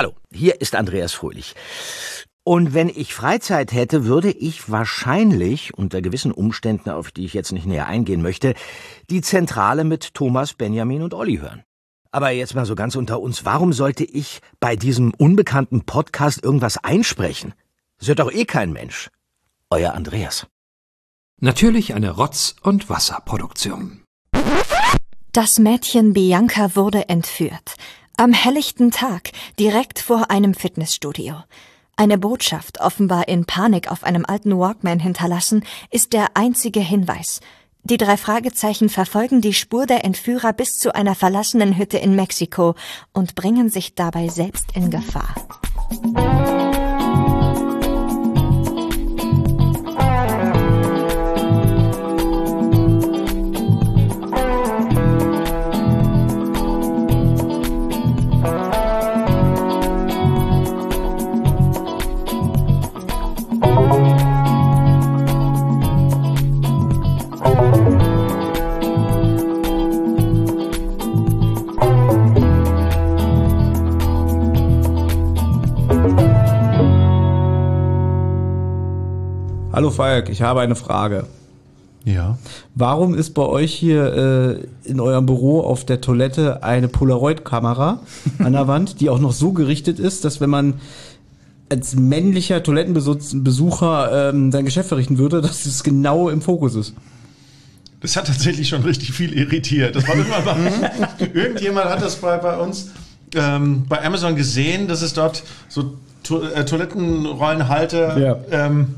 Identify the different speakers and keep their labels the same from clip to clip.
Speaker 1: Hallo, hier ist Andreas Fröhlich. Und wenn ich Freizeit hätte, würde ich wahrscheinlich, unter gewissen Umständen, auf die ich jetzt nicht näher eingehen möchte, die Zentrale mit Thomas, Benjamin und Olli hören. Aber jetzt mal so ganz unter uns, warum sollte ich bei diesem unbekannten Podcast irgendwas einsprechen? Das hört doch eh kein Mensch. Euer Andreas.
Speaker 2: Natürlich eine Rotz- und Wasserproduktion.
Speaker 3: Das Mädchen Bianca wurde entführt. Am helllichten Tag, direkt vor einem Fitnessstudio. Eine Botschaft, offenbar in Panik auf einem alten Walkman hinterlassen, ist der einzige Hinweis. Die drei Fragezeichen verfolgen die Spur der Entführer bis zu einer verlassenen Hütte in Mexiko und bringen sich dabei selbst in Gefahr.
Speaker 4: Hallo Falk, ich habe eine Frage.
Speaker 5: Ja.
Speaker 4: Warum ist bei euch hier äh, in eurem Büro auf der Toilette eine Polaroid-Kamera an der Wand, die auch noch so gerichtet ist, dass wenn man als männlicher Toilettenbesucher ähm, sein Geschäft verrichten würde, dass es genau im Fokus ist?
Speaker 5: Das hat tatsächlich schon richtig viel irritiert. Das war irgendwann bei, irgendjemand hat das bei, bei uns ähm, bei Amazon gesehen, dass es dort so to äh, Toilettenrollenhalter
Speaker 4: Ja.
Speaker 5: ähm,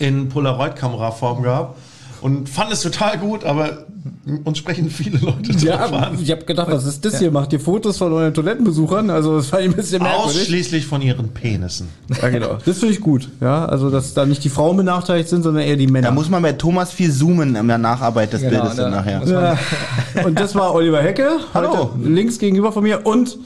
Speaker 5: in Polaroid-Kameraform gab und fand es total gut, aber uns sprechen viele Leute drauf
Speaker 4: Ja,
Speaker 5: an.
Speaker 4: ich habe gedacht, was ist das hier? Macht ihr Fotos von euren Toilettenbesuchern? Also das ich ein bisschen merkwürdig.
Speaker 5: Ausschließlich von ihren Penissen.
Speaker 4: Ja, genau. Das finde ich gut. Ja, also dass da nicht die Frauen benachteiligt sind, sondern eher die Männer.
Speaker 6: Da muss man bei Thomas viel zoomen in der Nacharbeit des
Speaker 7: Genau,
Speaker 6: Bildes dann
Speaker 7: da
Speaker 6: nachher.
Speaker 4: Ja. Und das war Oliver Hecke,
Speaker 6: Hallo.
Speaker 4: heute links gegenüber von mir und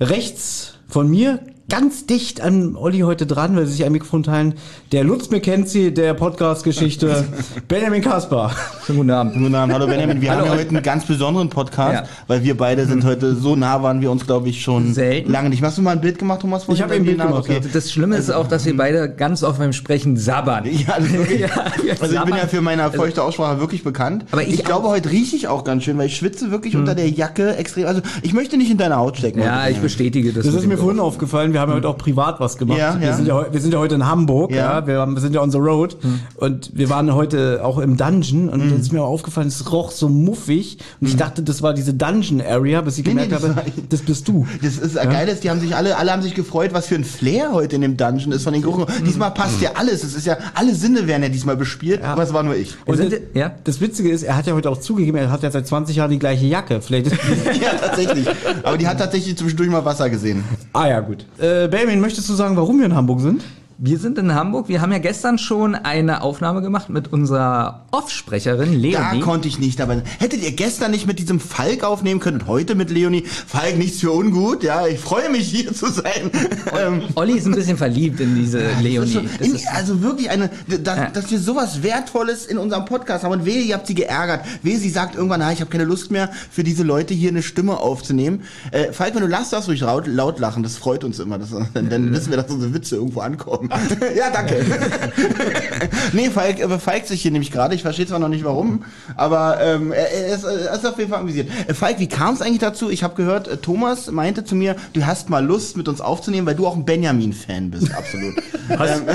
Speaker 4: rechts von mir, ganz dicht an Olli heute dran, weil sie sich ein Mikrofon teilen, der Lutz McKenzie der Podcast-Geschichte, Benjamin Kaspar.
Speaker 7: Schönen guten Abend.
Speaker 6: Guten Abend, hallo Benjamin. Wir
Speaker 7: Hallo.
Speaker 6: haben ja heute einen ganz besonderen Podcast,
Speaker 7: Ja.
Speaker 6: weil wir beide sind heute so nah waren wir uns, glaube ich, schon
Speaker 7: Selten.
Speaker 6: lange nicht. Hast du mal ein Bild gemacht, Thomas?
Speaker 4: Ich habe ein Bild gemacht,
Speaker 6: Okay.
Speaker 7: Das Schlimme ist auch, dass wir beide ganz oft beim Sprechen sabbern.
Speaker 6: Ja, ist wirklich,
Speaker 7: Ja,
Speaker 6: also ich bin
Speaker 7: sabbern.
Speaker 6: ja für meine feuchte Aussprache wirklich bekannt.
Speaker 7: Aber ich
Speaker 6: ich glaube, heute rieche ich auch ganz schön, weil ich schwitze wirklich unter der Jacke extrem. Also ich möchte nicht in deine Haut stecken.
Speaker 7: Ja, ich bestätige das.
Speaker 4: Das ist mir vorhin aufgefallen, wir haben ja heute auch privat was gemacht.
Speaker 6: Ja,
Speaker 4: wir,
Speaker 6: ja.
Speaker 4: Sind ja, wir sind ja heute in Hamburg, ja.
Speaker 6: Ja.
Speaker 4: wir, haben, wir sind ja on the road und wir waren heute auch im Dungeon und dann ist mir auch aufgefallen, es roch so muffig und ich dachte, das war diese Dungeon Area, bis ich
Speaker 6: Nee,
Speaker 4: gemerkt
Speaker 6: nee, das
Speaker 4: habe, das bist du.
Speaker 6: Das ist ja. geil, ist, die haben sich alle, alle haben sich gefreut, was für ein Flair heute in dem Dungeon ist von den Geruchen. Diesmal passt ja alles. Es ist ja, alle Sinne werden ja diesmal bespielt, aber es war nur ich.
Speaker 4: Und
Speaker 7: sind
Speaker 4: das,
Speaker 7: ja?
Speaker 4: das Witzige ist, er hat ja heute auch zugegeben, er hat ja seit 20 Jahren die gleiche Jacke. Vielleicht ist,
Speaker 6: ja, tatsächlich. Aber die hat tatsächlich zwischendurch mal Wasser gesehen.
Speaker 4: ah ja, gut. Äh, Benjamin, möchtest du sagen, warum wir in Hamburg sind?
Speaker 7: Wir sind in Hamburg. Wir haben ja gestern schon eine Aufnahme gemacht mit unserer Off-Sprecherin
Speaker 6: Da
Speaker 7: Leonie.
Speaker 6: konnte ich nicht, aber hättet ihr gestern nicht mit diesem Falk aufnehmen können und heute mit Leonie? Falk, nichts für ungut, ja, ich freue mich hier zu sein. Ähm,
Speaker 7: Olli ist ein bisschen verliebt in diese
Speaker 6: das ist
Speaker 7: Leonie. Das
Speaker 6: in, also wirklich eine, dass,
Speaker 7: Ja.
Speaker 6: dass wir sowas Wertvolles in unserem Podcast haben und wehe, ihr habt sie geärgert. Wehe, sie sagt irgendwann, na, ich habe keine Lust mehr für diese Leute hier eine Stimme aufzunehmen. Äh, Falk, wenn du lachst, darfst du ruhig laut, laut lachen, das freut uns immer. Das, dann, dann wissen wir, dass unsere Witze irgendwo ankommen. ja, danke. nee, Falk äh, verfeigt sich hier nämlich gerade. Ich verstehe zwar noch nicht warum, aber ähm, er, er, ist, er ist auf jeden Fall amüsiert. Äh, Falk, wie kam es eigentlich dazu? Ich habe gehört, äh, Thomas meinte zu mir, du hast mal Lust, mit uns aufzunehmen, weil du auch ein Benjamin-Fan bist, absolut. ähm,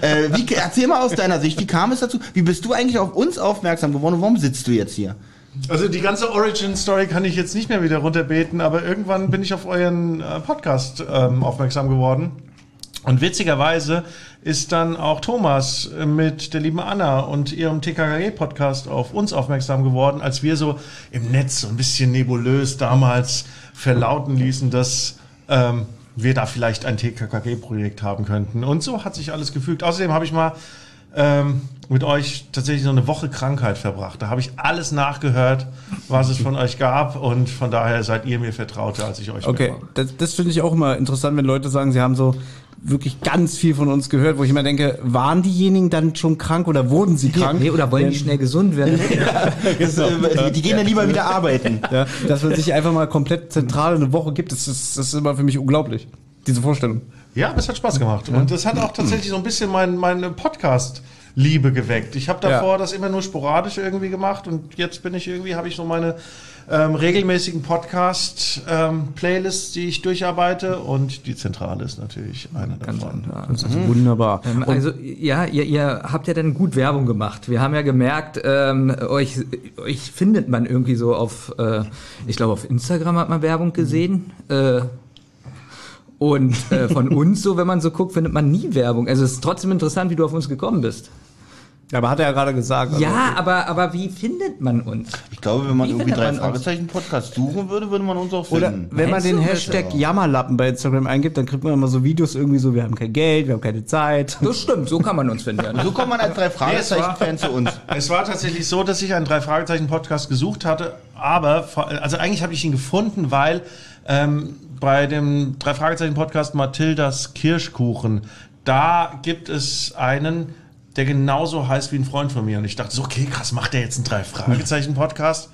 Speaker 6: äh, wie, erzähl mal aus deiner Sicht, wie kam es dazu? Wie bist du eigentlich auf uns aufmerksam geworden und warum sitzt du jetzt hier?
Speaker 5: Also die ganze Origin-Story kann ich jetzt nicht mehr wieder runterbeten, aber irgendwann bin ich auf euren äh, Podcast ähm, aufmerksam geworden. Und witzigerweise ist dann auch Thomas mit der lieben Anna und ihrem TKKG-Podcast auf uns aufmerksam geworden, als wir so im Netz so ein bisschen nebulös damals verlauten ließen, dass ähm, wir da vielleicht ein TKKG-Projekt haben könnten. Und so hat sich alles gefügt. Außerdem habe ich mal ähm, mit euch tatsächlich so eine Woche Krankheit verbracht. Da habe ich alles nachgehört, was es von euch gab und von daher seid ihr mir vertrauter, als ich euch
Speaker 4: Okay,
Speaker 5: war.
Speaker 4: das, das finde ich auch immer interessant, wenn Leute sagen, sie haben so wirklich ganz viel von uns gehört, wo ich immer denke, waren diejenigen dann schon krank oder wurden sie krank?
Speaker 7: Nee, oder wollen die schnell gesund werden?
Speaker 6: Das, äh, die gehen dann lieber wieder arbeiten.
Speaker 4: Ja, dass man sich einfach mal komplett zentral eine Woche gibt, das ist, das ist immer für mich unglaublich. Diese Vorstellung.
Speaker 5: Ja, das hat Spaß gemacht. Und das hat auch tatsächlich so ein bisschen mein, meine Podcast-Liebe geweckt. Ich habe davor
Speaker 4: Ja.
Speaker 5: das immer nur sporadisch irgendwie gemacht und jetzt bin ich irgendwie, habe ich so meine ähm, regelmäßigen Podcast-Playlists, die ich durcharbeite und die Zentrale ist natürlich eine davon.
Speaker 4: Das ist wunderbar.
Speaker 7: Ähm, Also ja, ihr, ihr habt ja dann gut Werbung gemacht. Wir haben ja gemerkt, ähm, euch, euch findet man irgendwie so auf, äh, ich glaube auf Instagram hat man Werbung gesehen. Äh, und äh, von uns so, wenn man so guckt, findet man nie Werbung. Also es ist trotzdem interessant, wie du auf uns gekommen bist.
Speaker 4: Aber hat er ja gerade gesagt. also-
Speaker 7: Ja, aber, aber wie findet man uns?
Speaker 6: Ich glaube, wenn man
Speaker 7: Wie
Speaker 6: irgendwie drei
Speaker 7: man uns?
Speaker 6: Fragezeichen Podcast suchen würde, würde man uns auch
Speaker 4: Oder
Speaker 6: finden.
Speaker 4: wenn man
Speaker 7: Meinst
Speaker 4: den
Speaker 7: du?
Speaker 4: Hashtag Jammerlappen bei Instagram eingibt, dann kriegt man immer so Videos irgendwie so, wir haben kein Geld, wir haben keine Zeit.
Speaker 7: Das stimmt, so kann man uns finden.
Speaker 6: so kommt man als drei Fragezeichen-Fan zu uns.
Speaker 5: Es war tatsächlich so, dass ich einen Drei-Fragezeichen-Podcast gesucht hatte, aber, also eigentlich habe ich ihn gefunden, weil ähm, bei dem Drei-Fragezeichen-Podcast Mathildas Kirschkuchen, da gibt es einen, der genauso heißt wie ein Freund von mir. Und ich dachte so, okay, krass, macht der jetzt einen Drei-Fragezeichen-Podcast?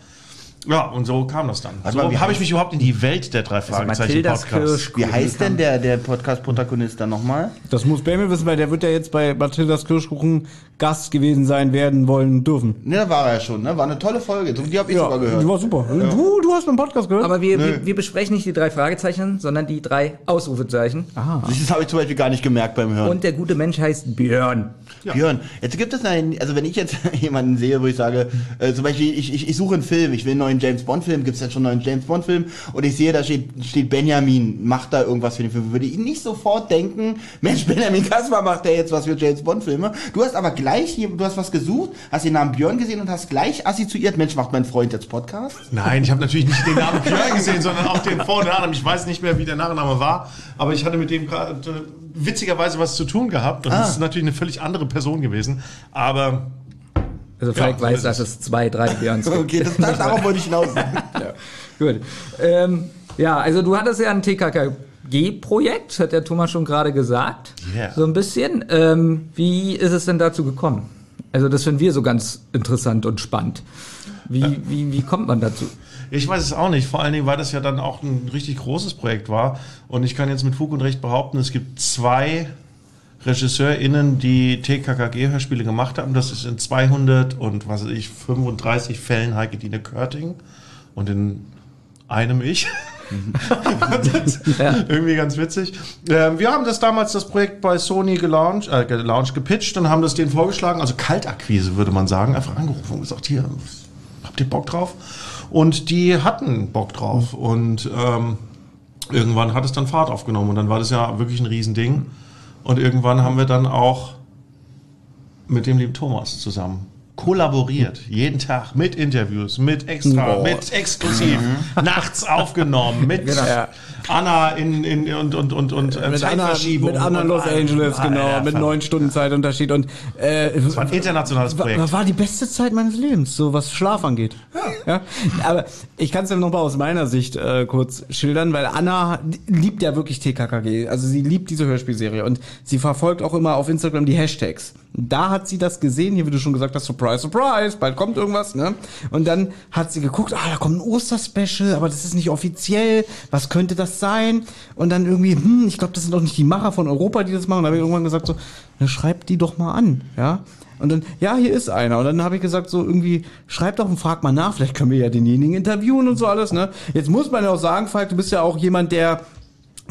Speaker 5: Ja, und so kam das dann.
Speaker 6: Warte mal,
Speaker 5: So
Speaker 6: wie
Speaker 5: habe ich mich überhaupt in die Welt der
Speaker 7: Mathildas
Speaker 5: Drei-Fragezeichen-Podcasts.
Speaker 7: Kirsch.
Speaker 6: Wie heißt denn der, der Podcast-Protagonist dann nochmal?
Speaker 4: Das muss Bamel wissen, weil der wird ja jetzt bei Mathildas Kirschkuchen Gast gewesen sein, werden, wollen, dürfen.
Speaker 6: Ne, da war er ja schon, ne? War eine tolle Folge. Die habe ich sogar gehört.
Speaker 4: die war super. Du, du hast meinen Podcast gehört?
Speaker 7: Aber wir, wir, wir besprechen nicht die drei Fragezeichen, sondern die drei Ausrufezeichen.
Speaker 6: Das habe ich zum Beispiel gar nicht gemerkt beim Hören.
Speaker 7: Und der gute Mensch heißt Björn.
Speaker 6: Björn, jetzt gibt es einen, also wenn ich jetzt jemanden sehe, wo ich sage, äh, zum Beispiel, ich, ich, ich suche einen Film, ich will einen neuen James Bond Film, gibt es jetzt schon einen neuen James Bond Film und ich sehe, da steht, steht Benjamin, macht da irgendwas für den Film, würde ich nicht sofort denken, Mensch, Benjamin Kaspar macht der jetzt was für James Bond Filme. Du hast aber gleich, du hast was gesucht, hast den Namen Björn gesehen und hast gleich assoziiert, Mensch, macht mein Freund jetzt Podcast?
Speaker 5: Nein, ich habe natürlich nicht den Namen Björn gesehen, sondern auch den Vor- und Nachnamen. Ich weiß nicht mehr, wie der Nachname war, aber ich hatte mit dem gerade äh, witzigerweise was zu tun gehabt. Und das ist natürlich eine völlig andere Person gewesen. Aber
Speaker 7: Also Falk
Speaker 5: so
Speaker 7: weiß,
Speaker 5: ist
Speaker 7: dass es zwei, drei Björns gibt.
Speaker 6: Okay, das, das darauf wollte ich hinaus.
Speaker 7: Gut. Ähm, ja, also du hattest ja ein TKKG-Projekt, hat der Thomas schon gerade gesagt.
Speaker 5: Yeah.
Speaker 7: So ein bisschen. Ähm, wie ist es denn dazu gekommen? Also das finden wir so ganz interessant und spannend. Wie, wie, wie kommt man dazu?
Speaker 5: ich weiß es auch nicht. Vor allen Dingen, weil das ja dann auch ein richtig großes Projekt war. Und ich kann jetzt mit Fug und Recht behaupten, es gibt zwei RegisseurInnen, die TKKG-Hörspiele gemacht haben. Das ist in 200 und was weiß ich, 35 Fällen Heike Dine Körting und in einem ich. Irgendwie ganz witzig. Ähm, wir haben das damals, das Projekt bei Sony gelauncht, äh, gelauncht, gepitcht und haben das denen vorgeschlagen, also Kaltakquise würde man sagen, einfach angerufen und gesagt, hier, habt ihr Bock drauf? Und die hatten Bock drauf und ähm, irgendwann hat es dann Fahrt aufgenommen und dann war das ja wirklich ein Riesending. Und irgendwann haben wir dann auch mit dem lieben Thomas zusammen kollaboriert, jeden Tag mit Interviews, mit Extra,
Speaker 4: Oh.
Speaker 5: mit Exklusiv, nachts aufgenommen, mit Anna in, in, und, und, und, und äh,
Speaker 4: mit Anna, mit Anna Los. Angeles,
Speaker 5: Ah,
Speaker 4: genau,
Speaker 5: ja,
Speaker 4: mit neun Stunden Zeitunterschied und äh,
Speaker 5: Das war ein internationales
Speaker 4: war,
Speaker 5: Projekt.
Speaker 4: war die beste Zeit meines Lebens, so was Schlaf angeht. Ja. Aber ich kann es ja noch mal aus meiner Sicht äh, kurz schildern, weil Anna liebt ja wirklich TKKG. Also sie liebt diese Hörspielserie und sie verfolgt auch immer auf Instagram die Hashtags. Da hat sie das gesehen, hier wie du schon gesagt hast, Surprise, Surprise, bald kommt irgendwas, ne? Und dann hat sie geguckt, ah, da kommt ein Osterspecial, aber das ist nicht offiziell, was könnte das sein? Und dann irgendwie, hm, ich glaube, das sind doch nicht die Macher von Europa, die das machen. Da habe ich irgendwann gesagt so, na, schreibt die doch mal an, ja? Und dann, ja, hier ist einer. Und dann habe ich gesagt, so irgendwie, schreib doch und frag mal nach, vielleicht können wir ja denjenigen interviewen und so alles, ne? Jetzt muss man ja auch sagen, Falk, du bist ja auch jemand, der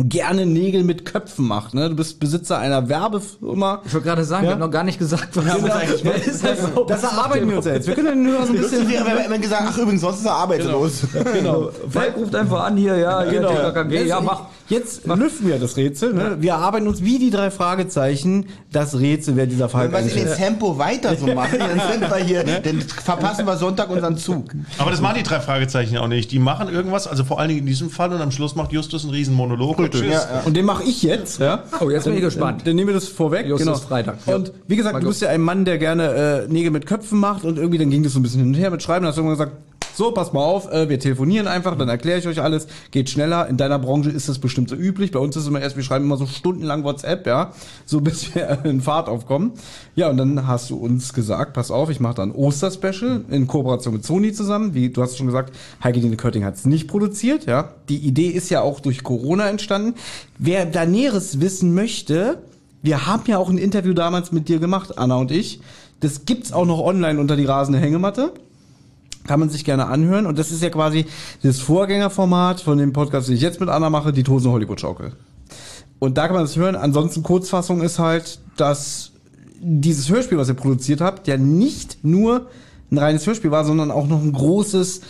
Speaker 4: gerne Nägel mit Köpfen macht, ne? Du bist Besitzer einer Werbefirma.
Speaker 7: Ich wollte gerade sagen,
Speaker 4: Ja?
Speaker 7: wir haben noch gar nicht gesagt, was
Speaker 6: Genau.
Speaker 7: Wer ist das überhaupt?
Speaker 4: Das erarbeiten wir uns ja jetzt. Wir können den Hörer so ein
Speaker 6: Lustig
Speaker 4: bisschen...
Speaker 6: wäre, wenn man gesagt, ach übrigens, sonst ist er arbeitslos.
Speaker 4: Genau.
Speaker 7: Falk ruft einfach an hier, ja, hier,
Speaker 4: Genau.
Speaker 7: TKKG, ja,
Speaker 4: Jetzt-
Speaker 7: mach.
Speaker 4: Jetzt lüften wir das Rätsel. Ne? Wir arbeiten uns wie die drei Fragezeichen das Rätsel, wer dieser Fall
Speaker 6: Wenn wir in
Speaker 4: ist.
Speaker 6: dem Tempo weiter so machen, dann sind wir hier, dann verpassen wir Sonntag unseren Zug.
Speaker 5: Aber das machen die drei Fragezeichen ja auch nicht. Die machen irgendwas, also vor allen Dingen in diesem Fall und am Schluss macht Justus einen riesen Monolog. Und Tschüss.
Speaker 4: Und den mache ich jetzt. Ja?
Speaker 7: Oh, jetzt bin ich gespannt.
Speaker 4: Dann, dann nehmen wir das vorweg.
Speaker 7: Justus
Speaker 4: genau.
Speaker 7: Freitag. Ja.
Speaker 4: Und wie gesagt,
Speaker 7: Mein
Speaker 4: du bist ja ein Mann, der gerne äh, Nägel mit Köpfen macht und irgendwie dann ging das so ein bisschen hin und her mit Schreiben. Dann hast du irgendwann gesagt, so, pass mal auf, äh, wir telefonieren einfach, dann erkläre ich euch alles, geht schneller. In deiner Branche ist das bestimmt so üblich. Bei uns ist immer erst, wir schreiben immer so stundenlang WhatsApp, ja, so bis wir in Fahrt aufkommen. Ja, und dann hast du uns gesagt, pass auf, ich mache dann Osterspecial in Kooperation mit Sony zusammen. Wie du hast schon gesagt, Heike Dine Körting hat es nicht produziert, ja. Die Idee ist ja auch durch Corona entstanden. Wer da Näheres wissen möchte, wir haben ja auch ein Interview damals mit dir gemacht, Anna und ich. Das gibt's auch noch online unter die rasende Hängematte. Kann man sich gerne anhören. Und das ist ja quasi das Vorgängerformat von dem Podcast, den ich jetzt mit Anna mache, die Tosen Hollywood Schaukel. Und da kann man das hören. Ansonsten Kurzfassung ist halt, dass dieses Hörspiel, was ihr produziert habt, ja nicht nur ein reines Hörspiel war, sondern auch noch ein großes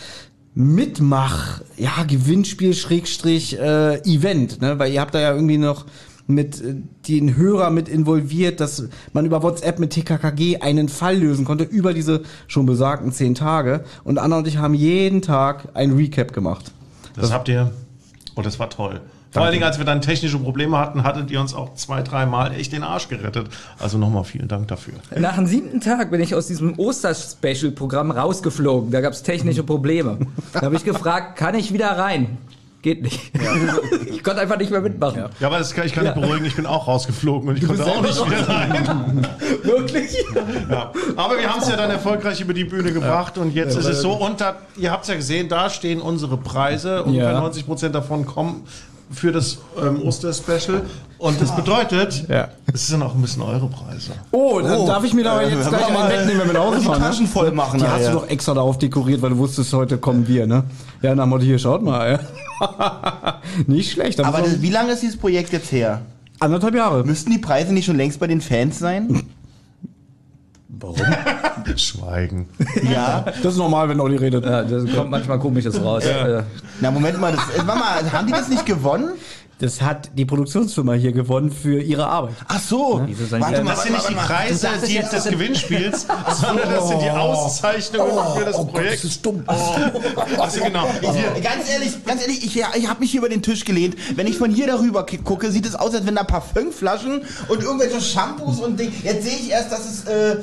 Speaker 4: Mitmach, ja, Gewinnspiel, Schrägstrich, äh, Event, ne? Weil ihr habt da ja irgendwie noch mit äh, den Hörer mit involviert, dass man über WhatsApp mit TKKG einen Fall lösen konnte über diese schon besagten zehn Tage. Und Anna und ich haben jeden Tag ein Recap gemacht.
Speaker 5: Das, habt ihr. Und das war toll. Vor allen Dingen, als wir dann technische Probleme hatten, hattet ihr uns auch zwei, dreimal echt den Arsch gerettet. Also nochmal vielen Dank dafür.
Speaker 7: Nach dem siebten Tag bin ich aus diesem Oster-Special-Programm rausgeflogen. Da gab es technische Probleme. Da habe ich gefragt, kann ich wieder rein? Geht nicht. ich konnte einfach nicht mehr mitmachen.
Speaker 5: Ja, aber das kann, ich kann dich beruhigen, ich bin auch rausgeflogen und ich konnte auch nicht wieder rein.
Speaker 7: Wirklich?
Speaker 5: Ja. Aber wir haben es ja dann erfolgreich über die Bühne gebracht und jetzt ist es so, und da, ihr habt es ja gesehen, da stehen unsere Preise, ungefähr
Speaker 4: Ja.
Speaker 5: 90 Prozent davon kommen für das ähm, Oster-Special. Und das bedeutet,
Speaker 4: Ja.
Speaker 5: es sind auch ein bisschen eure Preise.
Speaker 4: Oh, dann
Speaker 6: Oh.
Speaker 4: darf ich mir da
Speaker 6: Äh,
Speaker 4: jetzt gleich
Speaker 6: mal,
Speaker 4: einen wegnehmen, wenn wir nach Hause
Speaker 6: die
Speaker 4: fahren.
Speaker 6: Taschen
Speaker 4: ne?
Speaker 6: voll machen
Speaker 4: Die hast
Speaker 6: nachher.
Speaker 4: du doch extra darauf dekoriert, weil du wusstest, heute kommen wir, ne? Ja, nach dem Motto, hier, schaut mal, ja. Nicht schlecht.
Speaker 6: Aber
Speaker 4: Aber
Speaker 6: das, wie lange ist dieses Projekt jetzt her?
Speaker 4: anderthalb Jahre.
Speaker 6: Müssten die Preise nicht schon längst bei den Fans sein?
Speaker 5: Schweigen.
Speaker 6: ja.
Speaker 4: Das ist normal, wenn Olli redet.
Speaker 7: Ja, das kommt manchmal komisches raus. Äh,
Speaker 6: Na, Moment mal, das, äh, warte mal, haben die das nicht gewonnen?
Speaker 4: Das hat die Produktionsfirma hier gewonnen für ihre Arbeit.
Speaker 6: Ach so.
Speaker 7: Sollen
Speaker 6: Warte mal,
Speaker 5: Das sind nicht die. Preise
Speaker 6: sagst
Speaker 5: die,
Speaker 6: jetzt,
Speaker 5: des
Speaker 6: das-
Speaker 5: Gewinnspiels, sondern das sind die Auszeichnungen für das Projekt.
Speaker 6: ist dumm.
Speaker 5: Also genau.
Speaker 6: Ich, ganz ehrlich, ganz ehrlich, ich, ich habe mich hier über den Tisch gelehnt. Wenn ich von hier darüber gucke, sieht es aus, als wenn da Parfümflaschen und irgendwelche Shampoos und Ding. Jetzt sehe ich erst, dass es äh,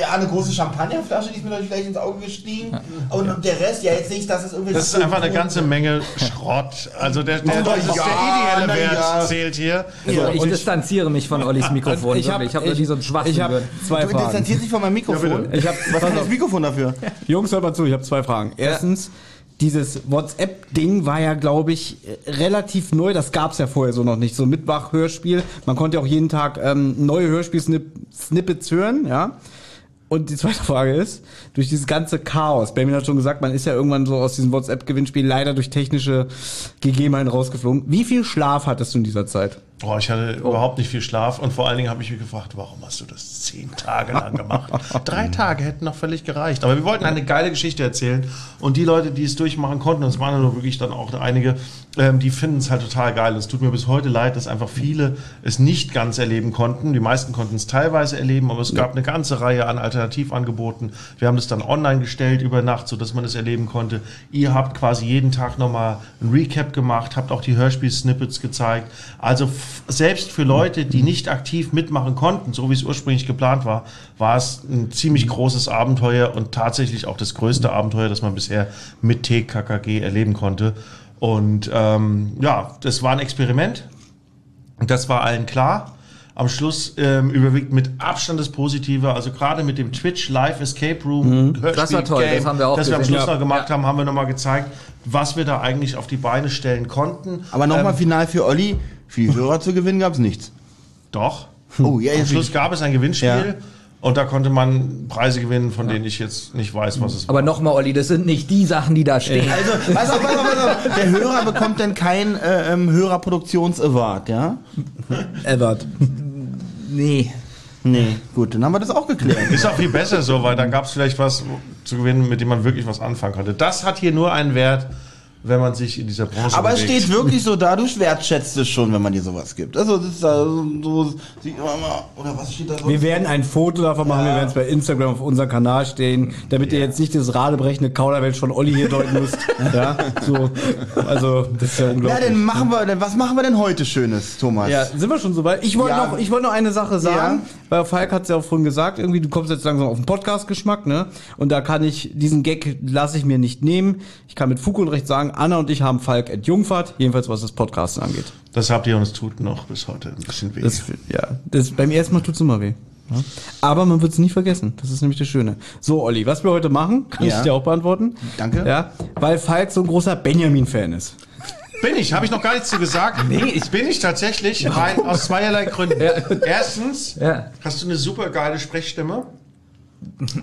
Speaker 6: ja, eine große Champagnerflasche, die ist mir natürlich gleich ins Auge gestiegen. Und der Rest, ja, jetzt sehe ich, dass es irgendwelche.
Speaker 5: Das ist einfach eine ganze Menge Schrott. Also der, der, ist
Speaker 6: ja,
Speaker 5: der ideelle
Speaker 6: na
Speaker 5: Wert
Speaker 6: ja.
Speaker 5: zählt hier.
Speaker 7: also ich distanziere mich von Ollis Mikrofon.
Speaker 4: ich habe
Speaker 7: noch nie so einen Schwachsinn
Speaker 4: Ich habe
Speaker 7: gehört.
Speaker 4: zwei
Speaker 6: Du
Speaker 4: Fragen.
Speaker 6: distanzierst dich von meinem Mikrofon.
Speaker 4: Ich hab,
Speaker 6: Was kann das Mikrofon dafür?
Speaker 4: Jungs, hört mal zu, ich habe zwei Fragen. Erstens, dieses WhatsApp-Ding war ja, glaube ich, relativ neu. Das gab's ja vorher so noch nicht. So Mitmach-Hörspiel. Man konnte ja auch jeden Tag ähm, neue Hörspiel-Snippets hören, ja. Und die zweite Frage ist, durch dieses ganze Chaos, Benjamin hat schon gesagt, man ist ja irgendwann so aus diesem WhatsApp-Gewinnspiel leider durch technische Gegebenheiten rausgeflogen. Wie viel Schlaf hattest du in dieser Zeit?
Speaker 5: Oh, ich hatte überhaupt nicht viel Schlaf und vor allen Dingen habe ich mich gefragt, warum hast du das zehn Tage lang gemacht? Drei Tage hätten noch völlig gereicht. Aber wir wollten eine geile Geschichte erzählen und die Leute, die es durchmachen konnten, und es waren nur wirklich dann auch einige, ähm, die finden es halt total geil. Und es tut mir bis heute leid, dass einfach viele es nicht ganz erleben konnten. Die meisten konnten es teilweise erleben, aber es gab eine ganze Reihe an Alternativangeboten. Wir haben das dann online gestellt über Nacht, so dass man es erleben konnte. Ihr habt quasi jeden Tag nochmal ein Recap gemacht, habt auch die Hörspiel-Snippets gezeigt. Also selbst für Leute, die nicht aktiv mitmachen konnten, so wie es ursprünglich geplant war, war es ein ziemlich großes Abenteuer und tatsächlich auch das größte Abenteuer, das man bisher mit TKKG erleben konnte. Und ähm, ja, das war ein Experiment. Und das war allen klar. Am Schluss ähm, überwiegt mit Abstand das Positive, also gerade mit dem Twitch Live Escape Room Hörspiel
Speaker 7: Das war toll, das haben wir auch
Speaker 5: das wir am
Speaker 7: gesehen.
Speaker 5: Schluss
Speaker 7: Ja.
Speaker 5: noch gemacht haben, haben wir nochmal gezeigt, was wir da eigentlich auf die Beine stellen konnten.
Speaker 6: Aber nochmal
Speaker 5: Ähm,
Speaker 6: final für Olli. Viel Hörer zu gewinnen gab's nichts.
Speaker 5: Doch.
Speaker 6: Oh, ja,
Speaker 5: Am
Speaker 6: jetzt
Speaker 5: Schluss gab es ein Gewinnspiel
Speaker 6: Ja.
Speaker 5: und da konnte man Preise gewinnen, von denen ich jetzt nicht weiß, was es war.
Speaker 7: Aber nochmal, Olli, das sind nicht die Sachen, die da stehen.
Speaker 6: Also, pass auf, pass auf, pass auf. Der Hörer bekommt dann keinen äh, ähm, Hörerproduktions-Award, ja?
Speaker 4: Edward.
Speaker 7: Nee.
Speaker 6: Nee, gut, dann haben wir das auch geklärt.
Speaker 5: Ist auch viel besser so, weil dann gab es vielleicht was zu gewinnen, mit dem man wirklich was anfangen konnte. Das hat hier nur einen Wert, wenn man sich in dieser Branche
Speaker 6: Aber es
Speaker 5: bewegt.
Speaker 6: steht wirklich so da, du wertschätzt es schon, wenn man dir sowas gibt. Also, das ist da so, so sieht man mal, oder was steht da so?
Speaker 4: Wir werden ein Foto davon machen, wir werden es bei Instagram auf unserem Kanal stehen, damit ihr jetzt nicht das radebrechende Kauderwelsch von Olli hier deuten müsst. ja, so, also, das ist ja
Speaker 6: Ja,
Speaker 4: unglaublich.
Speaker 6: dann machen wir, dann, was machen wir denn heute Schönes, Thomas?
Speaker 4: Ja, sind wir schon soweit? Ich wollte
Speaker 6: Ja.
Speaker 4: noch, ich wollte noch eine Sache sagen,
Speaker 6: Ja.
Speaker 4: weil Falk hat es ja auch vorhin gesagt, irgendwie, du kommst jetzt langsam auf den Podcast-Geschmack, ne? Und da kann ich, diesen Gag lasse ich mir nicht nehmen. Ich kann mit Fug und Recht sagen, Anna und ich haben Falk entjungfert, jedenfalls was das Podcasten angeht.
Speaker 5: Das habt ihr und es tut noch bis heute ein bisschen weh.
Speaker 4: Das, ja, das, beim ersten Mal tut's immer weh. Ja. Aber man wird es nie vergessen. Das ist nämlich das Schöne. So, Olli, was wir heute machen, kann
Speaker 6: Ja.
Speaker 4: ich dir auch beantworten.
Speaker 6: Danke.
Speaker 4: Ja, weil Falk so ein großer Benjamin-Fan ist.
Speaker 5: Bin ich, habe ich noch gar nichts zu gesagt. Nee, ich bin ich tatsächlich rein aus zweierlei Gründen. Erstens
Speaker 7: Ja.
Speaker 5: hast du eine super geile Sprechstimme.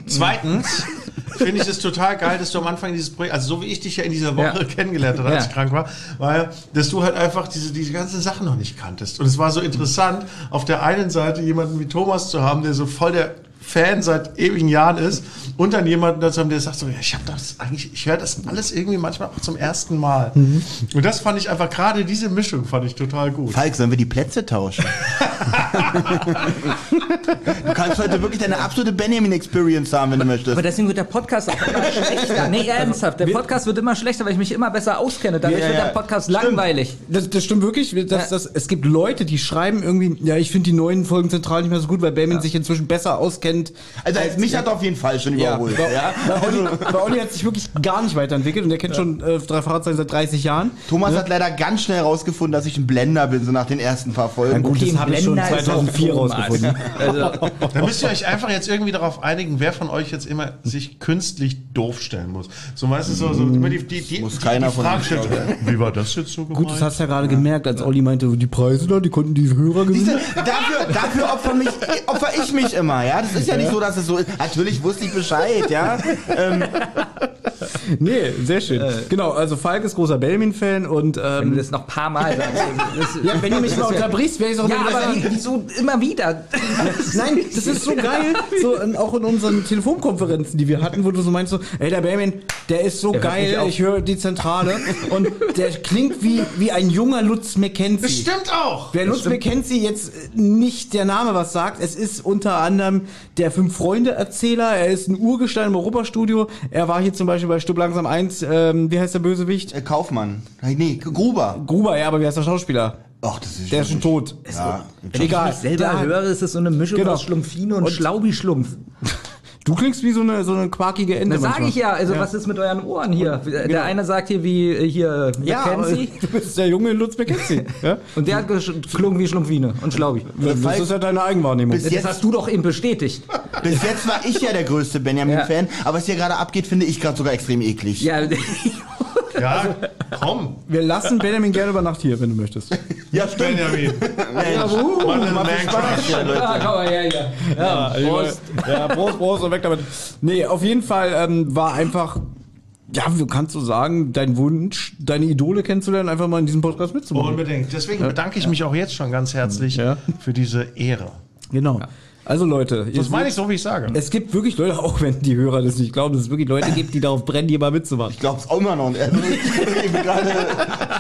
Speaker 5: Zweitens finde ich es total geil, dass du am Anfang dieses Projekt, also so wie ich dich ja in dieser Woche
Speaker 7: Ja.
Speaker 5: kennengelernt habe, als
Speaker 7: Ja.
Speaker 5: ich krank war, weil, dass du halt einfach diese, diese ganzen Sachen noch nicht kanntest. Und es war so interessant, auf der einen Seite jemanden wie Thomas zu haben, der so voll der Fan seit ewigen Jahren ist und dann jemanden dazu haben, der sagt so, ja, ich habe das eigentlich, ich höre das alles irgendwie manchmal auch zum ersten Mal. Und das fand ich einfach, gerade diese Mischung fand ich total gut.
Speaker 6: Falk, sollen wir die Plätze tauschen? du kannst heute wirklich deine absolute Benjamin-Experience haben, wenn du möchtest.
Speaker 7: Aber deswegen wird der Podcast auch immer schlechter. Nee, ernsthaft. Der Podcast wird immer schlechter, weil ich mich immer besser auskenne. Dadurch
Speaker 6: Ja,
Speaker 7: wird
Speaker 6: ja.
Speaker 7: der Podcast
Speaker 6: Stimmt.
Speaker 7: langweilig.
Speaker 4: Das, das stimmt wirklich. Das, das, es gibt Leute, die schreiben irgendwie, ja, ich finde die neuen Folgen zentral nicht mehr so gut, weil Benjamin sich inzwischen besser auskennt.
Speaker 6: Also als mich hat er auf jeden Fall schon
Speaker 4: Ja,
Speaker 6: überholt.
Speaker 4: bei,
Speaker 6: Ja.
Speaker 4: bei, Olli, bei Olli hat sich wirklich gar nicht weiterentwickelt und er kennt schon äh, drei Fahrzeuge seit 30 Jahren.
Speaker 6: Thomas hat leider ganz schnell herausgefunden, dass ich ein Blender bin, so nach den ersten paar Folgen.
Speaker 4: Gut, das habe ich schon
Speaker 7: Blender ist auch
Speaker 4: 2004
Speaker 7: Thomas.
Speaker 4: rausgefunden.
Speaker 7: Also,
Speaker 5: Da müsst ihr euch einfach jetzt irgendwie darauf einigen, wer von euch jetzt immer sich künstlich doof stellen muss. So meistens so, so immer die, die, die,
Speaker 6: Muss
Speaker 5: die,
Speaker 6: keiner
Speaker 5: die
Speaker 6: von
Speaker 5: Frage stellt, wie war das jetzt so gemeint?
Speaker 4: Gut, das hast du ja gerade gemerkt, als Olli meinte, die Preise da, die konnten die Hörer gewinnen.
Speaker 6: du, dafür, dafür opfer, mich, opfer ich mich immer, ja. Das ist ja nicht so, dass es so ist. Natürlich wusste ich Bescheid, ja. Ähm,
Speaker 4: Nee, sehr schön. Genau, also Falk ist großer Benjamin-Fan und
Speaker 7: wenn du
Speaker 4: ähm,
Speaker 7: das noch ein paar Mal sagst. Das,
Speaker 4: ja, wenn du mich mal unterbrichst, wäre ich auch
Speaker 7: ja,
Speaker 4: immer
Speaker 7: aber wie- wieso immer wieder?
Speaker 4: Nein, das ist so geil. So, ähm, auch in unseren Telefonkonferenzen, die wir hatten, wo du so meinst, so, ey, der Benjamin, der ist so
Speaker 7: Der
Speaker 4: geil, ich höre die Zentrale und der klingt wie, wie ein junger Lutz
Speaker 5: das
Speaker 4: McKenzie.
Speaker 5: stimmt auch.
Speaker 4: Wer Lutz McKenzie jetzt äh, nicht der Name was sagt, es ist unter anderem der Fünf-Freunde-Erzähler, er ist ein Urgestein im Europastudio, er war hier zum Beispiel bei Stück Langsam 1, ähm, wie heißt der Bösewicht?
Speaker 6: äh, Kaufmann. Nee, Gruber.
Speaker 4: Gruber, ja, aber wie heißt der Schauspieler?
Speaker 6: Ach, das ist
Speaker 4: Der ist schon tot.
Speaker 6: Ja.
Speaker 7: Wenn
Speaker 4: Egal.
Speaker 7: ich mich selber
Speaker 4: Da-
Speaker 7: höre, ist es so eine Mischung
Speaker 4: Genau.
Speaker 7: aus Schlumpfine und,
Speaker 4: Und-
Speaker 7: Schlaubi-Schlumpf.
Speaker 4: Du klingst wie so eine, so eine quakige Ente.
Speaker 7: Das sage ich ja. Also was ist mit euren Ohren hier? Der eine sagt hier wie äh, hier
Speaker 4: Ja, aber
Speaker 7: Mackenzie
Speaker 4: du bist der junge Lutz McKenzie. ja?
Speaker 7: und der hat geklungen wie Schlumpfine und Schlaubi.
Speaker 4: Das ist ja deine Eigenwahrnehmung.
Speaker 6: Bis
Speaker 7: Das
Speaker 6: jetzt-
Speaker 7: hast du doch eben bestätigt.
Speaker 6: Bis jetzt war ich ja der größte Benjamin-Fan, aber was hier gerade abgeht, finde ich gerade sogar extrem eklig.
Speaker 7: Ja,
Speaker 5: Ja, komm.
Speaker 4: Wir lassen Benjamin gerne über Nacht hier, wenn du möchtest.
Speaker 6: Ja, stimmt.
Speaker 5: Benjamin.
Speaker 6: Mensch,
Speaker 5: Mann,
Speaker 6: macht
Speaker 5: man
Speaker 6: Spaß hier, Leute.
Speaker 7: Ah, komm mal her hier. Ja, Prost.
Speaker 4: Ja, Prost, Prost und weg damit. Nee, auf jeden Fall ähm, war einfach, ja, du kannst so sagen, dein Wunsch, deine Idole kennenzulernen, einfach mal in diesem Podcast mitzumachen.
Speaker 5: Unbedingt. Deswegen bedanke ich mich auch jetzt schon ganz herzlich
Speaker 4: Ja.
Speaker 5: für diese Ehre.
Speaker 4: Genau. Also Leute,
Speaker 5: Das meine ich so, wie ich sage.
Speaker 4: es gibt wirklich Leute, auch wenn die Hörer das nicht glauben, dass es wirklich Leute gibt, die darauf brennen, hier mal mitzumachen.
Speaker 6: Ich glaub's auch immer noch. Also, ich bin gerade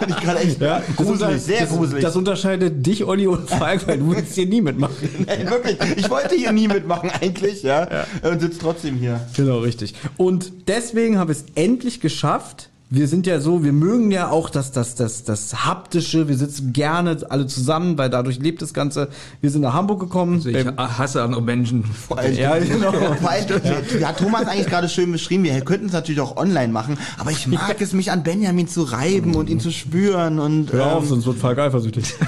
Speaker 6: bin ich gerade echt
Speaker 4: Ja,
Speaker 6: gruselig, sehr
Speaker 4: das,
Speaker 6: gruselig.
Speaker 4: Das unterscheidet dich, Olli und Falk, weil du willst hier nie mitmachen.
Speaker 6: Ey, wirklich, ich wollte hier nie mitmachen eigentlich, ja, und sitze trotzdem hier.
Speaker 4: Genau, richtig. Und deswegen haben wir es endlich geschafft. Wir sind ja so, wir mögen ja auch das, das, das, das Haptische. Wir sitzen gerne alle zusammen, weil dadurch lebt das Ganze. Wir sind nach Hamburg gekommen.
Speaker 7: Ich
Speaker 4: Ähm,
Speaker 7: hasse andere Menschen.
Speaker 4: ja, genau.
Speaker 6: Vor allem, ja, hat Thomas eigentlich gerade schön beschrieben. Wir könnten es natürlich auch online machen, aber ich mag es, mich an Benjamin zu reiben und ihn zu spüren und
Speaker 4: Hör auf,
Speaker 6: ähm,
Speaker 4: sonst wird Falk eifersüchtig.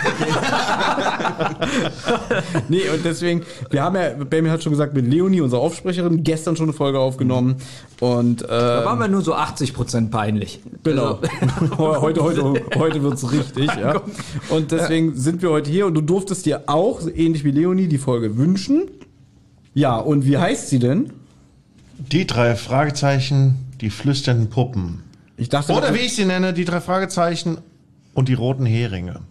Speaker 4: nee, und deswegen, wir haben ja, Benjamin hat schon gesagt, mit Leonie, unserer Aufsprecherin, gestern schon eine Folge aufgenommen. Und
Speaker 7: Da
Speaker 4: äh,
Speaker 7: waren wir nur so 80% peinlich.
Speaker 4: Genau.
Speaker 7: Also,
Speaker 4: heute, heute, heute wird's richtig, ja. Und deswegen sind wir heute hier und du durftest dir auch, ähnlich wie Leonie, die Folge wünschen. Ja, und wie heißt sie denn?
Speaker 5: Die drei Fragezeichen, die flüsternden Puppen.
Speaker 4: Ich dachte,
Speaker 5: Oder wie ich sie nenne, die drei Fragezeichen und die roten Heringe.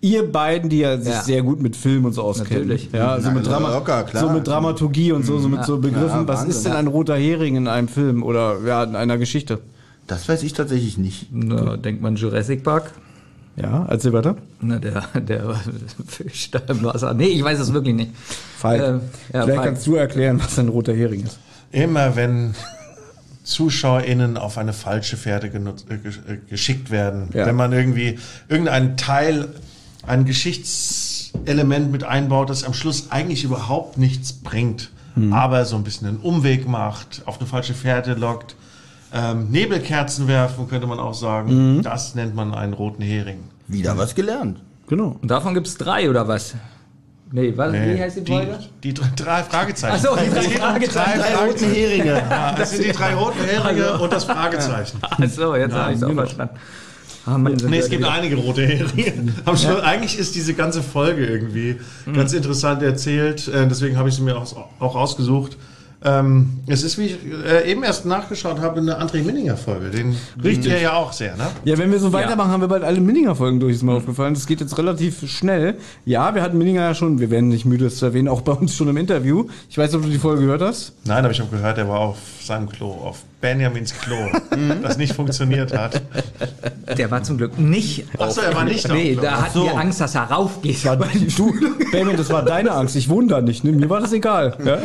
Speaker 4: ihr beiden, die ja sich
Speaker 7: Ja.
Speaker 4: sehr gut mit Film und so auskennen.
Speaker 7: Natürlich.
Speaker 4: Ja, so
Speaker 6: Na,
Speaker 4: mit, Drama
Speaker 6: locker, klar.
Speaker 4: so mit Dramaturgie und so, so mit so Begriffen.
Speaker 6: Ja,
Speaker 4: Was
Speaker 6: Wahnsinn,
Speaker 4: ist denn
Speaker 6: ja.
Speaker 4: ein roter Hering in einem Film oder ja, in einer Geschichte?
Speaker 6: Das weiß ich tatsächlich nicht.
Speaker 7: Na, denkt man Jurassic Park.
Speaker 4: Ja, erzähl weiter.
Speaker 7: Na, der, der Fisch da im Wasser. Nee, ich weiß es wirklich nicht.
Speaker 4: Falk,
Speaker 7: Äh, ja,
Speaker 4: vielleicht
Speaker 7: Falk.
Speaker 4: kannst du erklären, was ein roter Hering ist.
Speaker 5: Immer wenn ZuschauerInnen auf eine falsche Fährte genutzt, äh, äh, geschickt werden,
Speaker 4: Ja.
Speaker 5: wenn man irgendwie irgendeinen Teil, einen Geschichts Element mit einbaut, das am Schluss eigentlich überhaupt nichts bringt, aber so ein bisschen einen Umweg macht, auf eine falsche Fährte lockt. Ähm, Nebelkerzen werfen, könnte man auch sagen. Das nennt man einen roten Hering.
Speaker 6: Wieder was gelernt.
Speaker 4: Genau.
Speaker 7: Und davon gibt's drei oder was? Nee, was, wie heißt die
Speaker 5: die,
Speaker 7: Folge?
Speaker 5: die drei- drei Fragezeichen.
Speaker 7: Ach so, die drei
Speaker 5: Es
Speaker 7: Fragezeichen.
Speaker 6: Drei roten Heringe.
Speaker 5: Ja, das sind die drei roten Heringe und das Fragezeichen.
Speaker 7: Achso, jetzt habe ich es auch verstanden. Ah, Mann,
Speaker 5: Nee, es gibt einige rote Heringe. Schluss- Eigentlich ist diese ganze Folge irgendwie ganz interessant erzählt. Äh, deswegen habe ich sie mir auch, auch ausgesucht. Ähm, es ist, wie ich äh, eben erst nachgeschaut habe, eine André Minninger Folge. Den riecht ihr ja auch sehr, ne?
Speaker 4: Ja, wenn wir so weitermachen, haben wir bald alle Minninger-Folgen durch, ist mir aufgefallen. Das geht jetzt relativ schnell. Ja, wir hatten Minninger ja schon, wir werden nicht müde, es zu erwähnen, auch bei uns schon im Interview. Ich weiß nicht, ob du die Folge gehört hast.
Speaker 5: Nein, aber ich habe gehört, er war auf seinem Klo, auf Benjamins Klo, das nicht funktioniert hat.
Speaker 7: Der war zum Glück nicht.
Speaker 5: Achso, er war nicht
Speaker 7: Nee,
Speaker 5: auf
Speaker 7: da hatten wir Angst, dass er raufgeht.
Speaker 4: Du, Benjamin, das war deine Angst. Ich wundere nicht, ne? Mir war das egal. Ja?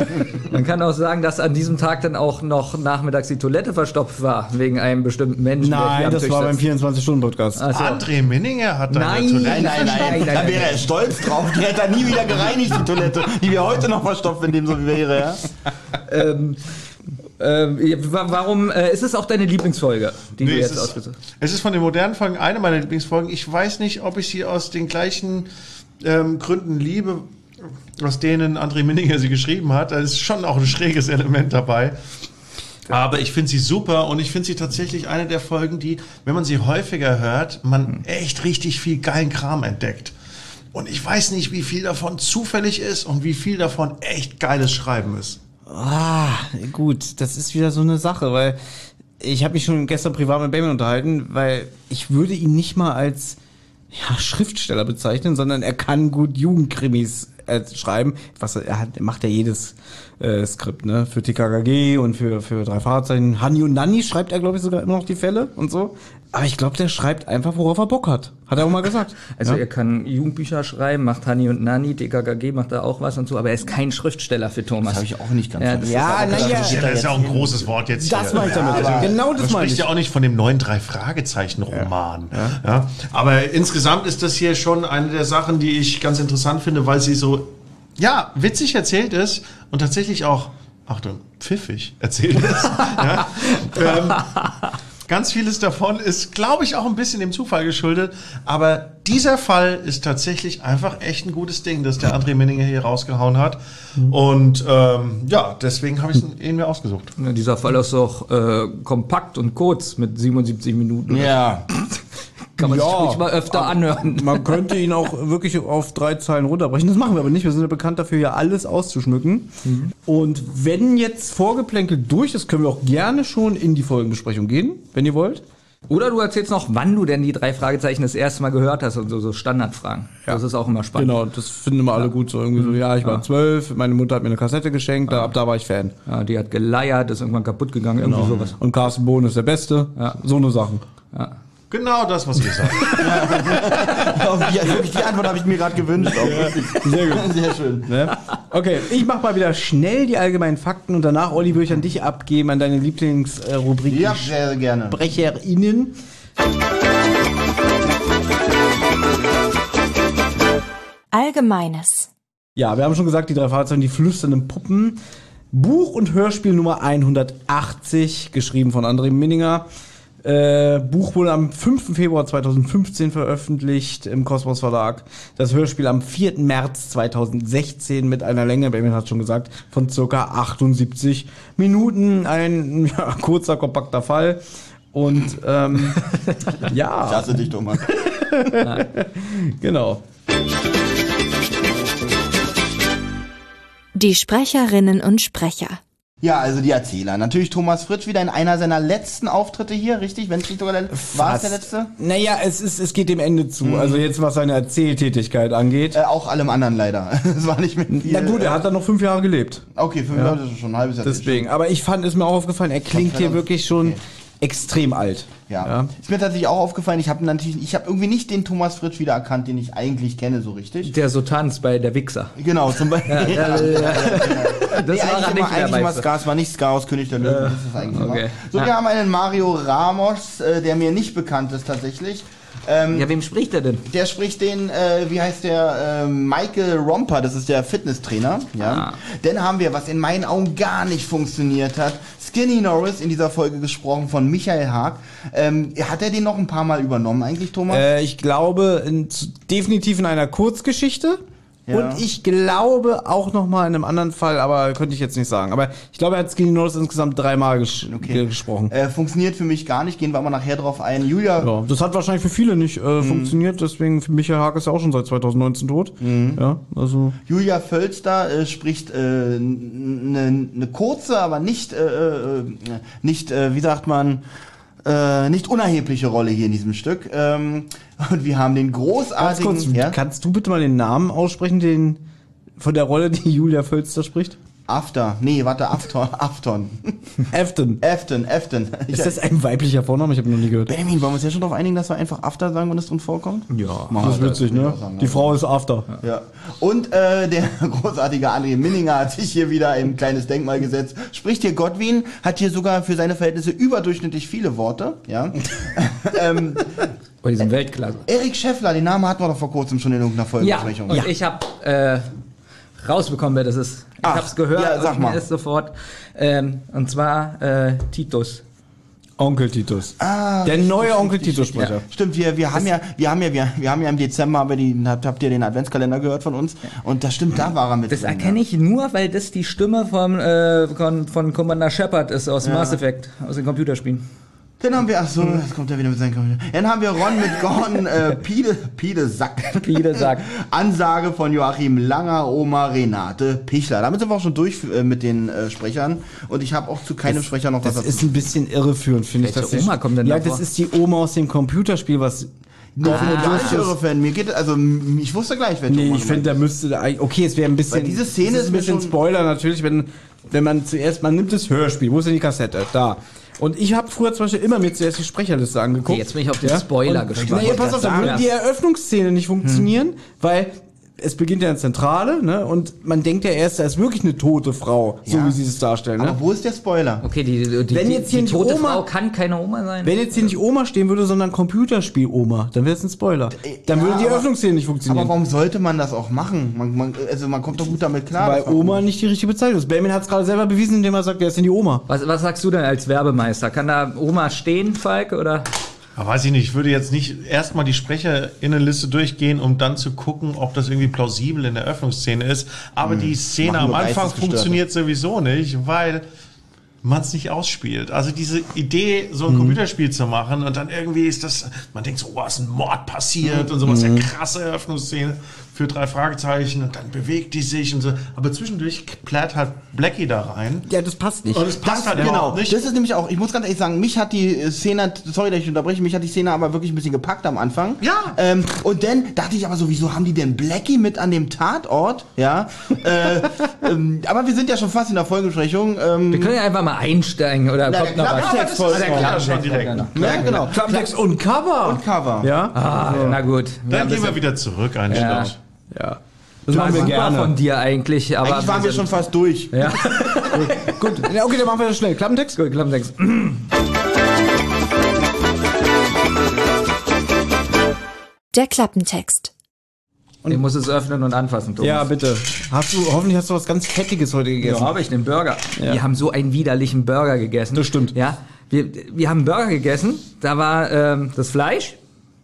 Speaker 7: Man kann auch sagen, dass an diesem Tag dann auch noch nachmittags die Toilette verstopft war, wegen einem bestimmten Menschen.
Speaker 4: Nein, das
Speaker 7: Tisch
Speaker 4: war beim
Speaker 7: sitzt.
Speaker 4: 24-Stunden-Podcast.
Speaker 7: Ach so.
Speaker 5: André Minninger hat da
Speaker 7: Nein.
Speaker 5: eine Toilette.
Speaker 6: Nein, nein, nein.
Speaker 7: Nein, nein,
Speaker 6: Da wäre er stolz drauf. Die hätte er nie wieder gereinigt, die Toilette. Die wir heute noch verstopft, wenn dem so wäre, ja?
Speaker 7: Ähm, wa- warum äh, ist es auch deine Lieblingsfolge, die du
Speaker 5: Nee, es,
Speaker 7: jetzt ausgesucht
Speaker 5: es ist von den modernen Folgen eine meiner Lieblingsfolgen. Ich weiß nicht, ob ich sie aus den gleichen ähm, Gründen liebe, aus denen André Minninger sie geschrieben hat. Da ist schon auch ein schräges Element dabei. Aber ich finde sie super und ich finde sie tatsächlich eine der Folgen, die, wenn man sie häufiger hört, man echt richtig viel geilen Kram entdeckt. Und ich weiß nicht, wie viel davon zufällig ist und wie viel davon echt geiles Schreiben ist.
Speaker 4: Ah, gut, das ist wieder so eine Sache, weil ich habe mich schon gestern privat mit Benjamin unterhalten, weil ich würde ihn nicht mal als ja, Schriftsteller bezeichnen, sondern er kann gut Jugendkrimis äh, schreiben. Was er, er hat, er macht ja jedes äh, Skript, ne? Für TKKG und für für drei Fahrzeichen. Hani und Nanni schreibt er, glaube ich, sogar immer noch die Fälle und so. Aber ich glaube, der schreibt einfach, worauf er Bock hat. Hat er auch mal gesagt.
Speaker 7: Also
Speaker 4: ja?
Speaker 7: er kann Jugendbücher schreiben, macht Hani und Nani, DKKG macht da auch was und so, aber er ist kein Schriftsteller für Thomas.
Speaker 6: Das habe ich auch nicht ganz
Speaker 7: Ja,
Speaker 6: verstanden.
Speaker 4: ja,
Speaker 6: Das ist
Speaker 4: ja.
Speaker 6: das da
Speaker 5: Das ist ja auch ein großes Wort jetzt
Speaker 4: Das
Speaker 5: hier.
Speaker 4: meine ich damit.
Speaker 6: aber-
Speaker 4: genau das meine
Speaker 5: spricht
Speaker 4: ich.
Speaker 5: ja auch nicht von dem neuen drei Fragezeichen Roman. Ja. Aber insgesamt ist das hier schon eine der Sachen, die ich ganz interessant finde, weil sie so ja witzig erzählt ist und tatsächlich auch Achtung pfiffig erzählt ist. ja. ähm, ganz vieles davon ist, glaube ich, auch ein bisschen dem Zufall geschuldet. Aber dieser Fall ist tatsächlich einfach echt ein gutes Ding, das der André Minninger hier rausgehauen hat. Und ähm, ja, deswegen habe ich ihn mir ausgesucht.
Speaker 7: Ja, dieser Fall ist doch äh, kompakt und kurz mit 77 Minuten.
Speaker 6: Ja.
Speaker 7: Kann man sich
Speaker 4: Ja,
Speaker 7: ruhig mal öfter anhören.
Speaker 4: Man könnte ihn auch wirklich auf drei Zeilen runterbrechen. Das machen wir aber nicht. Wir sind ja bekannt dafür, ja alles auszuschmücken. Und wenn jetzt Vorgeplänkel durch ist, können wir auch gerne schon in die Folgenbesprechung gehen, wenn ihr wollt.
Speaker 7: Oder du erzählst noch, wann du denn die drei Fragezeichen das erste Mal gehört hast und so, so Standardfragen. Das ist auch immer spannend.
Speaker 4: Genau, das finden immer alle gut. So irgendwie so, ja, ich war zwölf, meine Mutter hat mir eine Kassette geschenkt, da, ab da war ich Fan.
Speaker 7: Ja, die hat geleiert, ist irgendwann kaputt gegangen, irgendwie sowas.
Speaker 4: Und Carsten Bohn ist der Beste.
Speaker 7: Ja.
Speaker 4: So eine Sachen.
Speaker 5: Genau das, was sagt.
Speaker 6: ja, wirklich, die Antwort habe ich mir gerade gewünscht. Auch.
Speaker 4: Sehr gut.
Speaker 6: Sehr schön.
Speaker 4: Ne? Okay, ich mach mal wieder schnell die allgemeinen Fakten und danach, Olli, würde ich an dich abgeben, an deine Lieblingsrubrik.
Speaker 6: Ja, sehr gerne.
Speaker 4: SprecherInnen.
Speaker 3: Allgemeines.
Speaker 4: Ja, wir haben schon gesagt, die drei Fahrzeuge, die flüsternden Puppen. Buch und Hörspiel Nummer 180, geschrieben von André Minninger. Äh, Buch wurde am 5. Februar 2015 veröffentlicht im Kosmos Verlag. Das Hörspiel am 4. März 2016 mit einer Länge, Benjamin hat schon gesagt, von circa 78 Minuten. Ein ja, kurzer, kompakter Fall. Und ähm,
Speaker 6: Ich
Speaker 4: ja,
Speaker 6: hasse dich, Thomas.
Speaker 4: genau.
Speaker 3: Die Sprecherinnen und Sprecher.
Speaker 6: Ja, also die Erzähler. Natürlich Thomas Fritsch wieder in einer seiner letzten Auftritte hier, richtig? Wenn es nicht sogar der, war es der letzte?
Speaker 4: Naja, es, ist, es geht dem Ende zu. Also jetzt, was seine Erzähltätigkeit angeht.
Speaker 6: Äh, auch allem anderen leider. Es war nicht mit viel.
Speaker 4: Na gut, er hat dann noch fünf Jahre gelebt.
Speaker 6: Okay, fünf Jahre, das ist schon ein halbes Jahr.
Speaker 4: Deswegen. Aber ich fand, ist mir auch aufgefallen, er klingt hier wirklich schon
Speaker 6: Okay.
Speaker 4: extrem alt.
Speaker 6: Ja.
Speaker 4: Ja.
Speaker 6: Ist mir tatsächlich auch aufgefallen, ich habe natürlich, ich habe irgendwie nicht den Thomas Fritsch wiedererkannt, den ich eigentlich kenne, so richtig.
Speaker 7: Der so tanzt bei der Wichser.
Speaker 6: Genau, zum Beispiel. Ja,
Speaker 7: Das
Speaker 6: nee,
Speaker 7: war
Speaker 6: eigentlich immer,
Speaker 7: nicht
Speaker 6: eigentlich immer
Speaker 7: mehr
Speaker 6: Ska, es war nicht Ska aus König der Löwen, das ist eigentlich
Speaker 7: okay.
Speaker 6: immer. So, wir haben einen Mario Ramos, äh, der mir nicht bekannt ist tatsächlich. Ähm,
Speaker 7: Ja, wem spricht er denn?
Speaker 6: Der spricht den, äh, wie heißt der, äh, Michael Romper, das ist der Fitnesstrainer. Ja.
Speaker 7: Ah.
Speaker 6: Dann haben wir, was in meinen Augen gar nicht funktioniert hat, Skinny Norris in dieser Folge gesprochen von Michael Haag. Ähm, hat er den noch ein paar Mal übernommen eigentlich, Thomas?
Speaker 4: Äh, ich glaube, in, definitiv in einer Kurzgeschichte.
Speaker 6: Ja.
Speaker 4: Und ich glaube auch noch mal in einem anderen Fall, aber könnte ich jetzt nicht sagen. Aber ich glaube, er hat Skinny Norris insgesamt dreimal ges
Speaker 6: Okay.
Speaker 4: gesprochen.
Speaker 6: Äh, funktioniert für mich gar nicht, gehen wir aber nachher drauf ein. Julia,
Speaker 4: Ja, das hat wahrscheinlich für viele nicht äh,
Speaker 6: Mhm.
Speaker 4: funktioniert, deswegen für Michael Haag ist ja auch schon seit 2019 tot.
Speaker 6: Mhm.
Speaker 4: Ja, also
Speaker 6: Julia Völster äh, spricht eine äh, ne kurze, aber nicht, äh, äh, nicht wie sagt man, äh, nicht unerhebliche Rolle hier in diesem Stück. Ähm, und wir haben den großartigen...
Speaker 4: kurz,
Speaker 6: ja?
Speaker 4: kannst du bitte mal den Namen aussprechen, den von der Rolle, die Julia Völster spricht?
Speaker 6: After. Nee, warte, Afton. Afton.
Speaker 4: Afton.
Speaker 6: Afton, Afton. Ich,
Speaker 4: Ist das ein weiblicher Vorname? Ich habe noch nie gehört.
Speaker 6: Benjamin, wollen wir uns ja schon darauf einigen, dass wir einfach After sagen, wenn es drin vorkommt?
Speaker 7: Ja.
Speaker 6: Machen
Speaker 4: Das ist witzig, ne?
Speaker 6: sagen,
Speaker 4: Die. Frau ist After.
Speaker 6: Ja. Und äh, der großartige André Minninger hat sich hier wieder ein kleines Denkmal gesetzt. Spricht hier Godwin, hat hier sogar für seine Verhältnisse überdurchschnittlich viele Worte. Ja. ähm,
Speaker 7: Bei diesem Weltklasse.
Speaker 6: Erik Scheffler, den Namen hatten wir doch vor kurzem schon in irgendeiner
Speaker 7: Ja,
Speaker 6: Folgebesprechung.
Speaker 7: und ich habe äh, rausbekommen, wer das ist. Ich
Speaker 6: Ach,
Speaker 7: hab's gehört
Speaker 6: ja, sag mal.
Speaker 7: ist sofort. Ähm, und zwar äh, Titus.
Speaker 4: Onkel Titus.
Speaker 6: Ah,
Speaker 4: der neue
Speaker 6: richtig,
Speaker 4: Onkel
Speaker 6: richtig,
Speaker 4: Titus-Sprecher.
Speaker 6: Stimmt, wir, wir haben ja, wir haben ja, wir, wir haben ja im Dezember, haben wir die, habt, habt ihr den Adventskalender gehört von uns? Und das stimmt, da war er mit
Speaker 7: Das
Speaker 6: drin,
Speaker 7: erkenne ich nur, weil das die Stimme vom, äh, von, von Commander Shepard ist aus
Speaker 6: Ja.
Speaker 7: Mass Effect, aus den Computerspielen.
Speaker 6: Dann haben wir, ach so, jetzt kommt er wieder mit seinem Computer. Dann haben wir Ron mit Gordon äh, Pide, Pide Sack.
Speaker 7: Pide Sack.
Speaker 6: Ansage von Joachim Langer, Oma Renate Pichler. Damit sind wir auch schon durch äh, mit den äh, Sprechern. Und ich habe auch zu keinem Sprecher noch was
Speaker 4: Das ist ein bisschen irreführend, finde ich. Dass
Speaker 7: Oma kommt denn
Speaker 4: Ja,
Speaker 7: da
Speaker 4: das ist die Oma aus dem Computerspiel, was.
Speaker 6: Ich bin
Speaker 4: Ah.
Speaker 6: gar nicht irre Fan. Mir geht, also ich wusste gleich, wer
Speaker 4: Nee, ich finde, da müsste da okay, es wäre ein bisschen.
Speaker 6: Weil diese Szene
Speaker 4: das
Speaker 6: ist
Speaker 4: ein bisschen Spoiler natürlich, wenn wenn man zuerst man nimmt das Hörspiel, wo ist denn die Kassette? Da. Und ich habe früher zum Beispiel immer mir zuerst die Sprecherliste angeguckt.
Speaker 7: Okay, jetzt bin ich auf den Spoiler
Speaker 4: Und-
Speaker 7: gespannt.
Speaker 4: Nee, pass auf, da würde
Speaker 7: Ja.
Speaker 4: die Eröffnungsszene nicht funktionieren, weil es beginnt ja in Zentrale, ne? Und man denkt ja erst, da ist wirklich eine tote Frau, so
Speaker 6: Ja.
Speaker 4: wie sie es darstellen,
Speaker 6: Aber
Speaker 4: ne?
Speaker 6: wo ist der Spoiler?
Speaker 7: Okay, die, die, die,
Speaker 4: Wenn
Speaker 7: die,
Speaker 4: jetzt hier
Speaker 7: die
Speaker 4: nicht
Speaker 7: tote
Speaker 4: Oma-
Speaker 7: Frau kann keine Oma sein.
Speaker 4: Wenn jetzt hier nicht Oma stehen würde, sondern Computerspiel-Oma, dann wäre es ein Spoiler. Dann
Speaker 6: ja,
Speaker 4: würde die
Speaker 6: aber-
Speaker 4: Eröffnungsszene nicht
Speaker 6: Aber
Speaker 4: funktionieren.
Speaker 6: warum sollte man das auch machen? Man, man, also man kommt doch gut damit klar.
Speaker 4: Weil Oma nicht die richtige Bezeichnung ist. Benjamin hat es gerade selber bewiesen, indem er sagt, wer ist denn die Oma?
Speaker 7: was, was sagst du denn als Werbemeister? Kann da Oma stehen, Falk? Oder?
Speaker 5: Aber weiß ich nicht, ich würde jetzt nicht erstmal die Sprecherinnenliste durchgehen, um dann zu gucken, ob das irgendwie plausibel in der Öffnungsszene ist. Aber die Szene am Anfang funktioniert sowieso nicht, weil man es nicht ausspielt. Also diese Idee, so
Speaker 6: Mhm.
Speaker 5: ein Computerspiel zu machen und dann irgendwie ist das, man denkt so, oh, ist ein Mord passiert und sowas,
Speaker 6: Mhm.
Speaker 5: ja krasse Eröffnungsszene für drei Fragezeichen und dann bewegt die sich und so. Aber zwischendurch plärt halt Blackie da rein.
Speaker 4: Ja, das passt nicht.
Speaker 5: Und es passt halt
Speaker 6: genau,
Speaker 5: nicht.
Speaker 6: das ist nämlich auch, ich muss ganz ehrlich sagen, mich hat die Szene, sorry, dass ich unterbreche, mich hat die Szene aber wirklich ein bisschen gepackt am Anfang.
Speaker 5: Ja.
Speaker 6: Ähm, und dann dachte ich aber so, wieso haben die denn Blackie mit an dem Tatort? Ja. äh, ähm, aber wir sind ja schon fast in der Folgebesprechung. Ähm,
Speaker 7: Wir können ja einfach mal einsteigen oder
Speaker 6: Na,
Speaker 7: kommt
Speaker 6: der
Speaker 7: noch was?
Speaker 5: Das ist
Speaker 6: folgt
Speaker 5: ja
Speaker 6: noch.
Speaker 5: schon direkt.
Speaker 6: ja, genau.
Speaker 4: Klappentext und Cover.
Speaker 6: Und Cover.
Speaker 4: Ja?
Speaker 7: Ah, na gut.
Speaker 5: Dann gehen
Speaker 7: das
Speaker 5: wir wieder zurück, einen
Speaker 7: Ja.
Speaker 5: Schritt.
Speaker 4: Ja. Das
Speaker 7: ja
Speaker 4: machen wir
Speaker 7: super
Speaker 4: gerne.
Speaker 7: von dir eigentlich, aber
Speaker 6: Eigentlich waren wir schon fast durch.
Speaker 7: Ja,
Speaker 4: Gut, ja, okay, dann machen wir das schnell. Klappentext?
Speaker 7: gut, Klappentext.
Speaker 3: Der Klappentext.
Speaker 7: Ich muss es öffnen und anfassen, Thomas.
Speaker 4: Ja, bitte. Hast du, hoffentlich hast du was ganz Fettiges heute
Speaker 7: Ja,
Speaker 4: gegessen.
Speaker 7: habe ich den Burger.
Speaker 4: Ja.
Speaker 7: Wir haben so einen widerlichen Burger gegessen.
Speaker 4: Das stimmt.
Speaker 7: Ja, wir, wir haben einen Burger gegessen. Da war ähm, das Fleisch,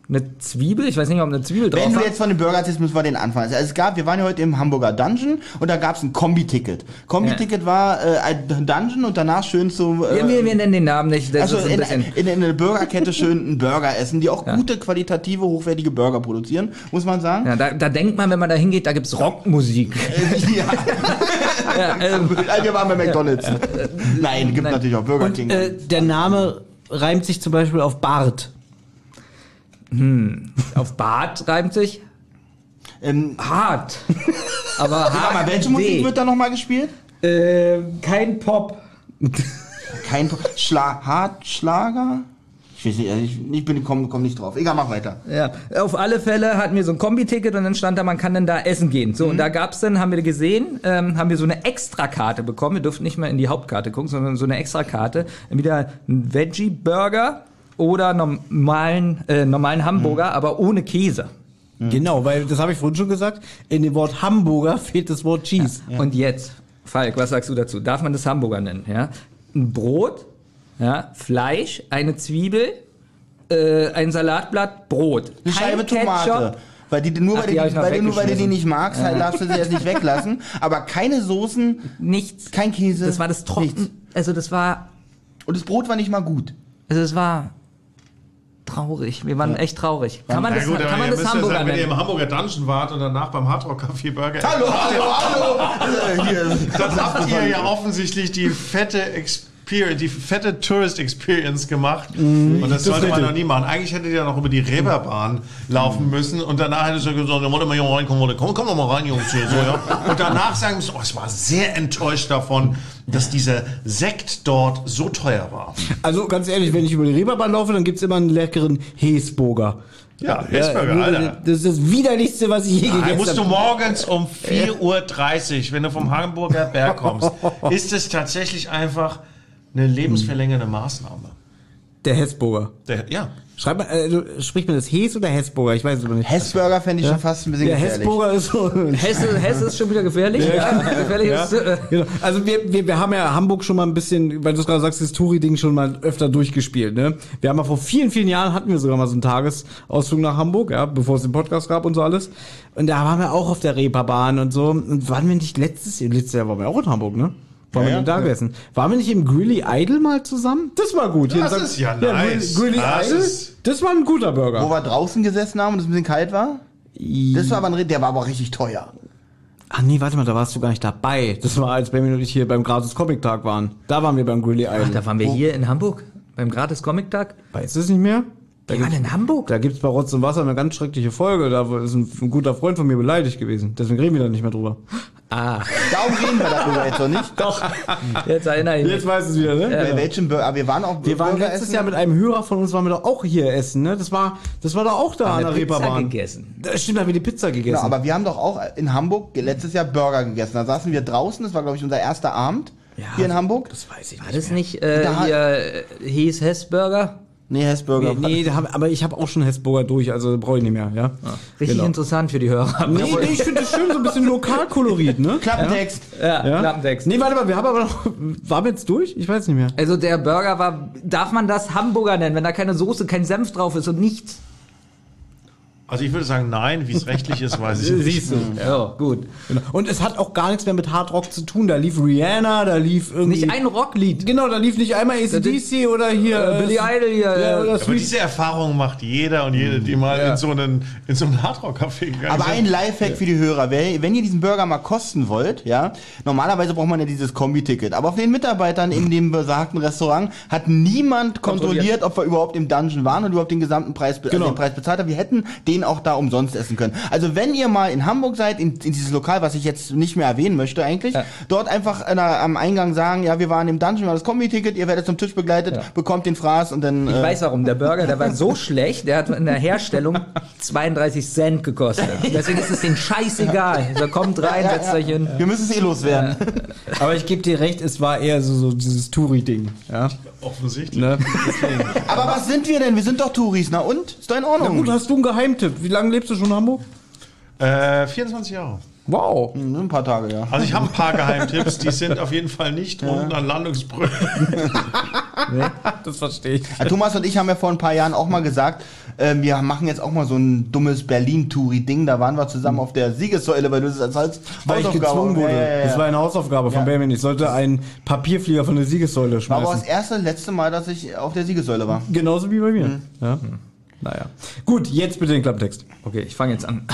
Speaker 7: eine Zwiebel. Ich weiß nicht, ob eine Zwiebel drauf
Speaker 6: Wenn du
Speaker 7: war.
Speaker 6: jetzt von dem Burger erzählst, müssen wir den anfangen. Also es gab, wir waren ja heute im Hamburger Dungeon und da gab es ein Kombi-Ticket. Kombi-Ticket war äh, ein Dungeon und danach schön zu. Äh,
Speaker 7: wir, wir, wir nennen den Namen nicht. Das
Speaker 6: also
Speaker 7: ist ein
Speaker 6: in, in, in einer Burgerkette schön einen Burger essen, die auch
Speaker 7: Ja.
Speaker 6: gute, qualitative, hochwertige Burger produzieren, muss man sagen.
Speaker 7: Ja, da, da denkt man, wenn man da hingeht, da gibt's Rockmusik.
Speaker 6: ja.
Speaker 7: ja, ähm,
Speaker 6: Also wir waren bei McDonalds. Nein, gibt
Speaker 7: Nein.
Speaker 6: natürlich auch Burger
Speaker 4: Und
Speaker 6: King.
Speaker 4: äh, der Name reimt sich zum Beispiel auf Bart.
Speaker 7: Auf Bart reimt sich
Speaker 6: ähm,
Speaker 7: hart. Aber
Speaker 6: sag mal,
Speaker 7: hart.
Speaker 6: welche Musik wird da nochmal gespielt?
Speaker 7: Äh, kein Pop.
Speaker 6: Kein Schla Hart Schlager? Ich weiß nicht, also ich, ich bin komm, komm nicht drauf. Egal, mach weiter.
Speaker 7: Ja, auf alle Fälle hatten wir so ein Kombi-Ticket und dann stand da, man kann dann da essen gehen. So, und da gab's dann, haben wir gesehen, ähm, haben wir so eine Extrakarte bekommen. Wir durften nicht mehr in die Hauptkarte gucken, sondern so eine Extrakarte. Wieder ein Veggie-Burger oder normalen, äh, normalen Hamburger, aber ohne Käse.
Speaker 4: Genau, weil das habe ich vorhin schon gesagt. In dem Wort Hamburger fehlt das Wort Cheese.
Speaker 7: Und jetzt, Falk, was sagst du dazu? Darf man das Hamburger nennen? Ja? Ein Brot, ja, Fleisch, eine Zwiebel, äh, ein Salatblatt, Brot.
Speaker 6: Eine Scheibe Tomate.
Speaker 7: Ketchup.
Speaker 6: Weil die, nur,
Speaker 7: Ach,
Speaker 6: weil,
Speaker 7: die
Speaker 6: die, weil, nur weil du die nicht magst, halt darfst du sie jetzt nicht weglassen. Aber keine Soßen,
Speaker 7: Nichts.
Speaker 6: kein Käse.
Speaker 7: Das war das
Speaker 6: nichts.
Speaker 7: Trocken. Also das war,
Speaker 6: Und das Brot war nicht mal gut.
Speaker 7: also es war traurig. Wir waren echt traurig. Kann man
Speaker 5: Na
Speaker 7: das,
Speaker 5: gut,
Speaker 7: kann man das
Speaker 5: ja
Speaker 7: Hamburger
Speaker 5: sagen, wenn ihr im? Hamburger Dungeon wart und danach beim Hardrock Café Burger
Speaker 6: Hallo, hallo, hallo! Hier.
Speaker 5: Dann habt ihr ja offensichtlich die fette Experience, die fette Tourist Experience gemacht. und das, sollte man noch nie machen. Eigentlich hättet ihr noch über die Reeperbahn laufen müssen und danach hättet ihr gesagt, ja, wollt ihr mal hier reinkommen, wollt ihr- komm, komm doch mal rein, Jungs. Hier, so, ja. Und danach sagen müssen, oh, ich war sehr enttäuscht davon, dass dieser Sekt dort so teuer war.
Speaker 4: Also ganz ehrlich, wenn ich über die Reeperbahn laufe, dann gibt's immer einen leckeren Häsburger.
Speaker 5: Ja, Hesburger, Alter.
Speaker 4: Das ist das widerlichste, was ich je
Speaker 5: Da
Speaker 4: gegessen
Speaker 5: musst du
Speaker 4: habe.
Speaker 5: morgens um 4.30 Uhr, wenn du vom Hamburger Berg kommst, ist es tatsächlich einfach eine lebensverlängernde Maßnahme.
Speaker 4: Der Hessburger.
Speaker 5: Der, ja.
Speaker 4: Schreib mal, äh, spricht man das Hes oder Hessburger? Ich weiß es aber nicht.
Speaker 6: Hessburger fände ich schon fast ein bisschen
Speaker 4: Der
Speaker 6: gefährlich.
Speaker 4: Hessburger ist so.
Speaker 7: Hesse, Hesse ist schon wieder gefährlich. Ja, gefährlich
Speaker 4: Ja,
Speaker 7: ist, äh,
Speaker 4: genau. Also wir, wir, wir haben ja Hamburg schon mal ein bisschen, weil du es gerade sagst, das Touri-Ding schon mal öfter durchgespielt. Ne? Wir haben ja vor vielen, vielen Jahren hatten wir sogar mal so einen Tagesausflug nach Hamburg, ja, bevor es den Podcast gab und so alles. Und da waren wir auch auf der Reeperbahn und so. Und waren wir nicht letztes Jahr, letztes Jahr waren wir auch in Hamburg, ne? Waren wir
Speaker 6: Ja,
Speaker 4: denn da
Speaker 6: ja.
Speaker 4: gewesen? Waren wir nicht im Grilly Idol mal zusammen? Das war gut. Hier
Speaker 5: Das
Speaker 4: in St.
Speaker 5: ist ja nice.
Speaker 4: Grilly
Speaker 5: Das
Speaker 4: Idol,
Speaker 5: ist-
Speaker 4: das war ein guter Burger.
Speaker 6: Wo wir draußen gesessen haben und es ein bisschen kalt war? Das war aber ein, der war aber richtig teuer.
Speaker 4: Ach nee, warte mal, da warst du gar nicht dabei. Das war, als Benjamin und ich hier beim Gratis Comic Tag waren. Da waren wir beim Grilly Idol.
Speaker 7: Ach, da waren wir hier in Hamburg beim Gratis Comic Tag.
Speaker 4: Weißt du es nicht mehr? Da
Speaker 7: Wir waren
Speaker 4: gibt's,
Speaker 7: in Hamburg.
Speaker 4: da gibt's bei Rotz und Wasser eine ganz schreckliche Folge. Da ist ein, ein guter Freund von mir beleidigt gewesen. Deswegen reden wir da nicht mehr drüber.
Speaker 7: Ah,
Speaker 6: Darum reden wir darüber jetzt noch nicht.
Speaker 7: doch. Jetzt erinnere ich mich.
Speaker 4: Jetzt weiß es wieder, ne?
Speaker 6: Bei welchem Burger? Aber wir waren auch
Speaker 4: Wir waren
Speaker 6: Burger
Speaker 4: letztes
Speaker 6: essen.
Speaker 4: Jahr mit einem Hörer von uns, waren wir doch auch hier essen, ne? Das war, das war doch auch da an der
Speaker 7: wir Pizza
Speaker 4: Reeperbahn.
Speaker 7: gegessen.
Speaker 4: Das stimmt, da haben wir die Pizza gegessen.
Speaker 6: Genau, aber wir haben doch auch in Hamburg letztes Jahr Burger gegessen. Da saßen wir draußen, das war glaube ich unser erster Abend hier in Hamburg.
Speaker 4: das weiß ich
Speaker 7: War
Speaker 4: nicht.
Speaker 7: das nicht äh,
Speaker 6: Da-
Speaker 7: hier äh, Hieß Hessburger?
Speaker 6: Nee, Hessburger.
Speaker 4: Nee, nee aber ich habe auch schon Hessburger durch, also brauche ich nicht mehr, ja.
Speaker 7: Richtig
Speaker 4: Genau.
Speaker 7: interessant für die Hörer.
Speaker 4: Nee, nee, ich finde das schön, so ein bisschen Lokalkolorit, ne?
Speaker 6: Klappentext.
Speaker 7: Ja,
Speaker 4: Ja?
Speaker 7: Klappentext.
Speaker 4: Nee, warte mal, wir haben aber noch. Waren wir jetzt durch? Ich weiß nicht mehr.
Speaker 7: Also der Burger war, darf man das Hamburger nennen, wenn da keine Soße, kein Senf drauf ist und nichts?
Speaker 5: Also ich würde sagen, nein, wie es rechtlich ist, weiß ich nicht.
Speaker 4: Siehst du.
Speaker 7: Ja, gut.
Speaker 4: Genau. Und es hat auch gar nichts mehr mit Hard Rock zu tun. Da lief Rihanna, da lief irgendwie.
Speaker 7: Nicht ein Rocklied.
Speaker 4: Genau, da lief nicht einmal ACDC oder hier.
Speaker 7: Äh, Billy Idol hier,
Speaker 4: Ja, oder
Speaker 5: Aber diese Erfahrung macht jeder und jede, die mal in so einen, in so einen Hardrock-Café gegangen
Speaker 6: Aber
Speaker 5: sind.
Speaker 6: ein Lifehack für die Hörer, wenn ihr diesen Burger mal kosten wollt, ja, normalerweise braucht man ja dieses Kombi-Ticket, aber auf den Mitarbeitern in dem besagten Restaurant hat niemand kontrolliert, ob wir überhaupt im Dungeon waren und überhaupt den gesamten Preis,
Speaker 4: Genau.
Speaker 6: also den Preis bezahlt haben. Wir hätten den auch da umsonst essen können. Also wenn ihr mal in Hamburg seid, in, in dieses Lokal, was ich jetzt nicht mehr erwähnen möchte eigentlich, dort einfach an der, am Eingang sagen, ja, wir waren im Dungeon, wir haben das Kombi-Ticket, ihr werdet zum Tisch begleitet, bekommt den Fraß und dann...
Speaker 7: Ich
Speaker 6: äh,
Speaker 7: weiß warum, der Burger, der war so schlecht, der hat in der Herstellung 32 Cent gekostet. Deswegen ist es denen scheißegal. So kommt rein,
Speaker 6: ja,
Speaker 7: setzt euch hin.
Speaker 6: wir müssen es eh loswerden.
Speaker 4: Aber ich gebe dir recht, es war eher so, so dieses Touri-Ding. Ja.
Speaker 5: Offensichtlich.
Speaker 4: Ne?
Speaker 6: Aber was sind wir denn? Wir sind doch Touris, na und? Ist doch in
Speaker 4: Na
Speaker 6: Ordnung.
Speaker 4: gut, hast du einen Geheimtipp? Wie lange lebst du schon in Hamburg?
Speaker 5: Äh, 24 Jahre.
Speaker 4: Wow.
Speaker 6: Hm, Ein paar Tage, ja.
Speaker 5: Also ich habe ein paar Geheimtipps, die sind auf jeden Fall nicht unten an Landungsbrücken.
Speaker 4: Das verstehe ich.
Speaker 6: Ja, Thomas und ich haben ja vor ein paar Jahren auch mal gesagt, äh, wir machen jetzt auch mal so ein dummes Berlin-Touri-Ding. Da waren wir zusammen auf der Siegessäule, weil du das als, als
Speaker 4: Weil ich
Speaker 6: Hausaufgabe-
Speaker 4: gezwungen wurde.
Speaker 6: Ja, ja, ja.
Speaker 4: Das war eine Hausaufgabe von
Speaker 6: Ja.
Speaker 4: Benjamin. Ich sollte einen Papierflieger von der Siegessäule
Speaker 6: war aber das
Speaker 4: schmeißen.
Speaker 6: erste, letzte Mal, dass ich auf der Siegessäule war.
Speaker 4: Genauso wie bei mir. Ja. Naja. Gut, jetzt bitte den Klapptext.
Speaker 7: Okay, ich fange jetzt an.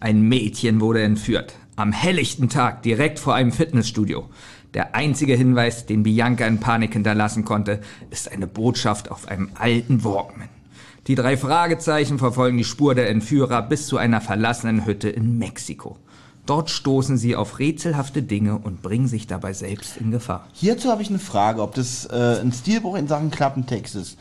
Speaker 7: Ein Mädchen wurde entführt. Am helllichten Tag, direkt vor einem Fitnessstudio. Der einzige Hinweis, den Bianca in Panik hinterlassen konnte, ist eine Botschaft auf einem alten Walkman. Die drei Fragezeichen verfolgen die Spur der Entführer bis zu einer verlassenen Hütte in Mexiko. Dort stoßen sie auf rätselhafte Dinge und bringen sich dabei selbst in Gefahr.
Speaker 6: Hierzu habe ich eine Frage, ob das äh, ein Stilbruch in Sachen Klappentext ist.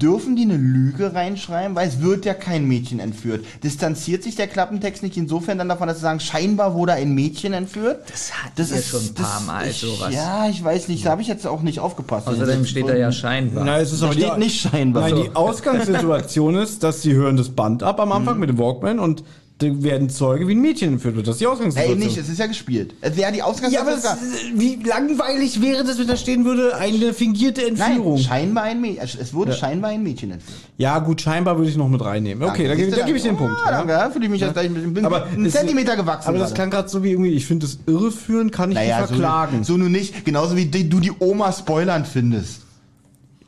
Speaker 6: Dürfen die eine Lüge reinschreiben? Weil es wird ja kein Mädchen entführt. Distanziert sich der Klappentext nicht insofern dann davon, dass sie sagen, scheinbar wurde ein Mädchen entführt?
Speaker 7: Das hatten wir schon ein paar Mal,
Speaker 6: ich,
Speaker 7: sowas.
Speaker 6: Ja, ich weiß nicht, da habe ich jetzt auch nicht aufgepasst.
Speaker 7: Außerdem steht da ja scheinbar.
Speaker 4: Na, es ist
Speaker 6: Da
Speaker 4: aber
Speaker 6: steht
Speaker 4: die,
Speaker 6: nicht scheinbar.
Speaker 4: Nein, die Ausgangssituation ist, dass sie hören das Band ab am Anfang mit dem Walkman und da werden Zeuge wie ein Mädchen entführt wird. Das ist die
Speaker 6: Ey,
Speaker 4: Ausgangssituation.
Speaker 6: nicht, es ist ja gespielt. Es wäre die
Speaker 4: ja, aber
Speaker 6: Ausgangssituation.
Speaker 4: es, wie langweilig wäre das, wenn da stehen würde, eine fingierte Entführung.
Speaker 6: Nein, scheinbar ein Mädchen. Es wurde scheinbar ein Mädchen entführt.
Speaker 4: Ja, gut, scheinbar würde ich noch mit reinnehmen. Okay, da,
Speaker 6: Danke. du,
Speaker 4: da gebe ich den. Punkt.
Speaker 6: Ah,
Speaker 4: ja.
Speaker 6: danke, ja, fühle ich mich jetzt gleich mit bin
Speaker 4: Aber
Speaker 6: einen Zentimeter gewachsen.
Speaker 4: Aber das klang gerade so wie irgendwie, ich finde das irreführend, kann ich
Speaker 6: naja,
Speaker 4: nicht verklagen.
Speaker 6: So, so nun nicht. Genauso wie die, du die Oma spoilern findest.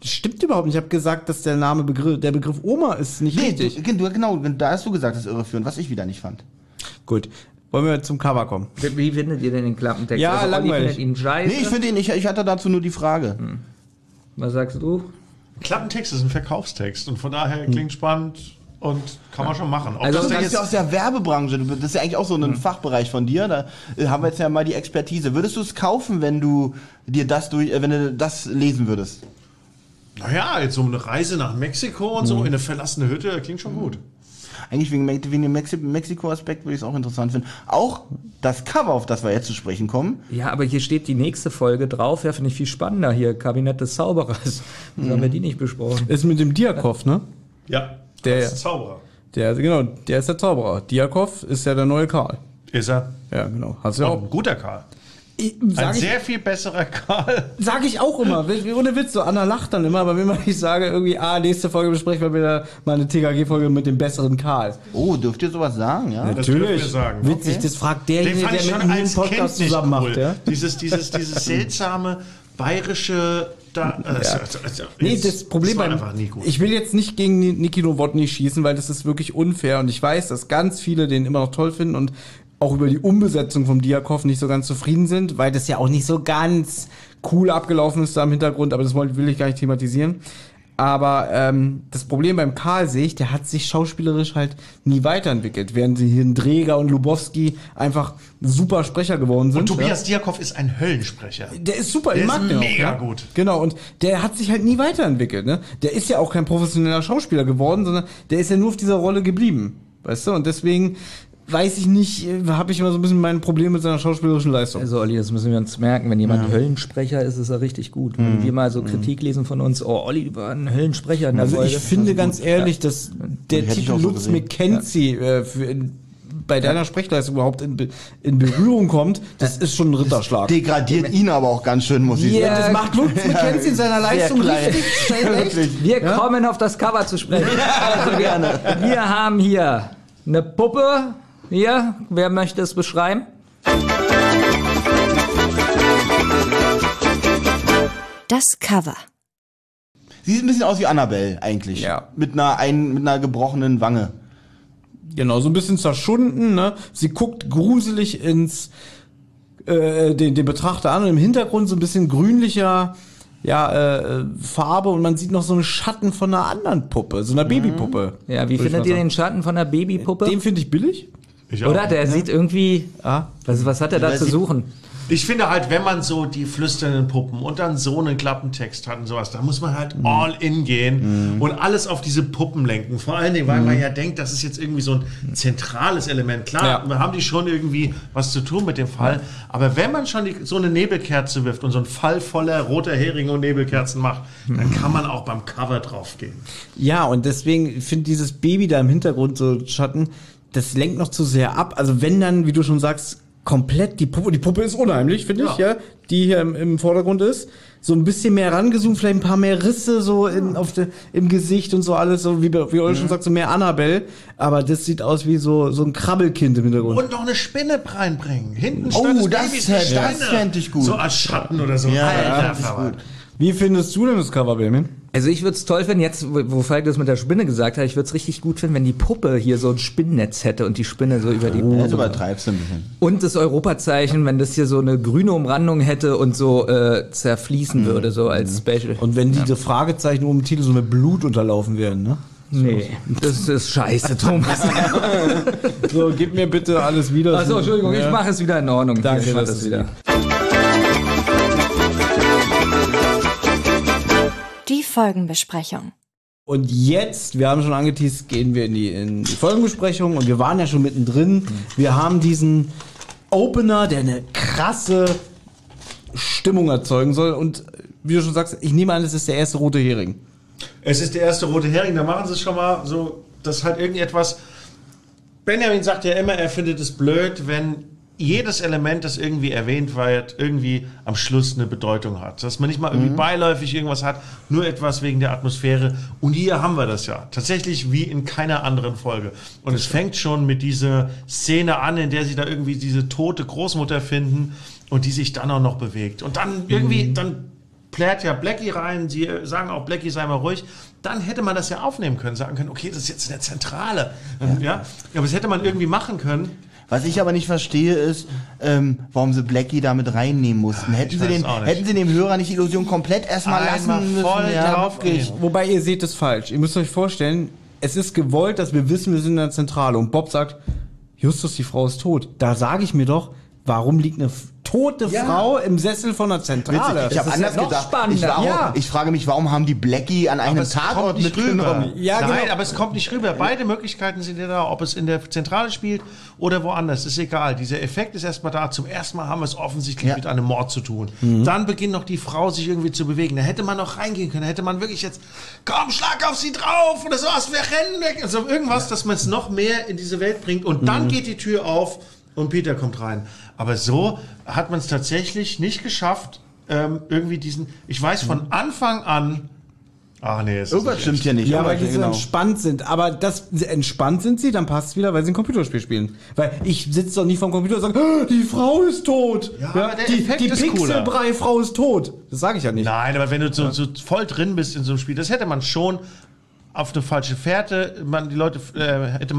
Speaker 4: Das stimmt überhaupt nicht. Ich habe gesagt, dass der Name Begriff, der Begriff Oma ist nicht
Speaker 6: Nee,
Speaker 4: richtig.
Speaker 6: du, du, genau, da hast du gesagt, das ist irreführend, was ich wieder nicht fand.
Speaker 4: Gut. Wollen wir zum Cover kommen?
Speaker 7: Wie, findet ihr denn den Klappentext?
Speaker 4: Ja,
Speaker 7: Olli
Speaker 4: langweilig.
Speaker 7: findet ihn scheiße.
Speaker 6: Nee, ich finde ihn, ich, ich hatte dazu nur die Frage.
Speaker 7: Was sagst du?
Speaker 5: Klappentext ist ein Verkaufstext und von daher klingt spannend und kann man schon machen. Ob
Speaker 7: Also
Speaker 5: das denn
Speaker 6: bist ja aus der Werbebranche, das ist ja eigentlich auch so ein Fachbereich von dir, da äh, haben wir jetzt ja mal die Expertise. Würdest du es kaufen, wenn du dir das durch, äh, wenn du das lesen würdest?
Speaker 5: Naja, jetzt so eine Reise nach Mexiko und so in eine verlassene Hütte, klingt schon gut.
Speaker 6: Eigentlich wegen, wegen dem Mexi Mexiko-Aspekt würde ich es auch interessant finden. Auch das Cover, auf das wir jetzt zu sprechen kommen,
Speaker 7: Ja, aber hier steht die nächste Folge drauf. Ja, finde ich viel spannender hier. Kabinett des Zauberers. Wieso haben wir die nicht besprochen?
Speaker 4: Ist mit dem Diakov, ne?
Speaker 5: Ja,
Speaker 4: Der-
Speaker 5: ist Zauberer.
Speaker 4: Der, genau, der ist der Zauberer. Diakov ist ja der neue Karl.
Speaker 5: Ist er.
Speaker 4: Ja, genau. Hast du ja
Speaker 5: Auch
Speaker 4: auch.
Speaker 5: ein guter Karl.
Speaker 4: Ich,
Speaker 5: Ein
Speaker 4: sag, ich,
Speaker 5: sehr viel besserer Karl.
Speaker 4: sag ich auch immer. Ohne Witz, so Anna lacht dann immer, aber wenn man nicht sage, irgendwie, ah, nächste Folge besprechen wir wieder mal eine TKG-Folge mit dem besseren Karl.
Speaker 6: oh, dürft ihr sowas sagen, ja?
Speaker 5: Das dürfen wir sagen.
Speaker 4: Witzig,
Speaker 6: Okay.
Speaker 4: das fragt
Speaker 5: Den
Speaker 4: derjenige, der
Speaker 5: schon
Speaker 4: mit mir einen Podcast
Speaker 5: Kind nicht
Speaker 4: zusammen
Speaker 5: cool.
Speaker 4: macht, ja?
Speaker 5: Dieses, dieses, dieses seltsame bayerische da, äh, also, also,
Speaker 4: Nee,
Speaker 5: es-
Speaker 4: das Problem
Speaker 5: es war
Speaker 4: beim, ich will jetzt nicht gegen Ni- Niki Nowotny schießen, weil das ist wirklich unfair und ich weiß, dass ganz viele den immer noch toll finden und auch über die Umbesetzung vom Diakov nicht so ganz zufrieden sind, weil das ja auch nicht so ganz cool abgelaufen ist da im Hintergrund, aber das wollte- will ich gar nicht thematisieren. Aber ähm, das Problem beim Karl sehe ich, der hat sich schauspielerisch halt nie weiterentwickelt, während sie hier in Dreger und Lubowski einfach super Sprecher geworden sind.
Speaker 5: und
Speaker 4: ja.
Speaker 5: Tobias Diakov ist ein Höllensprecher.
Speaker 4: Der ist super,
Speaker 5: Der
Speaker 4: ich
Speaker 5: ist
Speaker 4: mag den
Speaker 5: mega
Speaker 4: auch, ja.
Speaker 5: gut.
Speaker 4: Genau, und der hat sich halt nie weiterentwickelt, ne? Der ist ja auch kein professioneller Schauspieler geworden, sondern der ist ja nur auf dieser Rolle geblieben. Weißt du? Und deswegen weiß ich nicht, habe ich immer so ein bisschen mein Problem mit seiner schauspielerischen Leistung.
Speaker 7: Also Olli, das müssen wir uns merken. Wenn jemand Höllensprecher ist, ist er richtig gut. Wenn wir mal so Kritik lesen von uns, oh, Olli war ein Höllensprecher in der
Speaker 4: Also
Speaker 7: Folge.
Speaker 4: ich finde ganz ehrlich, dass der
Speaker 6: Hätte
Speaker 4: Titel
Speaker 6: so
Speaker 4: Lutz. McKenzie äh, für in, bei deiner Sprechleistung überhaupt in, in Berührung kommt, das ist schon ein Ritterschlag.
Speaker 6: Degradiert ihn aber auch ganz schön, muss ich
Speaker 7: Ja,
Speaker 6: sagen.
Speaker 4: Das macht Lutz McKenzie in seiner Leistung richtig schlecht.
Speaker 6: Wirklich.
Speaker 7: Wir kommen auf das Cover zu sprechen. Also gerne. Wir haben hier eine Puppe. Hier, wer möchte es beschreiben?
Speaker 3: Das Cover.
Speaker 6: Sie sieht ein bisschen aus wie Annabelle eigentlich.
Speaker 4: Ja.
Speaker 6: Mit einer, ein, mit einer gebrochenen Wange.
Speaker 4: Genau, so ein bisschen zerschunden, ne? Sie guckt gruselig ins äh, den, den Betrachter an und im Hintergrund so ein bisschen grünlicher ja, äh, Farbe und man sieht noch so einen Schatten von einer anderen Puppe, so einer Babypuppe.
Speaker 7: Ja, wie findet ihr
Speaker 4: sagen.
Speaker 7: den Schatten von der Babypuppe?
Speaker 4: Den finde ich billig.
Speaker 5: Ich auch.
Speaker 7: Oder? Der sieht irgendwie.
Speaker 4: Ah.
Speaker 7: Was, was hat er da zu suchen?
Speaker 5: Ich finde halt, wenn man so die flüsternden Puppen und dann so einen Klappentext hat und sowas, da muss man halt all in gehen und alles auf diese Puppen lenken. Vor allen Dingen, weil man ja denkt, das ist jetzt irgendwie so ein zentrales Element. Klar,
Speaker 4: Ja.
Speaker 5: wir haben die schon irgendwie was zu tun mit dem Fall, aber wenn man schon die, so eine Nebelkerze wirft und so einen Fall voller roter Heringe und Nebelkerzen macht, dann kann man auch beim Cover draufgehen.
Speaker 4: Ja, und deswegen finde dieses Baby da im Hintergrund so Schatten, das lenkt noch zu sehr ab. Also wenn dann, wie du schon sagst, komplett die Puppe, die Puppe ist unheimlich, finde ich, ja, die hier im, im Vordergrund ist. So ein bisschen mehr rangezoomt, vielleicht ein paar mehr Risse so in, auf de, im Gesicht und so alles, so wie, wie Olli schon sagt, so mehr Annabelle. Aber das sieht aus wie so, so ein Krabbelkind im Hintergrund.
Speaker 5: Und noch eine Spinne reinbringen. Hinten
Speaker 6: Oh, das das
Speaker 5: Spinne.
Speaker 6: fänd ich gut.
Speaker 5: So als Schatten oder so.
Speaker 6: Ja,
Speaker 5: Alter,
Speaker 6: das ist gut.
Speaker 4: Wie findest du denn das Cover, Benjamin?
Speaker 7: Also ich würde es toll finden, jetzt, wo Falk das mit der Spinne gesagt hat, ich würde es richtig gut finden, wenn die Puppe hier so ein Spinnennetz hätte und die Spinne so über die
Speaker 6: Jetzt
Speaker 7: Puppe.
Speaker 6: übertreibst du ein bisschen.
Speaker 7: Und das Europazeichen, wenn das hier so eine grüne Umrandung hätte und so äh, zerfließen würde, so als Special.
Speaker 4: Und wenn diese Fragezeichen oben im Titel so mit Blut unterlaufen werden, ne?
Speaker 7: nee, das ist scheiße, Thomas.
Speaker 4: So, gib mir bitte alles wieder.
Speaker 7: Achso, Entschuldigung,
Speaker 4: Ja.
Speaker 7: ich mache es wieder in Ordnung.
Speaker 4: Danke,
Speaker 7: ich mach
Speaker 4: das
Speaker 7: wieder.
Speaker 3: Folgenbesprechung.
Speaker 4: Und jetzt, wir haben schon angeteased, gehen wir in die, in die Folgenbesprechung und wir waren ja schon mittendrin. Wir haben diesen Opener, der eine krasse Stimmung erzeugen soll. Und wie du schon sagst, ich nehme an, das ist der erste rote Hering.
Speaker 5: Es ist der erste rote Hering, da machen sie es schon mal so, dass halt irgendetwas. Benjamin sagt ja immer, er findet es blöd, wenn jedes Element, das irgendwie erwähnt wird, irgendwie am Schluss eine Bedeutung hat. Dass man nicht mal irgendwie beiläufig irgendwas hat, nur etwas wegen der Atmosphäre. Und hier haben wir das ja. Tatsächlich wie in keiner anderen Folge. Und es fängt schon mit dieser Szene an, in der sie da irgendwie diese tote Großmutter finden und die sich dann auch noch bewegt. Und dann irgendwie, dann plärt ja Blackie rein, sie sagen auch, Blackie sei mal ruhig. Dann hätte man das ja aufnehmen können, sagen können, okay, das ist jetzt in der Zentrale. Ja. ja? Aber das hätte man irgendwie machen können.
Speaker 6: Was ich aber nicht verstehe, ist, ähm, warum sie Blackie da mit reinnehmen mussten. Hätten
Speaker 5: ich
Speaker 6: sie, den, hätten sie dem Hörer nicht die Illusion komplett erstmal
Speaker 5: Einmal
Speaker 6: lassen müssen.
Speaker 5: voll
Speaker 6: ja.
Speaker 4: Wobei ihr seht es falsch. Ihr müsst euch vorstellen, es ist gewollt, dass wir wissen, wir sind in der Zentrale. Und Bob sagt, Justus, die Frau ist tot. Da sage ich mir doch, warum liegt eine tote Frau im Sessel von der Zentrale?
Speaker 6: Witzig. Ich habe
Speaker 7: ja
Speaker 6: anders
Speaker 7: noch
Speaker 6: gedacht.
Speaker 7: spannender.
Speaker 6: Ich, war,
Speaker 4: Ja.
Speaker 6: ich frage mich, warum haben die Blackie an einem Tatort
Speaker 5: nicht rüber.
Speaker 6: mitgenommen?
Speaker 4: Ja,
Speaker 5: Nein,
Speaker 4: genau.
Speaker 5: aber es kommt nicht rüber. Beide Möglichkeiten sind ja da, ob es in der Zentrale spielt oder woanders. Ist egal. Dieser Effekt ist erstmal da. Zum ersten Mal haben wir es offensichtlich
Speaker 6: Ja.
Speaker 5: mit einem Mord zu tun.
Speaker 4: Mhm.
Speaker 5: Dann beginnt noch die Frau sich irgendwie zu bewegen. Da hätte man noch reingehen können. Da hätte man wirklich jetzt, komm, schlag auf sie drauf oder sowas, wir rennen weg. Also irgendwas, dass man es noch mehr in diese Welt bringt. Und dann
Speaker 4: Mhm.
Speaker 5: geht die Tür auf und Peter kommt rein. Aber so hat man es tatsächlich nicht geschafft, ähm, irgendwie diesen, ich weiß von Anfang an, ach nee, es
Speaker 6: Irgendwas
Speaker 5: nicht
Speaker 6: stimmt ja nicht.
Speaker 4: Ja, weil die so
Speaker 6: genau.
Speaker 4: entspannt sind. Aber das entspannt sind sie, dann passt es wieder, weil sie ein Computerspiel spielen. Weil ich sitze doch nicht vorm Computer und sage, "Ah, die Frau ist tot.
Speaker 5: Ja, aber der
Speaker 4: die
Speaker 5: Effekt
Speaker 4: die
Speaker 5: ist cooler.
Speaker 4: Pixelbrei-Frau ist tot. Das sage ich ja nicht.
Speaker 5: Nein, aber wenn du so, so voll drin bist in so einem Spiel, das hätte man schon auf eine falsche Fährte, man die Leute äh, hätte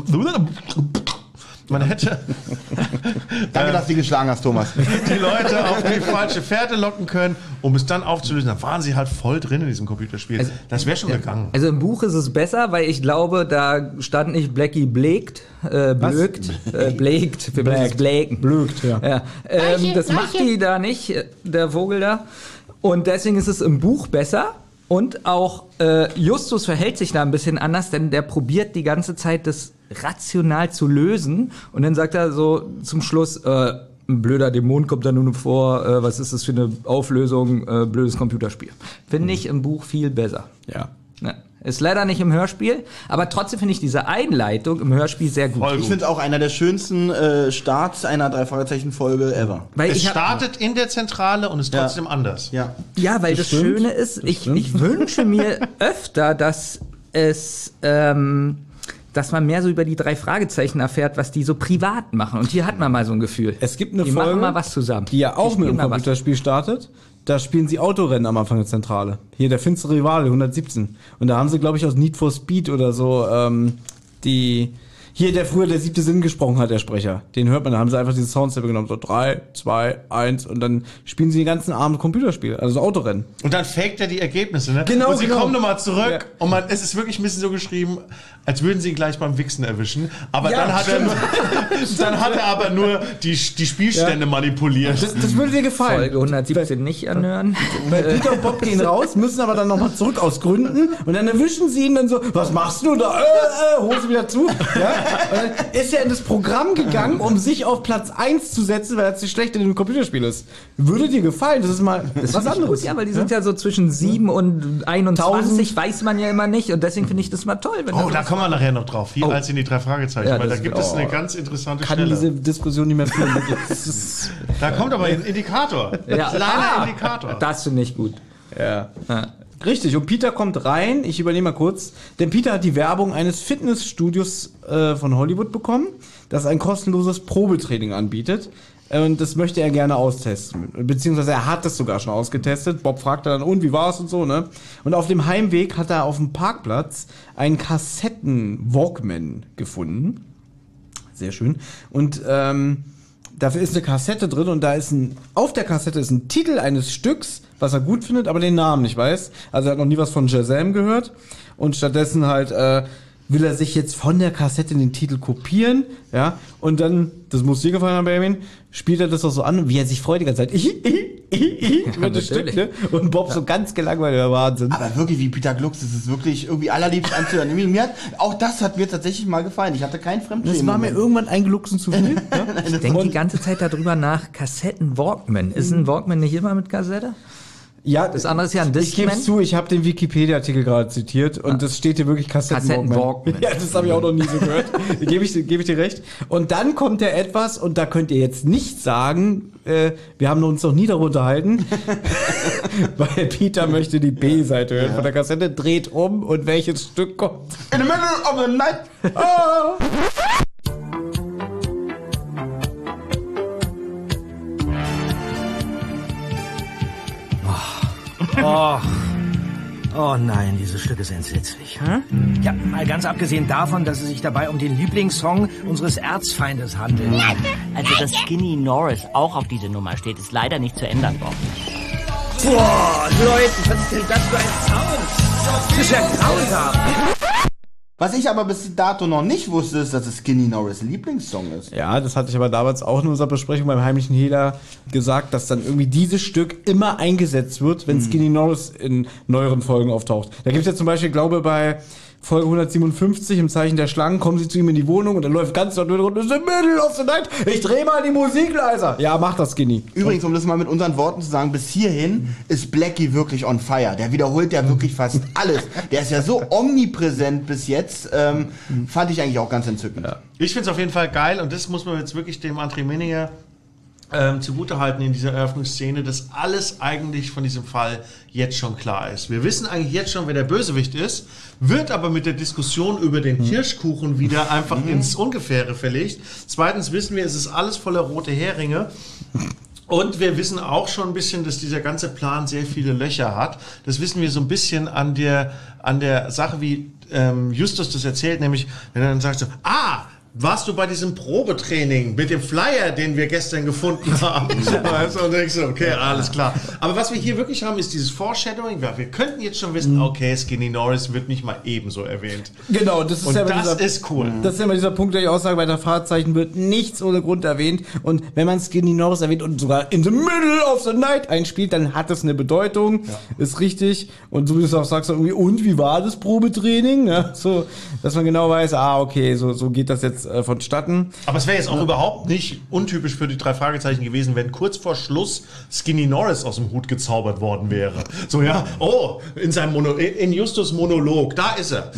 Speaker 5: man hätte
Speaker 6: Danke, dass du geschlagen hast, Thomas.
Speaker 5: die Leute auf die falsche Fährte locken können, um es dann aufzulösen. Dann waren sie halt voll drin in diesem Computerspiel.
Speaker 7: Also-
Speaker 5: das wäre schon gegangen.
Speaker 7: Also im Buch ist es besser, weil ich glaube, da stand nicht Blackie blägt, äh, blökt, äh, blägt, ist es blägen.
Speaker 4: Blökt, ja.
Speaker 7: Ja, ähm,
Speaker 8: Leiche,
Speaker 7: das macht die da nicht, äh, der Vogel da. Und deswegen ist es im Buch besser. Und auch äh, Justus verhält sich da ein bisschen anders, denn der probiert die ganze Zeit, das rational zu lösen. Und dann sagt er so zum Schluss, äh, ein blöder Dämon kommt da nur vor, äh, was ist das für eine Auflösung, äh, blödes Computerspiel. Finde ich im Buch viel besser.
Speaker 4: Ja.
Speaker 7: Ist leider nicht im Hörspiel, aber trotzdem finde ich diese Einleitung im Hörspiel sehr gut.
Speaker 6: Ich finde es auch einer der schönsten äh, Starts einer Drei-Fragezeichen-Folge ever.
Speaker 7: Weil
Speaker 5: Es
Speaker 7: ich hab,
Speaker 5: startet in der Zentrale und ist
Speaker 6: Ja.
Speaker 5: trotzdem anders.
Speaker 6: Ja.
Speaker 7: ja, weil das,
Speaker 4: stimmt.
Speaker 7: Schöne ist, ich, ich wünsche mir öfter, dass es, ähm, dass man mehr so über die drei Fragezeichen erfährt, was die so privat machen. Und hier hat man mal so ein Gefühl.
Speaker 4: Es gibt eine
Speaker 7: die
Speaker 4: Folge,
Speaker 7: machen mal was zusammen.
Speaker 4: die ja auch mit einem. Computerspiel startet. Da spielen sie Autorennen am Anfang der Zentrale. Hier der finstere Rivale 117. Und da haben sie, glaube ich, aus Need for Speed oder so ähm, die. Hier, der früher der siebte Sinn gesprochen hat, der Sprecher. Den hört man, da haben sie einfach diese Soundstep genommen. So drei, zwei, eins und dann spielen sie den ganzen Abend Computerspiel, also so Autorennen.
Speaker 5: Und dann faked er die Ergebnisse, ne?
Speaker 4: Genau,
Speaker 5: Und sie
Speaker 4: genau.
Speaker 5: kommen nochmal zurück
Speaker 4: Ja.
Speaker 5: und man, es ist wirklich ein bisschen so geschrieben, als würden sie ihn gleich beim Wichsen erwischen. Aber
Speaker 4: Ja,
Speaker 5: dann, hat er nur, dann hat er aber nur die, die Spielstände manipuliert.
Speaker 4: Das, das würde dir gefallen.
Speaker 7: Folge 117 nicht anhören.
Speaker 4: Weil Peter und Bob gehen raus, müssen aber dann nochmal zurück aus Gründen und dann erwischen sie ihn dann so, was machst du da? Äh, äh, Hose wieder zu. Ja? Dann ist er in das Programm gegangen, um sich auf Platz 1 zu setzen, weil er zu schlecht in dem Computerspiel ist. Würde dir gefallen, das ist mal was
Speaker 7: Finde ich
Speaker 4: anderes.
Speaker 7: Gut, ja, weil die sind ja so zwischen 7 und 21, weiß man ja immer nicht. Und deswegen finde ich das mal toll. Wenn
Speaker 5: Oh,
Speaker 7: das
Speaker 5: da kommen wir nachher noch drauf. Hier
Speaker 7: Oh.
Speaker 5: als in die drei Fragezeichen,
Speaker 7: Ja,
Speaker 5: weil da
Speaker 7: das-
Speaker 5: gibt es
Speaker 4: oh.
Speaker 5: eine ganz interessante
Speaker 4: kann
Speaker 5: Stelle.
Speaker 4: diese Diskussion nicht mehr führen. Das ist,
Speaker 5: da kommt aber ein Indikator.
Speaker 7: Ja.
Speaker 5: Kleiner
Speaker 7: Ah,
Speaker 5: Indikator.
Speaker 7: Das finde ich gut.
Speaker 4: ja.
Speaker 7: Ja.
Speaker 4: Richtig, und Peter kommt rein, ich übernehme mal kurz, denn Peter hat die Werbung eines Fitnessstudios äh, von Hollywood bekommen, das ein kostenloses Probetraining anbietet. Äh, Und das möchte er gerne austesten. Beziehungsweise er hat das sogar schon ausgetestet. Bob fragt dann, und wie war's und so, ne? Und auf dem Heimweg hat er auf dem Parkplatz einen Kassetten-Walkman gefunden. Sehr schön. Und ähm, dafür ist eine Kassette drin und da ist ein, auf der Kassette ist ein Titel eines Stücks, was er gut findet, aber den Namen nicht weiß. Also er hat noch nie was von Shazam gehört und stattdessen halt äh, will er sich jetzt von der Kassette den Titel kopieren, ja, und dann, das muss dir gefallen haben, Benjamin, spielt er das auch so an, wie er sich freut die ganze Zeit. mit dem Stück, ne? Und Bob so ganz gelangweilt, der Wahnsinn.
Speaker 6: Aber wirklich, wie Peter Glux, das ist wirklich irgendwie allerliebst anzuhören. Mir hat, auch das hat mir tatsächlich mal gefallen. Ich hatte kein Fremdschämen.
Speaker 4: Das war mir irgendwann ein Glucksen zu viel. ja?
Speaker 7: Ich denke die ganze Zeit darüber nach, Kassetten Walkman. Ist ein Walkman nicht immer mit Kassette?
Speaker 4: Ja,
Speaker 7: Das andere ist ja ein
Speaker 4: ich gebe
Speaker 7: Discman.
Speaker 4: zu, ich habe den Wikipedia-Artikel gerade zitiert und das steht hier wirklich Kassetten,
Speaker 7: Kassetten.
Speaker 4: Ja, das habe ich auch noch nie so gehört. gebe ich, gebe ich dir recht. Und dann kommt ja etwas und da könnt ihr jetzt nicht sagen, äh, wir haben uns noch nie darüber unterhalten, weil Peter möchte die B-Seite hören von der Kassette, dreht um und welches Stück kommt.
Speaker 6: In the middle of the night.
Speaker 4: Ah!
Speaker 1: Oh. oh nein, dieses Stück ist entsetzlich. Ja, mal ganz abgesehen davon, dass es sich dabei um den Lieblingssong unseres Erzfeindes handelt.
Speaker 8: Also, dass Skinny Norris auch auf diese Nummer steht, ist leider nicht zu ändern worden.
Speaker 1: Boah, Leute, was ist denn das für ein Sound? Das ist ja grausam.
Speaker 6: Was ich aber bis dato noch nicht wusste, ist, dass es Skinny Norris Lieblingssong ist.
Speaker 4: Ja, das hatte ich aber damals auch in unserer Besprechung beim heimlichen Hehler gesagt, dass dann irgendwie dieses Stück immer eingesetzt wird, wenn Skinny Norris in neueren Folgen auftaucht. Da gibt es ja zum Beispiel, glaube bei Folge 157 im Zeichen der Schlangen, kommen sie zu ihm in die Wohnung und dann läuft ganz dort runter, the middle of the night, ich dreh mal die Musik leiser. Ja, mach das, Skinny.
Speaker 6: Übrigens, um das mal mit unseren Worten zu sagen, bis hierhin ist Blackie wirklich on fire. Der wiederholt ja wirklich fast alles. Der ist ja so omnipräsent bis jetzt. Ähm, fand ich eigentlich auch ganz entzückend.
Speaker 5: Ich finde es auf jeden Fall geil und das muss man jetzt wirklich dem André Menninger ähm, zugutehalten in dieser Eröffnungsszene, dass alles eigentlich von diesem Fall jetzt schon klar ist. Wir wissen eigentlich jetzt schon, wer der Bösewicht ist, wird aber mit der Diskussion über den Kirschkuchen wieder einfach ins Ungefähre verlegt. Zweitens wissen wir, es ist alles voller rote Heringe. Und wir wissen auch schon ein bisschen, dass dieser ganze Plan sehr viele Löcher hat. Das wissen wir so ein bisschen an der, an der Sache, wie ähm, Justus das erzählt, nämlich wenn er dann sagt so, ah, warst du bei diesem Probetraining mit dem Flyer, den wir gestern gefunden haben? und denkst du, okay, alles klar. Aber was wir hier wirklich haben, ist dieses Foreshadowing. Ja, wir könnten jetzt schon wissen, okay, Skinny Norris wird nicht mal ebenso erwähnt.
Speaker 4: Genau, das ist
Speaker 5: Und
Speaker 4: ja
Speaker 5: das
Speaker 4: dieser,
Speaker 5: ist cool.
Speaker 4: Das ist ja immer dieser Punkt, der ich auch sage, bei der Fahrzeichen wird nichts ohne Grund erwähnt. Und wenn man Skinny Norris erwähnt und sogar in the middle of the night einspielt, dann hat das eine Bedeutung. Ist richtig. Und so wie du es auch sagst, irgendwie, und wie war das Probetraining? Ja, so, dass man genau weiß, ah, okay, so, so geht das jetzt äh, vonstatten.
Speaker 5: Aber es wäre jetzt auch überhaupt nicht untypisch für die drei Fragezeichen gewesen, wenn kurz vor Schluss Skinny Norris aus dem Hut gezaubert worden wäre. So, ja, oh, in seinem Mono, in Justus Monolog, da ist er.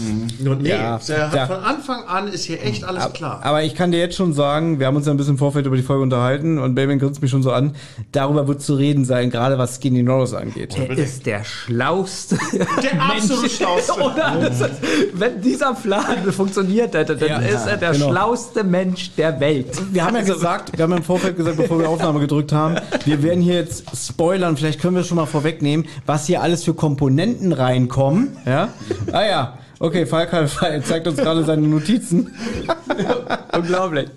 Speaker 5: Und nee,
Speaker 4: Ja,
Speaker 5: hat
Speaker 4: ja.
Speaker 5: von Anfang an ist hier echt alles klar.
Speaker 4: Aber ich kann dir jetzt schon sagen, wir haben uns ja ein bisschen im Vorfeld über die Folge unterhalten und Baby grinst mich schon so an. Darüber wird zu reden sein, gerade was Skinny Norris angeht.
Speaker 7: Er ist der schlauste.
Speaker 5: Der absolut schlauste.
Speaker 7: Oder? Das ist- Wenn dieser Plan funktioniert hätte, dann
Speaker 4: Ja,
Speaker 7: ist er der
Speaker 4: genau.
Speaker 7: Schlauste Mensch der Welt.
Speaker 4: Wir haben ja
Speaker 7: Also,
Speaker 4: gesagt, wir haben ja im Vorfeld gesagt, bevor wir Aufnahme gedrückt haben, wir werden hier jetzt spoilern, vielleicht können wir schon mal vorwegnehmen, was hier alles für Komponenten reinkommen. Ja? Ah ja, okay, Falk zeigt uns gerade seine Notizen.
Speaker 7: Unglaublich.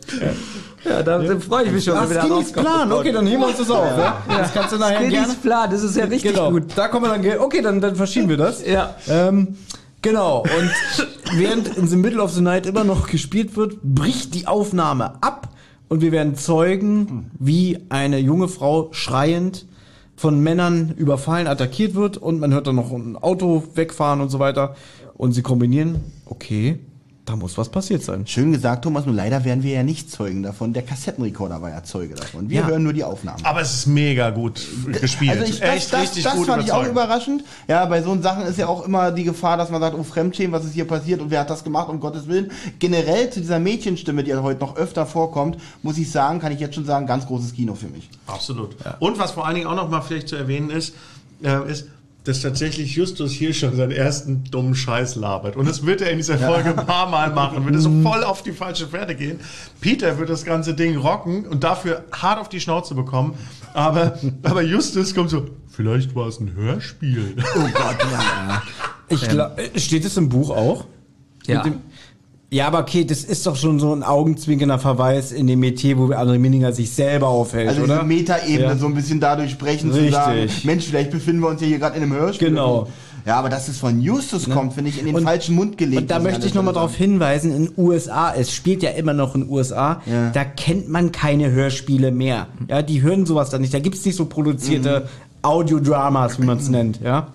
Speaker 7: Ja, da freue ich mich schon.
Speaker 4: Ach, Skinnys. Plan, okay, dann heben wir uns das auf. Ja. Das kannst du nachher gerne.
Speaker 7: Skinnys Plan, das ist ja richtig
Speaker 4: Genau,
Speaker 7: gut.
Speaker 4: da kommen wir dann, okay, dann, dann verschieben wir das.
Speaker 7: Ja.
Speaker 4: Ähm, genau, und während in The Middle of the Night immer noch gespielt wird, bricht die Aufnahme ab und wir werden zeugen, wie eine junge Frau schreiend von Männern überfallen, attackiert wird und man hört dann noch ein Auto wegfahren und so weiter. Und sie kombinieren, okay, da muss was passiert sein.
Speaker 6: Schön gesagt, Thomas, nur leider werden wir ja nicht Zeugen davon. Der Kassettenrekorder war ja Zeuge davon. Wir
Speaker 4: Ja.
Speaker 6: hören nur die Aufnahmen.
Speaker 5: Aber es ist mega gut gespielt.
Speaker 6: Also ich, das,
Speaker 5: echt
Speaker 6: das,
Speaker 5: richtig
Speaker 6: das
Speaker 5: gut
Speaker 6: fand ich auch überraschend. Ja, bei so Sachen ist ja auch immer die Gefahr, dass man sagt, oh Fremdschämen, was ist hier passiert und wer hat das gemacht, um Gottes Willen. Generell zu dieser Mädchenstimme, die ja heute noch öfter vorkommt, muss ich sagen, kann ich jetzt schon sagen, ganz großes Kino für mich.
Speaker 5: Absolut. Und was vor allen Dingen auch noch mal vielleicht zu erwähnen ist, äh, ist, dass tatsächlich Justus hier schon seinen ersten dummen Scheiß labert. Und das wird er in dieser Folge ein paar Mal machen. Wird er so voll auf die falsche Pferde gehen. Peter wird das ganze Ding rocken und dafür hart auf die Schnauze bekommen. Aber, aber Justus kommt so, vielleicht war es ein Hörspiel.
Speaker 6: Oh Gott, ja.
Speaker 4: Ich glaub, äh, steht es im Buch auch?
Speaker 7: Ja.
Speaker 4: Mit dem- ja, aber okay, das ist doch schon so ein augenzwinkender Verweis in dem Metier, wo André Minninger sich selber aufhält,
Speaker 6: Also
Speaker 4: oder?
Speaker 6: diese Metaebene
Speaker 4: Ja.
Speaker 6: so ein bisschen dadurch sprechen zu
Speaker 4: Richtig.
Speaker 6: sagen, Mensch, vielleicht befinden wir uns ja hier gerade in einem Hörspiel.
Speaker 4: Genau.
Speaker 6: Ja, aber dass es von Justus kommt, finde ich in den
Speaker 4: Und-
Speaker 6: falschen Mund gelegt.
Speaker 4: Und da möchte ich nochmal darauf hinweisen, in USA, es spielt ja immer noch in USA,
Speaker 6: Ja.
Speaker 4: da kennt man keine Hörspiele mehr. Ja, die hören sowas da nicht. Da gibt's nicht so produzierte Audiodramas, wie man es nennt, ja.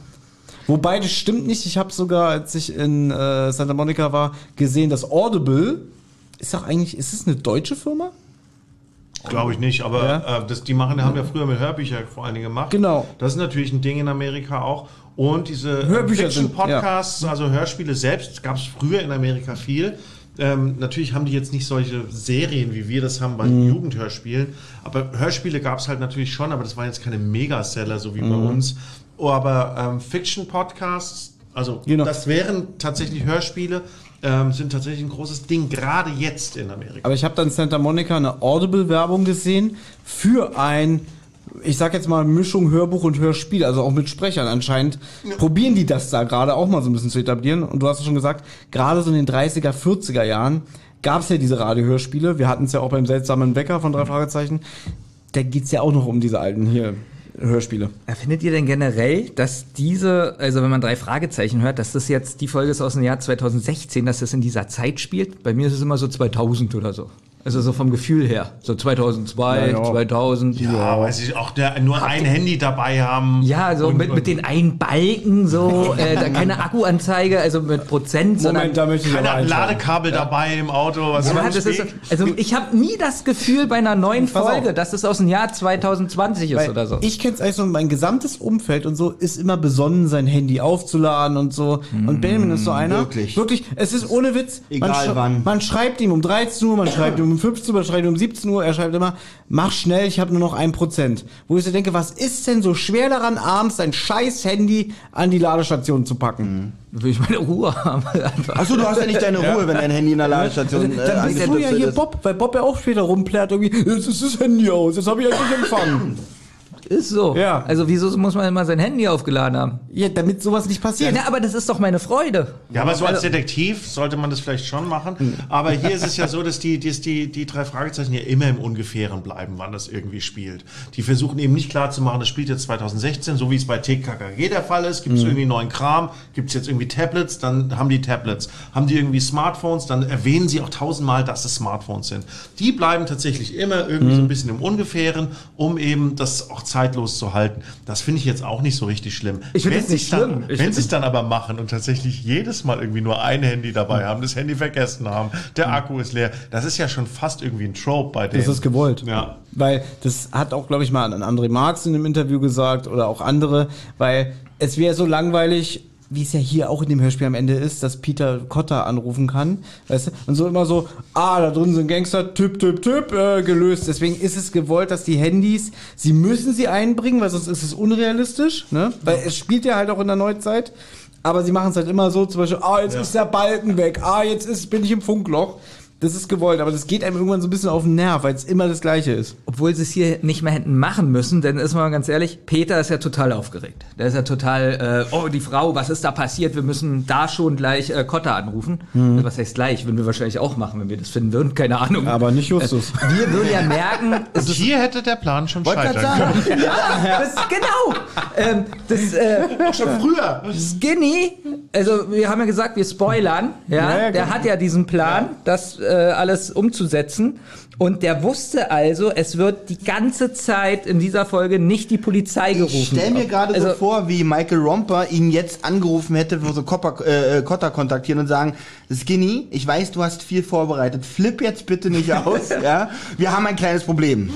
Speaker 4: Wobei, das stimmt nicht. Ich habe sogar, als ich in äh, Santa Monica war, gesehen, dass Audible ist doch eigentlich, ist es eine deutsche Firma?
Speaker 5: Glaube ich nicht, aber
Speaker 4: Ja.
Speaker 5: äh, das, die machen, haben ja früher mit Hörbücher vor allen Dingen gemacht.
Speaker 4: Genau.
Speaker 5: Das ist natürlich ein Ding in Amerika auch. Und diese
Speaker 4: Hörbücher sind-
Speaker 5: Fiction-Podcasts, also Hörspiele selbst, gab es früher in Amerika viel. Ähm, natürlich haben die jetzt nicht solche Serien, wie wir das haben bei
Speaker 4: Mhm.
Speaker 5: Jugendhörspielen. Aber Hörspiele gab es halt natürlich schon, aber das waren jetzt keine Megaseller, so wie
Speaker 4: Mhm.
Speaker 5: bei uns. Oh, aber ähm, Fiction-Podcasts, also
Speaker 4: Genau.
Speaker 5: das wären tatsächlich Hörspiele, ähm, sind tatsächlich ein großes Ding, gerade jetzt in Amerika.
Speaker 4: Aber ich habe dann in Santa Monica eine Audible-Werbung gesehen für ein, ich sag jetzt mal, Mischung Hörbuch und Hörspiel, also auch mit Sprechern anscheinend. Probieren die das da gerade auch mal so ein bisschen zu etablieren. Und du hast ja schon gesagt, gerade so in den 30er, 40er Jahren gab es ja diese Radiohörspiele. Wir hatten es ja auch beim seltsamen Wecker von drei Fragezeichen. Da geht's ja auch noch um diese alten hier Hörspiele.
Speaker 7: Ja, Findet ihr denn generell, dass diese, also wenn man drei Fragezeichen hört, dass das jetzt, die Folge ist aus dem Jahr 2016, dass das in dieser Zeit spielt? Bei mir ist es immer so 2000 oder so. Also so vom Gefühl her. So 2002,
Speaker 4: Ja, ja.
Speaker 7: 2000.
Speaker 5: Ja, weiß ich, auch der, nur ein Handy dabei haben.
Speaker 7: Ja, so
Speaker 5: Und-
Speaker 7: mit,
Speaker 5: und-
Speaker 7: mit den einen Balken, so, äh, da keine Akkuanzeige, also mit Prozent, sondern.
Speaker 4: da möchte ich einschalten.
Speaker 5: Ladekabel dabei im Auto. Was
Speaker 7: Ja, das ist, also ich habe nie das Gefühl bei einer neuen. Folge, dass es aus dem Jahr 2020 ist
Speaker 4: Weil
Speaker 7: oder so.
Speaker 4: Ich kenne es eigentlich so, mein gesamtes Umfeld und so ist immer besonnen, sein Handy aufzuladen und so. Und Benjamin ist so einer.
Speaker 6: Wirklich?
Speaker 4: Wirklich, es ist ohne Witz.
Speaker 6: Egal
Speaker 4: man,
Speaker 6: wann.
Speaker 4: man schreibt ihm um 13 Uhr, man schreibt ihm um 15 Uhr, schreibt um 17 Uhr, er schreibt immer, mach schnell, ich habe nur noch ein Prozent. Wo ich so denke, was ist denn so schwer daran, abends sein scheiß Handy an die Ladestation zu packen?
Speaker 7: Will ich meine Ruhe haben. Einfach.
Speaker 6: Achso, du hast ja nicht deine Ruhe, wenn dein Handy in der Ladestation äh,
Speaker 4: Dann bist du ja hier
Speaker 6: ist.
Speaker 4: Bob, weil Bob ja auch später rumplärt irgendwie, jetzt ist das Handy aus, jetzt habe ich eigentlich empfangen.
Speaker 7: Ist so.
Speaker 4: Ja.
Speaker 7: Also wieso muss man immer sein Handy aufgeladen haben?
Speaker 4: ja, damit sowas nicht passiert.
Speaker 7: Ja, aber das ist doch meine Freude.
Speaker 5: Ja, aber so als
Speaker 7: Also-
Speaker 5: Detektiv sollte man das vielleicht schon machen. Aber hier ist es ja so, dass die, dass die, die drei Fragezeichen ja immer im Ungefähren bleiben, wann das irgendwie spielt. Die versuchen eben nicht klar zu machen, das spielt jetzt 2016, so wie es bei TKKG der Fall ist. Gibt es irgendwie neuen Kram? Gibt es jetzt irgendwie Tablets? Dann haben die Tablets. Haben die irgendwie Smartphones? Dann erwähnen sie auch tausendmal, dass es Smartphones sind. Die bleiben tatsächlich immer irgendwie so ein bisschen im Ungefähren, um eben das auch zeitlos zu halten. Das finde ich jetzt auch nicht so richtig schlimm.
Speaker 7: Ich finde
Speaker 5: Wenn
Speaker 7: das nicht
Speaker 5: dann-
Speaker 7: schlimm. Ich
Speaker 5: Wenn sie es dann aber machen und tatsächlich jedes Mal irgendwie nur ein Handy dabei haben, das Handy vergessen haben, der Akku ist leer, das ist ja schon fast irgendwie ein Trope bei denen.
Speaker 4: Das ist gewollt.
Speaker 5: Ja.
Speaker 4: Weil das hat auch, glaube ich, mal an André Marx in einem Interview gesagt oder auch andere, weil es wäre so langweilig, wie es ja hier auch in dem Hörspiel am Ende ist, dass Peter Cotter anrufen kann, weißt du, und so immer so, ah, da drin sind Gangster, Typ, Typ, Typ, äh, gelöst. Deswegen ist es gewollt, dass die Handys, sie müssen sie einbringen, weil sonst ist es unrealistisch, ne? Weil es spielt ja halt auch in der Neuzeit. Aber sie machen es halt immer so, zum Beispiel, ah, jetzt ist der Balken weg, ah, jetzt ist, bin ich im Funkloch. Das ist gewollt, aber das geht einem irgendwann so ein bisschen auf den Nerv, weil es immer das Gleiche ist.
Speaker 7: Obwohl sie es hier nicht mehr hätten machen müssen, denn ist mal ganz ehrlich, Peter ist ja total aufgeregt. Der ist ja total, äh, oh, die Frau, was ist da passiert? Wir müssen da schon gleich äh, Kotta anrufen.
Speaker 4: Mhm.
Speaker 7: Was heißt gleich? Würden wir wahrscheinlich auch machen, wenn wir das finden würden. Keine Ahnung.
Speaker 4: Aber nicht Justus.
Speaker 7: wir würden ja merken, es ist
Speaker 5: hier hätte der Plan schon scheitern können.
Speaker 6: sagen.
Speaker 7: das, genau. Ähm, das, äh,
Speaker 5: Schon früher.
Speaker 7: Skinny, also wir haben ja gesagt, wir spoilern, ja,
Speaker 4: Ja, ja,
Speaker 7: der
Speaker 4: genau.
Speaker 7: hat ja diesen Plan, das äh, alles umzusetzen und der wusste also, es wird die ganze Zeit in dieser Folge nicht die Polizei gerufen.
Speaker 6: Ich stell mir gerade so
Speaker 7: Also-
Speaker 6: vor, wie Michael Romper ihn jetzt angerufen hätte, wo so Copper, äh, Cotter kontaktieren und sagen, Skinny, ich weiß, du hast viel vorbereitet, flipp jetzt bitte nicht aus, ja? Wir haben ein kleines Problem.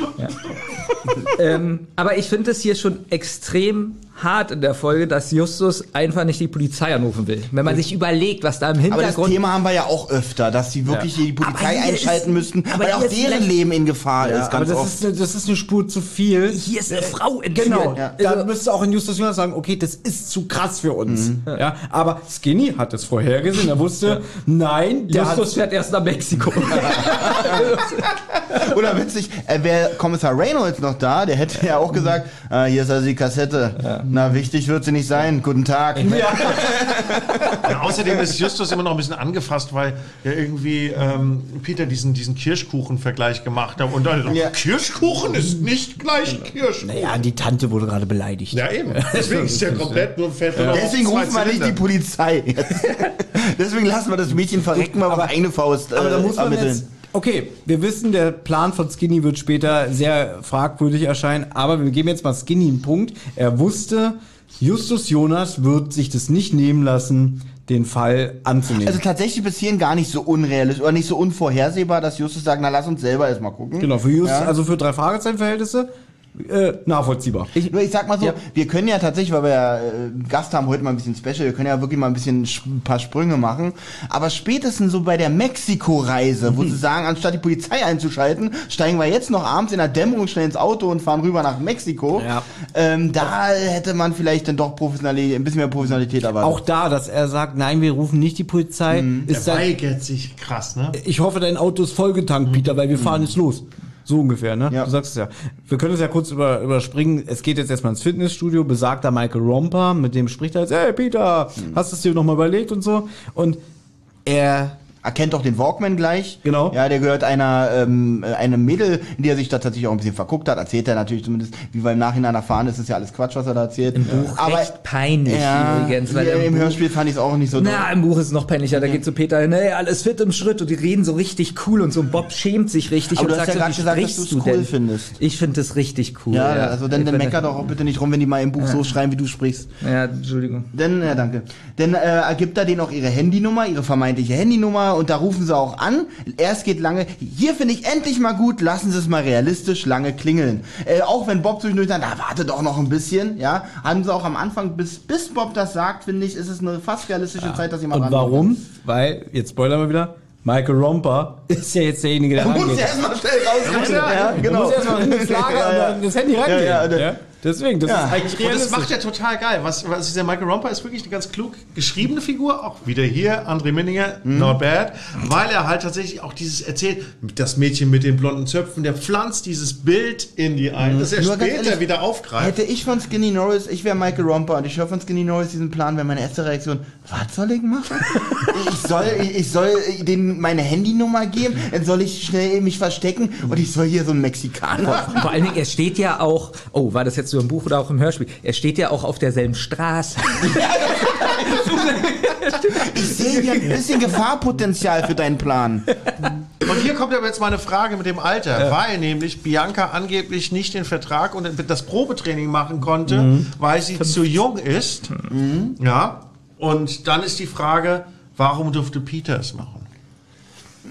Speaker 7: ähm, aber ich finde es hier schon extrem hart in der Folge, dass Justus einfach nicht die Polizei anrufen will. Wenn man sich überlegt, was da im
Speaker 6: Aber das
Speaker 7: Hintergrund
Speaker 6: Thema haben wir ja auch öfter, dass sie wirklich die Polizei
Speaker 7: Aber
Speaker 6: einschalten
Speaker 7: ist-
Speaker 6: müssten,
Speaker 7: aber
Speaker 6: weil auch deren Leben in Gefahr
Speaker 4: Ja,
Speaker 6: ist,
Speaker 4: aber
Speaker 6: ganz
Speaker 4: das
Speaker 6: oft.
Speaker 4: ist, eine, das ist eine Spur zu viel.
Speaker 7: hier ist eine Frau entführt.
Speaker 4: Genau,
Speaker 6: Ja.
Speaker 4: da
Speaker 7: Also-
Speaker 4: müsste auch in Justus Jonas sagen, okay, das ist zu krass für uns. Ja, aber Skinny hat es vorhergesehen, er wusste, nein, der
Speaker 7: Justus fährt erst nach Mexiko.
Speaker 6: Oder witzig, äh, wäre Kommissar Reynolds noch da, der hätte ja auch gesagt, ah, hier ist also die Kassette. Na, wichtig wird sie nicht sein. Guten Tag.
Speaker 5: Ja, außerdem ist Justus immer noch ein bisschen angefasst, weil ja irgendwie ähm, Peter diesen, diesen Kirschkuchen-Vergleich gemacht hat. Und dann,
Speaker 6: Ja.
Speaker 5: Kirschkuchen ist nicht gleich Kirschkuchen.
Speaker 4: Naja, die Tante wurde gerade beleidigt.
Speaker 5: Ja, eben. Deswegen ist der komplett nur nur noch
Speaker 6: Deswegen rufen wir nicht die. Polizei. Deswegen lassen wir das Mädchen verrecken, mal auf eigene Faust äh,
Speaker 4: Aber da muss man
Speaker 6: ermitteln.
Speaker 4: jetzt. Okay, wir wissen, der Plan von Skinny wird später sehr fragwürdig erscheinen, aber wir geben jetzt mal Skinny einen Punkt. Er wusste, Justus Jonas wird sich das nicht nehmen lassen, den Fall anzunehmen.
Speaker 6: Also tatsächlich bis hierhin gar nicht so unrealistisch oder nicht so unvorhersehbar, dass Justus sagt, na lass uns selber erstmal gucken.
Speaker 4: genau, für Justus,
Speaker 6: Ja.
Speaker 4: also für drei Fragezeichen-Verhältnisse, äh, nachvollziehbar.
Speaker 6: Ich, nur ich sag mal so,
Speaker 7: Ja.
Speaker 6: wir können ja tatsächlich, weil wir ja äh, Gast haben, heute mal ein bisschen Special, wir können ja wirklich mal ein bisschen sch- ein paar Sprünge machen. Aber spätestens so bei der Mexiko-Reise,
Speaker 4: Mhm.
Speaker 6: wo sie sagen, anstatt die Polizei einzuschalten, steigen wir jetzt noch abends in der Dämmerung schnell ins Auto und fahren rüber nach Mexiko.
Speaker 4: Ja.
Speaker 6: Ähm, da hätte man vielleicht dann doch Professionalität, ein bisschen mehr Professionalität erwartet.
Speaker 4: Auch da, dass er sagt, nein, wir rufen nicht die Polizei, ist
Speaker 5: Der
Speaker 4: dann,
Speaker 5: weigert sich krass, ne?
Speaker 4: ich hoffe, dein Auto ist vollgetankt, Peter, weil wir fahren jetzt los. So ungefähr, ne?
Speaker 6: Ja.
Speaker 4: Du sagst es ja. Wir können es ja kurz über, überspringen. Es geht jetzt erstmal ins Fitnessstudio, besagter Michael Romper, mit dem spricht er jetzt, hey Peter, hast du es dir nochmal überlegt und so? Und er
Speaker 6: erkennt doch den Walkman gleich.
Speaker 4: Genau.
Speaker 6: Ja, der gehört einer ähm, äh, einem Mädel, in die er sich da tatsächlich auch ein bisschen verguckt hat. Erzählt er natürlich zumindest, wie wir im Nachhinein erfahren, das ist ja alles Quatsch, was er da erzählt. Im
Speaker 7: Buch recht peinlich übrigens, weil
Speaker 6: ja,
Speaker 7: im
Speaker 6: im
Speaker 7: Buch-
Speaker 6: Hörspiel fand ich es auch nicht so
Speaker 7: Na, im Buch ist es noch peinlicher. Da geht zu Peter hin, hey, alles fit im Schritt und die reden so richtig cool und so. Und Bob schämt sich richtig
Speaker 6: Aber
Speaker 7: und
Speaker 6: du hast
Speaker 7: sagt
Speaker 6: ja
Speaker 7: so,
Speaker 6: gesagt, dass
Speaker 7: du
Speaker 6: cool
Speaker 7: denn?
Speaker 6: findest.
Speaker 7: Ich finde das richtig cool.
Speaker 6: Ja, also dann, dann mecker doch auch bitte nicht rum, wenn die mal im Buch so schreiben, wie du sprichst.
Speaker 7: Ja, Entschuldigung.
Speaker 6: Denn, ja, danke. Denn äh, ergibt er denen auch ihre Handynummer, ihre vermeintliche Handynummer und da rufen sie auch an. Erst geht lange, hier finde ich endlich mal gut, lassen Sie es mal realistisch lange klingeln. Äh, auch wenn Bob zwischendurch sagt, na warte doch noch ein bisschen, ja, haben sie auch am Anfang, bis, bis Bob das sagt, finde ich, ist es eine fast realistische Zeit, dass jemand
Speaker 4: Und warum? Weil, jetzt spoilern wir wieder, Michael Romper ist ja jetzt derjenige, der
Speaker 6: Du musst
Speaker 4: rangeht.
Speaker 6: ja erstmal schnell rausfinden.
Speaker 5: Ja,
Speaker 6: Ja,
Speaker 4: Du
Speaker 6: genau.
Speaker 4: musst erstmal ins Lager
Speaker 6: Ja,
Speaker 4: und
Speaker 6: ja.
Speaker 4: das Handy rangehen.
Speaker 6: Ja,
Speaker 4: Ja,
Speaker 6: ja,
Speaker 4: Deswegen, das
Speaker 6: Ja.
Speaker 4: ist eigentlich
Speaker 5: Und das
Speaker 4: realistisch.
Speaker 5: macht er total geil. Was, was dieser Michael Romper ist wirklich eine ganz klug geschriebene Figur. Auch wieder hier, André Minninger, not bad. Weil er halt tatsächlich auch dieses erzählt, das Mädchen mit den blonden Zöpfen, der pflanzt dieses Bild in die ein, das er
Speaker 6: Nur
Speaker 5: später
Speaker 6: ehrlich,
Speaker 5: wieder aufgreift.
Speaker 6: Hätte ich von Skinny Norris, ich wäre Michael Romper und ich höre von Skinny Norris diesen Plan, wäre meine erste Reaktion, was soll ich machen? ich soll, ich, soll denen meine Handynummer geben, dann soll ich schnell mich verstecken und ich soll hier so einen Mexikaner.
Speaker 7: Vor allen Dingen, er steht ja auch, oh, war das jetzt so im Buch oder auch im Hörspiel? Er steht ja auch auf derselben Straße.
Speaker 6: Ich sehe hier ein bisschen Gefahrpotenzial für deinen Plan.
Speaker 5: Und hier kommt aber jetzt meine Frage mit dem Alter, weil nämlich Bianca angeblich nicht den Vertrag und das Probetraining machen konnte,
Speaker 6: Mhm.
Speaker 5: weil sie zu jung ist. Ja. Und dann ist die Frage, warum durfte Peter es machen?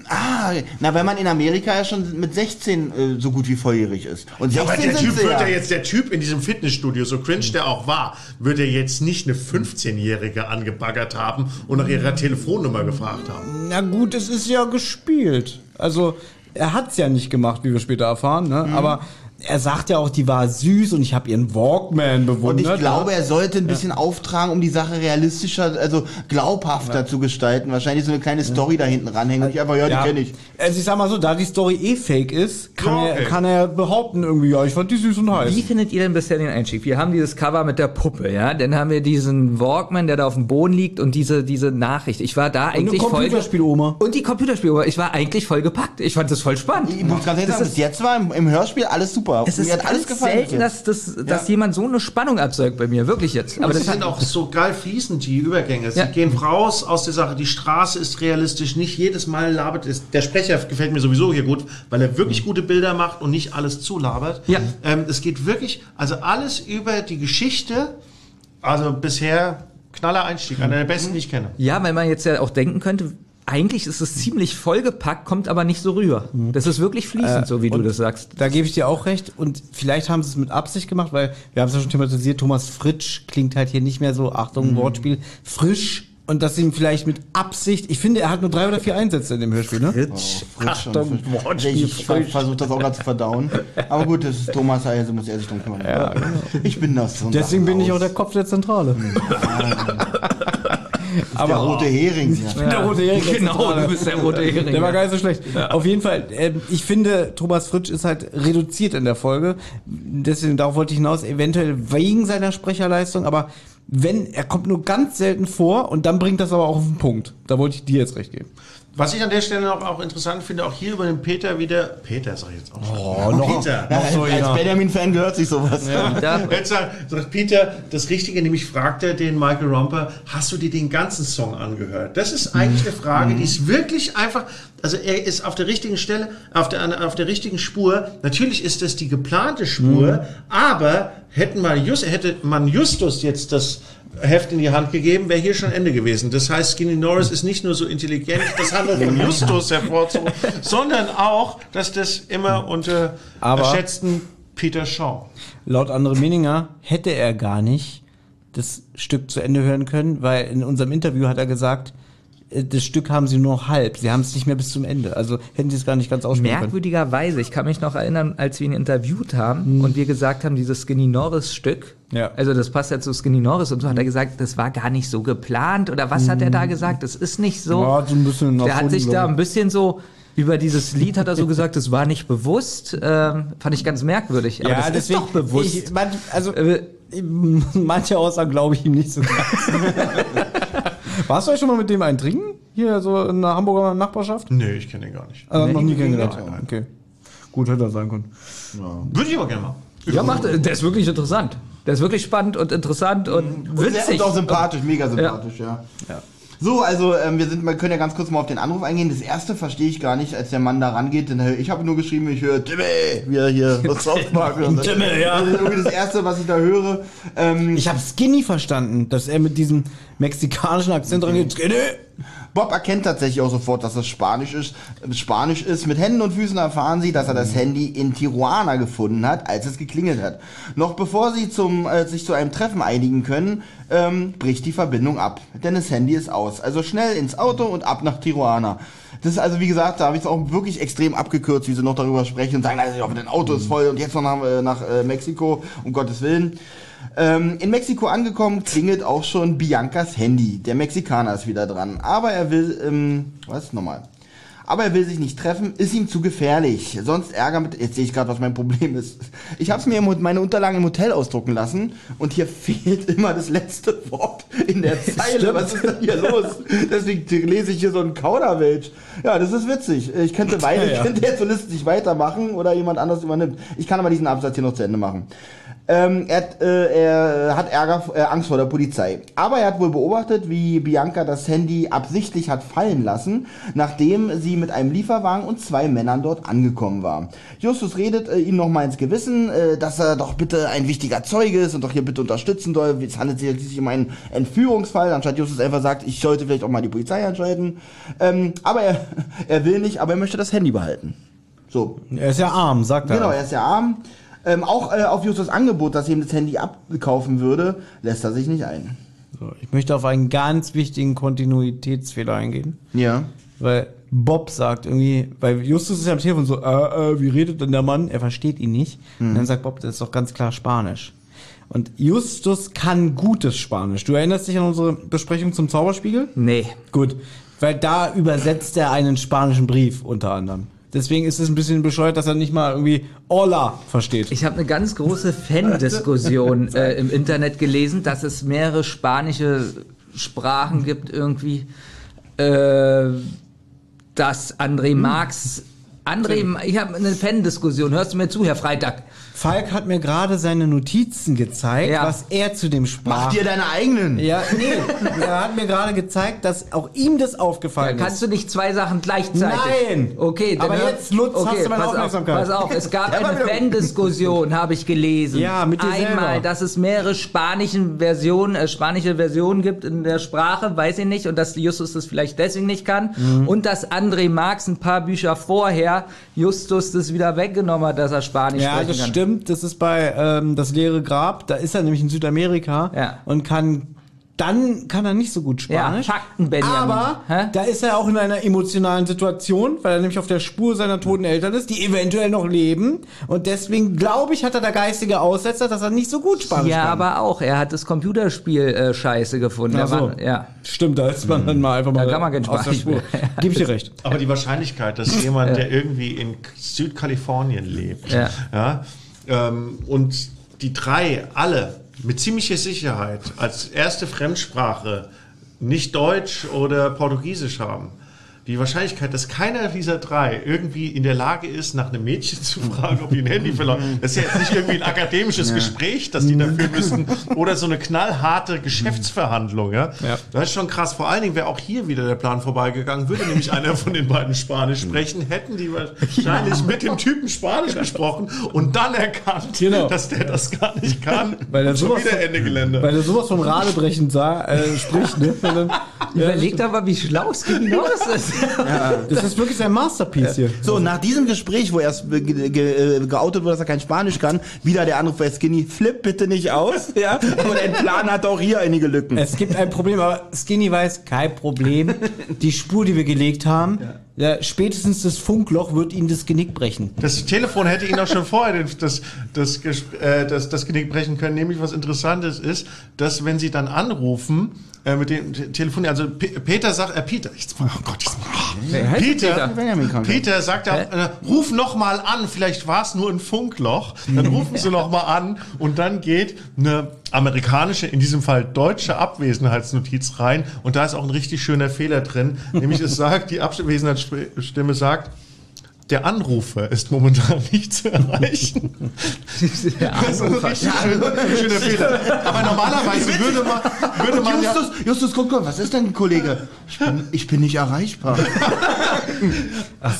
Speaker 6: Ah, na, weil man in Amerika ja schon mit 16 äh, so gut wie volljährig ist. Und 16
Speaker 5: Aber der
Speaker 6: sind
Speaker 5: Typ
Speaker 6: sie
Speaker 5: wird
Speaker 6: ja.
Speaker 5: ja jetzt, der Typ in diesem Fitnessstudio, so cringe der auch war, wird er jetzt nicht eine 15-Jährige angebaggert haben und nach ihrer Telefonnummer gefragt haben.
Speaker 4: Na gut, es ist ja gespielt. Also, er hat's ja nicht gemacht, wie wir später erfahren, ne?
Speaker 6: Mhm.
Speaker 4: Aber er sagt ja auch, die war süß und ich habe ihren Walkman
Speaker 6: Und
Speaker 4: bewundert.
Speaker 6: ich glaube, er sollte ein bisschen auftragen, um die Sache realistischer, also glaubhafter zu gestalten. Wahrscheinlich so eine kleine Story da hinten ranhängen. Und ich einfach, ja, die kenne ich.
Speaker 4: Also ich sag mal so, da die Story eh fake ist, kann,
Speaker 5: Ja,
Speaker 4: er,
Speaker 5: okay.
Speaker 4: kann er behaupten irgendwie, ja, ich fand die süß und heiß.
Speaker 7: Wie findet ihr denn bisher den Einstieg? Wir haben dieses Cover mit der Puppe, ja? Dann haben wir diesen Walkman, der da auf dem Boden liegt und diese, diese Nachricht. Ich war da eigentlich voll...
Speaker 4: Computerspieloma.
Speaker 7: Und die Computerspieloma. Ich war eigentlich voll gepackt. Ich fand das voll spannend.
Speaker 6: Ich muss ganz ehrlich
Speaker 7: Das
Speaker 6: sagen,
Speaker 7: ist-
Speaker 6: bis jetzt war im, im Hörspiel alles super.
Speaker 7: Es ist
Speaker 6: Mir hat alles gefallen.
Speaker 7: selten, dass, dass, dass jemand so eine Spannung erzeugt bei mir. Wirklich jetzt. Aber das
Speaker 5: sie sind auch so geil fließend, die Übergänge. Sie
Speaker 7: Ja.
Speaker 5: gehen raus aus der Sache, die Straße ist realistisch, nicht jedes Mal labert es. Der Sprecher gefällt mir sowieso hier gut, weil er wirklich gute Bilder macht und nicht alles zulabert.
Speaker 7: Ja.
Speaker 5: Ähm, es geht wirklich, also alles über die Geschichte, also bisher knaller Einstieg, einer der besten, die ich kenne.
Speaker 7: ja, weil man jetzt ja auch denken könnte, eigentlich ist es ziemlich vollgepackt, kommt aber nicht so rüber. Das ist wirklich fließend, so wie du das sagst.
Speaker 4: Da gebe ich dir auch recht. Und vielleicht haben sie es mit Absicht gemacht, weil wir haben es ja schon thematisiert, Thomas Fritsch klingt halt hier nicht mehr so, Achtung, Wortspiel, frisch. Und dass ihm vielleicht mit Absicht, ich finde, er hat nur drei oder vier Einsätze in dem Hörspiel, ne?
Speaker 6: Fritsch und Fritsch. Ich, ich ver versuche das auch gerade zu verdauen. Aber gut, das ist Thomas, also muss er sich drum kümmern. Ich bin das. So
Speaker 4: Deswegen bin ich auch der Kopf der Zentrale. Aber
Speaker 6: Der rote Hering. Ja.
Speaker 4: der rote Hering.
Speaker 7: Genau, du bist der rote Hering.
Speaker 4: Der war
Speaker 7: ja.
Speaker 4: gar nicht so schlecht. Auf jeden Fall, ähm, ich finde, Thomas Fritsch ist halt reduziert in der Folge. Deswegen, darauf wollte ich hinaus, eventuell wegen seiner Sprecherleistung, aber wenn, er kommt nur ganz selten vor und dann bringt das aber auch auf den Punkt. Da wollte ich dir jetzt recht geben.
Speaker 5: Was ich an der Stelle noch auch interessant finde, auch hier über den Peter wieder. Peter sag ich jetzt auch.
Speaker 4: Oh, noch,
Speaker 5: Peter.
Speaker 6: Ja,
Speaker 4: so
Speaker 6: als. Benjamin-Fan gehört sich sowas.
Speaker 7: Da,
Speaker 5: Jetzt sagt, sagt Peter das Richtige, nämlich fragt er den Michael Romper, hast du dir den ganzen Song angehört? Das ist eigentlich eine Frage, die ist wirklich einfach, also er ist auf der richtigen Stelle, auf der, auf der richtigen Spur. Natürlich ist das die geplante Spur, aber hätten mal Just, hätte man Justus jetzt das Heft in die Hand gegeben, wäre hier schon Ende gewesen. Das heißt, Skinny Norris ist nicht nur so intelligent, das handelt von Justus hervorzuholen, sondern auch, dass das immer unter
Speaker 4: Aber-
Speaker 5: erschätzten Peter Shaw.
Speaker 4: Laut Andre Meninger hätte er gar nicht das Stück zu Ende hören können, weil in unserem Interview hat er gesagt, das Stück haben sie nur noch halb. Sie haben es nicht mehr bis zum Ende. Also hätten sie es gar nicht ganz ausspielen
Speaker 7: merkwürdigerweise, ich kann mich noch erinnern, als wir ihn interviewt haben und wir gesagt haben, dieses Skinny Norris Stück,
Speaker 4: Ja.
Speaker 7: also das passt ja zu Skinny Norris und so hat er gesagt, das war gar nicht so geplant oder was hat er da gesagt? Das ist nicht so.
Speaker 4: Ja, so ein bisschen
Speaker 7: Der hat sich da ein bisschen so über dieses Lied hat er so gesagt, das war nicht bewusst. Ähm, fand ich ganz merkwürdig. Aber das ist doch bewusst.
Speaker 4: Ich, man, also
Speaker 7: Äh,
Speaker 4: manche Aussagen glaube ich ihm nicht so ganz. Warst du euch schon mal mit dem einen trinken? Hier so in der Hamburger Nachbarschaft?
Speaker 5: Nee, ich kenne ihn gar nicht.
Speaker 4: Äh, noch nie kennengelernt.
Speaker 5: Nein, nein.
Speaker 4: Okay. Gut, hätte er sein können.
Speaker 5: Würde ich aber gerne mal.
Speaker 7: ja, macht, der ist wirklich interessant. Der ist wirklich spannend und interessant und
Speaker 6: Und
Speaker 7: witzig.
Speaker 6: Und auch sympathisch, mega sympathisch, ja. So, also ähm, wir sind, wir können ja ganz kurz mal auf den Anruf eingehen. Das erste verstehe ich gar nicht, als der Mann da rangeht. Denn äh, ich habe nur geschrieben, ich höre Timmy, wie er hier Park hört.
Speaker 4: Timmy, ja.
Speaker 6: Das ist irgendwie das erste, was ich da höre. Ähm,
Speaker 4: Ich habe Skinny verstanden, dass er mit diesem mexikanischen Akzent rangeht. Skinny!
Speaker 6: Bob erkennt tatsächlich auch sofort, dass das Spanisch ist. Spanisch ist. Mit Händen und Füßen erfahren sie, dass er das Handy in Tijuana gefunden hat, als es geklingelt hat. Noch bevor sie zum, äh, sich zu einem Treffen einigen können, ähm, bricht die Verbindung ab. Denn das Handy ist aus. Also schnell ins Auto und ab nach Tijuana. Das ist also, wie gesagt, da habe ich es auch wirklich extrem abgekürzt, wie sie noch darüber sprechen und sagen, also, ja, dein Auto ist voll und jetzt noch nach, äh, nach äh, Mexiko, um Gottes Willen. Ähm, in Mexiko angekommen, klingelt auch schon Biancas Handy. Der Mexikaner ist wieder dran. Aber er will, ähm, was? Nochmal. Aber er will sich nicht treffen, ist ihm zu gefährlich. Sonst Ärger mit. Jetzt sehe ich gerade, was mein Problem ist. Ich habe es mir im, meine Unterlagen im Hotel ausdrucken lassen und hier fehlt immer das letzte Wort in der Zeile. Was ist denn hier los? Deswegen lese ich hier so einen Kauderwelsch. Ja, das ist witzig. Ich könnte weiter, ich könnte jetzt so listig weitermachen oder jemand anders übernimmt. Ich kann aber diesen Absatz hier noch zu Ende machen. Ähm, er, hat, äh, er hat Ärger, äh, Angst vor der Polizei. Aber er hat wohl beobachtet, wie Bianca das Handy absichtlich hat fallen lassen, nachdem sie mit einem Lieferwagen und zwei Männern dort angekommen war. Justus redet äh, ihm nochmal ins Gewissen, äh, dass er doch bitte ein wichtiger Zeuge ist und doch hier bitte unterstützen soll. Es handelt sich schließlich um einen Entführungsfall, anstatt Justus einfach sagt, ich sollte vielleicht auch mal die Polizei einschalten. Ähm, aber er, er will nicht, aber er möchte das Handy behalten. So,
Speaker 4: Er ist ja arm, sagt er.
Speaker 6: Genau, er ist ja arm. Ähm, auch äh, auf Justus Angebot, dass er ihm das Handy abkaufen würde, lässt er sich nicht ein.
Speaker 4: So, ich möchte auf einen ganz wichtigen Kontinuitätsfehler eingehen.
Speaker 6: Ja.
Speaker 4: Weil Bob sagt irgendwie, weil Justus ist ja am Telefon so, äh, äh, wie redet denn der Mann? Er versteht ihn nicht. Und dann sagt Bob, das ist doch ganz klar Spanisch. Und Justus kann gutes Spanisch. Du erinnerst dich an unsere Besprechung zum Zauberspiegel?
Speaker 7: nee.
Speaker 4: Gut. Weil da übersetzt er einen spanischen Brief unter anderem. Deswegen ist es ein bisschen bescheuert, dass er nicht mal irgendwie Hola versteht.
Speaker 7: Ich habe eine ganz große Fan-Diskussion äh, im Internet gelesen, dass es mehrere spanische Sprachen gibt irgendwie. Äh, dass André Marx. André, ich habe eine Fan-Diskussion. Hörst du mir zu, Herr Freitag?
Speaker 4: Falk hat mir gerade seine Notizen gezeigt,
Speaker 7: Ja.
Speaker 4: was er zu dem sprach.
Speaker 6: Mach dir deine eigenen.
Speaker 4: Ja, nee, er hat mir gerade gezeigt, dass auch ihm das aufgefallen
Speaker 7: Kannst
Speaker 4: ist.
Speaker 7: du nicht zwei Sachen gleichzeitig?
Speaker 4: Nein!
Speaker 7: Okay, dann
Speaker 4: Aber
Speaker 7: hör-
Speaker 4: jetzt, Lutz, hast du meine
Speaker 7: pass
Speaker 4: Aufmerksamkeit.
Speaker 7: Auf, pass auf, es gab eine Fan-Diskussion, habe ich gelesen.
Speaker 4: Ja, mit dir
Speaker 7: Einmal,
Speaker 4: selber.
Speaker 7: dass es mehrere spanischen Versionen, äh, spanische Versionen gibt in der Sprache, weiß ich nicht, und dass Justus das vielleicht deswegen nicht kann.
Speaker 4: Mhm.
Speaker 7: Und dass André Marx ein paar Bücher vorher Justus das wieder weggenommen hat, dass er Spanisch
Speaker 4: Ja,
Speaker 7: sprechen
Speaker 4: das
Speaker 7: kann.
Speaker 4: stimmt. Das ist bei ähm, Das leere Grab. Da ist er nämlich in Südamerika
Speaker 7: Ja.
Speaker 4: und kann dann kann er nicht so gut Spanisch.
Speaker 7: Ja, Fakten, Benjamin.
Speaker 4: Aber
Speaker 7: Hä?
Speaker 4: da ist er auch in einer emotionalen Situation, weil er nämlich auf der Spur seiner toten Eltern ist, die eventuell noch leben. Und deswegen, glaube ich, hat er da geistige Aussetzer, dass er nicht so gut Spanisch
Speaker 7: Ja,
Speaker 4: kann.
Speaker 7: aber auch. Er hat das Computerspiel äh, scheiße gefunden.
Speaker 4: Ach so.
Speaker 7: Mann- ja.
Speaker 4: Stimmt, da ist man dann mal einfach mal
Speaker 7: kann man kein
Speaker 4: aus der
Speaker 7: Spanisch
Speaker 4: Spur. Gib ich dir recht.
Speaker 5: Aber die Wahrscheinlichkeit, dass jemand, der irgendwie in Südkalifornien lebt,
Speaker 7: Ja.
Speaker 5: ja, ähm, und die drei alle mit ziemlicher Sicherheit als erste Fremdsprache nicht Deutsch oder Portugiesisch haben, die Wahrscheinlichkeit, dass keiner dieser drei irgendwie in der Lage ist, nach einem Mädchen zu fragen, ob die ein Handy verloren Das ist ja jetzt nicht irgendwie ein akademisches Gespräch, das die dafür müssen, oder so eine knallharte Geschäftsverhandlung. Ja?
Speaker 4: Ja.
Speaker 5: Das ist schon krass. Vor allen Dingen wäre auch hier wieder der Plan vorbeigegangen, würde nämlich einer von den beiden Spanisch sprechen, hätten die wahrscheinlich mit dem Typen Spanisch gesprochen und dann erkannt,
Speaker 4: Genau.
Speaker 5: dass der das gar nicht kann.
Speaker 4: Weil er sowas
Speaker 5: wieder Ende Gelände.
Speaker 4: Weil er sowas vom Radebrechen sah, äh, spricht, ne? Dann, ja,
Speaker 7: Überlegt aber, wie schlau Skinny Norris ist.
Speaker 4: das ist wirklich sein Masterpiece hier.
Speaker 6: So, nach diesem Gespräch, wo erst ge ge äh, geoutet wurde, dass er kein Spanisch kann, wieder der Anruf bei Skinny, flipp bitte nicht aus, ja? Aber der Plan hat auch hier einige Lücken.
Speaker 4: Es gibt ein Problem, aber Skinny weiß, kein Problem. Die Spur, die wir gelegt haben, ja. spätestens das Funkloch wird ihnen das Genick brechen.
Speaker 5: Das Telefon hätte ihn auch schon vorher das, das, äh, das, das Genick brechen können. Nämlich was Interessantes ist, dass wenn sie dann anrufen, äh, mit dem Te- Telefon, also P Peter sagt, äh, Peter, jetzt, oh Gott, jetzt,
Speaker 7: heißt
Speaker 5: Peter,
Speaker 6: Kranke.
Speaker 5: Peter sagt auch, äh, ruf noch mal an, vielleicht war es nur ein Funkloch. Dann rufen sie noch mal an und dann geht eine amerikanische, in diesem Fall deutsche Abwesenheitsnotiz rein. Und da ist auch ein richtig schöner Fehler drin, nämlich es sagt, die Abwesenheitsstimme sagt, der Anrufer ist momentan nicht zu erreichen.
Speaker 7: Der
Speaker 5: Das ist ein
Speaker 7: Anrufer.
Speaker 5: richtig schöner, schöner Fehler. Aber normalerweise würde man, würde man ja,
Speaker 6: Justus, Justus, guck mal, was ist denn, Kollege? Ich bin, ich bin nicht erreichbar.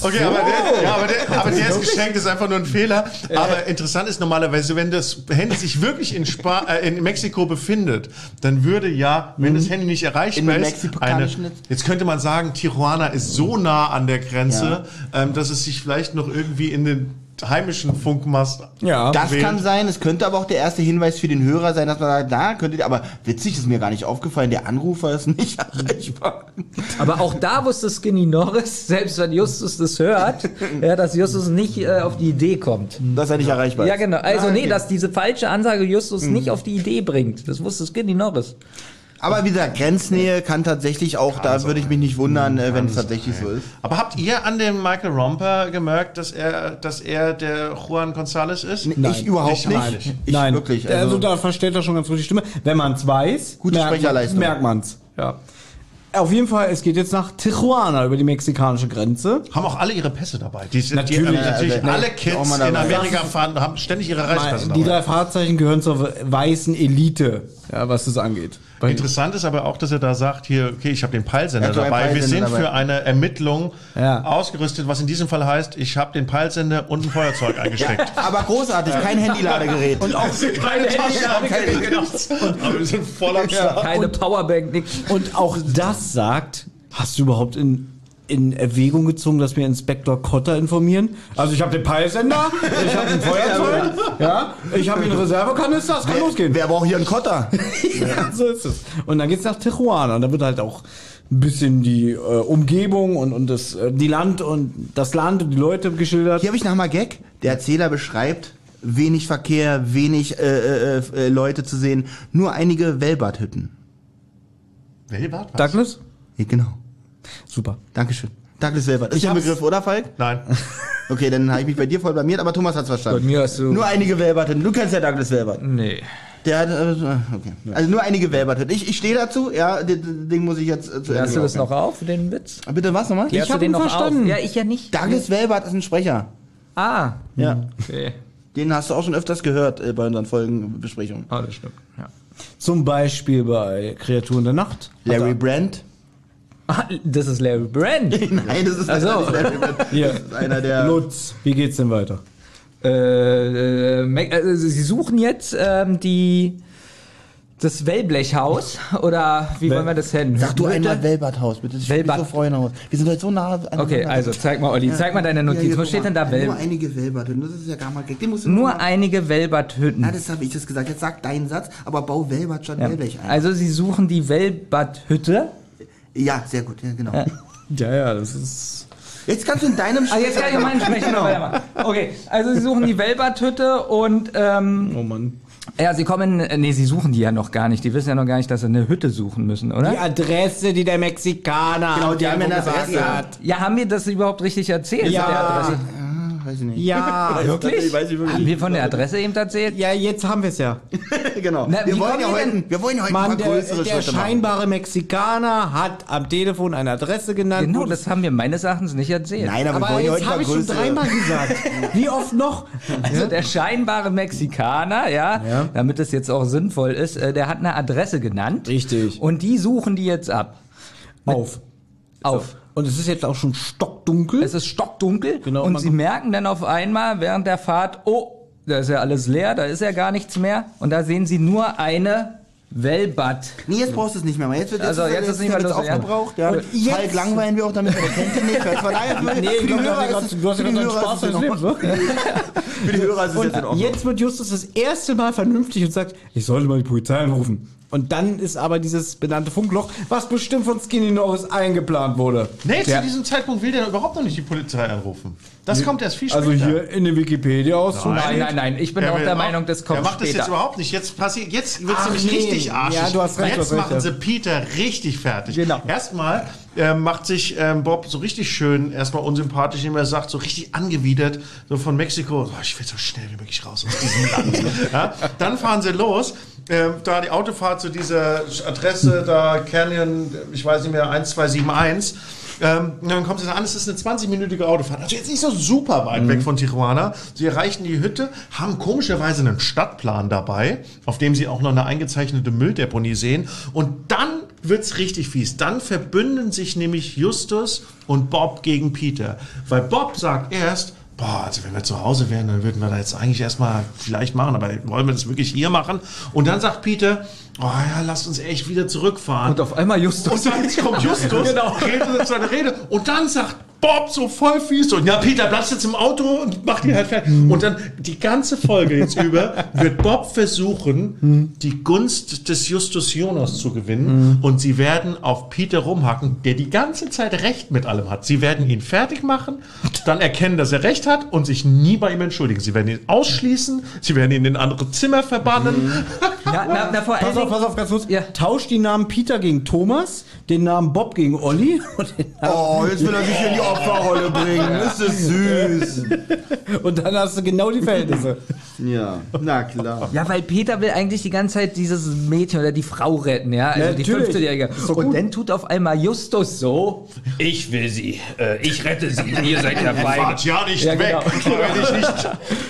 Speaker 5: Okay, aber der, ja, aber der, aber der ist geschenkt, ist einfach nur ein Fehler. Aber interessant ist normalerweise, wenn das Handy sich wirklich in, Spa äh, in Mexiko befindet, dann würde ja, wenn das Handy nicht erreichbar ist, eine, jetzt könnte man sagen, Tijuana ist so nah an der Grenze, ähm, dass es sich vielleicht noch irgendwie in den heimischen Funkmast
Speaker 4: Ja.
Speaker 6: Das
Speaker 5: wählt.
Speaker 6: kann sein. Es könnte aber auch der erste Hinweis für den Hörer sein, dass man sagt, da könntet ihr, aber witzig ist mir gar nicht aufgefallen, der Anrufer ist nicht erreichbar.
Speaker 7: Aber auch da wusste Skinny Norris, selbst wenn Justus das hört, ja, dass Justus nicht äh, auf die Idee kommt.
Speaker 6: Dass er nicht erreichbar ist.
Speaker 7: Ja, genau. Also,
Speaker 6: Ah,
Speaker 7: nee,
Speaker 6: okay.
Speaker 7: dass diese falsche Ansage Justus nicht auf die Idee bringt. Das wusste Skinny Norris.
Speaker 6: Aber wie gesagt, Grenznähe kann tatsächlich auch, da würde ich mich nicht wundern, äh, wenn es tatsächlich so ist.
Speaker 5: Aber habt ihr an dem Michael Romper gemerkt, dass er, dass er der Juan González ist?
Speaker 6: Ich überhaupt
Speaker 5: Nicht
Speaker 6: nicht.
Speaker 5: eigentlich.
Speaker 6: Ich
Speaker 4: Nein,
Speaker 6: wirklich.
Speaker 4: Also,
Speaker 6: Also,
Speaker 4: da verstellt er schon ganz gut die Stimme. Wenn man es weiß,
Speaker 6: Gute
Speaker 4: merkt,
Speaker 6: Sprecherleistung.
Speaker 4: merkt man's. Ja. Auf jeden Fall, es geht jetzt nach Tijuana über die mexikanische Grenze.
Speaker 5: Haben auch alle ihre Pässe dabei. Die sind
Speaker 4: Natürlich.
Speaker 5: Die, natürlich
Speaker 6: Also,
Speaker 5: alle Kids in. Amerika fahren, haben ständig ihre Reisepässe
Speaker 4: Die
Speaker 5: dabei.
Speaker 4: drei Fahrzeichen gehören zur weißen Elite, ja, was das angeht. Weil-
Speaker 5: Interessant ist aber auch, dass er da sagt, hier, okay, ich habe den Peilsender
Speaker 6: Er einen
Speaker 5: dabei. Wir
Speaker 6: Peilsender
Speaker 5: sind
Speaker 6: dabei.
Speaker 5: für eine Ermittlung
Speaker 4: Ja.
Speaker 5: ausgerüstet, was in diesem Fall heißt, ich habe den Peilsender und ein Feuerzeug eingesteckt.
Speaker 6: aber großartig, kein Handyladegerät. Und auch
Speaker 5: Keine Taschenlampe, nichts. Aber wir sind voll am Start.
Speaker 7: Keine Powerbank, nix.
Speaker 4: Und auch das sagt, hast du überhaupt in, in Erwägung gezogen, dass wir Inspektor Kotter informieren? Also ich habe den Peilsender, ich habe ein Feuerzeug, ja, ich habe einen Reservekanister, es kann losgehen.
Speaker 6: wer braucht hier einen Kotter?
Speaker 4: Ja, so ist es. Und dann geht's nach Tijuana und da wird halt auch ein bisschen die äh, Umgebung und, und das, äh, die Land und das Land und die Leute geschildert.
Speaker 6: Hier habe ich nochmal Gag. Der Erzähler beschreibt wenig Verkehr, wenig äh, äh, äh, Leute zu sehen, nur einige Wellbadhütten.
Speaker 5: Was?
Speaker 4: Douglas?
Speaker 6: Ja, genau.
Speaker 4: Super.
Speaker 6: Dankeschön. Douglas Wellbad. Ist der
Speaker 4: hab's-
Speaker 6: Begriff, oder Falk?
Speaker 5: Nein.
Speaker 6: Okay, dann habe ich mich bei dir voll blamiert, aber Thomas hat's verstanden.
Speaker 7: Bei mir hast du-
Speaker 6: Nur einige Wellbadhütten. Du kennst ja Douglas Wellbad.
Speaker 7: Nee.
Speaker 6: Der hat, äh, okay. Also nur einige Wellbadhütten. Ich, ich stehe dazu, ja, das Ding muss ich jetzt äh, zu
Speaker 7: Hast du das noch auf, den Witz?
Speaker 6: Bitte was nochmal?
Speaker 7: Klärst du
Speaker 4: hab
Speaker 7: den
Speaker 4: ihn
Speaker 7: noch
Speaker 4: verstanden.
Speaker 7: Auf? Ja, ich ja nicht.
Speaker 6: Douglas Wellbad ist ein Sprecher.
Speaker 7: Ah.
Speaker 6: Ja.
Speaker 7: Okay.
Speaker 6: Den hast du auch schon öfters gehört äh, bei unseren Folgenbesprechungen.
Speaker 7: Ah, das stimmt. Ja.
Speaker 4: Zum Beispiel bei Kreaturen der Nacht.
Speaker 6: Larry Brandt.
Speaker 7: Ah, das ist Larry Brand.
Speaker 6: Nein, das ist
Speaker 7: Ach so.
Speaker 6: nicht Larry Brandt.
Speaker 4: Hier.
Speaker 6: Das ist einer der.
Speaker 4: Lutz, wie geht's denn weiter?
Speaker 7: äh, äh, also sie suchen jetzt ähm, die das Wellblechhaus oder wie wollen wir das nennen?
Speaker 6: Sag du
Speaker 7: Hütte?
Speaker 6: einmal Welberthaus, bitte. Ich
Speaker 7: Welbert.
Speaker 6: so freuen aus. Wir sind heute so nah aneinander.
Speaker 7: Okay, also zeig mal, Olli, zeig mal deine Notiz. Wo
Speaker 6: guck
Speaker 7: steht denn da
Speaker 6: Nur
Speaker 7: Well?
Speaker 6: einige Welberthütten, das ist ja gar mal Gag. Den musst du
Speaker 7: Nur
Speaker 6: mal-
Speaker 7: einige Welberthütten.
Speaker 6: Na, das habe ich das gesagt. Jetzt sag deinen Satz, aber bau Welbert statt Wellblech ein.
Speaker 7: Also sie suchen die Wellbadhütte.
Speaker 6: Ja, sehr gut, ja, genau.
Speaker 4: Ja, ja, das ist.
Speaker 6: Jetzt kannst du in deinem
Speaker 7: Ah, jetzt kann ich meinen sprechen.
Speaker 6: Genau.
Speaker 7: Okay, also sie suchen die Wellbadhütte und ähm,
Speaker 4: Oh Mann.
Speaker 7: ja, sie kommen, äh, nee, sie suchen die ja noch gar nicht. Die wissen ja noch gar nicht, dass sie eine Hütte suchen müssen, oder?
Speaker 4: Die Adresse, die der Mexikaner
Speaker 6: Genau, die haben ja eine Adresse.
Speaker 4: hat.
Speaker 7: Ja, haben wir das überhaupt richtig erzählt?
Speaker 4: Ja.
Speaker 7: Der?
Speaker 6: Weiß ich nicht.
Speaker 4: Ja,
Speaker 7: Wirklich?
Speaker 6: Ich weiß nicht wirklich.
Speaker 7: Haben wir von der Adresse eben erzählt?
Speaker 4: ja, jetzt haben wir es ja.
Speaker 6: genau.
Speaker 7: Na,
Speaker 6: wir, wollen ja
Speaker 7: wir
Speaker 6: heute, wir wollen ja heute
Speaker 4: Mann,
Speaker 6: ein paar
Speaker 4: der,
Speaker 6: größere
Speaker 4: der
Speaker 6: Schritte machen.
Speaker 4: scheinbare Mexikaner hat am Telefon eine Adresse genannt.
Speaker 7: Genau, das haben wir meines Erachtens nicht erzählt.
Speaker 6: Nein, aber, wir
Speaker 4: Aber
Speaker 6: wollen ja heute
Speaker 4: jetzt
Speaker 6: ein paar
Speaker 4: habe ich schon dreimal gesagt. Wie oft noch?
Speaker 7: Also der scheinbare Mexikaner, ja,
Speaker 4: Ja.
Speaker 7: damit es jetzt auch sinnvoll ist, äh, der hat eine Adresse genannt.
Speaker 4: Richtig.
Speaker 7: Und die suchen die jetzt ab.
Speaker 4: Auf.
Speaker 7: Auf.
Speaker 4: Und es ist jetzt auch schon stockdunkel.
Speaker 7: Es ist stockdunkel
Speaker 4: Genau,
Speaker 7: und sie merken dann auf einmal während der Fahrt, oh, da ist ja alles leer, da ist ja gar nichts mehr. Und da sehen sie nur eine Wellbad.
Speaker 6: Nee, jetzt brauchst du es nicht mehr. Jetzt wird
Speaker 7: Also, jetzt ist nicht mehr ja.
Speaker 6: aufgebraucht. Ja.
Speaker 7: Und
Speaker 6: jetzt Falk langweilen wir auch damit, der kennt ihn nicht. Von daher, für,
Speaker 4: Nee,
Speaker 6: für
Speaker 4: ich
Speaker 6: die Hörer
Speaker 4: du hast
Speaker 6: ist es-
Speaker 4: du hast
Speaker 6: für
Speaker 4: ja
Speaker 6: Hörer
Speaker 4: Spaß
Speaker 6: ist es
Speaker 4: des
Speaker 6: in
Speaker 4: Lebens,
Speaker 6: Ordnung. Für die Hörer ist es jetzt in
Speaker 4: Und
Speaker 6: Ordnung.
Speaker 4: jetzt wird Justus das erste Mal vernünftig und sagt, ich sollte mal die Polizei anrufen. Und dann ist aber dieses benannte Funkloch, was bestimmt von Skinny Norris eingeplant wurde.
Speaker 5: Nee,
Speaker 7: Ja.
Speaker 5: zu diesem Zeitpunkt will der überhaupt noch nicht die Polizei anrufen. Das kommt erst viel später.
Speaker 4: Also hier in der Wikipedia aus.
Speaker 7: Nein, nein, nein, ich bin
Speaker 5: Er
Speaker 7: auch der Meinung, das kommt
Speaker 5: Er macht das
Speaker 7: später.
Speaker 5: jetzt überhaupt nicht. Jetzt passiert, jetzt wird es nämlich
Speaker 4: nee.
Speaker 5: richtig arschig.
Speaker 4: Ja, du hast recht,
Speaker 5: Jetzt
Speaker 4: du hast recht,
Speaker 5: machen
Speaker 4: ja.
Speaker 5: sie Peter richtig fertig.
Speaker 7: Genau.
Speaker 5: Erstmal ähm, macht sich ähm, Bob so richtig schön, erstmal unsympathisch, indem er sagt, so richtig angewidert, so von Mexiko, oh, ich will so schnell wie möglich raus aus diesem Land. ja? Dann fahren sie los. Ähm, da die Autofahrt zu dieser Adresse, da Canyon, ich weiß nicht mehr, 1271. Ähm, dann kommen sie an, es ist eine 20-minütige Autofahrt. Also jetzt nicht so super weit weg von Tijuana. Sie erreichen die Hütte, haben komischerweise einen Stadtplan dabei, auf dem sie auch noch eine eingezeichnete Mülldeponie sehen. Und dann wird's richtig fies. Dann verbünden sich nämlich Justus und Bob gegen Peter. Weil Bob sagt erst, Boah, also wenn wir zu Hause wären, dann würden wir da jetzt eigentlich erstmal vielleicht machen, aber wollen wir das wirklich hier machen? Und dann sagt Peter, oh ja, lasst uns echt wieder zurückfahren.
Speaker 7: Und auf einmal Justus.
Speaker 5: Und dann kommt Justus,
Speaker 7: Genau.
Speaker 5: redet seine Rede und dann sagt Bob so voll fies so, ja Peter, bleibst jetzt im Auto und mach die halt fertig. Und dann die ganze Folge jetzt über wird Bob versuchen, die Gunst des Justus Jonas zu gewinnen und sie werden auf Peter rumhacken, der die ganze Zeit Recht mit allem hat. Sie werden ihn fertig machen, dann erkennen, dass er Recht hat und sich nie bei ihm entschuldigen. Sie werden ihn ausschließen, sie werden ihn in ein anderes Zimmer verbannen.
Speaker 7: Ja, na, na, vor
Speaker 4: Pass auf, pass auf, ganz kurz.
Speaker 7: Ja.
Speaker 4: Tausch die Namen Peter gegen Thomas, den Namen Bob gegen Olli und, den Namen,
Speaker 6: Oh, jetzt will er sich hier in die Opferrolle bringen. Ist das süß.
Speaker 4: und dann hast du genau die Verhältnisse.
Speaker 6: Ja, na klar.
Speaker 7: Ja, weil Peter will eigentlich die ganze Zeit dieses Mädchen oder die Frau retten, ja, also
Speaker 4: Ja,
Speaker 7: die
Speaker 4: natürlich.
Speaker 7: 15-Jährige.
Speaker 4: Ist doch
Speaker 7: Und
Speaker 4: gut.
Speaker 7: dann tut auf einmal Justus so, ich will sie, äh, ich rette sie, ihr seid ja
Speaker 5: Fahrt ja nicht
Speaker 7: Ja,
Speaker 5: weg,
Speaker 7: genau.
Speaker 5: wenn ich nicht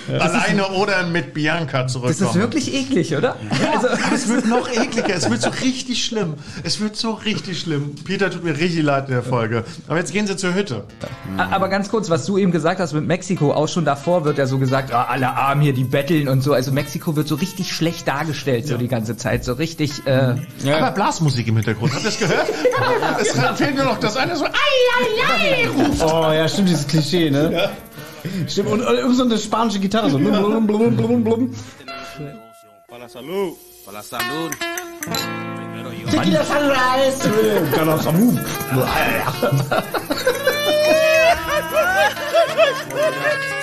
Speaker 5: alleine oder mit Bianca zurückkomme.
Speaker 7: Das ist wirklich eklig, oder? Also,
Speaker 5: Es wird noch ekliger, es wird so richtig schlimm. Es wird so richtig schlimm. Peter tut mir richtig leid in der Folge. Aber jetzt gehen sie zur Hütte.
Speaker 7: Aber ganz kurz, was du eben gesagt hast mit Mexiko, auch schon davor wird ja so gesagt, ah, alle Armen hier, die betteln und so. Also Mexiko wird so richtig schlecht dargestellt, so die ganze Zeit. So richtig, äh,
Speaker 5: Aber Blasmusik im Hintergrund, habt ihr das gehört? es fehlt nur noch das eine so, ei, ei, ei, ruft.
Speaker 4: Oh ja, stimmt, dieses Klischee, ne? Stimmt, und, und irgend so eine spanische Gitarre, so. Blum, blum, blum, blum.
Speaker 9: Para salud. Salud.
Speaker 4: Tequila Sunrise!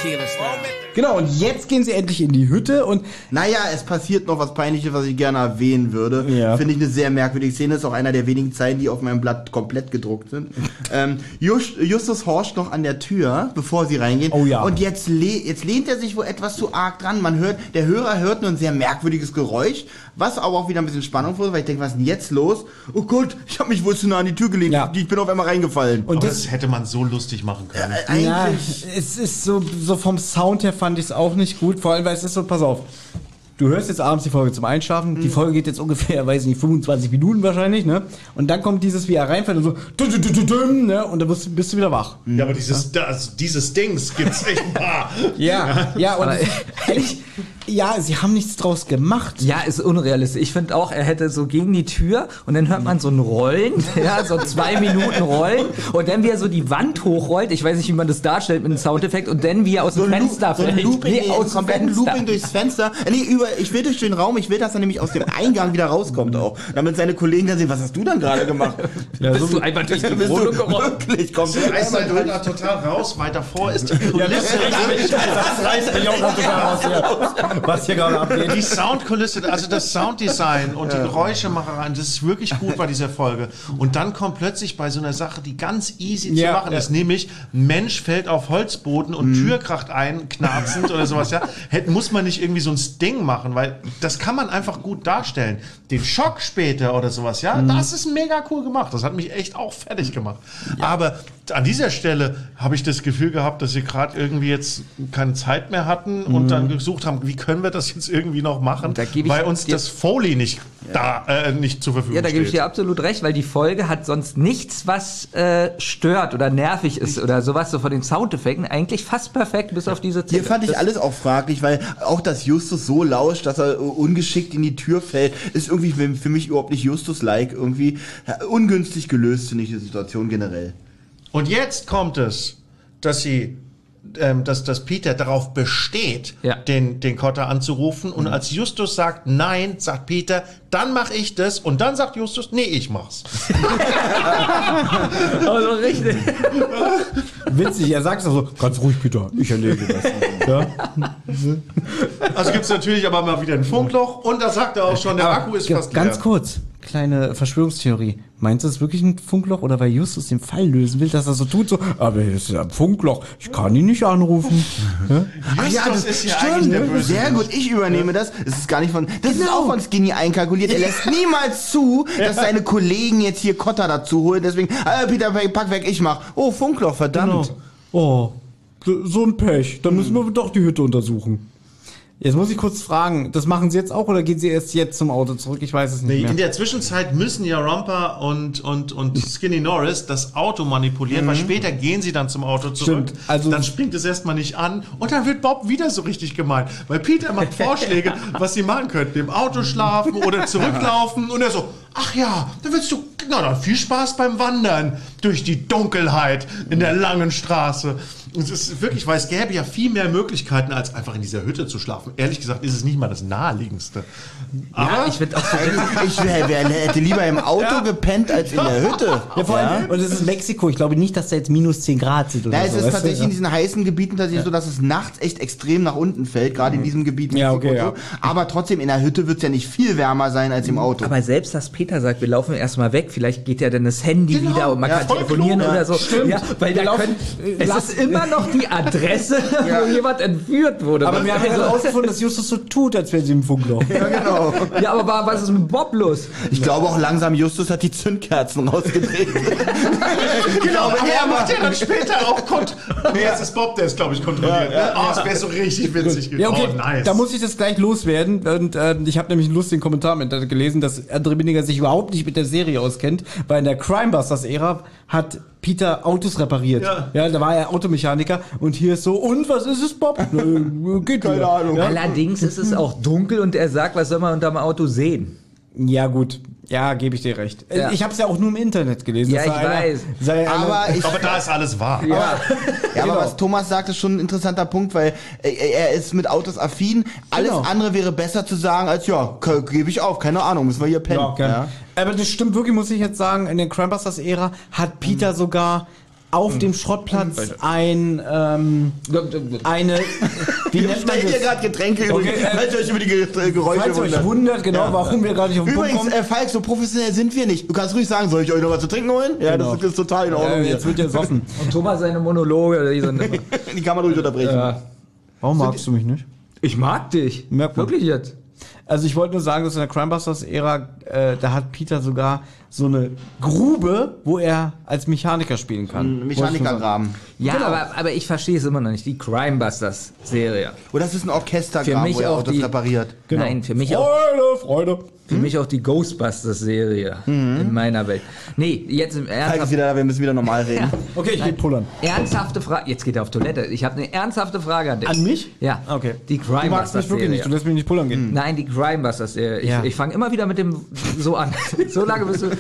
Speaker 9: Tequila style.
Speaker 4: Genau, und jetzt gehen sie endlich in die Hütte und
Speaker 6: Naja, es passiert noch was Peinliches, was ich gerne erwähnen würde.
Speaker 4: Ja.
Speaker 6: Finde ich eine sehr merkwürdige Szene. Ist auch einer der wenigen Zeilen, die auf meinem Blatt komplett gedruckt sind. ähm, Just, Justus horcht noch an der Tür, bevor sie reingehen.
Speaker 4: Oh ja.
Speaker 6: Und jetzt, le jetzt lehnt er sich wohl etwas zu arg dran. Man hört, der Hörer hört nur ein sehr merkwürdiges Geräusch, was aber auch wieder ein bisschen Spannung vor, weil ich denke, was ist denn jetzt los? Oh Gott, ich habe mich wohl zu nah an die Tür gelehnt.
Speaker 4: Ja.
Speaker 6: Ich bin auf einmal reingefallen.
Speaker 4: Und
Speaker 5: Aber
Speaker 4: das,
Speaker 5: das hätte man so lustig machen können.
Speaker 6: Eigentlich.
Speaker 4: ja, es ist so, so vom Sound her fand ich es auch nicht gut, vor allem, weil es ist so, pass auf. Du hörst jetzt abends die Folge zum Einschlafen. Die Folge geht jetzt ungefähr, weiß ich nicht, 25 Minuten wahrscheinlich, ne? Und dann kommt dieses, wie er reinfällt und so, dü- dü- dü- dü- düm, ne? Und dann bist, du- bist du wieder wach.
Speaker 5: Ja, aber dieses, das, dieses Dings gibt's echt ein paar.
Speaker 4: Ja, ja, und
Speaker 7: Aber-
Speaker 4: ehrlich, Ja, sie haben nichts draus gemacht.
Speaker 7: Ja, ist unrealistisch. Ich finde auch, er hätte so gegen die Tür und dann hört man so ein Rollen, ja, so zwei Minuten Rollen und dann wie er so die Wand hochrollt, ich weiß nicht, wie man das darstellt mit einem Soundeffekt und dann wie er aus dem
Speaker 6: ein
Speaker 7: Fenster
Speaker 6: so ein
Speaker 7: fällt.
Speaker 6: Looping,
Speaker 7: Nee, aus dem Fenster.
Speaker 6: Looping durchs Fenster. Nee, über, ich will durch den Raum, ich will, dass er nämlich aus dem Eingang wieder rauskommt auch. Damit seine Kollegen dann sehen, was hast du dann gerade gemacht?
Speaker 4: Ja,
Speaker 7: Bist du einfach durch die Wohnung gerollt?
Speaker 6: wirklich, kommst du einmal durch.
Speaker 5: da total raus, weiter vor ist die Kulisse.
Speaker 4: Das reißt mich auch noch total raus, ja. was hier gerade abgeht.
Speaker 5: Die Soundkulisse, also das Sounddesign und die Geräuschemachereien, das ist wirklich gut bei dieser Folge. Und dann kommt plötzlich bei so einer Sache, die ganz easy
Speaker 4: Ja,
Speaker 5: zu machen
Speaker 4: ja.
Speaker 5: ist, nämlich Mensch fällt auf Holzboden und Tür kracht ein, knarzend oder sowas, ja. Hätte, muss man nicht irgendwie so ein Sting machen, weil das kann man einfach gut darstellen. Den Schock später oder sowas, ja, das ist mega cool gemacht. Das hat mich echt auch fertig gemacht. Aber an dieser Stelle habe ich das Gefühl gehabt, dass sie gerade irgendwie jetzt keine Zeit mehr hatten und dann gesucht haben, wie können wir das jetzt irgendwie noch machen,
Speaker 7: Da gebe ich
Speaker 5: weil uns das Foley nicht da äh, nicht zur Verfügung
Speaker 7: Ja, da gebe ich
Speaker 5: steht.
Speaker 7: dir absolut recht, weil die Folge hat sonst nichts, was äh, stört oder nervig ist oder sowas, so von den Soundeffekten. Eigentlich fast perfekt, bis auf diese
Speaker 6: Hier fand ich alles auch fraglich, weil auch, dass Justus so lauscht, dass er ungeschickt in die Tür fällt, ist irgendwie für, mich überhaupt nicht Justus-like. Irgendwie ungünstig gelöst, finde ich die Situation generell.
Speaker 5: Und jetzt kommt es, dass sie, ähm, dass, dass Peter darauf besteht,
Speaker 7: Ja.
Speaker 5: den, den Kotter anzurufen. Und als Justus sagt Nein, sagt Peter, dann mache ich das. Und dann sagt Justus, nee, ich mach's.
Speaker 7: Also richtig.
Speaker 4: Witzig, er sagt es so, ganz ruhig, Peter, ich erlege das. Ja?
Speaker 5: Also gibt's natürlich aber mal wieder ein Funkloch. Und da sagt er auch schon, der Akku ist fast
Speaker 4: Ganz
Speaker 5: leer.
Speaker 4: kurz, kleine Verschwörungstheorie. Meinst du, es ist wirklich ein Funkloch oder weil Justus den Fall lösen will, dass er so tut, so, aber es ist ja ein Funkloch, ich kann ihn nicht anrufen. Ja?
Speaker 5: Justus ist ja eigentlich der Böse.
Speaker 6: Sehr gut, ich übernehme das. Es ist gar nicht von. Das ist auch von Skinny einkalkuliert. Er lässt niemals zu, dass seine Kollegen jetzt hier Kotter dazu holen. Deswegen, äh, Peter, pack weg, ich mach. Oh, Funkloch, verdammt.
Speaker 4: Oh, so, so ein Pech. Dann müssen wir doch die Hütte untersuchen. Jetzt muss ich kurz fragen, das machen Sie jetzt auch oder gehen Sie erst jetzt zum Auto zurück? Ich weiß es nicht
Speaker 5: Nee,
Speaker 4: mehr.
Speaker 5: in der Zwischenzeit müssen ja Romper und, und, und Skinny Norris das Auto manipulieren, weil später gehen sie dann zum Auto zurück.
Speaker 4: Stimmt, also-
Speaker 5: dann springt es erstmal nicht an und dann wird Bob wieder so richtig gemein, weil Peter macht Vorschläge, was sie machen könnten. Im Auto schlafen oder zurücklaufen und er so, ach ja, dann willst du, na dann viel Spaß beim Wandern durch die Dunkelheit in der langen Straße. Und es ist wirklich, weil es gäbe ja viel mehr Möglichkeiten, als einfach in dieser Hütte zu schlafen. Ehrlich gesagt ist es nicht mal das naheliegendste.
Speaker 7: Ja, ich auch so
Speaker 6: Ich wär, wär, hätte lieber im Auto gepennt als in der Hütte.
Speaker 4: Ja, vor allem, und es ist Mexiko. Ich glaube nicht, dass da jetzt minus 10 Grad sind oder
Speaker 6: Ja, es
Speaker 4: so.
Speaker 6: ist
Speaker 4: weißt du?
Speaker 6: tatsächlich in diesen heißen Gebieten tatsächlich so, dass es nachts echt extrem nach unten fällt, gerade in diesem Gebiet.
Speaker 4: Ja,
Speaker 6: Mexiko
Speaker 4: okay,
Speaker 6: und so. Aber trotzdem, in der Hütte wird es ja nicht viel wärmer sein als im Auto.
Speaker 7: Aber selbst, dass Peter sagt, wir laufen erstmal weg, vielleicht geht ja dann das Handy
Speaker 5: Genau,
Speaker 7: wieder und man
Speaker 5: ja,
Speaker 7: kann telefonieren
Speaker 5: klug,
Speaker 7: oder so.
Speaker 4: stimmt.
Speaker 7: Ja, weil
Speaker 4: Wir
Speaker 7: da
Speaker 4: laufen-
Speaker 7: können, es ist immer noch die Adresse, wo jemand entführt wurde.
Speaker 4: Aber wir haben ja
Speaker 7: also-
Speaker 4: herausgefunden, dass Justus so tut, als wäre sie im Funkloch.
Speaker 6: ja, genau.
Speaker 7: ja, aber wa- was ist mit Bob los?
Speaker 6: Ich glaube auch langsam, Justus hat die Zündkerzen rausgedreht.
Speaker 5: Genau, aber er macht ja dann später auch Kont Nee, jetzt ist Bob, der es, glaube ich, kontrolliert. ne? Oh, es wäre so richtig witzig
Speaker 4: Ja, okay,
Speaker 5: Oh, nice.
Speaker 4: da muss ich das gleich loswerden. Und äh, ich habe nämlich einen lustigen Kommentar mit äh, gelesen, dass André Binninger sich überhaupt nicht mit der Serie auskennt, weil in der Crimebusters-Ära hat Peter Autos repariert.
Speaker 5: Ja.
Speaker 4: da war er Automechaniker und hier ist so, und was ist es, Bob? Na, Geht
Speaker 6: Keine
Speaker 4: wieder.
Speaker 6: Ahnung.
Speaker 4: Ja?
Speaker 7: Allerdings ist es auch dunkel und er sagt, was soll man unterm Auto sehen?
Speaker 4: ja, gut. Ja, gebe ich dir recht. Äh,
Speaker 7: Ja.
Speaker 4: Ich habe es ja auch nur im Internet gelesen.
Speaker 7: Ja, ich
Speaker 4: einer-
Speaker 7: weiß.
Speaker 6: Aber ich,
Speaker 5: aber da ist alles wahr.
Speaker 6: Ja, aber
Speaker 4: Genau.
Speaker 6: was Thomas sagt, ist schon ein interessanter Punkt, weil äh, er ist mit Autos affin. Alles
Speaker 4: Genau.
Speaker 6: andere wäre besser zu sagen, als ja, gebe ich auf, keine Ahnung, müssen wir hier pennen.
Speaker 4: Ja, gern. Aber das stimmt wirklich, muss ich jetzt sagen, in der Crimebusters-Ära hat Peter sogar auf dem Schrottplatz ein, ähm, eine, wie nennt man
Speaker 6: Stellt ihr
Speaker 4: das?
Speaker 6: gerade Getränke übrigens,
Speaker 4: Okay, äh,
Speaker 6: falls ihr euch über die Ge äh, Geräusche
Speaker 4: Falls ihr euch
Speaker 6: wundert.
Speaker 4: wundert, genau,
Speaker 6: Ja.
Speaker 4: warum wir gerade nicht auf den Punkt
Speaker 6: Übrigens,
Speaker 4: kommen.
Speaker 6: äh, Falk, so professionell sind wir nicht. Du kannst ruhig sagen, soll ich euch noch was zu trinken holen? Ja,
Speaker 4: Genau.
Speaker 6: das ist, total in Ordnung
Speaker 4: Äh,
Speaker 6: hier.
Speaker 4: jetzt wird ja soffen.
Speaker 7: Und Thomas seine Monologe, die sind immer.
Speaker 6: Die kann man ruhig unterbrechen.
Speaker 7: ja.
Speaker 4: Warum magst du mich nicht?
Speaker 7: Ich mag dich.
Speaker 4: Merkt man.
Speaker 7: Wirklich jetzt.
Speaker 4: Also ich wollte nur sagen, dass in der Crimebusters-Ära, äh, da hat Peter sogar so eine Grube, wo er als Mechaniker spielen kann.
Speaker 6: Ein Mechanikergraben.
Speaker 7: Ja,
Speaker 4: Genau.
Speaker 7: aber, aber ich verstehe es immer noch nicht. Die Crimebusters-Serie.
Speaker 6: Oder das ist ein Orchestergraben, wo er
Speaker 7: auch
Speaker 6: Autos
Speaker 7: die-
Speaker 6: repariert.
Speaker 7: Nein, für mich auch,
Speaker 4: Freude, Freude.
Speaker 7: Für mich auch die Ghostbusters-Serie in meiner Welt. Nee, jetzt im
Speaker 6: Zeig es
Speaker 7: Ernst.
Speaker 6: wieder, wir müssen wieder normal reden.
Speaker 4: Okay, ich geh pullern.
Speaker 7: Ernsthafte Frage. Jetzt geht er auf Toilette. Ich habe eine ernsthafte Frage an dich.
Speaker 4: An mich?
Speaker 7: Ja.
Speaker 4: Okay.
Speaker 7: Die
Speaker 4: Du magst mich wirklich nicht, du
Speaker 7: Crimebusters-Serie.
Speaker 4: lässt mich nicht pullern gehen.
Speaker 7: Nein, die Crimebusters-Serie. Ich,
Speaker 4: Ja.
Speaker 7: ich fange immer wieder mit dem so an. so lange bist du.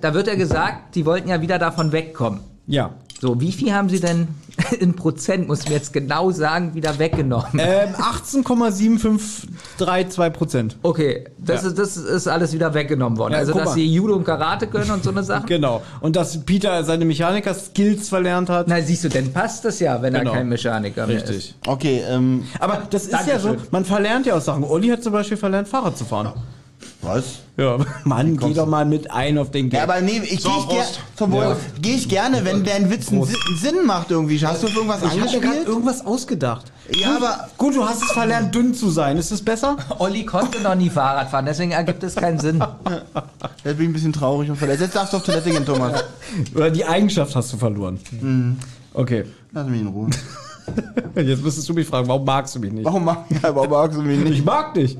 Speaker 7: Da wird ja gesagt, die wollten ja wieder davon wegkommen.
Speaker 4: Ja.
Speaker 7: So, wie viel haben sie denn in Prozent, muss ich mir jetzt genau sagen, wieder weggenommen?
Speaker 4: Ähm, 18,7532 Prozent.
Speaker 7: Okay, das,
Speaker 4: Ja.
Speaker 7: ist, das ist alles wieder weggenommen worden.
Speaker 4: Ja,
Speaker 7: also, dass
Speaker 4: mal.
Speaker 7: sie Judo und Karate können und so eine Sache.
Speaker 4: Genau. Und dass Peter seine Mechaniker-Skills verlernt hat.
Speaker 7: Na, siehst du, dann passt das ja, wenn
Speaker 4: Genau.
Speaker 7: er kein Mechaniker mehr ist.
Speaker 4: Richtig.
Speaker 6: Okay, ähm,
Speaker 4: Aber das ist ja so, man verlernt ja auch Sachen. Olli hat zum Beispiel verlernt, Fahrrad zu fahren.
Speaker 6: Was?
Speaker 4: Ja. Mann, geh doch mal mit ein auf den
Speaker 6: Ja,
Speaker 4: Gag.
Speaker 6: aber nee, ich
Speaker 5: So,
Speaker 6: gehe zum Wohl. Geh ich gerne, wenn dein Witz einen Sinn- macht irgendwie. Hast du irgendwas
Speaker 4: ich habe mir gerade
Speaker 6: angespielt?
Speaker 4: irgendwas ausgedacht.
Speaker 6: Ja, aber
Speaker 4: Gut, du hast es verlernt, dünn zu sein. Ist das besser?
Speaker 7: Olli konnte noch nie Fahrrad fahren, deswegen ergibt es keinen Sinn.
Speaker 6: jetzt bin ich ein bisschen traurig und verletzt. Jetzt darfst du auf Toilette gehen, Thomas.
Speaker 4: Oder die Eigenschaft hast du verloren. Okay.
Speaker 6: Lass mich in Ruhe.
Speaker 4: Jetzt müsstest du mich fragen, warum magst du mich nicht?
Speaker 6: Warum, mag, ja, warum magst du mich
Speaker 4: Ich
Speaker 6: nicht?
Speaker 4: mag dich.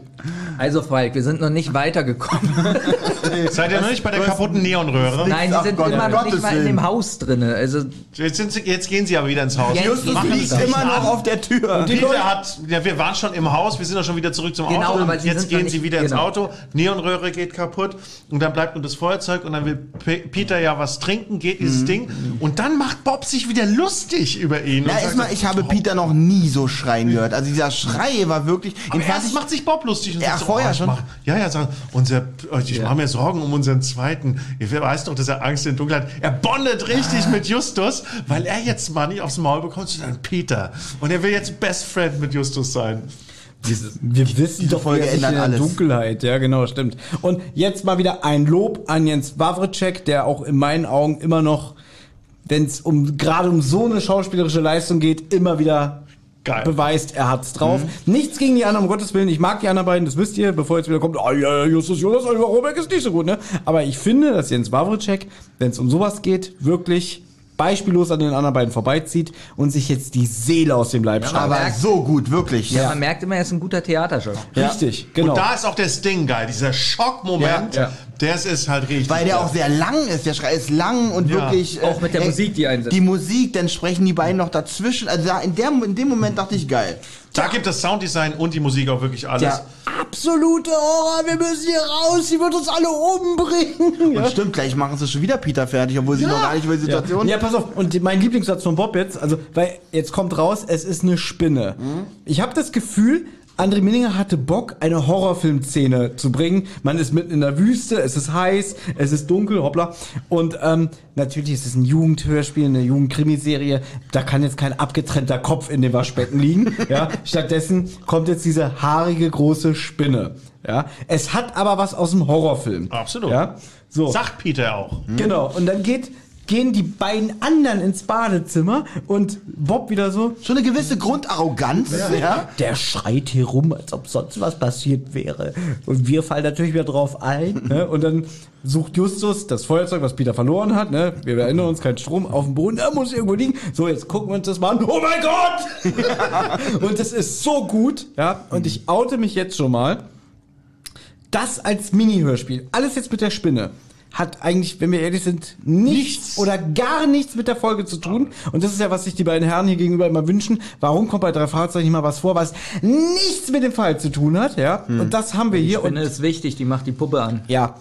Speaker 7: Also, Falk, wir sind noch nicht weitergekommen.
Speaker 5: Seid ihr noch nicht bei der kaputten Neonröhre?
Speaker 7: Nein, die
Speaker 6: Ach
Speaker 7: sind
Speaker 6: Gott,
Speaker 7: immer noch nicht mal in dem Haus drinne. Also,
Speaker 5: Jetzt, sind sie, jetzt gehen sie aber wieder ins Haus.
Speaker 7: Jetzt
Speaker 6: Justus
Speaker 7: Machen
Speaker 6: liegt immer noch auf der Tür.
Speaker 5: Peter hat, ja, wir waren schon im Haus, wir sind doch schon wieder zurück zum
Speaker 7: Genau,
Speaker 5: Auto.
Speaker 7: aber
Speaker 5: Und
Speaker 7: sie
Speaker 5: jetzt gehen
Speaker 7: nicht-
Speaker 5: sie wieder ins
Speaker 7: genau.
Speaker 5: Auto, Neonröhre geht kaputt und dann bleibt nur das Feuerzeug und dann will Pe Peter ja was trinken, geht
Speaker 7: Mhm.
Speaker 5: dieses Ding und dann macht Bob sich wieder lustig über ihn.
Speaker 6: Na,
Speaker 5: und sagt
Speaker 6: erstmal, ich habe Peter noch nie so schreien gehört. Also dieser Schrei war wirklich.
Speaker 5: Aber erst
Speaker 6: ich-
Speaker 5: macht sich Bob lustig und
Speaker 6: Ja,
Speaker 5: sagt so,
Speaker 6: vorher
Speaker 5: ich
Speaker 6: schon.
Speaker 5: Mach, ja, ja, sagt, unser, oh, ich mache mir Sorgen um unseren zweiten. Ich weiß doch, dass er Angst in Dunkelheit. Er bondet richtig
Speaker 6: Ah.
Speaker 5: mit Justus, weil er jetzt mal nicht aufs Maul bekommt, sondern Peter. Und er will jetzt Best Friend mit Justus sein.
Speaker 4: Wir wissen doch,
Speaker 6: Folge ändert
Speaker 4: in der
Speaker 6: alles.
Speaker 4: Dunkelheit. Ja, genau, stimmt. Und jetzt mal wieder ein Lob an Jens Wawritschek, der auch in meinen Augen immer noch, wenn es um gerade um so eine schauspielerische Leistung geht, immer wieder
Speaker 5: Geil.
Speaker 4: beweist, er hat's drauf.
Speaker 6: Mhm.
Speaker 4: Nichts gegen die anderen, um Gottes Willen. Ich mag die anderen beiden, das wisst ihr, bevor jetzt wieder kommt, ah ja, ja, Justus Jonas, Oliver Rohrbeck ist nicht so gut, ne? Aber ich finde, dass Jens Wawritschek, wenn es um sowas geht, wirklich beispiellos an den anderen beiden vorbeizieht und sich jetzt die Seele aus dem Leib schreit.
Speaker 6: aber
Speaker 7: merkt-
Speaker 6: so gut, wirklich.
Speaker 7: ja. man merkt immer, er ist ein guter Theaterschauspieler.
Speaker 4: Richtig, genau.
Speaker 5: Und da ist auch der Sting geil, dieser Schockmoment,
Speaker 4: Ja, ja.
Speaker 5: Das ist halt richtig.
Speaker 6: Weil der
Speaker 5: geil.
Speaker 6: auch sehr lang ist. Der Schrei ist lang und
Speaker 5: Ja.
Speaker 6: wirklich. äh,
Speaker 7: Auch mit der Musik, die einsetzt.
Speaker 6: Die Musik, dann sprechen die beiden noch dazwischen. Also da, in, der, in dem Moment dachte ich, geil.
Speaker 5: Da gibt das Sounddesign und die Musik auch wirklich alles.
Speaker 6: Ja.
Speaker 4: absolute Horror, wir müssen hier raus, sie wird uns alle umbringen.
Speaker 6: Und stimmt, gleich machen sie schon wieder Peter fertig, obwohl sie noch gar nicht über die Situation.
Speaker 4: Ja, pass auf. Und mein Lieblingssatz von Bob jetzt, also, weil jetzt kommt raus, es ist eine Spinne. Ich habe das Gefühl, André Minninger hatte Bock, eine Horrorfilmszene zu bringen. Man ist mitten in der Wüste, es ist heiß, es ist dunkel, hoppla. Und ähm, natürlich ist es ein Jugendhörspiel, eine Jugendkrimiserie. Da kann jetzt kein abgetrennter Kopf in dem Waschbecken liegen. ja, stattdessen kommt jetzt diese haarige große Spinne. Ja, es hat aber was aus dem Horrorfilm.
Speaker 5: Absolut.
Speaker 4: Ja, so.
Speaker 5: Sagt Peter auch.
Speaker 4: Genau, und dann geht, gehen die beiden anderen ins Badezimmer und Bob wieder so,
Speaker 6: Schon eine gewisse Grundarroganz, ja.
Speaker 4: der schreit hier rum, als ob sonst was passiert wäre. Und wir fallen natürlich wieder drauf ein. ne? Und dann sucht Justus das Feuerzeug, was Peter verloren hat. Ne? Wir erinnern uns, kein Strom auf dem Boden, da muss irgendwo liegen. So, jetzt gucken wir uns das mal an. Oh mein Gott! und es ist so gut. ja. Und ich oute mich jetzt schon mal. Das als Mini-Hörspiel, alles jetzt mit der Spinne, hat eigentlich, wenn wir ehrlich sind, nichts, oder gar nichts mit der Folge zu tun. Und das ist ja, was sich die beiden Herren hier gegenüber immer wünschen. Warum kommt bei drei Fahrzeugen mal was vor, was nichts mit dem Fall zu tun hat, ja? Und das haben wir hier.
Speaker 7: Ich finde
Speaker 4: Und
Speaker 7: es ist wichtig, die macht die Puppe an.
Speaker 4: ja,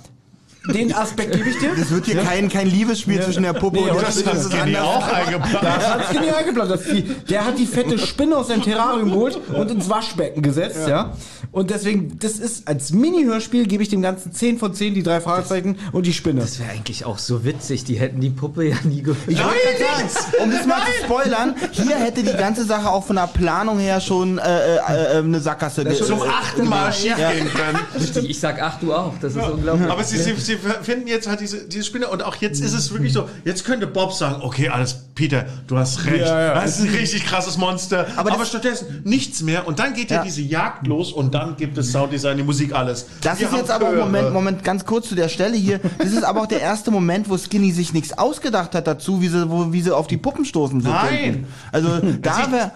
Speaker 4: den Aspekt gebe ich dir.
Speaker 6: Es wird hier kein, kein Liebesspiel zwischen der Puppe
Speaker 4: Nee,
Speaker 6: und der
Speaker 4: das
Speaker 6: Spinne.
Speaker 5: Das ist Skinny auch eingeplant.
Speaker 4: Das hat Skinny eingeplant. Das. Der hat die fette Spinne aus seinem Terrarium geholt und ins Waschbecken gesetzt, ja. Und deswegen, das ist als Mini-Hörspiel, gebe ich dem Ganzen 10 von 10, die drei Fragezeichen und die Spinne.
Speaker 7: Das wäre eigentlich auch so witzig, die hätten die Puppe ja nie gehört.
Speaker 6: Ich gerade sagen, um das mal zu spoilern, hier hätte die ganze Sache auch von der Planung her schon äh, äh, äh, eine Sackgasse
Speaker 5: Zum
Speaker 6: äh,
Speaker 5: achten Mal schief gehen können.
Speaker 7: Ich sag ach, du auch. Das ist unglaublich.
Speaker 5: Aber sie, sie, sie sie finden jetzt halt diese, diese Spinne und auch jetzt ist es wirklich so, jetzt könnte Bob sagen, okay, alles, Peter, du hast recht,
Speaker 4: Ja, ja.
Speaker 5: das ist ein richtig krasses Monster, aber,
Speaker 6: Aber
Speaker 5: stattdessen nichts mehr und dann geht ja.
Speaker 6: Ja.
Speaker 5: diese Jagd los und dann gibt es Sounddesign, die Musik, alles.
Speaker 6: Das
Speaker 5: Wir
Speaker 6: ist jetzt aber. Moment, Moment, ganz kurz zu der Stelle hier. Das ist aber auch der erste Moment, wo Skinny sich nichts ausgedacht hat dazu, wie sie, wo, wie sie auf die Puppen stoßen. So
Speaker 5: Nein.
Speaker 6: denken. Also da wäre.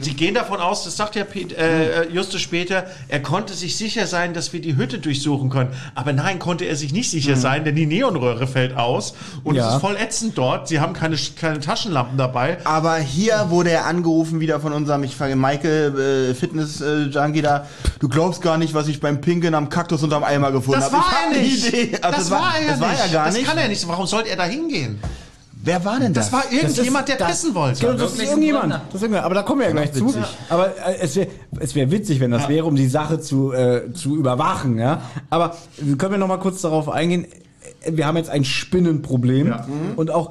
Speaker 5: Sie gehen davon aus, das sagt ja Pete, äh, Justus später, er konnte sich sicher sein, dass wir die Hütte durchsuchen können. Aber nein, konnte er sich nicht sicher sein, denn die Neonröhre fällt aus und
Speaker 4: Ja.
Speaker 5: es ist voll ätzend dort. Sie haben keine, keine Taschenlampen dabei.
Speaker 6: Aber hier wurde er angerufen wieder von unserem, ich frage Michael, äh, Fitness-Junkie da. Du glaubst gar nicht, was ich beim Pinkeln am Kaktus unterm Eimer gefunden
Speaker 5: Das
Speaker 6: habe.
Speaker 5: war
Speaker 6: ich hab
Speaker 5: er
Speaker 6: eine
Speaker 5: nicht.
Speaker 6: Also
Speaker 5: das, war er ja
Speaker 6: das war
Speaker 5: nicht.
Speaker 6: ja gar
Speaker 5: das
Speaker 6: nicht.
Speaker 5: kann er nicht. Warum sollte er da hingehen?
Speaker 6: Wer war denn das?
Speaker 5: Das war irgendjemand, der
Speaker 4: das-
Speaker 5: pissen wollte.
Speaker 4: Genau, das ist irgendjemand. Das ist irgendjemand. Aber da kommen wir ja gleich zu. Aber äh, es wäre es wär witzig, wenn das wäre, um die Sache zu, äh, zu überwachen. Ja? Aber können wir noch mal kurz darauf eingehen. Äh, Wir haben jetzt ein Spinnenproblem. Und auch,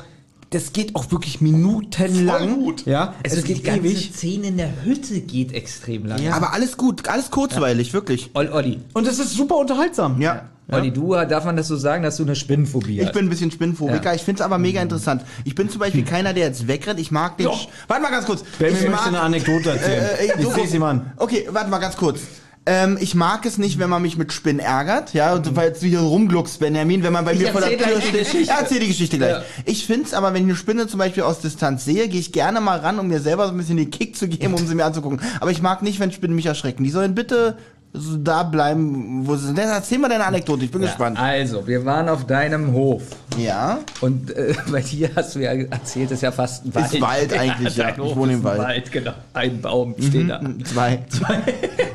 Speaker 4: das geht auch wirklich minutenlang.
Speaker 5: Voll gut.
Speaker 4: Ja?
Speaker 7: Also
Speaker 4: es
Speaker 7: die
Speaker 4: geht
Speaker 7: ganze
Speaker 4: ewig.
Speaker 7: Szene in der Hütte geht extrem lang.
Speaker 6: Aber alles gut, alles kurzweilig, wirklich.
Speaker 7: Ol- Olli,
Speaker 4: Und es ist super unterhaltsam.
Speaker 6: Ja.
Speaker 7: Olli, du, darf man das so sagen, dass du eine Spinnenphobie
Speaker 6: Ich
Speaker 7: hast?
Speaker 6: bin ein bisschen Spinnenphobiker. Ich finde es aber mega interessant. Ich bin zum Beispiel keiner, der jetzt wegrennt. Ich mag den. Warte mal ganz kurz.
Speaker 4: Benjamin
Speaker 6: ich
Speaker 4: möchte eine Anekdote erzählen.
Speaker 6: Äh, äh,
Speaker 4: ich sehe sie mal an.
Speaker 6: Okay, warte mal ganz kurz. Ähm, ich mag es nicht, wenn man mich mit Spinnen ärgert, ja, und weil du hier rumgluckst, Benjamin, wenn man bei
Speaker 7: Ich
Speaker 6: mir vor der Tür steht. Ja, erzähl die Geschichte gleich.
Speaker 7: Ja.
Speaker 6: Ich find's aber, wenn ich eine Spinne zum Beispiel aus Distanz sehe, gehe ich gerne mal ran, um mir selber so ein bisschen den Kick zu geben, um sie mir anzugucken. Aber ich mag nicht, wenn Spinnen mich erschrecken. Die sollen bitte so da bleiben, wo sie sind. Erzähl mal deine Anekdote, ich bin gespannt.
Speaker 7: Also, wir waren auf deinem Hof.
Speaker 6: Ja.
Speaker 7: Und äh, bei dir hast du ja erzählt, ist ja fast ein Wald.
Speaker 6: Ist Wald eigentlich, ja.
Speaker 7: dein
Speaker 6: Ich wohne im
Speaker 7: ein
Speaker 6: Wald.
Speaker 7: Genau, ein Baum steht da.
Speaker 6: Zwei.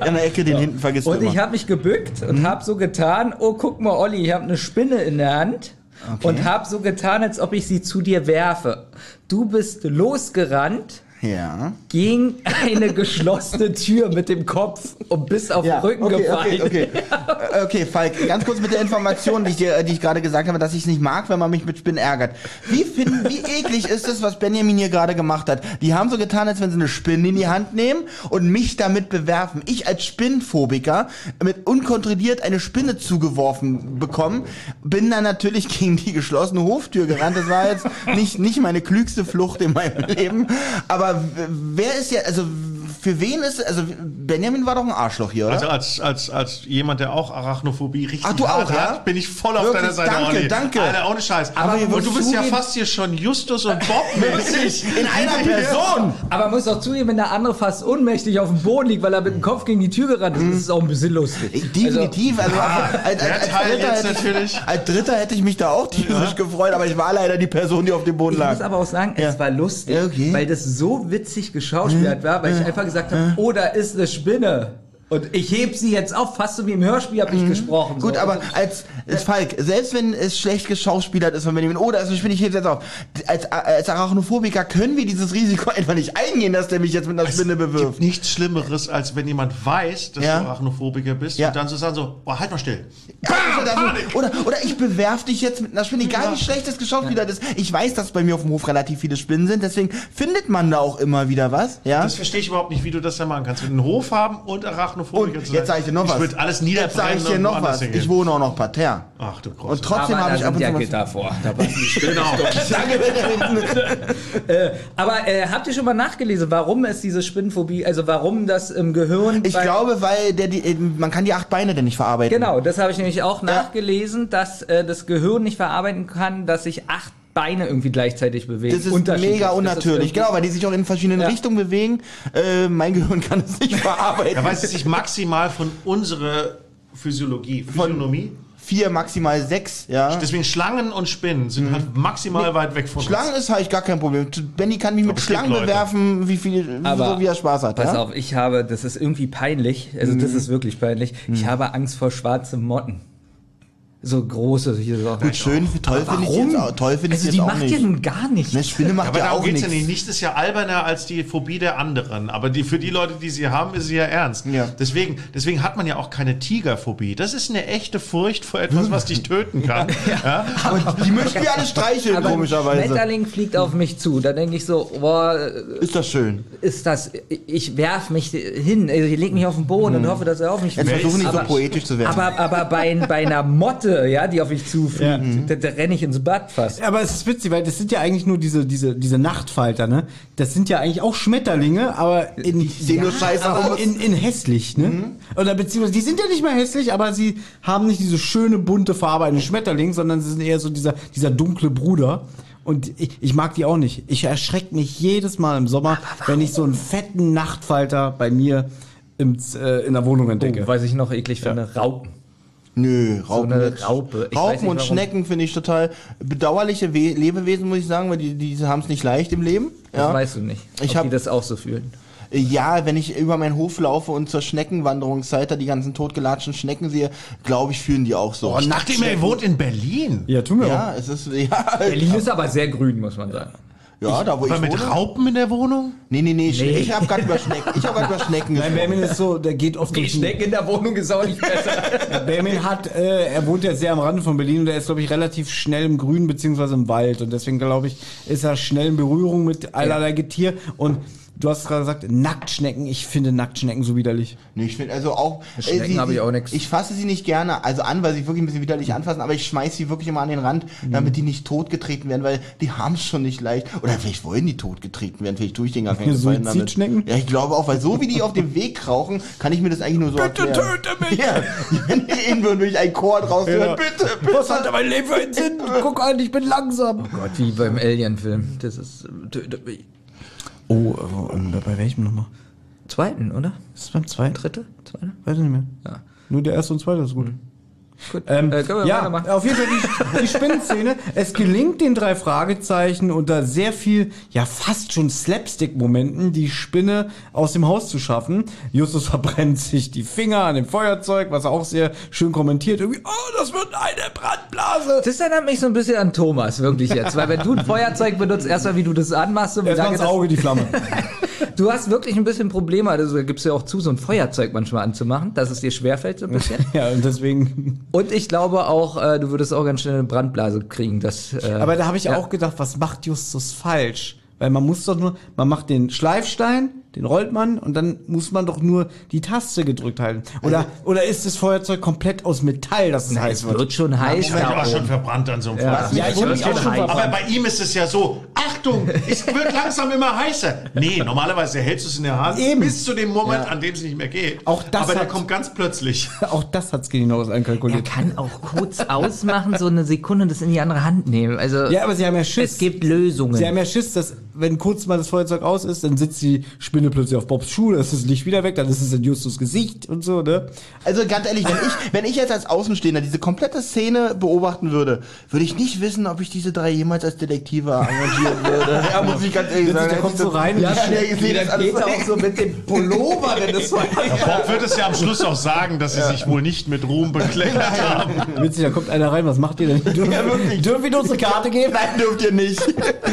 Speaker 6: In der Ecke, den hinten vergisst du
Speaker 7: Und ich habe mich gebückt und
Speaker 6: Mhm.
Speaker 7: habe so getan, oh guck mal Olli, ich habe eine Spinne in der Hand und habe so getan, als ob ich sie zu dir werfe. Du bist losgerannt
Speaker 6: Ja.
Speaker 7: gegen eine geschlossene Tür mit dem Kopf und bist auf
Speaker 6: Ja,
Speaker 7: den Rücken
Speaker 6: okay,
Speaker 7: gefallen.
Speaker 6: okay, okay. Äh, okay, Falk, ganz kurz mit der Information, die ich, dir, die ich gerade gesagt habe, dass ich es nicht mag, wenn man mich mit Spinnen ärgert. Wie finden, wie eklig ist es, was Benjamin hier gerade gemacht hat? Die haben so getan, als wenn sie eine Spinne in die Hand nehmen und mich damit bewerfen. Ich als Spinnenphobiker mit unkontrolliert eine Spinne zugeworfen bekommen, bin dann natürlich gegen die geschlossene Hoftür gerannt. Das war jetzt nicht, nicht meine klügste Flucht in meinem Leben. Aber wer ist ja, also für wen ist, also Benjamin war doch ein Arschloch hier, oder?
Speaker 5: Also als, als, als jemand, der auch Arachnophobie richtig
Speaker 6: Ach, du auch, ja?
Speaker 5: hat, bin ich voll auf
Speaker 6: Wirklich?
Speaker 5: deiner Seite,
Speaker 6: Danke,
Speaker 5: Olli.
Speaker 6: danke.
Speaker 5: Alter, ohne Scheiß.
Speaker 6: Aber
Speaker 5: und du bist ja fast hier schon Justus und Bob mäßig.
Speaker 6: In einer Person!
Speaker 7: Aber man muss auch zugeben, wenn der andere fast ohnmächtig auf dem Boden liegt, weil er mit dem Kopf gegen die Tür gerannt ist, ist es auch ein bisschen lustig.
Speaker 6: Definitiv. Also, als,
Speaker 5: der
Speaker 6: als, als,
Speaker 5: Teil
Speaker 6: Dritter
Speaker 5: jetzt
Speaker 6: hätte ich,
Speaker 5: natürlich.
Speaker 6: als Dritter hätte ich mich da auch tierisch gefreut, aber ich war leider die Person, die auf dem Boden
Speaker 7: Ich
Speaker 6: lag.
Speaker 7: muss aber auch sagen,
Speaker 6: Ja.
Speaker 7: es war lustig,
Speaker 6: Ja, okay.
Speaker 7: weil das so witzig geschauspielert war, weil ich einfach gesagt habe, oh, da ist eine Spinne. Und ich heb sie jetzt auf, fast so wie im Hörspiel habe ich gesprochen.
Speaker 6: Gut,
Speaker 7: so.
Speaker 6: aber als, als Falk, selbst wenn es schlecht geschauspielert ist von Benjamin, oh, da ist eine Spinne, ich heb's jetzt auf. Als, als Arachnophobiker können wir dieses Risiko einfach nicht eingehen, dass der mich jetzt mit einer Spinne
Speaker 5: Es
Speaker 6: bewirft.
Speaker 5: gibt nichts Schlimmeres, als wenn jemand weiß, dass
Speaker 6: Ja.
Speaker 5: du Arachnophobiker bist
Speaker 6: Ja.
Speaker 5: und dann zu sagen so, boah, halt mal still.
Speaker 6: Oder, oder ich bewerf dich jetzt mit einer Spinne, egal wie schlecht das geschauspielert ist. Ich weiß, dass bei mir auf dem Hof relativ viele Spinnen sind, deswegen findet man da auch immer wieder was. Ja?
Speaker 5: Das verstehe ich überhaupt nicht, wie du das da machen kannst. Mit einem Hof haben und Arachnophobiker
Speaker 6: Und
Speaker 5: zu
Speaker 6: jetzt sage ich dir noch
Speaker 5: ich
Speaker 6: was.
Speaker 5: würde alles
Speaker 6: Jetzt sage
Speaker 5: niederbrennen
Speaker 6: ich dir
Speaker 5: und
Speaker 6: noch was.
Speaker 5: hingehen.
Speaker 6: Ich wohne auch noch parterre.
Speaker 5: Ach du Groß.
Speaker 6: Und trotzdem
Speaker 7: aber
Speaker 6: habe ich ab und
Speaker 7: ja
Speaker 6: zu was.
Speaker 7: Gitter vor. Da
Speaker 5: Genau.
Speaker 6: Danke, Benjamin.
Speaker 7: Aber äh, habt ihr schon mal nachgelesen, warum es diese Spinnenphobie, also warum das im Gehirn...
Speaker 6: Ich glaube, weil der, die, eben, man kann die acht Beine denn nicht verarbeiten.
Speaker 7: Genau, das habe ich nämlich auch nachgelesen, dass äh, das Gehirn nicht verarbeiten kann, dass sich acht Beine irgendwie gleichzeitig bewegen.
Speaker 6: Das ist mega
Speaker 7: Das ist
Speaker 6: unnatürlich.
Speaker 7: irgendwie-
Speaker 6: Genau, weil die sich auch in verschiedenen
Speaker 7: Ja.
Speaker 6: Richtungen bewegen. Äh, mein Gehirn kann es nicht verarbeiten.
Speaker 5: Da weiß es sich maximal von unserer Physiologie, Physiognomie.
Speaker 6: Vier, maximal sechs, ja.
Speaker 5: Deswegen Schlangen und Spinnen sind halt maximal weit weg von
Speaker 6: Mhm. Schlangen ist halt gar kein Problem. Benny kann mich mit Schlangen
Speaker 5: Leute.
Speaker 6: bewerfen, wie viel,
Speaker 7: Aber
Speaker 6: so wie er Spaß hat.
Speaker 7: Pass
Speaker 6: ja?
Speaker 7: auf, ich habe, das ist irgendwie peinlich, also das
Speaker 6: Mhm.
Speaker 7: ist wirklich peinlich, ich habe Angst vor schwarzen Motten. So große, hier so.
Speaker 6: Gut, schön, toll finde ich jetzt auch, toll finde ich
Speaker 7: also die
Speaker 6: jetzt auch
Speaker 7: macht
Speaker 6: nicht.
Speaker 7: ja nun gar nichts.
Speaker 6: Eine Spinne macht
Speaker 5: Aber
Speaker 6: ja
Speaker 5: darum
Speaker 6: auch
Speaker 5: geht's ja
Speaker 6: nichts.
Speaker 5: nicht. Nichts ist ja alberner als die Phobie der anderen. Aber die, für die Leute, die sie haben, ist sie ja ernst.
Speaker 6: Ja.
Speaker 5: Deswegen, deswegen hat man ja auch keine Tigerphobie. Das ist eine echte Furcht vor etwas, was dich töten kann. ja.
Speaker 6: Und die möchten wir alle streicheln,
Speaker 7: Aber ein
Speaker 6: komischerweise.
Speaker 7: Schmetterling fliegt auf mich zu. Da denke ich so, boah,
Speaker 6: Ist das schön.
Speaker 7: ist das, ich werf mich hin, also ich leg mich auf den Boden und hoffe, dass er auf mich
Speaker 6: Jetzt
Speaker 7: fällt.
Speaker 6: versuchen nicht so
Speaker 7: Aber-
Speaker 6: poetisch zu werden.
Speaker 7: Aber, aber bei, bei einer Motte Sonne, ja, die auf mich zufliegt. Da, da renne ich ins Bad fast.
Speaker 4: Aber es ist witzig, weil das sind ja eigentlich nur diese, diese, diese Nachtfalter, ne? Das sind ja eigentlich auch Schmetterlinge, aber in,
Speaker 6: sehen nur scheiße aus.
Speaker 4: in, in hässlich, ne? Oder beziehungsweise, die sind ja nicht mehr hässlich, aber sie haben nicht diese schöne bunte Farbe eines Schmetterlings, sondern sie sind eher so dieser, dieser dunkle Bruder. Und ich, ich mag die auch nicht. Ich erschrecke mich jedes Mal im Sommer, wenn ich so einen fetten Nachtfalter bei mir im, äh, in der Wohnung entdecke.
Speaker 7: Oh, weiß ich noch eklig finde, Raupen.
Speaker 6: Nö, Raupen,
Speaker 7: eine
Speaker 6: nicht.
Speaker 7: Raupe. Ich
Speaker 6: Raupen
Speaker 7: nicht,
Speaker 6: und. Schnecken finde ich total bedauerliche We Lebewesen, muss ich sagen, weil die, die haben es nicht leicht im Leben.
Speaker 7: Das
Speaker 6: Ja.
Speaker 7: weißt du nicht,
Speaker 6: Ich
Speaker 7: ob
Speaker 6: hab-
Speaker 7: die das auch so fühlen.
Speaker 6: ja, wenn ich über meinen Hof laufe und zur Schneckenwanderungszeit da die ganzen totgelatschten Schnecken sehe, glaube ich, fühlen die auch so.
Speaker 5: Oh, immer, ihr wohnt in Berlin.
Speaker 4: Ja, tun wir auch.
Speaker 6: Ja, es ist, ja,
Speaker 7: Berlin ist aber sehr grün, muss man sagen.
Speaker 6: Ja da wo ich
Speaker 5: mit
Speaker 6: wohne.
Speaker 5: Raupen in der Wohnung?
Speaker 6: Nee, nee, nee,
Speaker 7: Nee.
Speaker 6: ich habe gerade über Schnecken, ich habe gerade über Schnecken
Speaker 4: Nein,
Speaker 6: gesprochen.
Speaker 4: Bermin ist so, der geht oft
Speaker 7: Die
Speaker 4: durch den-
Speaker 7: Schnecke in der Wohnung ist auch nicht besser.
Speaker 4: Bermin hat, äh, er wohnt ja sehr am Rande von Berlin und er ist, glaube ich, relativ schnell im Grün beziehungsweise im Wald. Und deswegen, glaube ich, ist er schnell in Berührung mit allerlei Getier. Und du hast gerade gesagt, Nacktschnecken. Ich finde Nacktschnecken so widerlich.
Speaker 6: Nee, ich finde also auch.
Speaker 7: Schnecken
Speaker 6: sie-
Speaker 7: habe ich auch nix.
Speaker 6: Ich fasse sie nicht gerne, also an, weil sie wirklich ein bisschen widerlich anfassen, aber ich schmeiß sie wirklich immer an den Rand, damit die nicht totgetreten werden, weil die haben es schon nicht leicht. Oder vielleicht wollen die totgetreten werden, vielleicht tue ich denen gar keinen Gefallen damit. Ja, ich glaube auch, weil so wie die auf dem Weg krauchen, kann ich mir das eigentlich nur so
Speaker 4: Bitte
Speaker 6: erklären.
Speaker 4: töte mich!
Speaker 6: Ja, wenn die reden würden, würde ich ein Chor draus hören. Bitte, bitte.
Speaker 4: Was hat mein Leben für einen Sinn? Guck an, ich bin langsam.
Speaker 7: Gott, wie beim Alien-Film. Das ist. äh,
Speaker 4: Oh, äh, bei welchem nochmal?
Speaker 7: Zweiten, oder?
Speaker 4: Ist es beim zweiten?
Speaker 7: Dritte? Zweite?
Speaker 4: Weiß ich nicht mehr.
Speaker 7: Ja.
Speaker 4: Nur der erste und zweite ist gut.
Speaker 7: Gut.
Speaker 4: Ähm,
Speaker 7: äh, können wir
Speaker 4: ja,
Speaker 7: weitermachen?
Speaker 4: auf jeden Fall die, die Spinnenszene. Es gelingt den drei Fragezeichen unter sehr viel, ja fast schon Slapstick-Momenten, die Spinne aus dem Haus zu schaffen. Justus verbrennt sich die Finger an dem Feuerzeug, was er auch sehr schön kommentiert. Irgendwie, oh, das wird eine Brandblase.
Speaker 7: Das erinnert mich so ein bisschen an Thomas, wirklich jetzt. Weil wenn du ein Feuerzeug benutzt, erstmal wie du das anmachst und
Speaker 4: Erstmal ins
Speaker 7: das,
Speaker 4: Auge die Flamme.
Speaker 7: Du hast wirklich ein bisschen Probleme, also gibst ja auch zu, so ein Feuerzeug manchmal anzumachen, dass es dir schwerfällt so ein bisschen.
Speaker 4: ja, und deswegen.
Speaker 7: Und ich glaube auch, äh, du würdest auch ganz schnell eine Brandblase kriegen. Das, äh,
Speaker 4: Aber da habe ich
Speaker 7: ja.
Speaker 4: auch gedacht, was macht Justus falsch? Weil man muss doch nur, man macht den Schleifstein, den rollt man und dann muss man doch nur die Taste gedrückt halten. Oder, oder ist das Feuerzeug komplett aus Metall, dass es
Speaker 7: Na,
Speaker 4: heiß
Speaker 7: es
Speaker 4: wird?
Speaker 7: wird schon heiß
Speaker 5: Ich werde
Speaker 7: da
Speaker 5: auch schon verbrannt an so einem
Speaker 7: Ja.
Speaker 5: Feuer.
Speaker 4: Ja, ich
Speaker 7: wird
Speaker 4: mich auch schon
Speaker 7: heiß.
Speaker 5: Aber bei ihm ist es ja so, Achtung, es wird langsam immer heißer. Nee, normalerweise hältst du es in der Hand
Speaker 4: Eben.
Speaker 5: bis zu dem Moment, an dem es nicht mehr geht.
Speaker 4: Auch das
Speaker 5: Aber der kommt ganz plötzlich.
Speaker 4: Auch das hat Skinny Norris
Speaker 7: Er
Speaker 4: einkalkuliert.
Speaker 7: kann auch kurz ausmachen, so eine Sekunde und das in die andere Hand nehmen. Also
Speaker 4: Ja, aber sie haben ja Schiss.
Speaker 7: es gibt Lösungen.
Speaker 4: Sie haben ja Schiss, dass wenn kurz mal das Feuerzeug aus ist, dann sitzt die Spinne plötzlich auf Bobs Schuh, dann ist das Licht wieder weg, dann ist es in Justus Gesicht und so, ne?
Speaker 6: Also ganz ehrlich, wenn ich, wenn ich jetzt als Außenstehender diese komplette Szene beobachten würde, würde ich nicht wissen, ob ich diese drei jemals als Detektive engagieren würde. Ja, muss ich ganz ehrlich sagen.
Speaker 4: Der kommt so rein
Speaker 6: Ja, schnell gesehen, das alles so.
Speaker 7: so mit dem Pullover, wenn das
Speaker 5: Bob wird es ja am Schluss auch sagen, dass sie sich wohl nicht mit Ruhm bekleckert haben.
Speaker 4: witzig, da kommt einer rein, was macht ihr denn? Dürfen,
Speaker 6: Ja, wirklich.
Speaker 4: dürfen wir uns eine Karte geben?
Speaker 6: Nein, dürft ihr nicht.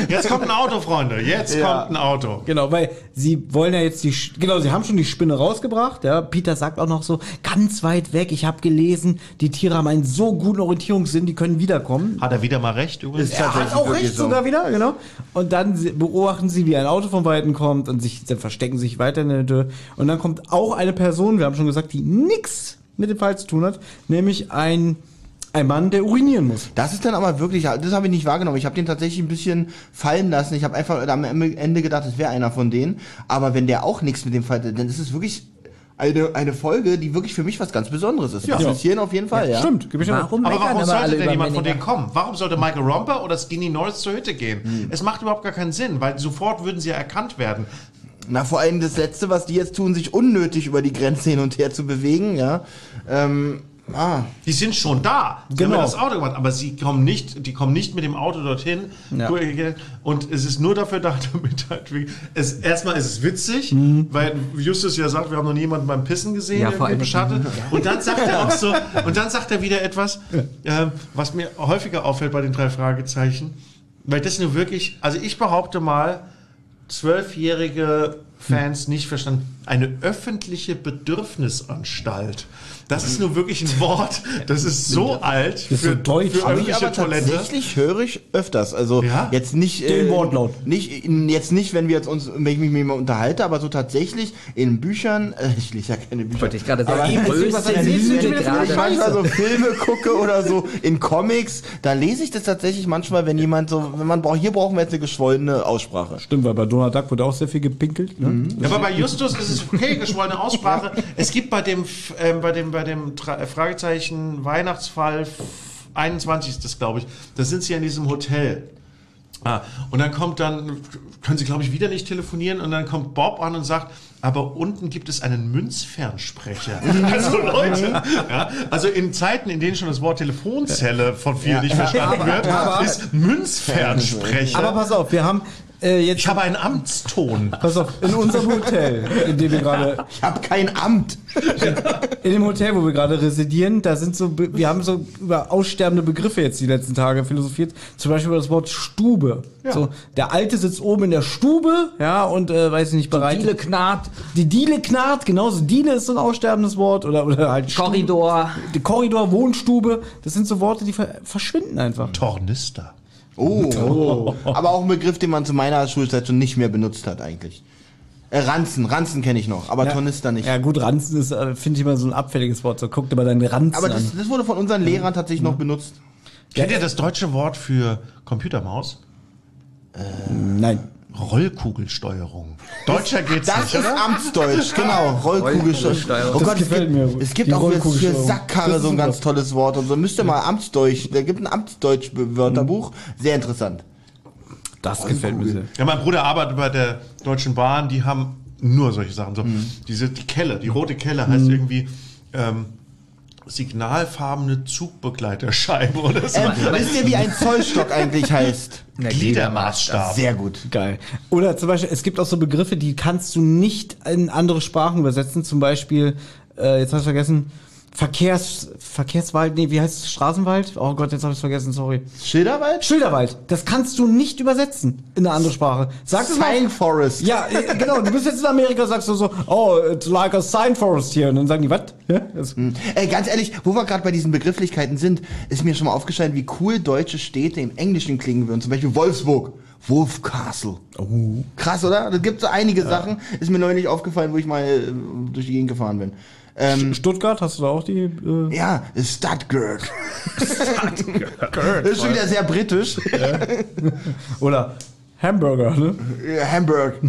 Speaker 5: Jetzt kommt ein Auto, Freunde. Jetzt
Speaker 6: Ja.
Speaker 5: kommt ein Auto.
Speaker 4: Genau, weil sie wollen ja jetzt die, genau, sie haben schon die Spinne rausgebracht, ja. Peter sagt auch noch so, ganz weit weg, ich habe gelesen, die Tiere haben einen so guten Orientierungssinn, die können wiederkommen.
Speaker 5: Hat er wieder mal recht übrigens?
Speaker 6: Ist
Speaker 4: Er hat auch recht
Speaker 6: so.
Speaker 4: sogar wieder, genau. Und dann beobachten sie, wie ein Auto von Weitem kommt und sich, dann verstecken sich weiter in der Tür. Und dann kommt auch eine Person, wir haben schon gesagt, die nix mit dem Fall zu tun hat, nämlich ein, ein Mann, der urinieren muss.
Speaker 6: Das ist dann aber wirklich, das habe ich nicht wahrgenommen. Ich habe den tatsächlich ein bisschen fallen lassen. Ich habe einfach am Ende gedacht, es wäre einer von denen. Aber wenn der auch nichts mit dem Fall, dann ist es wirklich eine, eine Folge, die wirklich für mich was ganz Besonderes ist.
Speaker 4: Ja.
Speaker 6: Das ist hier auf jeden Fall, ja.
Speaker 4: Stimmt, gib ich.
Speaker 7: Warum
Speaker 5: Aber warum sollte denn jemand von denen kommen? Warum sollte Michael Romper oder Skinny Norris zur Hütte gehen? Es macht überhaupt gar keinen Sinn, weil sofort würden sie ja erkannt werden.
Speaker 6: Na, vor allem das Letzte, was die jetzt tun, sich unnötig über die Grenze hin und her zu bewegen, ja. Ähm, ah.
Speaker 5: Die sind schon da. Sie
Speaker 4: Genau.
Speaker 5: haben das Auto gemacht, aber sie kommen nicht, die kommen nicht mit dem Auto dorthin.
Speaker 4: Ja.
Speaker 5: Und es ist nur dafür da, damit halt, es, erstmal ist es witzig,
Speaker 4: Mhm.
Speaker 5: weil Justus ja sagt, wir haben noch niemanden beim Pissen gesehen,
Speaker 7: Ja, allem-
Speaker 5: beschattet. Und dann sagt er auch so, und dann sagt er wieder etwas, ähm, was mir häufiger auffällt bei den drei Fragezeichen, weil das nur wirklich, also ich behaupte mal, zwölfjährige Fans nicht verstanden. eine öffentliche Bedürfnisanstalt. Das ist nur wirklich ein Wort, das ist so alt für,
Speaker 4: ist so deutsch.
Speaker 5: für öffentliche
Speaker 6: aber
Speaker 5: Toilette.
Speaker 6: tatsächlich höre ich öfters. Also
Speaker 5: Ja?
Speaker 6: jetzt nicht
Speaker 4: Den
Speaker 6: äh,
Speaker 4: Wortlaut.
Speaker 6: Nicht jetzt nicht, wenn wir jetzt uns, wenn ich mich mit jemandem unterhalte, aber so tatsächlich in Büchern. Äh, ich lese ja keine Bücher.
Speaker 7: Wollte ich gerade
Speaker 6: Aber
Speaker 7: sagen,
Speaker 6: eben,
Speaker 7: größte
Speaker 6: was erzählst du
Speaker 7: Lüge
Speaker 6: mir, wenn
Speaker 7: gerade.
Speaker 6: ich manchmal so Filme gucke oder so in Comics, da lese ich das tatsächlich manchmal, wenn jemand so, wenn man braucht, hier brauchen wir jetzt eine geschwollene Aussprache.
Speaker 4: Stimmt, weil bei Donald Duck wurde auch sehr viel gepinkelt. Ne?
Speaker 5: Ja, aber bei Justus ist es okay, geschwollene Aussprache. Es gibt bei dem, ähm, bei dem, bei dem Tra äh, Fragezeichen Weihnachtsfall F- 21 ist das, glaube ich. Da sind sie ja in diesem Hotel. Ah, und dann kommt dann, können sie, glaube ich, wieder nicht telefonieren und dann kommt Bob an und sagt, aber unten gibt es einen Münzfernsprecher. also Leute, ja, also in Zeiten, in denen schon das Wort Telefonzelle von vielen nicht verstanden wird, ist Münzfernsprecher.
Speaker 4: Aber pass auf, wir haben äh, jetzt.
Speaker 5: ich habe einen Amtston.
Speaker 4: Pass auf, in unserem Hotel, in dem wir gerade,
Speaker 6: Ich habe kein Amt.
Speaker 4: in dem Hotel, wo wir gerade residieren, da sind so, wir haben so über aussterbende Begriffe jetzt die letzten Tage philosophiert. Zum Beispiel über das Wort Stube. So, der Alte sitzt oben in der Stube, ja, und äh, weiß ich nicht, bereit.
Speaker 7: Diele knarrt,
Speaker 4: Die Diele knarrt, genauso. Diele ist so ein aussterbendes Wort oder, oder halt Stube.
Speaker 7: Korridor.
Speaker 4: Die Korridor, Wohnstube, das sind so Worte, die ver verschwinden einfach.
Speaker 5: Tornister.
Speaker 6: Oh. Aber auch ein Begriff, den man zu meiner Schulzeit schon nicht mehr benutzt hat eigentlich. Äh, Ranzen, Ranzen kenne ich noch, aber Tornister nicht.
Speaker 4: Ja gut, Ranzen ist, äh, finde ich immer so ein abfälliges Wort. So, guck dir mal deinen Ranzen
Speaker 6: aber
Speaker 4: an.
Speaker 6: das, das wurde von unseren Lehrern tatsächlich noch benutzt.
Speaker 5: Kennt ihr das deutsche Wort für Computermaus?
Speaker 4: Nein.
Speaker 5: Rollkugelsteuerung. Deutscher geht's
Speaker 6: Das
Speaker 5: nicht,
Speaker 6: ist
Speaker 5: oder?
Speaker 6: Amtsdeutsch, genau. Rollkugelsteuerung. Oh
Speaker 4: Das
Speaker 6: Gott, es
Speaker 4: gefällt
Speaker 6: gibt,
Speaker 4: mir.
Speaker 6: es gibt auch für, für. Sackkarre
Speaker 4: Das
Speaker 6: so ein ganz tolles Wort und so. Müsst ihr mal Amtsdeutsch, da gibt ein Amtsdeutsch-Wörterbuch. Sehr interessant.
Speaker 4: Das gefällt mir sehr.
Speaker 5: Ja, mein Bruder arbeitet bei der Deutschen Bahn, die haben nur solche Sachen. So, diese, die Kelle, die rote Kelle heißt irgendwie ähm, signalfarbene Zugbegleiterscheibe oder so.
Speaker 6: Ähm, wisst ihr, wie ein Zollstock eigentlich heißt?
Speaker 5: Gliedermaßstab.
Speaker 6: Sehr gut.
Speaker 4: Geil. Oder zum Beispiel, es gibt auch so Begriffe, die kannst du nicht in andere Sprachen übersetzen. Zum Beispiel, äh, jetzt hast du vergessen, Verkehrs, Verkehrswald, nee, wie heißt es? Straßenwald? Oh Gott, jetzt habe ich vergessen, sorry.
Speaker 6: Schilderwald?
Speaker 4: Schilderwald. Das kannst du nicht übersetzen in eine andere Sprache. Sag es mal.
Speaker 6: Sign Forest.
Speaker 4: Ja, äh, genau. Du bist jetzt in Amerika, sagst du so, oh, it's like a sign forest here. Und dann sagen die, was? Ja, das-
Speaker 6: Ey, ganz ehrlich, wo wir gerade bei diesen Begrifflichkeiten sind, ist mir schon mal aufgefallen, wie cool deutsche Städte im Englischen klingen würden. Zum Beispiel Wolfsburg. Wolf Castle. Krass, oder? Da gibt so einige Sachen. Ist mir neulich aufgefallen, wo ich mal äh, durch die Gegend gefahren bin. Ähm,
Speaker 4: Stuttgart, hast du da auch die. Äh,
Speaker 6: ja, Stadtgurt. das ist schon wieder sehr britisch.
Speaker 4: oder Hamburger, ne?
Speaker 6: Ja, Hamburg.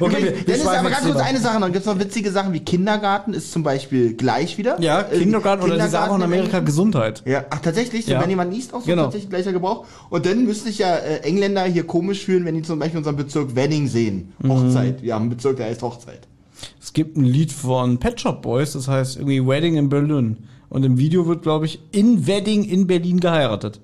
Speaker 4: Okay, wir-
Speaker 6: Dennis, aber ganz kurz eine Sache noch. Gibt es noch witzige Sachen wie Kindergarten ist zum Beispiel gleich wieder?
Speaker 4: Ja,
Speaker 6: Äh,
Speaker 4: Kindergarten oder die sagen auch in Amerika. Gesundheit.
Speaker 6: Ja, ach tatsächlich, so
Speaker 4: Ja.
Speaker 6: wenn jemand niest, auch so
Speaker 4: Genau.
Speaker 6: tatsächlich gleicher Gebrauch. Und dann müsste ich ja äh, Engländer hier komisch fühlen, wenn die zum Beispiel unseren Bezirk Wedding sehen.
Speaker 4: Mhm.
Speaker 6: Hochzeit. Wir haben einen Bezirk, der heißt Hochzeit.
Speaker 4: Es gibt ein Lied von Pet Shop Boys, das heißt irgendwie Wedding in Berlin. Und im Video wird, glaube ich, in Wedding in Berlin geheiratet.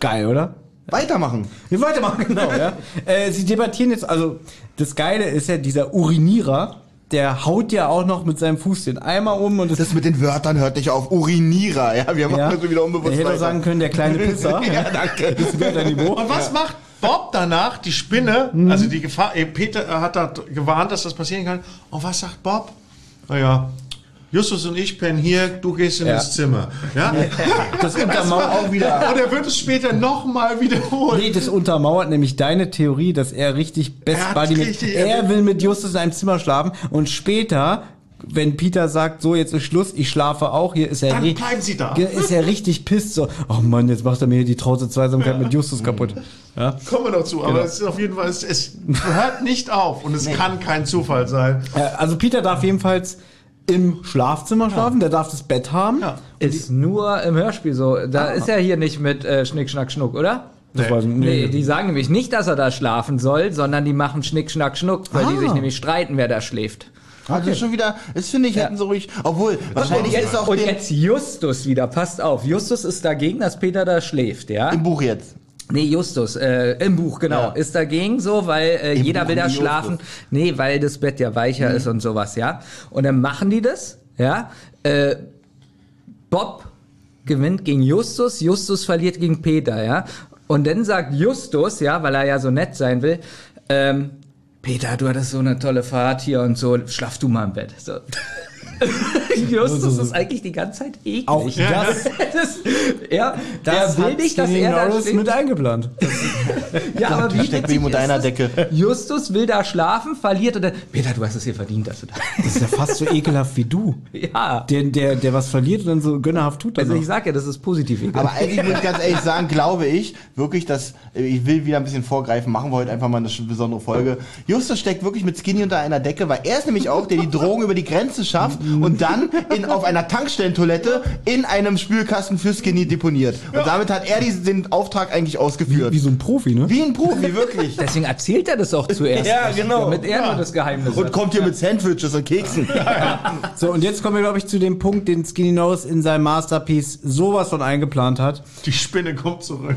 Speaker 4: Geil, oder?
Speaker 6: Weitermachen.
Speaker 4: Wir weitermachen, genau, ja. Äh, sie debattieren jetzt, also das Geile ist ja, dieser Urinierer, der haut ja auch noch mit seinem Fuß den Eimer um und das,
Speaker 6: Das mit den Wörtern hört nicht auf. Urinierer. Ja, wir machen
Speaker 4: ja,
Speaker 6: das wieder unbewusst
Speaker 4: der hätte
Speaker 6: weiter.
Speaker 4: sagen können, der kleine Pisser.
Speaker 6: ja, danke.
Speaker 4: Das wäre dein Niveau.
Speaker 5: Und was macht Bob danach? Die Spinne, also die Gefahr, Peter äh, hat da gewarnt, dass das passieren kann. Und was sagt Bob? Naja, Justus und ich pennen hier, du gehst in
Speaker 4: Ja.
Speaker 5: das Zimmer. Ja?
Speaker 4: Das untermauert auch wieder.
Speaker 5: Und er wird es später nochmal wiederholen.
Speaker 4: Nee, das untermauert nämlich deine Theorie, dass er richtig Best
Speaker 5: Er
Speaker 4: Buddy mit, er will mit Justus in einem Zimmer schlafen und später, wenn Peter sagt, so jetzt ist Schluss, ich schlafe auch, hier ist er,
Speaker 5: Dann bleiben sie da.
Speaker 4: Ist er richtig pisst, so, oh Mann, jetzt macht er mir hier die traute Zweisamkeit mit Justus kaputt. Ja.
Speaker 5: Kommen wir noch zu, aber
Speaker 4: Genau.
Speaker 5: es ist auf jeden Fall, es, es hört nicht auf und es kann kein Zufall sein.
Speaker 4: Äh, Also Peter darf jedenfalls im Schlafzimmer schlafen, der darf das Bett haben.
Speaker 5: Ja.
Speaker 7: Ist nur im Hörspiel so. Da ist er hier nicht mit äh, Schnick, Schnack, Schnuck, oder?
Speaker 4: Ich nicht.
Speaker 7: Nee, die sagen nämlich nicht, dass er da schlafen soll, sondern die machen Schnick, Schnack, Schnuck, weil die
Speaker 4: Ah.
Speaker 7: sich nämlich streiten, wer da schläft.
Speaker 6: Also schon wieder, das finde ich, hätten sie ruhig, obwohl, wahrscheinlich
Speaker 7: und
Speaker 6: ist auch
Speaker 7: und jetzt Justus wieder, passt auf. Justus ist dagegen, dass Peter da schläft, ja?
Speaker 6: im Buch jetzt.
Speaker 7: Nee, Justus, äh, im Buch, genau.
Speaker 6: Ja.
Speaker 7: Ist dagegen so, weil äh,
Speaker 6: Im
Speaker 7: jeder
Speaker 6: Buch
Speaker 7: will da
Speaker 6: wie Justus.
Speaker 7: schlafen. Nee, weil das Bett ja weicher ist und sowas, ja. Und dann machen die das, ja. Äh, Bob gewinnt gegen Justus, Justus verliert gegen Peter, ja. Und dann sagt Justus, ja, weil er ja so nett sein will, ähm, Peter, du hattest so eine tolle Fahrt hier und so, schlaf du mal im Bett. So. Justus ist eigentlich die ganze Zeit eklig.
Speaker 4: Auch das,
Speaker 7: das, ja,
Speaker 4: das
Speaker 7: er will
Speaker 4: hat
Speaker 7: nicht, dass er da
Speaker 4: Norris
Speaker 7: steht.
Speaker 4: mit eingeplant.
Speaker 7: Ja, aber wie
Speaker 6: Steckt wie unter einer? Decke.
Speaker 7: Justus will da schlafen, verliert und dann, Peter, du hast es hier verdient, dass du da.
Speaker 4: Das ist ja fast so ekelhaft wie du.
Speaker 7: Ja.
Speaker 4: Der, der, der was verliert und dann so gönnerhaft tut.
Speaker 7: Also
Speaker 4: das
Speaker 7: ich sag ja, das ist positiv ekelhaft.
Speaker 6: Aber eigentlich muss ich ganz ehrlich sagen, glaube ich wirklich, dass ich will wieder ein bisschen vorgreifen, machen wir heute einfach mal eine besondere Folge. Justus steckt wirklich mit Skinny unter einer Decke, weil er ist nämlich auch, der die Drogen über die Grenze schafft und dann in, auf einer Tankstellentoilette in einem Spülkasten für Skinny deponiert. Und damit hat er diesen, den Auftrag eigentlich ausgeführt.
Speaker 4: wie so ein Profi, ne?
Speaker 6: Wie ein Profi, wirklich.
Speaker 7: Deswegen erzählt er das auch zuerst.
Speaker 6: Ja, genau.
Speaker 7: Damit er nur das Geheimnis
Speaker 6: Und
Speaker 7: hat.
Speaker 6: kommt hier mit Sandwiches und Keksen.
Speaker 4: So, und jetzt kommen wir, glaube ich, zu dem Punkt, den Skinny Norris in seinem Masterpiece sowas von eingeplant hat.
Speaker 5: Die Spinne kommt zurück.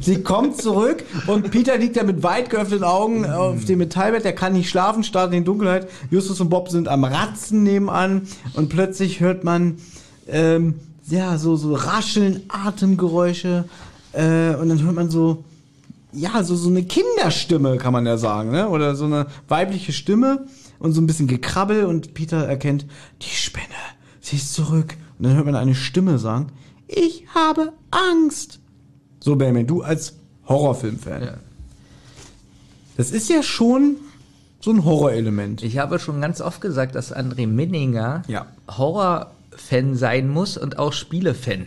Speaker 4: Sie kommt zurück und Peter liegt da mit weit geöffneten Augen auf dem Metallbett. Der kann nicht schlafen, starrt in die Dunkelheit. Justus und Bob sind am Ratzen nebenan und plötzlich hört man ähm, ja so so rascheln, Atemgeräusche äh, und dann hört man so ja so so eine Kinderstimme kann man ja sagen, ne? Oder so eine weibliche Stimme und so ein bisschen Gekrabbel und Peter erkennt die Spinne. Sie ist zurück und dann hört man eine Stimme sagen: Ich habe Angst. So, Benjamin, du als Horrorfilmfan.
Speaker 7: Ja.
Speaker 4: Das ist ja schon so ein Horrorelement.
Speaker 7: Ich habe schon ganz oft gesagt, dass André Minninger
Speaker 4: Ja.
Speaker 7: Horrorfan sein muss und auch Spielefan.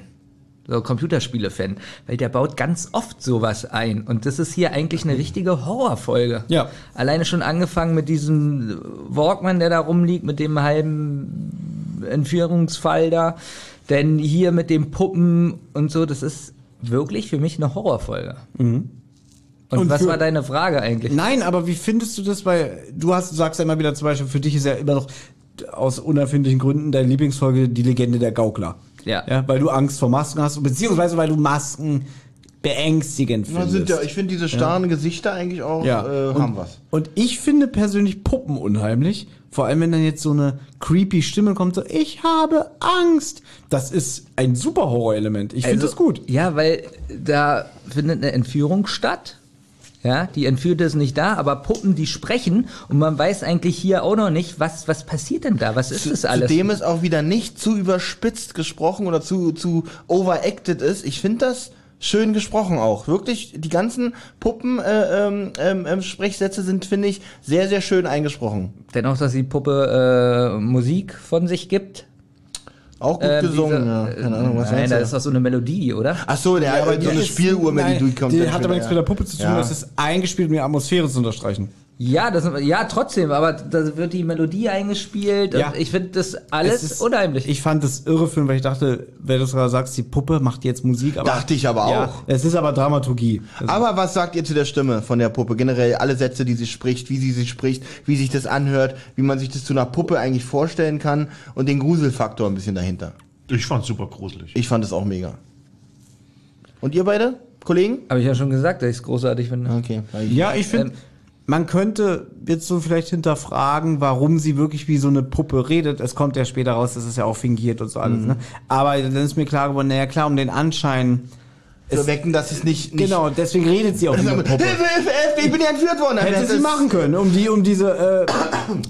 Speaker 7: So Computerspiele-Fan. Weil der baut ganz oft sowas ein. Und das ist hier eigentlich eine richtige Horrorfolge.
Speaker 4: Ja.
Speaker 7: Alleine schon angefangen mit diesem Walkman, der da rumliegt, mit dem halben Entführungsfall da. Denn hier mit den Puppen und so, das ist wirklich für mich eine Horrorfolge. Und,
Speaker 4: Und
Speaker 7: was
Speaker 4: für-
Speaker 7: war deine Frage eigentlich?
Speaker 4: Nein, aber wie findest du das? Weil du hast, sagst ja immer wieder zum Beispiel, für dich ist ja immer noch aus unerfindlichen Gründen deine Lieblingsfolge die Legende der Gaukler.
Speaker 7: Ja.
Speaker 4: ja weil du Angst vor Masken hast, beziehungsweise weil du Masken beängstigend
Speaker 6: Ja,
Speaker 4: findest.
Speaker 6: sind ja, ich finde diese starren Gesichter eigentlich auch
Speaker 4: Ja.
Speaker 6: äh,
Speaker 4: und,
Speaker 6: haben was.
Speaker 4: Und ich finde persönlich Puppen unheimlich. Vor allem, wenn dann jetzt so eine creepy Stimme kommt, so, ich habe Angst. Das ist ein super Horrorelement. Ich finde
Speaker 7: Also,
Speaker 4: das gut.
Speaker 7: Ja, weil da findet eine Entführung statt. Ja, die Entführte ist nicht da, aber Puppen, die sprechen und man weiß eigentlich hier auch noch nicht, was, was passiert denn da? Was ist das alles?
Speaker 6: Zudem ist auch wieder nicht zu überspitzt gesprochen oder zu, zu overacted ist. Ich finde das schön gesprochen auch. Wirklich, die ganzen Puppen äh, ähm, ähm, ähm, Sprechsätze sind, finde ich, sehr, sehr schön eingesprochen.
Speaker 7: Dennoch, dass die Puppe äh, Musik von sich gibt.
Speaker 6: Auch gut
Speaker 7: Ähm,
Speaker 6: gesungen,
Speaker 7: diese-
Speaker 6: ja. Keine Ahnung, was
Speaker 7: Nein, da ist doch so eine Melodie, oder?
Speaker 6: Ach so, der,
Speaker 4: aber
Speaker 6: so
Speaker 4: die
Speaker 6: eine Spieluhrmelodie kommt.
Speaker 4: Die
Speaker 6: dann
Speaker 4: hat aber nichts
Speaker 6: ja.
Speaker 4: mit der Puppe zu tun,
Speaker 6: Ja.
Speaker 4: das ist eingespielt, um die Atmosphäre zu unterstreichen.
Speaker 7: Ja, das, ja, trotzdem, aber da wird die Melodie eingespielt
Speaker 4: Ja.
Speaker 7: und ich finde das
Speaker 4: Es
Speaker 7: alles
Speaker 4: ist-
Speaker 7: unheimlich.
Speaker 4: Ich fand das irre Film, weil ich dachte, wenn du sogar sagst, die Puppe macht jetzt Musik. Aber,
Speaker 6: Dachte ich aber
Speaker 4: ja,
Speaker 6: auch.
Speaker 4: Es ist aber Dramaturgie. Also,
Speaker 6: Aber was sagt ihr zu der Stimme von der Puppe? Generell alle Sätze, die sie spricht, wie sie sie spricht, wie sich das anhört, wie man sich das zu einer Puppe eigentlich vorstellen kann und den Gruselfaktor ein bisschen dahinter.
Speaker 5: Ich fand's super gruselig.
Speaker 6: Ich fand es auch mega. Und ihr beide, Kollegen?
Speaker 7: Habe ich ja schon gesagt, dass ich es großartig finde.
Speaker 6: Okay.
Speaker 4: ja, ich finde,
Speaker 7: Ähm,
Speaker 4: man könnte jetzt so vielleicht hinterfragen, warum sie wirklich wie so eine Puppe redet. Es kommt ja später raus, das ist ja auch fingiert und so alles. Ne? Aber dann ist mir klar geworden, naja klar, um den Anschein.
Speaker 6: Zu wecken, dass es nicht... nicht
Speaker 4: Genau, deswegen redet sie auch eine
Speaker 6: Hilfe. Hilfe, Hilfe, ich bin ja entführt worden.
Speaker 4: Hätte sie machen können, um die, um diese, äh,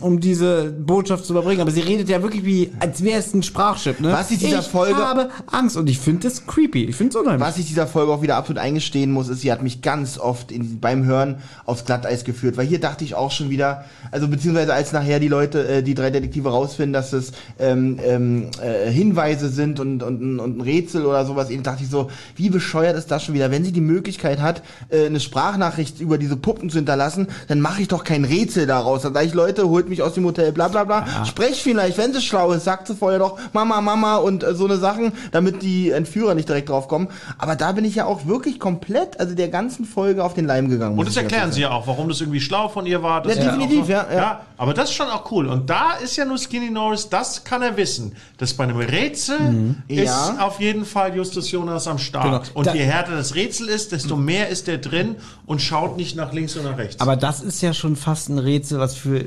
Speaker 4: um diese Botschaft zu überbringen. Aber sie redet ja wirklich wie, als wäre es ein Sprachchip, ne?
Speaker 6: Was ist dieser
Speaker 4: ich
Speaker 6: Folge-
Speaker 4: habe Angst und ich finde das creepy. Ich finde es unheimlich.
Speaker 6: Was ich dieser Folge auch wieder absolut eingestehen muss, ist, sie hat mich ganz oft in, beim Hören aufs Glatteis geführt, weil hier dachte ich auch schon wieder, also beziehungsweise als nachher die Leute, äh, die drei Detektive rausfinden, dass es ähm, ähm, äh, Hinweise sind und, und, und ein Rätsel oder sowas, eben dachte ich so, wie bescheuert ist das schon wieder? Wenn sie die Möglichkeit hat, äh, eine Sprachnachricht über diese Puppen zu hinterlassen, dann mache ich doch kein Rätsel daraus. Dann sage ich, Leute, holt mich aus dem Hotel, bla bla bla. Sprech vielleicht, wenn sie schlau ist, sagt sie vorher doch Mama, Mama und äh, so eine Sachen, damit die Entführer nicht direkt drauf kommen. Aber da bin ich ja auch wirklich komplett, also der ganzen Folge auf den Leim gegangen. muss
Speaker 5: Und das erklären sie ja auch, warum das irgendwie schlau von ihr war. Das
Speaker 6: Ja, definitiv,
Speaker 5: so-
Speaker 6: ja, ja.
Speaker 5: Aber das ist schon auch cool. Und da ist ja nur Skinny Norris, das kann er wissen. Das bei einem Rätsel ist
Speaker 6: Ja.
Speaker 5: auf jeden Fall Justus Jonas am Start.
Speaker 4: Genau.
Speaker 5: Und
Speaker 4: Da-
Speaker 5: je härter das Rätsel ist, desto mehr ist der drin und schaut nicht nach links und nach rechts.
Speaker 4: Aber das ist ja schon fast ein Rätsel, was für,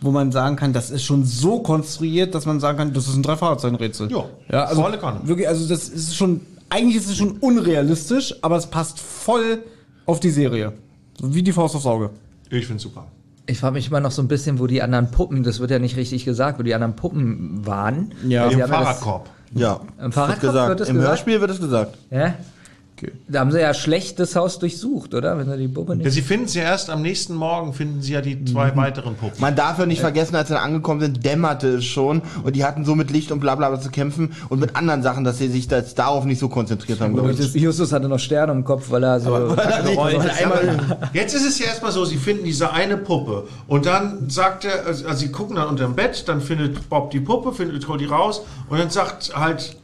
Speaker 4: wo man sagen kann, das ist schon so konstruiert, dass man sagen kann, das ist ein Drei-Fahrzeichen-Rätsel.
Speaker 5: Ja,
Speaker 4: ja also
Speaker 5: volle Kanne.
Speaker 4: Wirklich, also das ist schon, eigentlich ist es schon unrealistisch, aber es passt voll auf die Serie. Wie die Faust aufs Auge.
Speaker 5: Ich find's super.
Speaker 7: Ich frage mich immer noch so ein bisschen, wo die anderen Puppen, das wird ja nicht richtig gesagt, wo die anderen Puppen waren.
Speaker 4: Ja.
Speaker 7: Sie
Speaker 5: Im Fahrradkorb.
Speaker 6: Ja.
Speaker 7: Im Fahrradkorb
Speaker 6: wird gesagt.
Speaker 7: wird es
Speaker 6: Im
Speaker 7: gesagt?
Speaker 6: Hörspiel wird es gesagt.
Speaker 7: Ja? Da haben sie ja schlecht das Haus durchsucht, oder? Wenn sie die Puppe
Speaker 5: Ja,
Speaker 7: nicht.
Speaker 5: sie finden sie erst am nächsten Morgen, finden sie ja die zwei weiteren Puppen.
Speaker 6: Man darf ja nicht vergessen, als sie dann angekommen sind, dämmerte es schon und die hatten so mit Licht und bla bla bla zu kämpfen und mit anderen Sachen, dass sie sich das darauf nicht so konzentriert haben, glaube ich.
Speaker 7: Justus hatte noch Sterne im Kopf, weil er so.
Speaker 6: Weil er nicht- weil er einmal,
Speaker 5: Jetzt ist es ja erstmal so, sie finden diese eine Puppe und dann sagt er, also sie gucken dann unter dem Bett, dann findet Bob die Puppe, findet die raus und dann sagt halt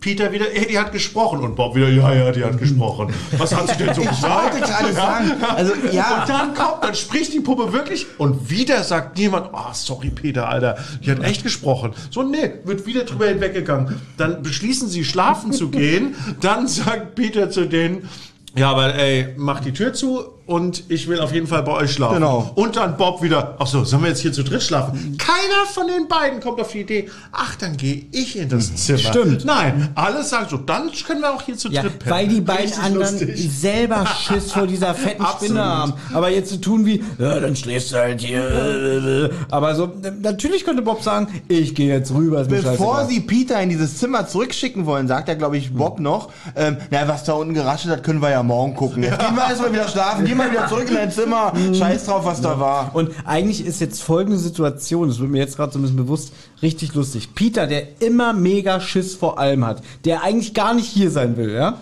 Speaker 5: Peter wieder, ey, die hat gesprochen und Bob wieder, ja, ja, die hat gesprochen. Was hat sie denn so
Speaker 6: ich
Speaker 5: gesagt?
Speaker 6: wollte gerade sagen, also ja,
Speaker 5: Und dann kommt, dann spricht die Puppe wirklich und wieder sagt niemand, oh, sorry Peter, Alter, die hat echt gesprochen. So, nee, wird wieder drüber hinweggegangen. Dann beschließen sie, schlafen zu gehen. Dann sagt Peter zu denen, ja, aber ey, mach die Tür zu und ich will auf jeden Fall bei euch schlafen.
Speaker 6: Genau.
Speaker 5: Und dann Bob wieder, ach so, sollen wir jetzt hier zu dritt schlafen? Keiner von den beiden kommt auf die Idee, ach, dann gehe ich in das Zimmer.
Speaker 4: Stimmt.
Speaker 5: Nein, alle sagen so, dann können wir auch hier zu
Speaker 4: Ja,
Speaker 5: dritt pennen.
Speaker 4: weil die beiden
Speaker 5: Richtig
Speaker 4: anderen
Speaker 5: lustig.
Speaker 4: selber Schiss vor dieser fetten. Spinne haben. Aber jetzt zu tun wie, ja, dann schläfst du halt hier. Aber so, natürlich könnte Bob sagen, ich gehe jetzt rüber.
Speaker 6: Bevor sie Peter in dieses Zimmer zurückschicken wollen, sagt er, glaube ich, Bob noch, ähm, na, was da unten geraschelt hat, können wir ja morgen gucken. Jetzt gehen wir erstmal wieder schlafen, wir wieder zurück in dein Zimmer, scheiß drauf, was da war.
Speaker 4: Und eigentlich ist jetzt folgende Situation, das wird mir jetzt gerade so ein bisschen bewusst, richtig lustig. Peter, der immer mega Schiss vor allem hat, der eigentlich gar nicht hier sein will, ja?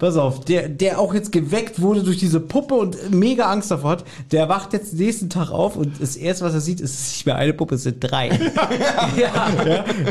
Speaker 4: Pass auf, der, der auch jetzt geweckt wurde durch diese Puppe und mega Angst davor hat, der wacht jetzt nächsten Tag auf und das erste, was er sieht, ist nicht mehr eine Puppe, es sind drei. ja.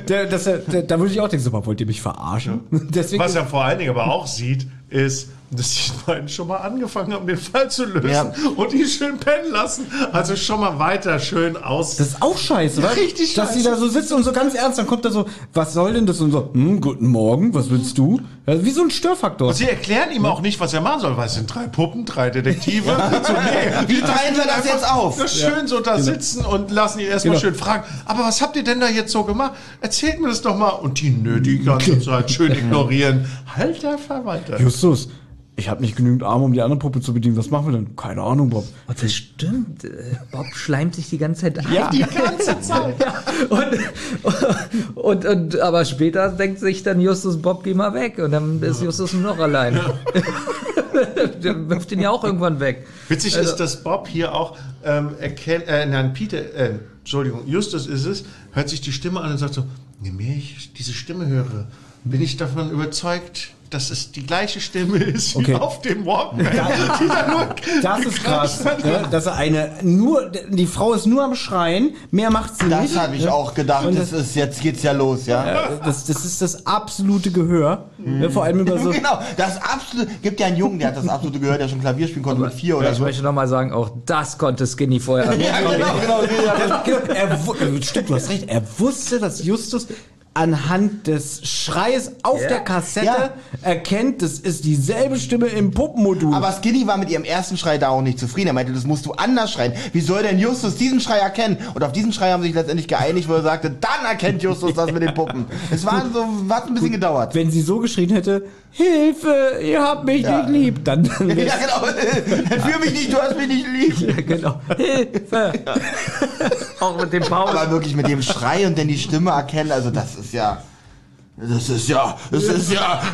Speaker 4: Der, das, der, da würde ich auch denken, so, wollt ihr mich verarschen? Deswegen,
Speaker 5: Was er vor allen Dingen aber auch sieht, ist, dass die beiden schon mal angefangen haben, den Fall zu lösen
Speaker 6: Ja.
Speaker 5: und ihn schön pennen lassen. Also schon mal weiter schön aus.
Speaker 4: Das ist auch scheiße, oder?
Speaker 5: Richtig
Speaker 4: Dass sie
Speaker 5: scheiße.
Speaker 4: da so sitzen und so ganz ernst, dann kommt da so, was soll denn das? Und so, hm, guten Morgen, was willst du? Ja, wie so ein Störfaktor.
Speaker 5: und sie erklären ihm auch nicht, was er machen soll, weil es sind drei Puppen, drei Detektive. So, nee,
Speaker 6: Wie teilen wir das jetzt auf?
Speaker 5: Ja, schön so da sitzen und lassen ihn erstmal
Speaker 4: Genau.
Speaker 5: schön fragen. Aber was habt ihr denn da jetzt so gemacht? Erzählt mir das doch mal. Und die nö, die ganze Zeit schön ignorieren. Halter Verwalter.
Speaker 4: Justus, ich habe nicht genügend Arme, um die andere Puppe zu bedienen. Was machen wir denn? Keine Ahnung, Bob.
Speaker 7: Oh, das stimmt. Äh, Bob schleimt sich die ganze Zeit ein.
Speaker 4: Ja.
Speaker 5: Die ganze Zeit.
Speaker 7: Ja, und, und, und, aber später denkt sich dann Justus, Bob, geh mal weg. Und dann ist Justus nur noch allein. Der wirft ihn ja auch irgendwann weg.
Speaker 5: Witzig
Speaker 7: Also-
Speaker 5: ist, dass Bob hier auch ähm, erkennt, äh, nein, Peter, äh, Entschuldigung, Justus ist es, hört sich die Stimme an und sagt so, je mehr ich diese Stimme höre, bin ich davon überzeugt, dass es die gleiche Stimme ist wie
Speaker 4: Okay.
Speaker 5: auf dem Walkman.
Speaker 4: Das ist krass. ne? Dass er eine nur, die Frau ist nur am Schreien, mehr macht sie nicht.
Speaker 6: Das habe ich auch gedacht,
Speaker 4: Und
Speaker 6: das ist, jetzt geht's ja los, ja?
Speaker 4: Das, das ist das absolute Gehör. Ne? Vor allem über so.
Speaker 6: Genau, das absolute, gibt ja einen Jungen, der hat das absolute gehört, der schon Klavier spielen konnte mit vier
Speaker 7: Ja,
Speaker 6: oder
Speaker 7: ich
Speaker 6: so.
Speaker 7: möchte nochmal sagen, auch das konnte Skinny vorher.
Speaker 6: Ja, genau, genau.
Speaker 4: Das, genau, er, wu- äh, stimmt, du hast recht. Er wusste, dass Justus anhand des Schreies auf
Speaker 7: Ja.
Speaker 4: der Kassette
Speaker 6: Ja.
Speaker 4: erkennt, das ist dieselbe Stimme im Puppenmodul.
Speaker 6: Aber Skinny war mit ihrem ersten Schrei da auch nicht zufrieden. Er meinte, das musst du anders schreien. Wie soll denn Justus diesen Schrei erkennen? Und auf diesen Schrei haben sie sich letztendlich geeinigt, wo er sagte, dann erkennt Justus das mit den Puppen. Es war so, hat ein bisschen gedauert.
Speaker 4: wenn sie so geschrien hätte, Hilfe, ihr habt mich
Speaker 6: Ja.
Speaker 4: nicht lieb, dann
Speaker 6: Ja, genau. Entführ mich nicht, du hast mich nicht lieb.
Speaker 7: genau. Hilfe! auch mit dem Paul.
Speaker 6: Aber wirklich mit dem Schrei und dann die Stimme erkennen, also das ist ja. Das ist ja, das ist ja.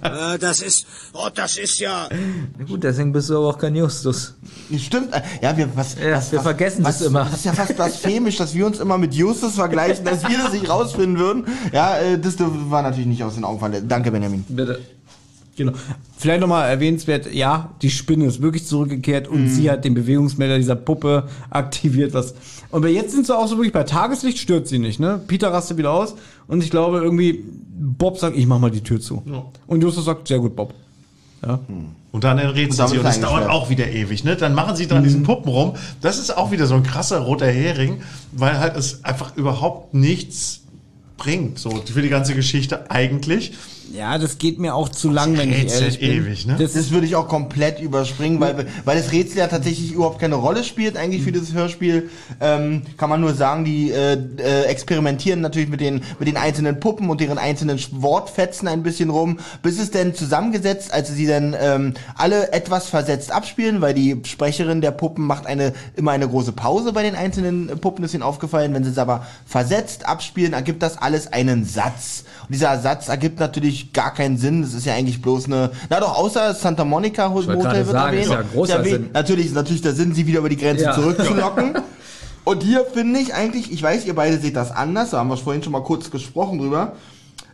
Speaker 9: Äh, das ist, oh, das ist ja.
Speaker 7: Na Gut, deswegen bist du aber auch kein Justus.
Speaker 6: Stimmt. Ja, wir, was,
Speaker 7: Ja,
Speaker 6: was,
Speaker 7: wir
Speaker 6: was,
Speaker 7: vergessen
Speaker 6: was,
Speaker 7: das immer.
Speaker 6: Das ist ja fast blasphemisch, dass wir uns immer mit Justus vergleichen, dass wir das nicht rausfinden würden. Ja, äh, das war natürlich nicht aus den Augen fallen. Danke, Benjamin.
Speaker 7: Bitte.
Speaker 4: Genau. Vielleicht nochmal erwähnenswert, ja, die Spinne ist wirklich zurückgekehrt und sie hat den Bewegungsmelder dieser Puppe aktiviert. Was. Und bei- jetzt sind sie auch so wirklich bei Tageslicht, stört sie nicht, ne? Peter rastet wieder aus und ich glaube irgendwie, Bob sagt, ich mach mal die Tür zu. Und Justus sagt, sehr gut, Bob. Ja.
Speaker 5: Und dann
Speaker 6: damit
Speaker 5: sie und das dauert auch wieder ewig. Ne? Dann machen sie dran diesen Puppen rum. Das ist auch wieder so ein krasser roter Hering, weil halt es einfach überhaupt nichts bringt, so für die ganze Geschichte eigentlich.
Speaker 4: Ja, das geht mir auch zu lang, wenn ich ehrlich bin.
Speaker 5: ewig, ne?
Speaker 4: Das
Speaker 6: Das würde ich auch komplett überspringen, weil, weil das Rätsel ja tatsächlich überhaupt keine Rolle spielt eigentlich für dieses Hörspiel. Ähm, kann man nur sagen, die äh, äh, experimentieren natürlich mit den, mit den einzelnen Puppen und deren einzelnen Wortfetzen ein bisschen rum, bis es denn zusammengesetzt, als sie dann ähm, alle etwas versetzt abspielen, weil die Sprecherin der Puppen macht eine immer eine große Pause bei den einzelnen Puppen, ist ihnen aufgefallen. Wenn sie es aber versetzt abspielen, ergibt das alles einen Satz. Und dieser Satz ergibt natürlich gar keinen Sinn. Das ist ja eigentlich bloß eine. Na doch, außer Santa Monica
Speaker 7: gerade
Speaker 6: wird
Speaker 7: sagen,
Speaker 6: erwähnt.
Speaker 7: ist ja großer
Speaker 6: erwähnt.
Speaker 7: Sinn.
Speaker 6: Natürlich ist natürlich der Sinn, sie wieder über die Grenze
Speaker 7: Ja.
Speaker 6: zurückzulocken. Und hier finde ich eigentlich, ich weiß, ihr beide seht das anders, da haben wir vorhin schon mal kurz gesprochen drüber.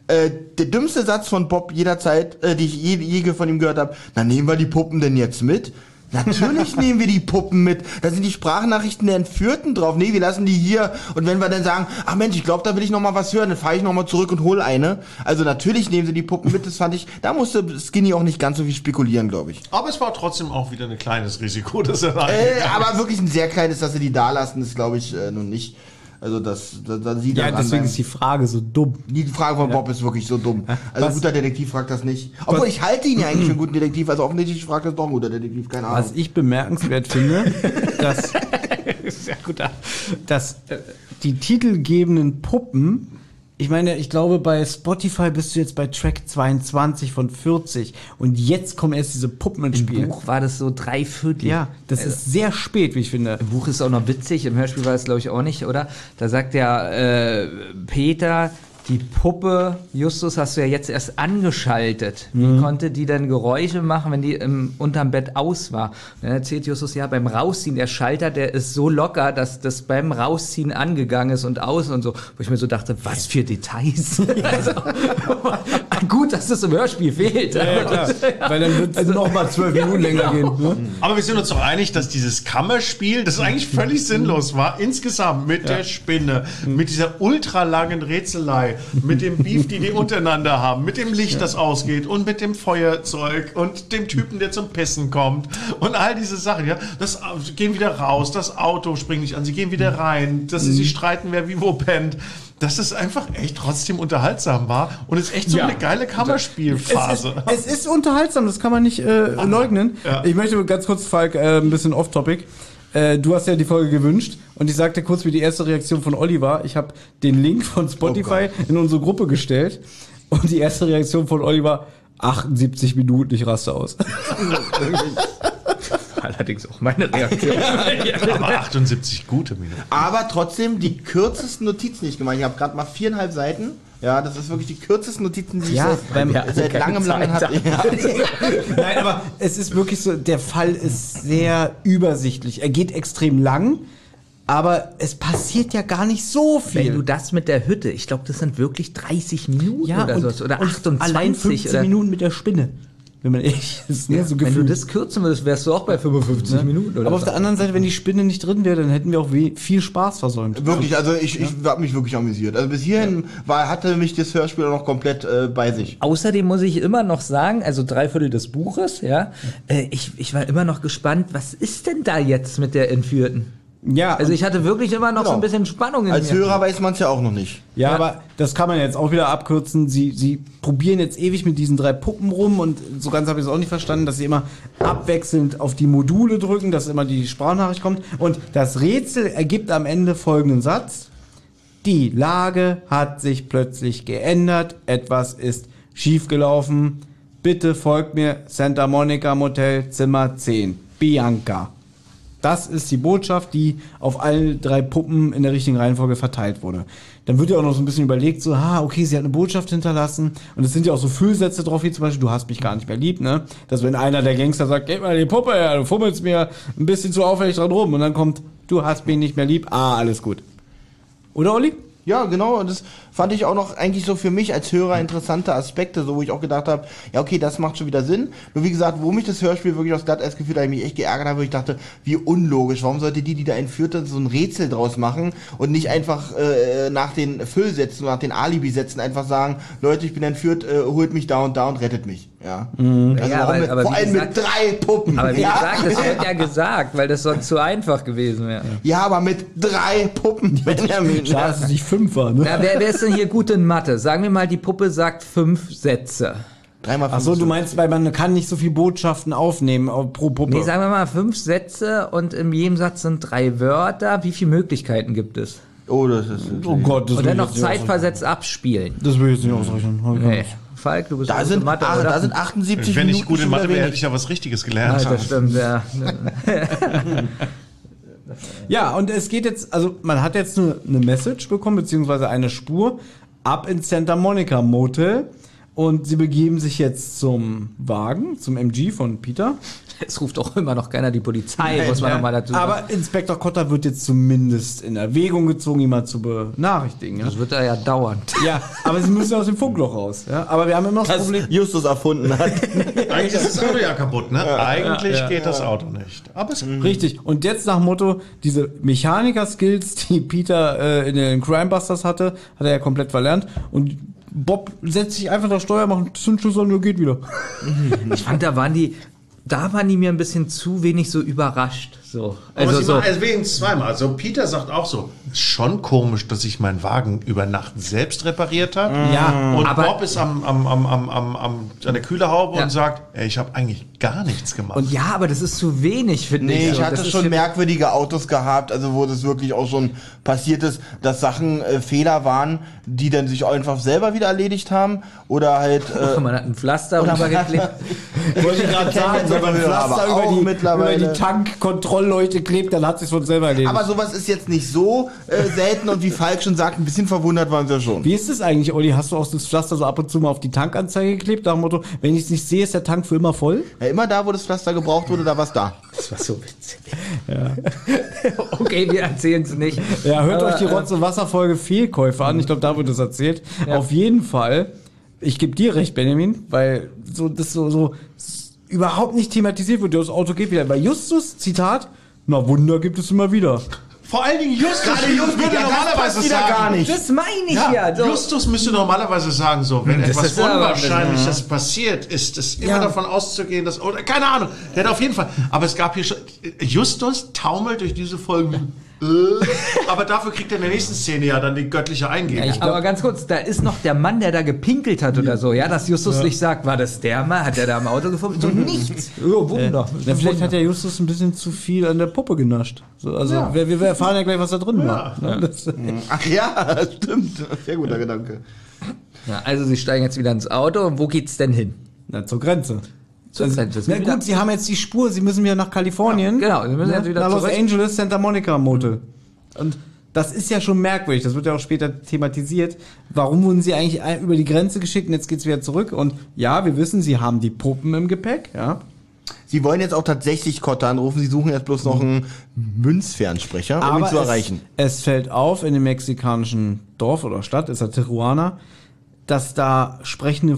Speaker 6: Äh, der dümmste Satz von Bob jederzeit, äh, die ich je, je von ihm gehört habe, na nehmen wir die Puppen denn jetzt mit? Natürlich nehmen wir die Puppen mit. Da sind die Sprachnachrichten der Entführten drauf. Nee, wir lassen die hier. Und wenn wir dann sagen, ach Mensch, ich glaube, da will ich noch mal was hören, dann fahre ich noch mal zurück und hol eine. Also natürlich nehmen sie die Puppen mit. Das fand ich, da musste Skinny auch nicht ganz so viel spekulieren, glaube ich.
Speaker 5: Aber es war trotzdem auch wieder ein kleines Risiko, dass er da
Speaker 6: Äh, aber wirklich ein sehr kleines, dass sie die da lassen, ist glaube ich äh, nun nicht. Also das, da, da sie
Speaker 4: ja, deswegen
Speaker 6: bleiben.
Speaker 4: ist die Frage so dumm.
Speaker 6: die Frage von Bob ist wirklich so dumm. Also ein
Speaker 4: Was-
Speaker 6: guter Detektiv fragt das nicht. Obwohl ich halte ihn ja eigentlich für einen guten Detektiv, also offensichtlich fragt das doch ein guter Detektiv, keine Ahnung.
Speaker 4: Was ich bemerkenswert finde, dass, sehr gut, dass äh, die titelgebenden Puppen, ich meine, ich glaube, bei Spotify bist du jetzt bei Track 22 von 40 und jetzt kommen erst diese Puppen ins
Speaker 7: Im
Speaker 4: Spiel.
Speaker 7: Buch war das so drei Viertel.
Speaker 4: Ja, das
Speaker 7: Also,
Speaker 4: ist sehr spät, wie ich finde.
Speaker 7: Im Buch ist auch noch witzig, im Hörspiel war es glaube ich auch nicht, oder? Da sagt ja äh, Peter, die Puppe, Justus, hast du ja jetzt erst angeschaltet. Wie konnte die denn Geräusche machen, wenn die im, unterm Bett aus war? Und dann erzählt Justus, ja, beim Rausziehen, der Schalter, der ist so locker, dass das beim Rausziehen angegangen ist und aus und so. Wo ich mir so dachte, was für Details. also, gut, dass das im Hörspiel fehlt.
Speaker 4: Weil dann wird es
Speaker 7: Also-
Speaker 4: noch mal zwölf Minuten länger gehen. Ne?
Speaker 5: Aber wir sind uns doch einig, dass dieses Kammerspiel, das eigentlich völlig sinnlos war, insgesamt mit der Spinne, mit dieser ultralangen Rätselei, mit dem Beef, die die untereinander haben, mit dem Licht, das ausgeht und mit dem Feuerzeug und dem Typen, der zum Pissen kommt und all diese Sachen, ja, das sie gehen wieder raus, das Auto springt nicht an, sie gehen wieder rein, dass sie sich streiten, wer wie wo pennt. Dass es einfach echt trotzdem unterhaltsam war und es echt so
Speaker 4: Ja.
Speaker 5: eine geile Kammerspielphase.
Speaker 4: Es ist, es ist unterhaltsam, das kann man nicht äh, leugnen.
Speaker 5: Ja.
Speaker 4: Ich möchte ganz kurz, Falk, äh, ein bisschen off-topic. Äh, du hast ja die Folge gewünscht und ich sagte kurz, wie die erste Reaktion von Olli war. Ich habe den Link von Spotify in unsere Gruppe gestellt und die erste Reaktion von Olli war 78 Minuten, ich raste aus.
Speaker 7: Allerdings auch meine Reaktion.
Speaker 5: Aber 78 gute Minuten.
Speaker 6: Aber trotzdem die kürzesten Notizen, die ich gemacht habe. Ich habe gerade mal viereinhalb Seiten. Ja, das ist wirklich die kürzesten Notizen, die
Speaker 4: Ja,
Speaker 6: ich seit,
Speaker 4: beim-
Speaker 6: seit langem, langem hatte. Ja.
Speaker 4: Nein, aber es ist wirklich so, der Fall ist sehr übersichtlich. Er geht extrem lang, aber es passiert ja gar nicht so viel.
Speaker 7: Wenn du das mit der Hütte, ich glaube, das sind wirklich 30 Minuten
Speaker 4: ja,
Speaker 7: oder sowas. Oder
Speaker 4: und
Speaker 7: 28
Speaker 4: allein 15
Speaker 7: oder,
Speaker 4: Minuten mit der Spinne. Wenn man ehrlich ist, ne,
Speaker 7: Ja,
Speaker 4: so
Speaker 7: wenn du
Speaker 4: gefühlt.
Speaker 7: das kürzen würdest, wärst du auch bei 55 Minuten oder
Speaker 4: aber auf der anderen Seite, wenn die Spinne nicht drin wäre, dann hätten wir auch viel Spaß versäumt.
Speaker 6: Wirklich, also ich, ich habe mich wirklich amüsiert. Also bis hierhin war, hatte mich das Hörspiel noch komplett äh, bei sich.
Speaker 7: Außerdem muss ich immer noch sagen, also drei Viertel des Buches, ja, äh, ich, ich war immer noch gespannt, was ist denn da jetzt mit der Entführten?
Speaker 4: Ja,
Speaker 7: Also ich hatte wirklich immer noch so ein
Speaker 6: Genau.
Speaker 7: bisschen Spannung in
Speaker 6: Als
Speaker 7: mir.
Speaker 6: Hörer weiß man es ja auch noch nicht.
Speaker 4: Ja, aber das kann man jetzt auch wieder abkürzen. Sie, sie probieren jetzt ewig mit diesen drei Puppen rum und so ganz habe ich es auch nicht verstanden, dass sie immer abwechselnd auf die Module drücken, dass immer die Sprachnachricht kommt. Und das Rätsel ergibt am Ende folgenden Satz. Die Lage hat sich plötzlich geändert. Etwas ist schiefgelaufen. Bitte folgt mir Santa Monica Motel Zimmer 10. Bianca. Das ist die Botschaft, die auf alle drei Puppen in der richtigen Reihenfolge verteilt wurde. Dann wird ja auch noch so ein bisschen überlegt, so, ah, okay, sie hat eine Botschaft hinterlassen. Und es sind ja auch so Füllsätze drauf, wie zum Beispiel, du hast mich gar nicht mehr lieb, ne? Dass wenn einer der Gangster sagt, gib mal die Puppe her, du fummelst mir ein bisschen zu auffällig dran rum. Und dann kommt, du hast mich nicht mehr lieb, ah, alles gut. Oder, Olli?
Speaker 6: Ja, genau. Das fand ich auch noch eigentlich so für mich als Hörer interessante Aspekte, so wo ich auch gedacht habe, ja okay, das macht schon wieder Sinn. Nur wie gesagt, wo mich das Hörspiel wirklich aus Glatteis gefühlt hat, ich mich echt geärgert habe, wo ich dachte, wie unlogisch. Warum sollte die, die da entführt hat, so ein Rätsel draus machen und nicht einfach äh, nach den Füllsätzen, nach den Alibi-Sätzen einfach sagen, Leute, ich bin entführt, äh, holt mich da und da und rettet mich. Ja. Also
Speaker 7: Ja, aber-
Speaker 6: mit,
Speaker 7: aber
Speaker 6: vor allem
Speaker 7: gesagt-
Speaker 6: mit drei Puppen.
Speaker 7: Aber wie
Speaker 6: ja?
Speaker 7: gesagt, das wird ja gesagt, weil das sonst zu einfach gewesen wäre.
Speaker 6: ja, aber mit drei Puppen, Benjamin.
Speaker 4: Schade, dass es nicht fünf war, ne?
Speaker 7: Na, wer, wer ist denn hier gut in Mathe? Sagen wir mal, die Puppe sagt fünf Sätze.
Speaker 6: Dreimal
Speaker 4: Ach so, du meinst, weil man kann nicht so viel Botschaften aufnehmen äh, pro Puppe.
Speaker 7: Nee, sagen wir mal fünf Sätze und in jedem Satz sind drei Wörter. Wie viele Möglichkeiten gibt es?
Speaker 6: Oh, das ist.
Speaker 4: oh Gott, das
Speaker 7: Und dann noch zeitversetzt abspielen.
Speaker 4: Das will ich jetzt nicht ausrechnen.
Speaker 7: Nee. Falk, du bist
Speaker 6: Da
Speaker 7: gut
Speaker 6: sind,
Speaker 7: in Mathe, oder?
Speaker 6: da sind 78
Speaker 5: Wenn
Speaker 6: Minuten.
Speaker 5: ich gut in Mathe wäre, hätte ich ja was Richtiges gelernt.
Speaker 7: Ah, das stimmt, ja.
Speaker 4: Ja, und es geht jetzt, also man hat jetzt eine, eine Message bekommen, beziehungsweise eine Spur ab ins Santa Monica Motel. Und sie begeben sich jetzt zum Wagen, zum MG von Peter.
Speaker 7: Es ruft auch immer noch keiner die Polizei, muss man
Speaker 4: Ja,
Speaker 7: nochmal dazu sagen.
Speaker 4: Aber Inspektor Kotter wird jetzt zumindest in Erwägung gezogen, ihn mal zu benachrichtigen. Ja,
Speaker 7: das wird er ja dauernd.
Speaker 4: ja aber sie müssen aus dem Funkloch raus. Ja? Aber wir haben immer noch das
Speaker 6: Das
Speaker 4: Problem.
Speaker 6: Justus erfunden hat.
Speaker 5: Eigentlich ist das Auto ja kaputt, ne? Eigentlich geht das Auto nicht. Aber es
Speaker 4: Richtig. Und jetzt nach Motto, diese Mechaniker-Skills, die Peter äh, in den Crimebusters hatte, hat er ja komplett verlernt. Und Bob setzt sich einfach das Steuer, macht einen Zündschlüssel und geht wieder.
Speaker 7: Ich fand, da waren die, da waren die mir ein bisschen zu wenig so überrascht. So.
Speaker 5: Also, sie
Speaker 7: so.
Speaker 5: machen es wenigstens zweimal. Also Peter sagt auch so, ist schon komisch, dass ich meinen Wagen über Nacht selbst repariert habe.
Speaker 4: Ja,
Speaker 5: Und
Speaker 7: aber-
Speaker 5: Bob ist am, am, am, am, am, am, an der Kühlerhaube
Speaker 7: Ja.
Speaker 5: und sagt, ey, ich habe eigentlich gar nichts gemacht.
Speaker 7: Und ja, aber das ist zu wenig, finde
Speaker 6: Nee,
Speaker 7: ich.
Speaker 6: ich
Speaker 7: So,
Speaker 6: hatte schon merkwürdige Autos gehabt, also wo das wirklich auch schon passiert ist, dass Sachen äh, Fehler waren, die dann sich einfach selber wieder erledigt haben oder halt äh,
Speaker 7: Man hat ein Pflaster rübergeklebt.
Speaker 4: Wollte ich gerade sagen, man
Speaker 6: Aber
Speaker 4: Pflaster über die, über die Tankkontrollleute klebt, dann hat sich von selber erledigt.
Speaker 6: aber sowas ist jetzt nicht so äh, selten und wie Falk schon sagt, ein bisschen verwundert waren sie ja schon.
Speaker 4: Wie ist es eigentlich, Olli? Hast du auch das Pflaster so ab und zu mal auf die Tankanzeige geklebt? Nach dem Motto, wenn ich es nicht sehe, ist der Tank für immer voll?
Speaker 6: Ja, immer da, wo das Pflaster gebraucht wurde, da war's da.
Speaker 7: Das war so witzig. okay, wir erzählen es nicht.
Speaker 4: Ja, hört
Speaker 7: Aber,
Speaker 4: euch die Rotze Wasserfolge Fehlkäufe an. Ich glaube, da wird es erzählt.
Speaker 7: Ja.
Speaker 4: Auf jeden Fall. Ich gebe dir recht, Benjamin, weil so das so so überhaupt nicht thematisiert wird. Das Auto geht wieder. Bei Justus Zitat: Na Wunder gibt es immer wieder.
Speaker 5: Vor allen Dingen Justus,
Speaker 6: Gerade Justus,
Speaker 5: würde
Speaker 6: ja,
Speaker 5: normalerweise sagen,
Speaker 6: gar nicht.
Speaker 7: Das meine ich ja.
Speaker 5: Ja,
Speaker 7: so.
Speaker 5: Justus müsste normalerweise sagen, so, wenn
Speaker 7: Das
Speaker 5: etwas Unwahrscheinliches passiert, ist es immer
Speaker 4: Ja.
Speaker 5: davon auszugehen, dass, oder keine Ahnung, der hat auf jeden Fall, aber es gab hier schon, Justus taumelt durch diese Folge, äh, aber dafür kriegt er in der nächsten Szene ja dann die göttliche Eingebung.
Speaker 7: aber ganz kurz, da ist noch der Mann, der da gepinkelt hat oder so, ja, dass Justus nicht sagt, war das der Mann, hat der da im Auto gefunden? So nichts. Oh, Wunder.
Speaker 4: Ja, vielleicht hat der Justus ein bisschen zu viel an der Puppe genascht. So, also wir, wir erfahren ja gleich, was da drin war. Ne, das-
Speaker 6: Ach ja, stimmt. Sehr guter Gedanke.
Speaker 7: Ja, also sie steigen jetzt wieder ins Auto und wo geht's denn hin?
Speaker 4: Na, zur Grenze.
Speaker 7: Zur
Speaker 4: Also. Na gut, sie haben jetzt die Spur, sie müssen wieder nach Kalifornien.
Speaker 7: Ja, genau, sie müssen jetzt wieder
Speaker 4: nach Los
Speaker 7: zurück.
Speaker 4: Angeles, Santa Monica Motel. Und das ist ja schon merkwürdig, das wird ja auch später thematisiert. Warum wurden sie eigentlich über die Grenze geschickt und jetzt geht's wieder zurück? Und ja, wir wissen, sie haben die Puppen im Gepäck, ja.
Speaker 6: Sie wollen jetzt auch tatsächlich Kotter anrufen, sie suchen jetzt bloß noch einen Münzfernsprecher, um ihn zu erreichen.
Speaker 4: Es, es fällt auf in dem mexikanischen Dorf oder Stadt, ist ja Tijuana, dass da sprechende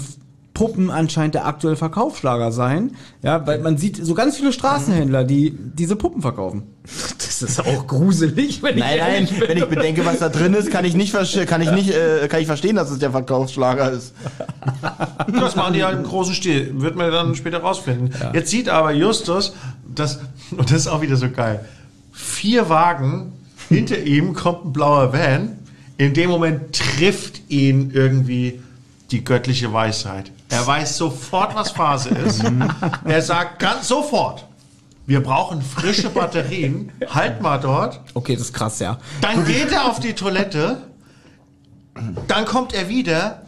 Speaker 4: Puppen anscheinend der aktuelle Verkaufsschlager seien. Ja, weil man sieht so ganz viele Straßenhändler, die diese Puppen verkaufen.
Speaker 7: Das ist auch gruselig, wenn
Speaker 6: Nein, nein, wenn ich bedenke, was da drin ist, kann ich nicht, kann ich nicht, äh, kann ich verstehen, dass es der Verkaufsschlager ist.
Speaker 5: Das machen die halt im großen Stil. Wird man dann später rausfinden. Jetzt sieht aber Justus, das, und das ist auch wieder so geil, vier Wagen, hinter ihm kommt ein blauer Van. In dem Moment trifft ihn irgendwie die göttliche Weisheit. Er weiß sofort, was Phase ist. er sagt ganz sofort, wir brauchen frische Batterien. Halt mal dort.
Speaker 4: Okay, das ist krass, ja.
Speaker 5: Dann geht er auf die Toilette, dann kommt er wieder,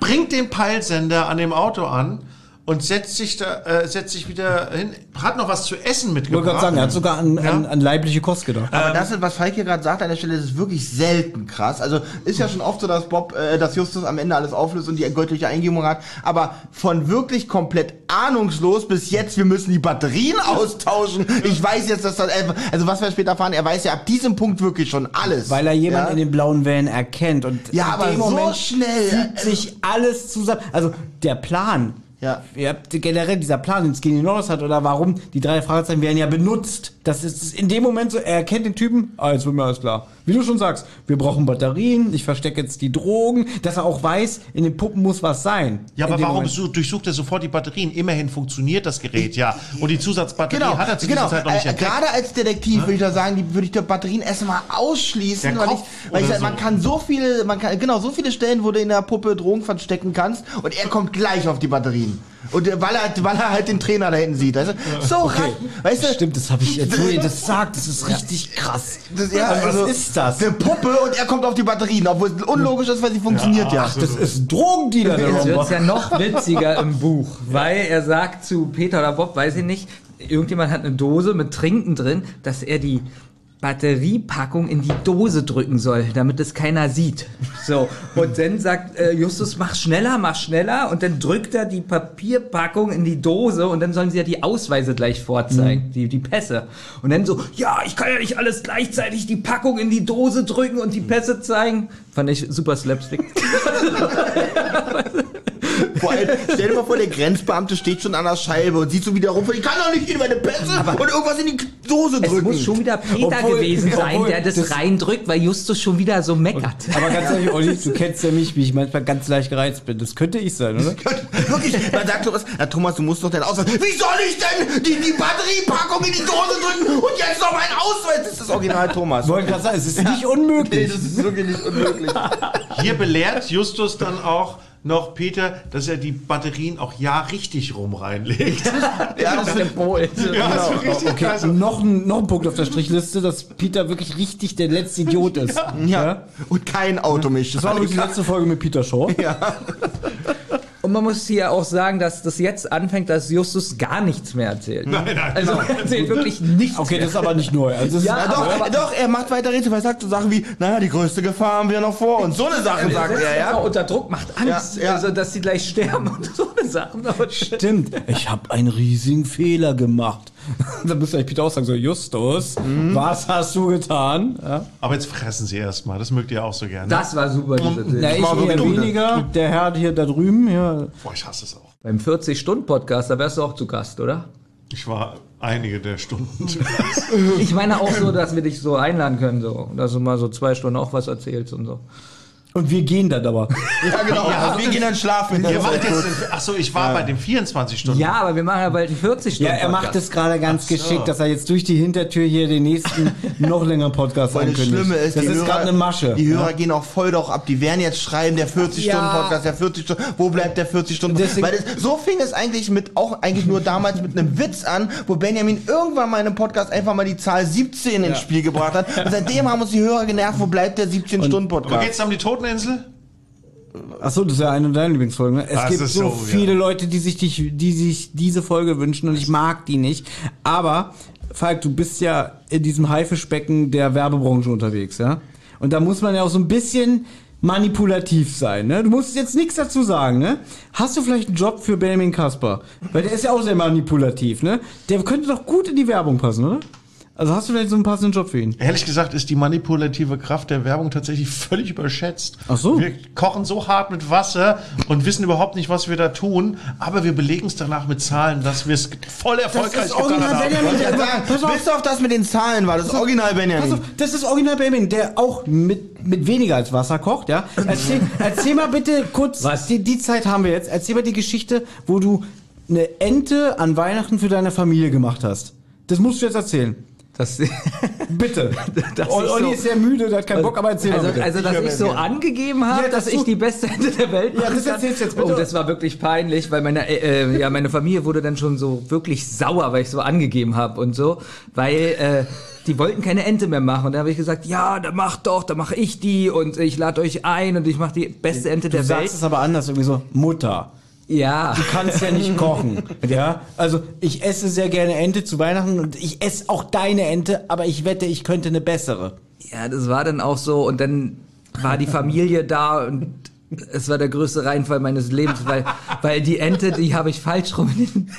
Speaker 5: bringt den Peilsender an dem Auto an und setzt sich da, äh, setzt sich wieder hin, hat noch was zu essen
Speaker 4: Ich wollte
Speaker 5: mitgebracht.
Speaker 4: gerade sagen, er hat sogar an,
Speaker 5: Ja.
Speaker 4: an, an leibliche Kost gedacht.
Speaker 6: Aber das ist, was Falk hier gerade sagt, an der Stelle, das ist wirklich selten krass. Also ist ja schon oft so, dass Bob, äh, dass Justus am Ende alles auflöst und die göttliche Eingebung hat. Aber von wirklich komplett ahnungslos bis jetzt, wir müssen die Batterien austauschen. Ich weiß jetzt, dass das, also was wir später erfahren, er weiß ja ab diesem Punkt wirklich schon alles.
Speaker 4: Weil er jemanden
Speaker 6: ja?
Speaker 4: in den blauen Van erkennt. Und
Speaker 6: Ja,
Speaker 4: in
Speaker 6: aber
Speaker 4: dem
Speaker 6: so
Speaker 4: Moment
Speaker 6: schnell.
Speaker 4: fügt sich alles zusammen. Also der Plan.
Speaker 6: Ja.
Speaker 4: Ihr habt generell dieser Plan, den Skinny Norris hat, oder warum die drei Fragezeichen werden ja benutzt Das ist in dem Moment so, er erkennt den Typen, ah, jetzt wird mir alles klar. Wie du schon sagst, wir brauchen Batterien, ich verstecke jetzt die Drogen, dass er auch weiß, in den Puppen muss was sein.
Speaker 5: Ja, aber warum
Speaker 4: Moment.
Speaker 5: su- durchsucht er sofort die Batterien? Immerhin funktioniert das Gerät ja. Und die Zusatzbatterie
Speaker 6: Genau,
Speaker 5: hat er zu
Speaker 6: genau.
Speaker 5: dieser Zeit noch nicht
Speaker 6: Äh,
Speaker 5: entdeckt.
Speaker 6: Gerade als Detektiv würde ich da sagen, die würde ich die Batterien erstmal ausschließen,
Speaker 5: Der
Speaker 6: weil ich,
Speaker 5: Kopf
Speaker 6: weil ich sag, man
Speaker 5: so.
Speaker 6: kann so viele, man kann genau so viele Stellen, wo du in der Puppe Drogen verstecken kannst und er kommt gleich auf die Batterien. Und äh, weil er, weil er halt den Trainer da hinten sieht. Weißt du? So, okay. weißt du?
Speaker 4: Stimmt, das habe ich jetzt, wo ihr das sagt, das ist richtig krass.
Speaker 6: Das, ja,
Speaker 4: Also,
Speaker 6: also,
Speaker 4: was ist das?
Speaker 6: Eine Puppe und er kommt auf die Batterien, obwohl es unlogisch ist, weil sie funktioniert ja.
Speaker 4: Das ist ein Drogendealer, der
Speaker 7: Jetzt wird's ja noch witziger im Buch, weil er sagt zu Peter oder Bob, weiß ich nicht, irgendjemand hat eine Dose mit Trinken drin, dass er die Batteriepackung in die Dose drücken soll, damit es keiner sieht. So. Und dann sagt äh, Justus, mach schneller, mach schneller. Und dann drückt er die Papierpackung in die Dose und dann sollen sie ja die Ausweise gleich vorzeigen, die, die Pässe. Und dann so, ja, ich kann ja nicht alles gleichzeitig die Packung in die Dose drücken und die Pässe zeigen. Fand ich super Slapstick.
Speaker 6: Vor allem, stell dir mal vor, der Grenzbeamte steht schon an der Scheibe und sieht so wieder rum, ich kann doch nicht in meine Pässe und irgendwas in die Dose
Speaker 7: Es
Speaker 6: drücken.
Speaker 7: muss schon wieder Peter
Speaker 4: Obwohl-
Speaker 7: gewesen sein,
Speaker 4: obwohl
Speaker 7: der das,
Speaker 4: das-
Speaker 7: reindrückt, weil Justus schon wieder so meckert.
Speaker 4: Aber ganz ehrlich, Olli, du kennst ja mich, wie ich manchmal ganz leicht gereizt bin. Das könnte ich sein, oder?
Speaker 6: Wirklich, man sagt Thomas, ja, Thomas, du musst doch deinen Ausweis. Wie soll ich denn die, die Batteriepackung in die Dose drücken und jetzt noch meinen Ausweis? Das ist das Original Thomas.
Speaker 4: Ich wollte gerade sagen, es ist nicht
Speaker 6: Nee,
Speaker 4: unmöglich.
Speaker 6: das ist wirklich nicht unmöglich.
Speaker 5: Hier belehrt Justus dann auch noch Peter, dass er die Batterien auch ja richtig rum reinlegt.
Speaker 6: Ja, das ist
Speaker 5: Ja, das ist richtig
Speaker 4: Okay,
Speaker 5: klasse.
Speaker 4: noch ein, noch ein Punkt auf der Strichliste, dass Peter wirklich richtig der letzte Idiot ist.
Speaker 6: ja. Und kein Automisch.
Speaker 4: Das war übrigens die letzte Folge mit Peter Shaw.
Speaker 7: Und man muss hier auch sagen, dass das jetzt anfängt, dass Justus gar nichts mehr erzählt.
Speaker 5: Nein, nein,
Speaker 7: Also er erzählt wirklich nichts
Speaker 4: Okay,
Speaker 7: mehr.
Speaker 4: das ist aber nicht neu. Also
Speaker 7: Ja,
Speaker 4: ist,
Speaker 6: doch,
Speaker 7: aber-
Speaker 6: doch, er macht weiter Rätsel, weil er sagt so Sachen wie, naja, die größte Gefahr haben wir noch vor uns. So eine Sache sagt er, ja.
Speaker 7: unter Druck, macht Angst,
Speaker 6: Ja, ja.
Speaker 7: Also, dass sie gleich sterben und so eine Sachen. Aber
Speaker 4: Stimmt, ich habe einen riesigen Fehler gemacht. Dann müsste eigentlich Peter auch sagen, so Justus, was hast du getan? Ja.
Speaker 5: Aber jetzt fressen sie erstmal. Das mögt ihr auch so gerne.
Speaker 7: das war super, diese
Speaker 4: Na,
Speaker 7: Szene.
Speaker 4: ich
Speaker 6: war
Speaker 4: eher weniger. Der Herr hier da drüben, ja.
Speaker 5: Boah, ich hasse es auch.
Speaker 7: Beim 40-Stunden-Podcast, da wärst du auch zu Gast, oder?
Speaker 5: Ich war einige der Stunden.
Speaker 7: Ich meine auch so, dass wir dich so einladen können, so. Dass du mal so zwei Stunden auch was erzählst und so.
Speaker 4: Und wir gehen dann aber.
Speaker 6: Ja, genau. Also wir gehen dann schlafen.
Speaker 5: Ihr macht jetzt, achso, ich war bei den 24 Stunden.
Speaker 7: Ja, aber wir machen ja bald einen 40
Speaker 4: Ja,
Speaker 7: Stunden
Speaker 4: er macht es gerade ganz
Speaker 5: so.
Speaker 4: geschickt, dass er jetzt durch die Hintertür hier den nächsten noch längeren Podcast
Speaker 6: Weil das
Speaker 4: ankündigt.
Speaker 6: Schlimme ist,
Speaker 4: das
Speaker 6: die
Speaker 4: ist gerade eine Masche.
Speaker 6: Die Hörer gehen auch voll doch ab. Die werden jetzt schreiben, der 40-Stunden-Podcast, der 40 Stunden. Wo bleibt der 40-Stunden?
Speaker 4: Deswegen-
Speaker 6: Weil das, so fing es eigentlich mit, auch eigentlich nur damals mit einem Witz an, wo Benjamin irgendwann mal in einem Podcast einfach mal die Zahl 17 ins Spiel gebracht hat. Und seitdem haben uns die Hörer genervt, wo bleibt der
Speaker 5: Aber
Speaker 6: 17-Stunden-Podcast?
Speaker 5: geht's um die Toteninsel?
Speaker 4: Achso, das ist ja eine deiner Lieblingsfolgen. Ne? Es
Speaker 5: Das
Speaker 4: gibt so,
Speaker 5: so,
Speaker 4: viele
Speaker 5: ja.
Speaker 4: Leute, die sich, dich, die sich diese Folge wünschen und ich mag die nicht. Aber, Falk, du bist ja in diesem Haifischbecken der Werbebranche unterwegs, ja? Und da muss man ja auch so ein bisschen manipulativ sein, ne? Du musst jetzt nichts dazu sagen, ne? Hast du vielleicht einen Job für Benjamin Kasper? Weil der ist ja auch sehr manipulativ, ne? Der könnte doch gut in die Werbung passen, oder? Also hast du vielleicht so einen passenden Job für ihn?
Speaker 5: Ehrlich gesagt ist die manipulative Kraft der Werbung tatsächlich völlig überschätzt.
Speaker 4: Ach so.
Speaker 5: Wir kochen so hart mit Wasser und wissen überhaupt nicht, was wir da tun, aber wir belegen es danach mit Zahlen, dass wir es voll erfolgreich getan
Speaker 4: original
Speaker 5: haben.
Speaker 4: Benjamin, der- Pass auf.
Speaker 6: bis auf das mit den Zahlen war, das Original
Speaker 4: Pass
Speaker 6: Benjamin.
Speaker 4: auf, das ist Original Benjamin, der auch mit, mit weniger als Wasser kocht, ja? Erzähl, erzähl mal bitte kurz,
Speaker 7: Was?
Speaker 4: Die, die Zeit haben wir jetzt, erzähl mal die Geschichte, wo du eine Ente an Weihnachten für deine Familie gemacht hast. Das musst du jetzt erzählen.
Speaker 7: Das,
Speaker 4: Bitte.
Speaker 7: Dass
Speaker 4: Olli
Speaker 7: ich so-
Speaker 4: ist sehr müde, der hat keinen Bock, aber erzähl
Speaker 7: also,
Speaker 4: mal
Speaker 7: also, dass ich so angegeben habe,
Speaker 4: Ja,
Speaker 7: dass
Speaker 4: dass
Speaker 7: ich
Speaker 4: du-
Speaker 7: die beste Ente der Welt
Speaker 4: Ja,
Speaker 7: machen
Speaker 4: das erzählst jetzt bitte.
Speaker 7: Oh, das war wirklich peinlich, weil meine, äh, äh, ja, meine Familie wurde dann schon so wirklich sauer, weil ich so angegeben habe und so, weil äh, die wollten keine Ente mehr machen. Und da habe ich gesagt, ja, dann mach doch, dann mache ich die und ich lade euch ein und ich mache die beste Ente
Speaker 4: du
Speaker 7: der Welt.
Speaker 4: sagst es aber anders, irgendwie so, Mutter.
Speaker 7: Ja.
Speaker 4: Du kannst ja nicht kochen. Ja, also ich esse sehr gerne Ente zu Weihnachten und ich esse auch deine Ente, aber ich wette, ich könnte eine bessere.
Speaker 7: Ja, das war dann auch so und dann war die Familie da und es war der größte Reinfall meines Lebens, weil, weil die Ente, die habe ich falsch rum in den,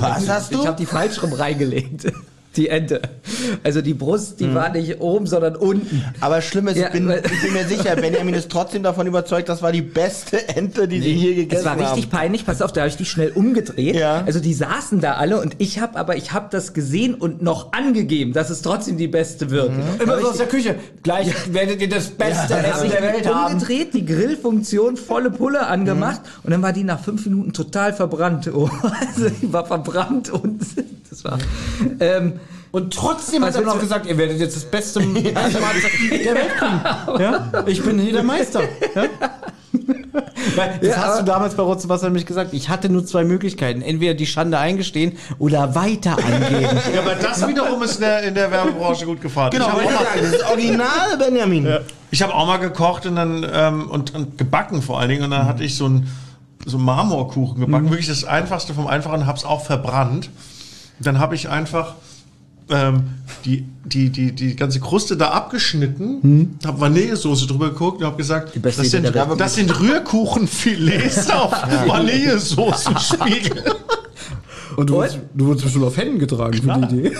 Speaker 6: Was hast du?
Speaker 7: Ich habe die falsch rum reingelegt. Die Ente. Also die Brust, die war nicht oben, sondern unten.
Speaker 6: Aber schlimm ist,
Speaker 7: Ja,
Speaker 6: ich, bin, ich bin mir sicher, Benjamin ist trotzdem davon überzeugt, das war die beste Ente, die sie je gegessen
Speaker 7: Es war richtig
Speaker 6: haben.
Speaker 7: peinlich, pass auf, da habe ich die schnell umgedreht.
Speaker 6: Ja.
Speaker 7: Also die saßen da alle und ich habe aber ich habe das gesehen und noch angegeben, dass es trotzdem die beste wird.
Speaker 4: Immer so aus der Küche. Gleich werdet ihr das beste
Speaker 7: habe
Speaker 4: Essen
Speaker 7: ich
Speaker 4: der Welt haben.
Speaker 7: umgedreht, die Grillfunktion volle Pulle angemacht und dann war die nach fünf Minuten total verbrannt. Oh, also die war verbrannt und das war. Ähm,
Speaker 4: Und trotzdem hat
Speaker 7: Also
Speaker 4: er noch gesagt, ihr werdet jetzt das beste der Welt kriegen. Ja? Ich bin hier der Meister. Ja? Weil, das
Speaker 7: Ja,
Speaker 4: hast du damals bei Rotzenwasser nämlich gesagt. Ich hatte nur zwei Möglichkeiten. Entweder die Schande eingestehen oder weiter angeben.
Speaker 5: Ja, aber das wiederum ist in der, in der Werbebranche gut gefahren.
Speaker 6: Genau,
Speaker 5: ich habe
Speaker 6: sagen, das ist original, Benjamin.
Speaker 5: ich hab auch mal gekocht und dann ähm, und, und gebacken vor allen Dingen und dann hatte ich so einen so Marmorkuchen gebacken, wirklich das einfachste vom einfachen, hab's auch verbrannt. Dann habe ich einfach ähm, die, die, die, die ganze Kruste da abgeschnitten, hab Vanillesoße drüber geguckt und hab gesagt, das sind, das sind Rührkuchenfilets auf Vanillesoßenspiegel.
Speaker 4: Und du, wurdest, du wurdest bestimmt auf Händen getragen für die Idee.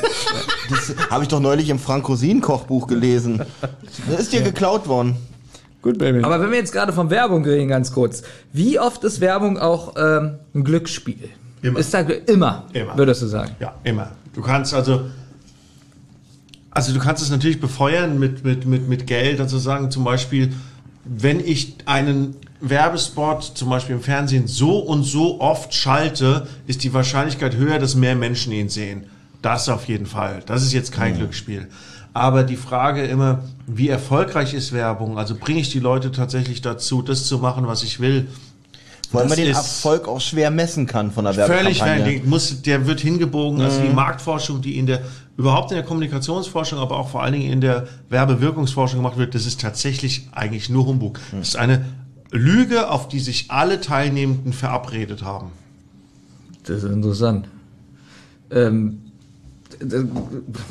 Speaker 6: Das habe ich doch neulich im Frank Rosin Kochbuch gelesen. Das ist dir geklaut worden.
Speaker 4: Gut, Baby.
Speaker 7: aber wenn wir jetzt gerade von Werbung reden, ganz kurz, wie oft ist Werbung auch ähm, ein Glücksspiel?
Speaker 5: Immer.
Speaker 7: Ist da immer,
Speaker 5: Immer.
Speaker 7: würdest du sagen?
Speaker 5: Ja, immer. Du kannst also, also du kannst es natürlich befeuern mit, mit, mit, mit Geld, also sagen zum Beispiel, wenn ich einen Werbespot zum Beispiel im Fernsehen so und so oft schalte, ist die Wahrscheinlichkeit höher, dass mehr Menschen ihn sehen. Das auf jeden Fall. Das ist jetzt kein Glücksspiel. Aber die Frage immer, wie erfolgreich ist Werbung? Also bringe ich die Leute tatsächlich dazu, das zu machen, was ich will?
Speaker 6: Weil man den Erfolg auch schwer messen kann von der
Speaker 5: Völlig
Speaker 6: Werbekampagne.
Speaker 5: fertig. Muss, der wird hingebogen. Also die Marktforschung, die in der, überhaupt in der Kommunikationsforschung, aber auch vor allen Dingen in der Werbewirkungsforschung gemacht wird, das ist tatsächlich eigentlich nur Humbug. Das ist eine Lüge, auf die sich alle Teilnehmenden verabredet haben.
Speaker 7: Das ist interessant. Ähm,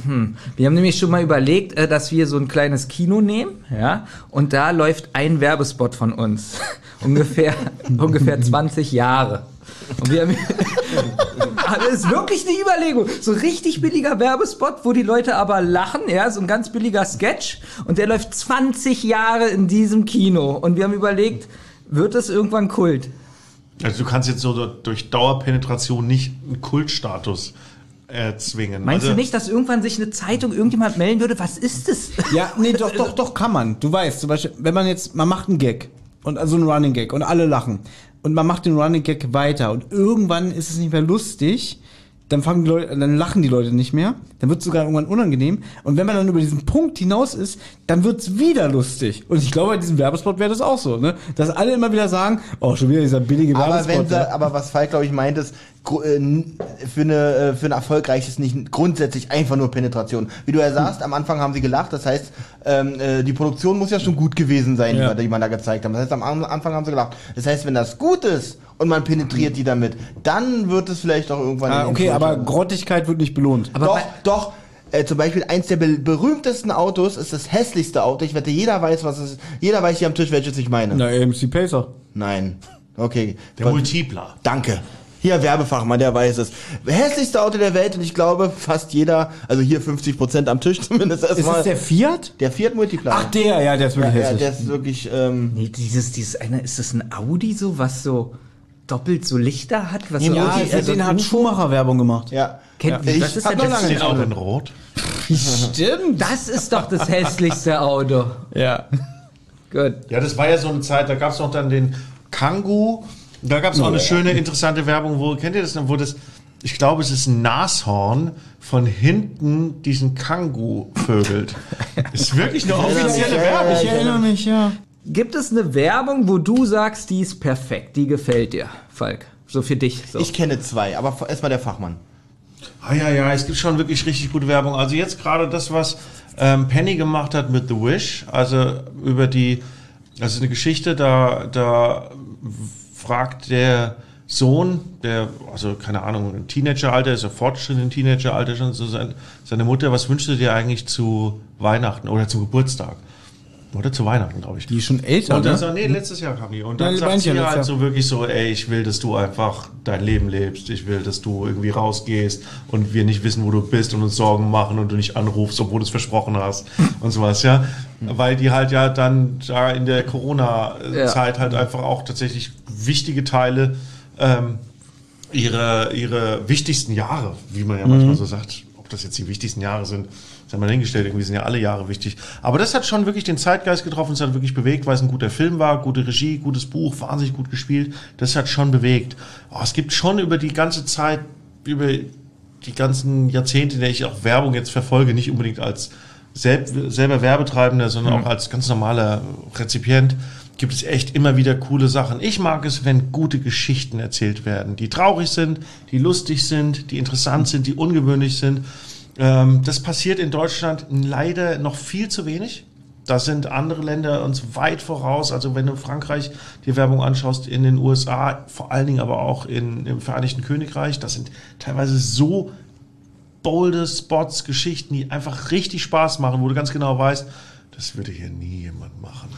Speaker 7: hm. Wir haben nämlich schon mal überlegt, äh, dass wir so ein kleines Kino nehmen, ja, und da läuft ein Werbespot von uns. ungefähr, ungefähr 20 Jahre. Und wir haben, das ist wirklich eine Überlegung. So richtig billiger Werbespot, wo die Leute aber lachen, ja, so ein ganz billiger Sketch. Und der läuft 20 Jahre in diesem Kino. Und wir haben überlegt, wird es irgendwann Kult?
Speaker 5: Also du kannst jetzt so durch Dauerpenetration nicht einen Kultstatus erzwingen.
Speaker 7: Meinst
Speaker 5: also,
Speaker 7: du nicht, dass irgendwann sich eine Zeitung irgendjemand melden würde? Was ist das?
Speaker 4: Ja, nee, doch, doch, doch, kann man. Du weißt, zum Beispiel, wenn man jetzt, man macht einen Gag und also einen Running Gag und alle lachen und man macht den Running Gag weiter. Und irgendwann ist es nicht mehr lustig, dann fangen die Leute, dann lachen die Leute nicht mehr, dann wird es sogar irgendwann unangenehm und wenn man dann über diesen Punkt hinaus ist, dann wird es wieder lustig und ich glaube, bei diesem Werbespot wäre das auch so, ne, dass alle immer wieder sagen, oh, schon wieder dieser billige
Speaker 6: Aber,
Speaker 4: Werbespot.
Speaker 6: wenn sie,
Speaker 4: ja.
Speaker 6: aber was Falk, glaube ich, meint, ist, äh, für, eine, äh, für ein erfolgreiches nicht grundsätzlich einfach nur Penetration. Wie du ja sagst, am Anfang haben sie gelacht, das heißt, ähm, äh, die Produktion muss ja schon gut gewesen sein,
Speaker 4: Ja.
Speaker 6: die, man da gezeigt hat. Das heißt, am An- Anfang haben sie gelacht. Das heißt, wenn das gut ist und man penetriert die damit, dann wird es vielleicht auch irgendwann...
Speaker 4: Ah, okay, aber Grottigkeit wird nicht belohnt.
Speaker 7: Aber
Speaker 6: doch, doch. Äh, zum Beispiel eins der be berühmtesten Autos ist das hässlichste Auto. Ich wette, jeder weiß, was es ist. Jeder weiß hier am Tisch, welches ich meine.
Speaker 4: Na, AMC Pacer.
Speaker 6: Nein. Okay.
Speaker 5: der Multipler.
Speaker 6: Danke. Hier, Werbefachmann, der weiß es. Hässlichste Auto der Welt und ich glaube, fast jeder, also hier 50% am Tisch zumindest
Speaker 4: Ist
Speaker 6: erstmal.
Speaker 4: es der Fiat?
Speaker 6: der Fiat Multipla.
Speaker 4: Ach, der, ja, der ist
Speaker 6: ja,
Speaker 4: wirklich
Speaker 6: ja,
Speaker 4: hässlich.
Speaker 6: der ist wirklich, ähm,
Speaker 7: Nee, dieses, dieses eine, ist das ein Audi so, was so doppelt so Lichter hat? Was so
Speaker 4: ja,
Speaker 7: aussieht
Speaker 4: für
Speaker 7: wie so
Speaker 4: den
Speaker 7: ein
Speaker 4: hat? Schumacher Werbung gemacht.
Speaker 6: ja.
Speaker 7: Kennt-
Speaker 6: ich
Speaker 7: was ist
Speaker 6: hab
Speaker 7: denn
Speaker 6: noch
Speaker 7: das
Speaker 6: lange so-
Speaker 5: in Rot.
Speaker 4: Stimmt.
Speaker 7: Das ist doch das hässlichste Auto.
Speaker 4: Ja.
Speaker 7: Gut.
Speaker 5: Ja, das war ja so eine Zeit, da gab es noch dann den Kangoo. Da gab es auch eine schöne, interessante Werbung, wo, kennt ihr das noch, wo das, ich glaube, es ist ein Nashorn von hinten diesen Kangoo vögelt. ist wirklich eine offizielle
Speaker 6: Ja,
Speaker 5: Werbung.
Speaker 6: ja,
Speaker 4: Ich erinnere mich, ja.
Speaker 7: Gibt es eine Werbung, wo du sagst, die ist perfekt, die gefällt dir, Falk? So für dich. So.
Speaker 6: Ich kenne zwei, aber erstmal der Fachmann.
Speaker 5: Ah, ja, ja, es gibt schon wirklich richtig gute Werbung. Also jetzt gerade das, was ähm, Penny gemacht hat mit The Wish, also über die, das ist eine Geschichte, da, da fragt der Sohn, der, also keine Ahnung, im Teenageralter, ist er fortgeschritten im Teenageralter schon, so sein, seine Mutter, was wünschst du dir eigentlich zu Weihnachten oder zum Geburtstag? Oder zu Weihnachten, glaube ich.
Speaker 4: Die ist schon älter,
Speaker 5: Und dann
Speaker 4: ne?
Speaker 5: sagt, nee, letztes Jahr kam die. Und
Speaker 4: Ja,
Speaker 5: dann
Speaker 4: die
Speaker 5: sagt sie
Speaker 4: ja
Speaker 5: halt so wirklich so, ey, ich will, dass du einfach dein Leben lebst. Ich will, dass du irgendwie rausgehst und wir nicht wissen, wo du bist und uns Sorgen machen und du nicht anrufst, obwohl du es versprochen hast und sowas, ja. Weil die halt ja dann da in der Corona-Zeit halt einfach auch tatsächlich wichtige Teile ähm, ihre, ihre wichtigsten Jahre, wie man ja manchmal so sagt, ob das jetzt die wichtigsten Jahre sind, das haben wir hingestellt, irgendwie sind ja alle Jahre wichtig. Aber das hat schon wirklich den Zeitgeist getroffen, es hat wirklich bewegt, weil es ein guter Film war, gute Regie, gutes Buch, wahnsinnig gut gespielt. Das hat schon bewegt. Oh, es gibt schon über die ganze Zeit, über die ganzen Jahrzehnte, in der ich auch Werbung jetzt verfolge, nicht unbedingt als selb, selber Werbetreibender, sondern auch als ganz normaler Rezipient, gibt es echt immer wieder coole Sachen. Ich mag es, wenn gute Geschichten erzählt werden, die traurig sind, die lustig sind, die interessant sind, die ungewöhnlich sind. Ähm, das passiert in Deutschland leider noch viel zu wenig. Da sind andere Länder uns weit voraus. Also wenn du Frankreich die Werbung anschaust, in den USA, vor allen Dingen aber auch in, im Vereinigten Königreich, das sind teilweise so bolde Spots, Geschichten, die einfach richtig Spaß machen, wo du ganz genau weißt, das würde hier nie jemand machen.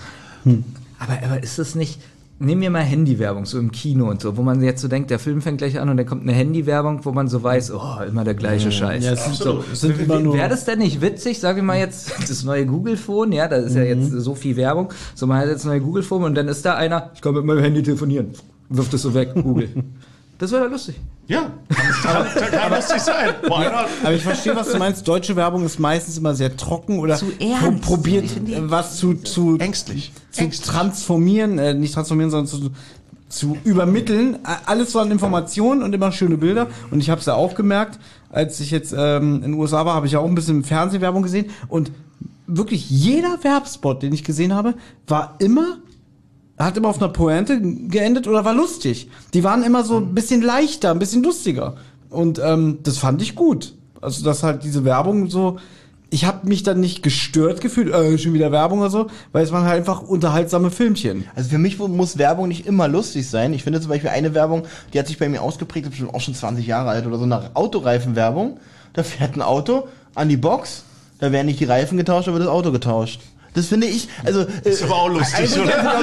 Speaker 7: Aber, aber ist das nicht. Nehmen wir mal Handywerbung, so im Kino und so, wo man jetzt so denkt, der Film fängt gleich an und dann kommt eine Handywerbung, wo man so weiß, oh, immer der gleiche Scheiß.
Speaker 4: Ja, es sind,
Speaker 7: so,
Speaker 4: es sind immer nur.
Speaker 7: Wäre das denn nicht witzig, sag ich mal jetzt, das neue Google-Phone, ja, da ist ja jetzt so viel Werbung, so man hat jetzt das neue Google-Phone und dann ist da einer, ich kann mit meinem Handy telefonieren, wirft es so weg, Google. Das wäre doch lustig.
Speaker 5: Ja, kann, kann, kann lustig sein. Why not?
Speaker 4: Aber ich verstehe, was du meinst. Deutsche Werbung ist meistens immer sehr trocken oder
Speaker 3: Zu ernst.
Speaker 4: pro- probiert was zu, zu,
Speaker 5: Ängstlich.
Speaker 4: zu transformieren, äh, nicht transformieren, sondern zu, zu übermitteln. Alles so an Informationen und immer schöne Bilder. Und ich habe es ja auch gemerkt, als ich jetzt ähm, in den USA war, habe ich ja auch ein bisschen Fernsehwerbung gesehen. Und wirklich jeder Werbspot, den ich gesehen habe, war immer hat immer auf einer Pointe geendet oder war lustig. Die waren immer so ein bisschen leichter, ein bisschen lustiger. Und ähm, das fand ich gut. Also, dass halt diese Werbung so. Ich habe mich dann nicht gestört gefühlt, äh, schon wieder Werbung oder so, weil es waren halt einfach unterhaltsame Filmchen.
Speaker 6: Also für mich muss Werbung nicht immer lustig sein. Ich finde zum Beispiel eine Werbung, die hat sich bei mir ausgeprägt, ist bestimmt auch schon 20 Jahre alt oder so, eine Autoreifenwerbung. Da fährt ein Auto an die Box, da werden nicht die Reifen getauscht, da wird das Auto getauscht. Das finde ich, also. Das
Speaker 5: ist aber auch lustig, oder?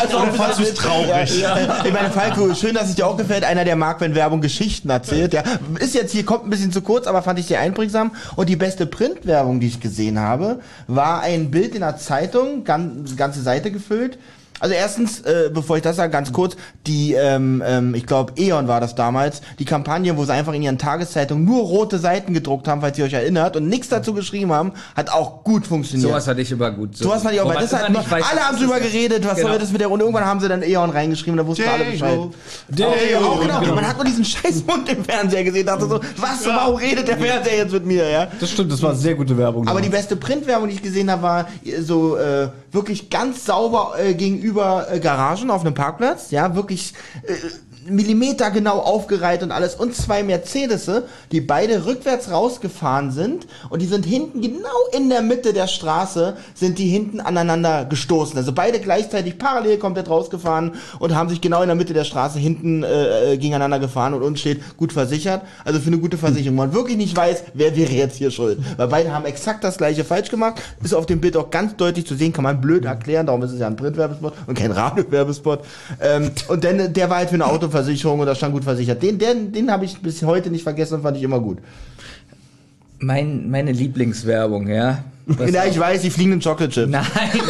Speaker 6: Also,
Speaker 5: Oder fandst du's traurig?
Speaker 6: Ja, ja. Ich meine, Falco, schön, dass es dir auch gefällt. Einer, der mag, wenn Werbung Geschichten erzählt. Ja, ist jetzt hier, kommt ein bisschen zu kurz, aber fand ich sehr einprägsam. Und die beste Printwerbung, die ich gesehen habe, war ein Bild in einer Zeitung, ganz, ganze Seite gefüllt. Also erstens, äh, bevor ich das sage, ganz kurz, die, ähm, ähm, ich glaube, E.ON war das damals, die Kampagne, wo sie einfach in ihren Tageszeitungen nur rote Seiten gedruckt haben, falls ihr euch erinnert, und nichts dazu geschrieben haben, hat auch gut funktioniert.
Speaker 7: Sowas hatte ich immer gut.
Speaker 6: So was fand ich auch, weil das hat
Speaker 7: weiß,
Speaker 6: alle haben drüber geredet, was
Speaker 7: Genau.
Speaker 6: soll das mit der, und irgendwann haben sie dann E.ON reingeschrieben, da wussten alle Bescheid. Auch genau. Man hat nur diesen scheiß Mund im Fernseher gesehen, dachte so, was, warum redet der Fernseher jetzt mit mir, ja?
Speaker 4: Das stimmt, das war sehr gute Werbung.
Speaker 6: Aber die beste Printwerbung, die ich gesehen habe, war äh, so äh, wirklich ganz sauber äh, gegenüber äh, Garagen auf einem Parkplatz. Ja, wirklich äh, Millimeter genau aufgereiht und alles. Und zwei Mercedes, die beide rückwärts rausgefahren sind. Und die sind hinten, genau in der Mitte der Straße, sind die hinten aneinander gestoßen. Also beide gleichzeitig parallel komplett rausgefahren und haben sich genau in der Mitte der Straße hinten äh, äh, gegeneinander gefahren. Und uns steht gut versichert. Also für eine gute Versicherung. Man wirklich nicht weiß, wer wäre jetzt hier schuld. Weil beide haben exakt das gleiche falsch gemacht. Ist auf dem Bild auch ganz deutlich zu sehen, kann man blöd erklären. Darum ist es ja ein Printwerbespot und kein Radiowerbespot. Ähm, und dann, der war halt für eine Autoversicherung und da stand gut versichert. Den, den, den habe ich bis heute nicht vergessen und fand ich immer gut.
Speaker 7: Mein, meine Lieblingswerbung, ja. Was
Speaker 6: ja, ich weiß, die fliegenden Chocolate Chips.
Speaker 7: Nein,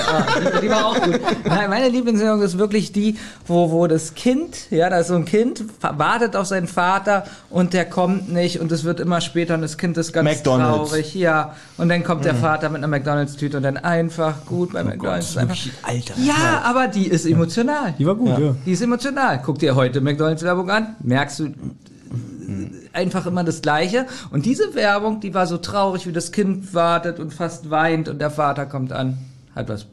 Speaker 7: aber die, war auch gut. Nein, meine Lieblingswerbung ist wirklich die, wo, wo das Kind, ja, da ist so ein Kind, wartet auf seinen Vater und der kommt nicht und es wird immer später und das Kind ist ganz
Speaker 6: McDonald's.
Speaker 7: traurig, ja. Und dann kommt der Vater mit einer McDonalds-Tüte und dann einfach gut bei McDonalds. einfach,
Speaker 4: Alter.
Speaker 7: ja, aber die ist emotional.
Speaker 4: Die war gut, ja.
Speaker 7: Die ist emotional. Guck dir heute McDonalds-Werbung an, merkst du einfach immer das Gleiche. Und diese Werbung, die war so traurig, wie das Kind wartet und fast weint und der Vater kommt an. Hat was.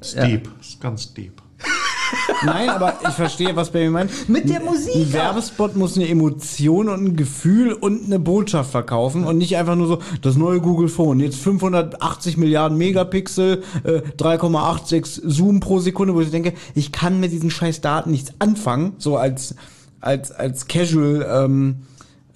Speaker 5: Ist
Speaker 7: Ja.
Speaker 5: deep. Ist ganz deep.
Speaker 4: Nein, aber ich verstehe, was Baby meint.
Speaker 7: Mit der Musik
Speaker 4: Ein. Werbespot muss eine Emotion und ein Gefühl und eine Botschaft verkaufen und nicht einfach nur so, das neue Google Phone, jetzt 580 Milliarden Megapixel, äh, 3,86 Zoom pro Sekunde, wo ich denke, ich kann mit diesen scheiß Daten nichts anfangen, so als, als, als Casual, ähm,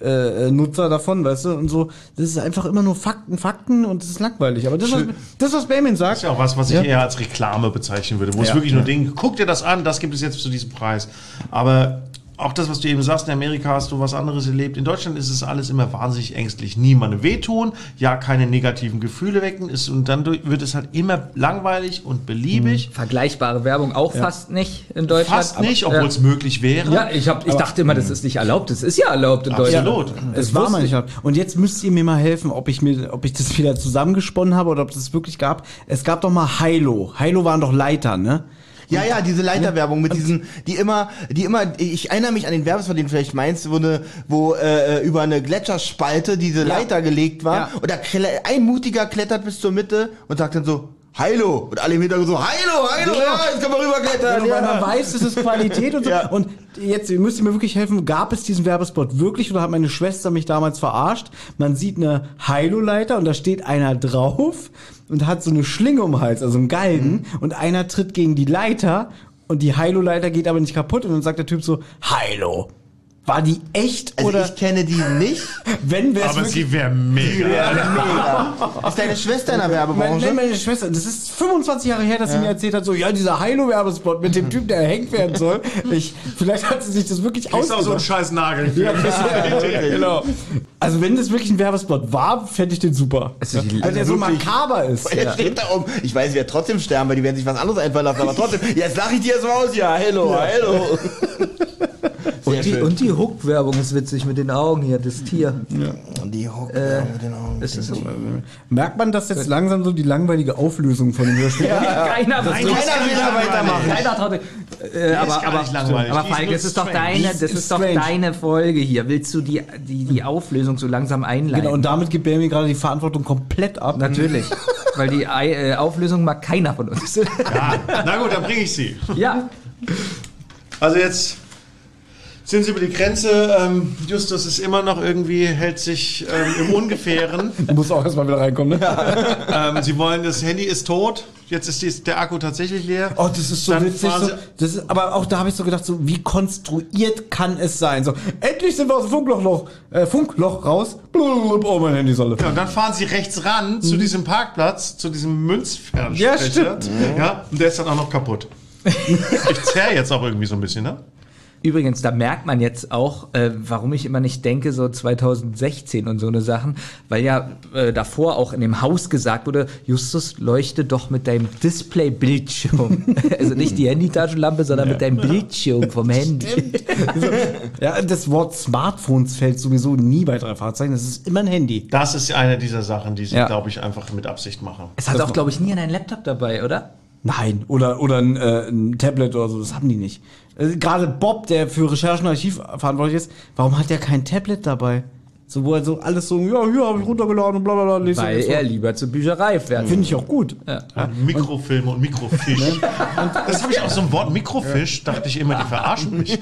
Speaker 4: äh, Nutzer davon, weißt du, und so. Das ist einfach immer nur Fakten, Fakten und das ist langweilig. Aber das, was, das was Bayman sagt,
Speaker 5: Das ist ja auch was, was ich
Speaker 4: Ja.
Speaker 5: eher als Reklame bezeichnen würde, wo es
Speaker 4: Ja.
Speaker 5: wirklich nur Dinge, guck dir das an, das gibt es jetzt zu diesem Preis. Aber auch das, was du eben sagst, in Amerika hast du was anderes erlebt. In Deutschland ist es alles immer wahnsinnig ängstlich. Niemandem wehtun, ja, keine negativen Gefühle wecken. Ist, und dann wird es halt immer langweilig und beliebig.
Speaker 7: Vergleichbare Werbung auch fast nicht in Deutschland.
Speaker 5: Fast nicht,
Speaker 7: aber-
Speaker 5: obwohl es möglich wäre.
Speaker 7: Ja, ich, hab, ich dachte immer, das ist nicht erlaubt. Das ist ja erlaubt in Deutschland.
Speaker 5: Absolut.
Speaker 4: Es war mal nicht. Und jetzt müsst ihr mir mal helfen, ob ich mir, ob ich das wieder zusammengesponnen habe oder ob das wirklich gab. Es gab doch mal Hilo. Hilo waren doch Leiter, ne?
Speaker 6: Ja, ja, diese Leiterwerbung mit diesen, die immer, die immer, ich erinnere mich an den Werbespot, den du vielleicht meinst, wo, eine, wo äh, über eine Gletscherspalte diese Leiter gelegt war
Speaker 4: Ja.
Speaker 6: und da ein Mutiger klettert bis zur Mitte und sagt dann so, Heilo! Und alle im Hintergrund so, Heilo, Heilo, ja, jetzt können wir rüberklettern.
Speaker 4: Ja, weil man weiß, es ist Qualität und so.
Speaker 6: Ja.
Speaker 4: Und jetzt müsst ihr mir wirklich helfen, gab es diesen Werbespot wirklich oder hat meine Schwester mich damals verarscht? Man sieht eine Hilo-Leiter und da steht einer drauf und hat so eine Schlinge um den Hals, also einen Galgen und einer tritt gegen die Leiter und die Hilo-Leiter geht aber nicht kaputt und dann sagt der Typ so, Hilo. War die echt
Speaker 6: Also
Speaker 4: oder
Speaker 6: ich kenne die nicht.
Speaker 4: wenn wär's
Speaker 5: Aber sie wäre mega.
Speaker 6: Mega. Ist deine Schwester in der
Speaker 4: Meine,
Speaker 6: Werbebranche?
Speaker 4: nee, meine Schwester, das ist 25 Jahre her, dass sie mir erzählt hat, so, ja, dieser Hilo-Werbespot mit dem Typ, der erhängt werden soll. Ich, vielleicht hat sie sich das wirklich
Speaker 5: Ist auch so ein
Speaker 4: ausgedacht.
Speaker 5: scheiß Nagel.
Speaker 4: Ja, genau. Also wenn das wirklich ein Werbespot war, fände ich den super.
Speaker 7: Also
Speaker 4: Also der so makaber ist.
Speaker 6: Jetzt steht da oben. Ich weiß, ich werde trotzdem sterben, weil die werden sich was anderes einfallen lassen, aber trotzdem. Jetzt lache ich dir erstmal aus. Ja, hello, hello.
Speaker 7: Und die, und die Hook-Werbung ist witzig mit den Augen hier, das Tier.
Speaker 6: Und die Hook
Speaker 7: Äh,
Speaker 6: mit den Augen.
Speaker 7: Das ist so.
Speaker 4: Merkt man, dass jetzt langsam so die langweilige Auflösung von dem Hörspiel
Speaker 7: Keiner,
Speaker 6: Keiner will da weitermachen.
Speaker 7: Keiner traut. Äh, aber,
Speaker 5: gar
Speaker 7: aber,
Speaker 5: nicht langweilig.
Speaker 7: aber Falk, das ist doch deine, das
Speaker 4: ist
Speaker 7: ist doch deine Folge hier. Willst du die, die, die Auflösung so langsam einleiten?
Speaker 4: Genau, und damit gibt Benjamin gerade die Verantwortung komplett ab.
Speaker 7: Natürlich. Weil die äh, Auflösung mag keiner von uns.
Speaker 5: Ja, na gut, dann bringe ich sie.
Speaker 7: ja.
Speaker 5: Also jetzt sind sie über die Grenze. Ähm, Justus ist immer noch irgendwie, hält sich ähm, im Ungefähren.
Speaker 4: Du musst auch erstmal wieder reinkommen, ne?
Speaker 5: ähm, sie wollen, das Handy ist tot. Jetzt ist die, der Akku tatsächlich leer.
Speaker 4: Oh, das ist so
Speaker 5: Dann
Speaker 4: witzig. So, das ist, aber auch da habe ich so gedacht, so wie konstruiert kann es sein? So, endlich sind wir aus dem Funkloch, äh, Funkloch raus. Blub, Oh, mein Handy soll.
Speaker 5: Ja, und dann fahren sie rechts ran zu diesem Parkplatz, zu diesem Münzfernsprecher.
Speaker 4: Ja, stimmt.
Speaker 5: Ja, und der ist dann auch noch kaputt. ich zerr jetzt auch irgendwie so ein bisschen, ne?
Speaker 7: Übrigens, da merkt man jetzt auch, äh, warum ich immer nicht denke, so 2016 und so eine Sachen, weil ja äh, davor auch in dem Haus gesagt wurde, Justus, leuchte doch mit deinem Display-Bildschirm. also nicht die Handytaschenlampe, sondern mit deinem Bildschirm vom Handy.
Speaker 4: Ja, das Wort Smartphones fällt sowieso nie bei drei Fahrzeichen. Das ist immer ein Handy.
Speaker 5: Das ist eine dieser Sachen, die sie,
Speaker 4: Ja.
Speaker 5: glaube ich, einfach mit Absicht machen.
Speaker 7: Es hat auch, glaube ich, nie einen Laptop dabei, oder?
Speaker 4: Nein, oder, oder ein, äh, ein Tablet oder so, das haben die nicht. Äh, Gerade Bob, der für Recherchen und Archiv verantwortlich ist, warum hat der kein Tablet dabei? So, wo er so alles so, ja, hier habe ich runtergeladen und bla bla bla.
Speaker 7: Weil er lieber zur Bücherei fährt.
Speaker 4: Finde ich auch gut.
Speaker 5: Und Mikrofilme und Mikrofisch. das habe ich auch so ein Wort Mikrofisch, dachte ich immer, die verarschen mich.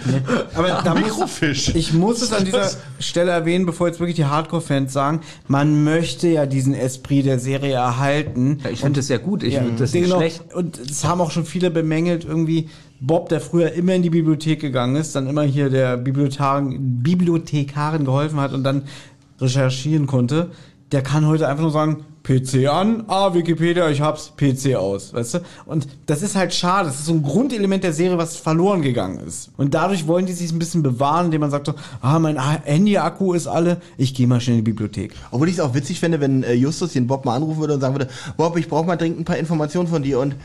Speaker 4: Aber da muss,
Speaker 5: Mikrofisch.
Speaker 4: ich muss es an dieser Stelle erwähnen, bevor jetzt wirklich die Hardcore-Fans sagen, man möchte ja diesen Esprit der Serie erhalten.
Speaker 7: Ja, ich finde das ja gut, ich finde das nicht
Speaker 4: genau.
Speaker 7: schlecht.
Speaker 4: Und es haben auch schon viele bemängelt, irgendwie Bob, der früher immer in die Bibliothek gegangen ist, dann immer hier der Bibliothekarin, geholfen hat und dann recherchieren konnte, der kann heute einfach nur sagen, PC an, ah, Wikipedia, ich hab's, PC aus, weißt du? Und das ist halt schade, das ist so ein Grundelement der Serie, was verloren gegangen ist. Und dadurch wollen die sich ein bisschen bewahren, indem man sagt so, ah, mein Handy-Akku ist alle, ich gehe mal schnell in die Bibliothek.
Speaker 6: Obwohl ich es auch witzig fände, wenn äh, Justus den Bob mal anrufen würde und sagen würde, Bob, ich brauche mal dringend ein paar Informationen von dir und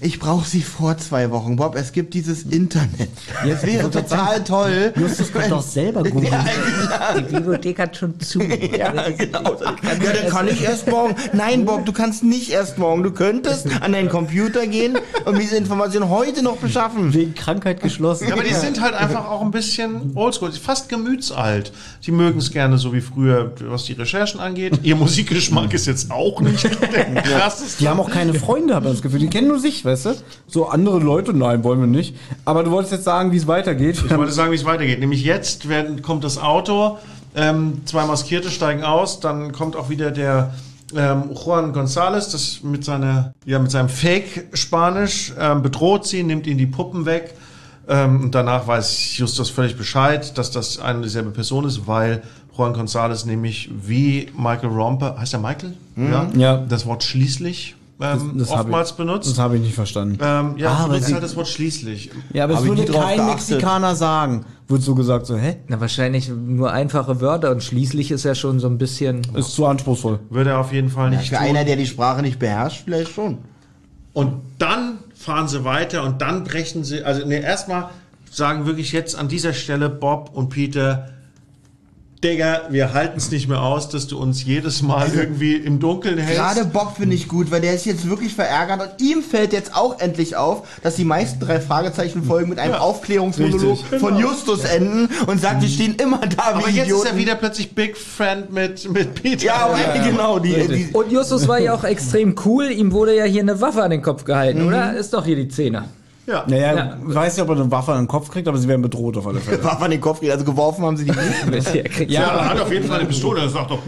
Speaker 6: ich brauche sie vor zwei Wochen. Bob, es gibt dieses Internet. Es wäre total toll.
Speaker 4: Justus kann doch selber googeln.
Speaker 6: Ja, ja.
Speaker 7: Die Bibliothek hat schon zu.
Speaker 6: Ja, genau. Ja, dann kann ich erst morgen. Nein, Bob, du kannst nicht erst morgen. Du könntest an deinen Computer gehen und diese Information heute noch beschaffen.
Speaker 4: Wegen Krankheit geschlossen.
Speaker 5: Ja, aber die sind halt einfach auch ein bisschen oldschool, fast gemütsalt. Die mögen es gerne so wie früher, was die Recherchen angeht. Ihr Musikgeschmack ist jetzt auch nicht der krasseste.
Speaker 4: Die haben auch keine Freunde, habe ich das Gefühl. Die kennen nur sich, weißt du? So andere Leute, nein, wollen wir nicht. Aber du wolltest jetzt sagen, wie es weitergeht.
Speaker 5: Ich wollte sagen, wie es weitergeht. Nämlich jetzt werden, kommt das Auto, ähm, zwei Maskierte steigen aus, dann kommt auch wieder der ähm, Juan González, das mit, seiner, ja, mit seinem Fake-Spanisch ähm, bedroht sie, nimmt ihnen die Puppen weg. Ähm, und danach weiß Justus völlig Bescheid, dass das eine dieselbe Person ist, weil Juan Gonzalez nämlich wie Michael Romper, heißt er Michael? Ja.
Speaker 4: Ja.
Speaker 5: Das Wort schließlich ähm,
Speaker 4: Das hab
Speaker 5: oftmals
Speaker 4: ich,
Speaker 5: benutzt.
Speaker 4: Das habe ich nicht verstanden.
Speaker 5: ähm, ja,
Speaker 4: Ah, aber
Speaker 5: benutzt halt das Wort schließlich.
Speaker 4: ja, aber es würde kein
Speaker 6: geachtet.
Speaker 4: Mexikaner sagen. Wird so gesagt, so, hä?
Speaker 7: Na, wahrscheinlich nur einfache Wörter und schließlich ist ja schon so ein bisschen.
Speaker 4: Ist zu anspruchsvoll.
Speaker 5: Würde er auf jeden Fall
Speaker 6: Ja,
Speaker 5: nicht
Speaker 6: für
Speaker 5: tun.
Speaker 6: einer, der die Sprache nicht beherrscht, vielleicht schon.
Speaker 5: Und dann fahren sie weiter und dann brechen sie, also ne, erstmal sagen wirklich jetzt an dieser Stelle Bob und Peter, Digga, wir halten es nicht mehr aus, dass du uns jedes Mal irgendwie im Dunkeln hältst.
Speaker 6: Gerade Bob finde ich gut, weil der ist jetzt wirklich verärgert und ihm fällt jetzt auch endlich auf, dass die meisten drei Fragezeichen-Folgen mit einem Aufklärungsmonolog
Speaker 4: Richtig.
Speaker 6: von Justus enden und sagt, wir stehen immer da
Speaker 5: Aber
Speaker 6: wie
Speaker 5: jetzt
Speaker 6: Idioten.
Speaker 5: ist er wieder plötzlich Big Friend mit, mit Peter.
Speaker 6: ja, aber genau, die, die,
Speaker 7: Und Justus war ja auch extrem cool. Ihm wurde ja hier eine Waffe an den Kopf gehalten, oder? Ist doch hier die Zähne.
Speaker 5: Ja.
Speaker 4: Naja,
Speaker 7: Ja.
Speaker 4: weiß nicht, ob er eine Waffe an den Kopf kriegt, aber sie werden bedroht auf alle Fälle.
Speaker 6: Waffe an den Kopf geht, also geworfen haben sie die nicht.
Speaker 7: Kriegt
Speaker 5: Ja, er hat auf jeden Fall eine Pistole, er sagt doch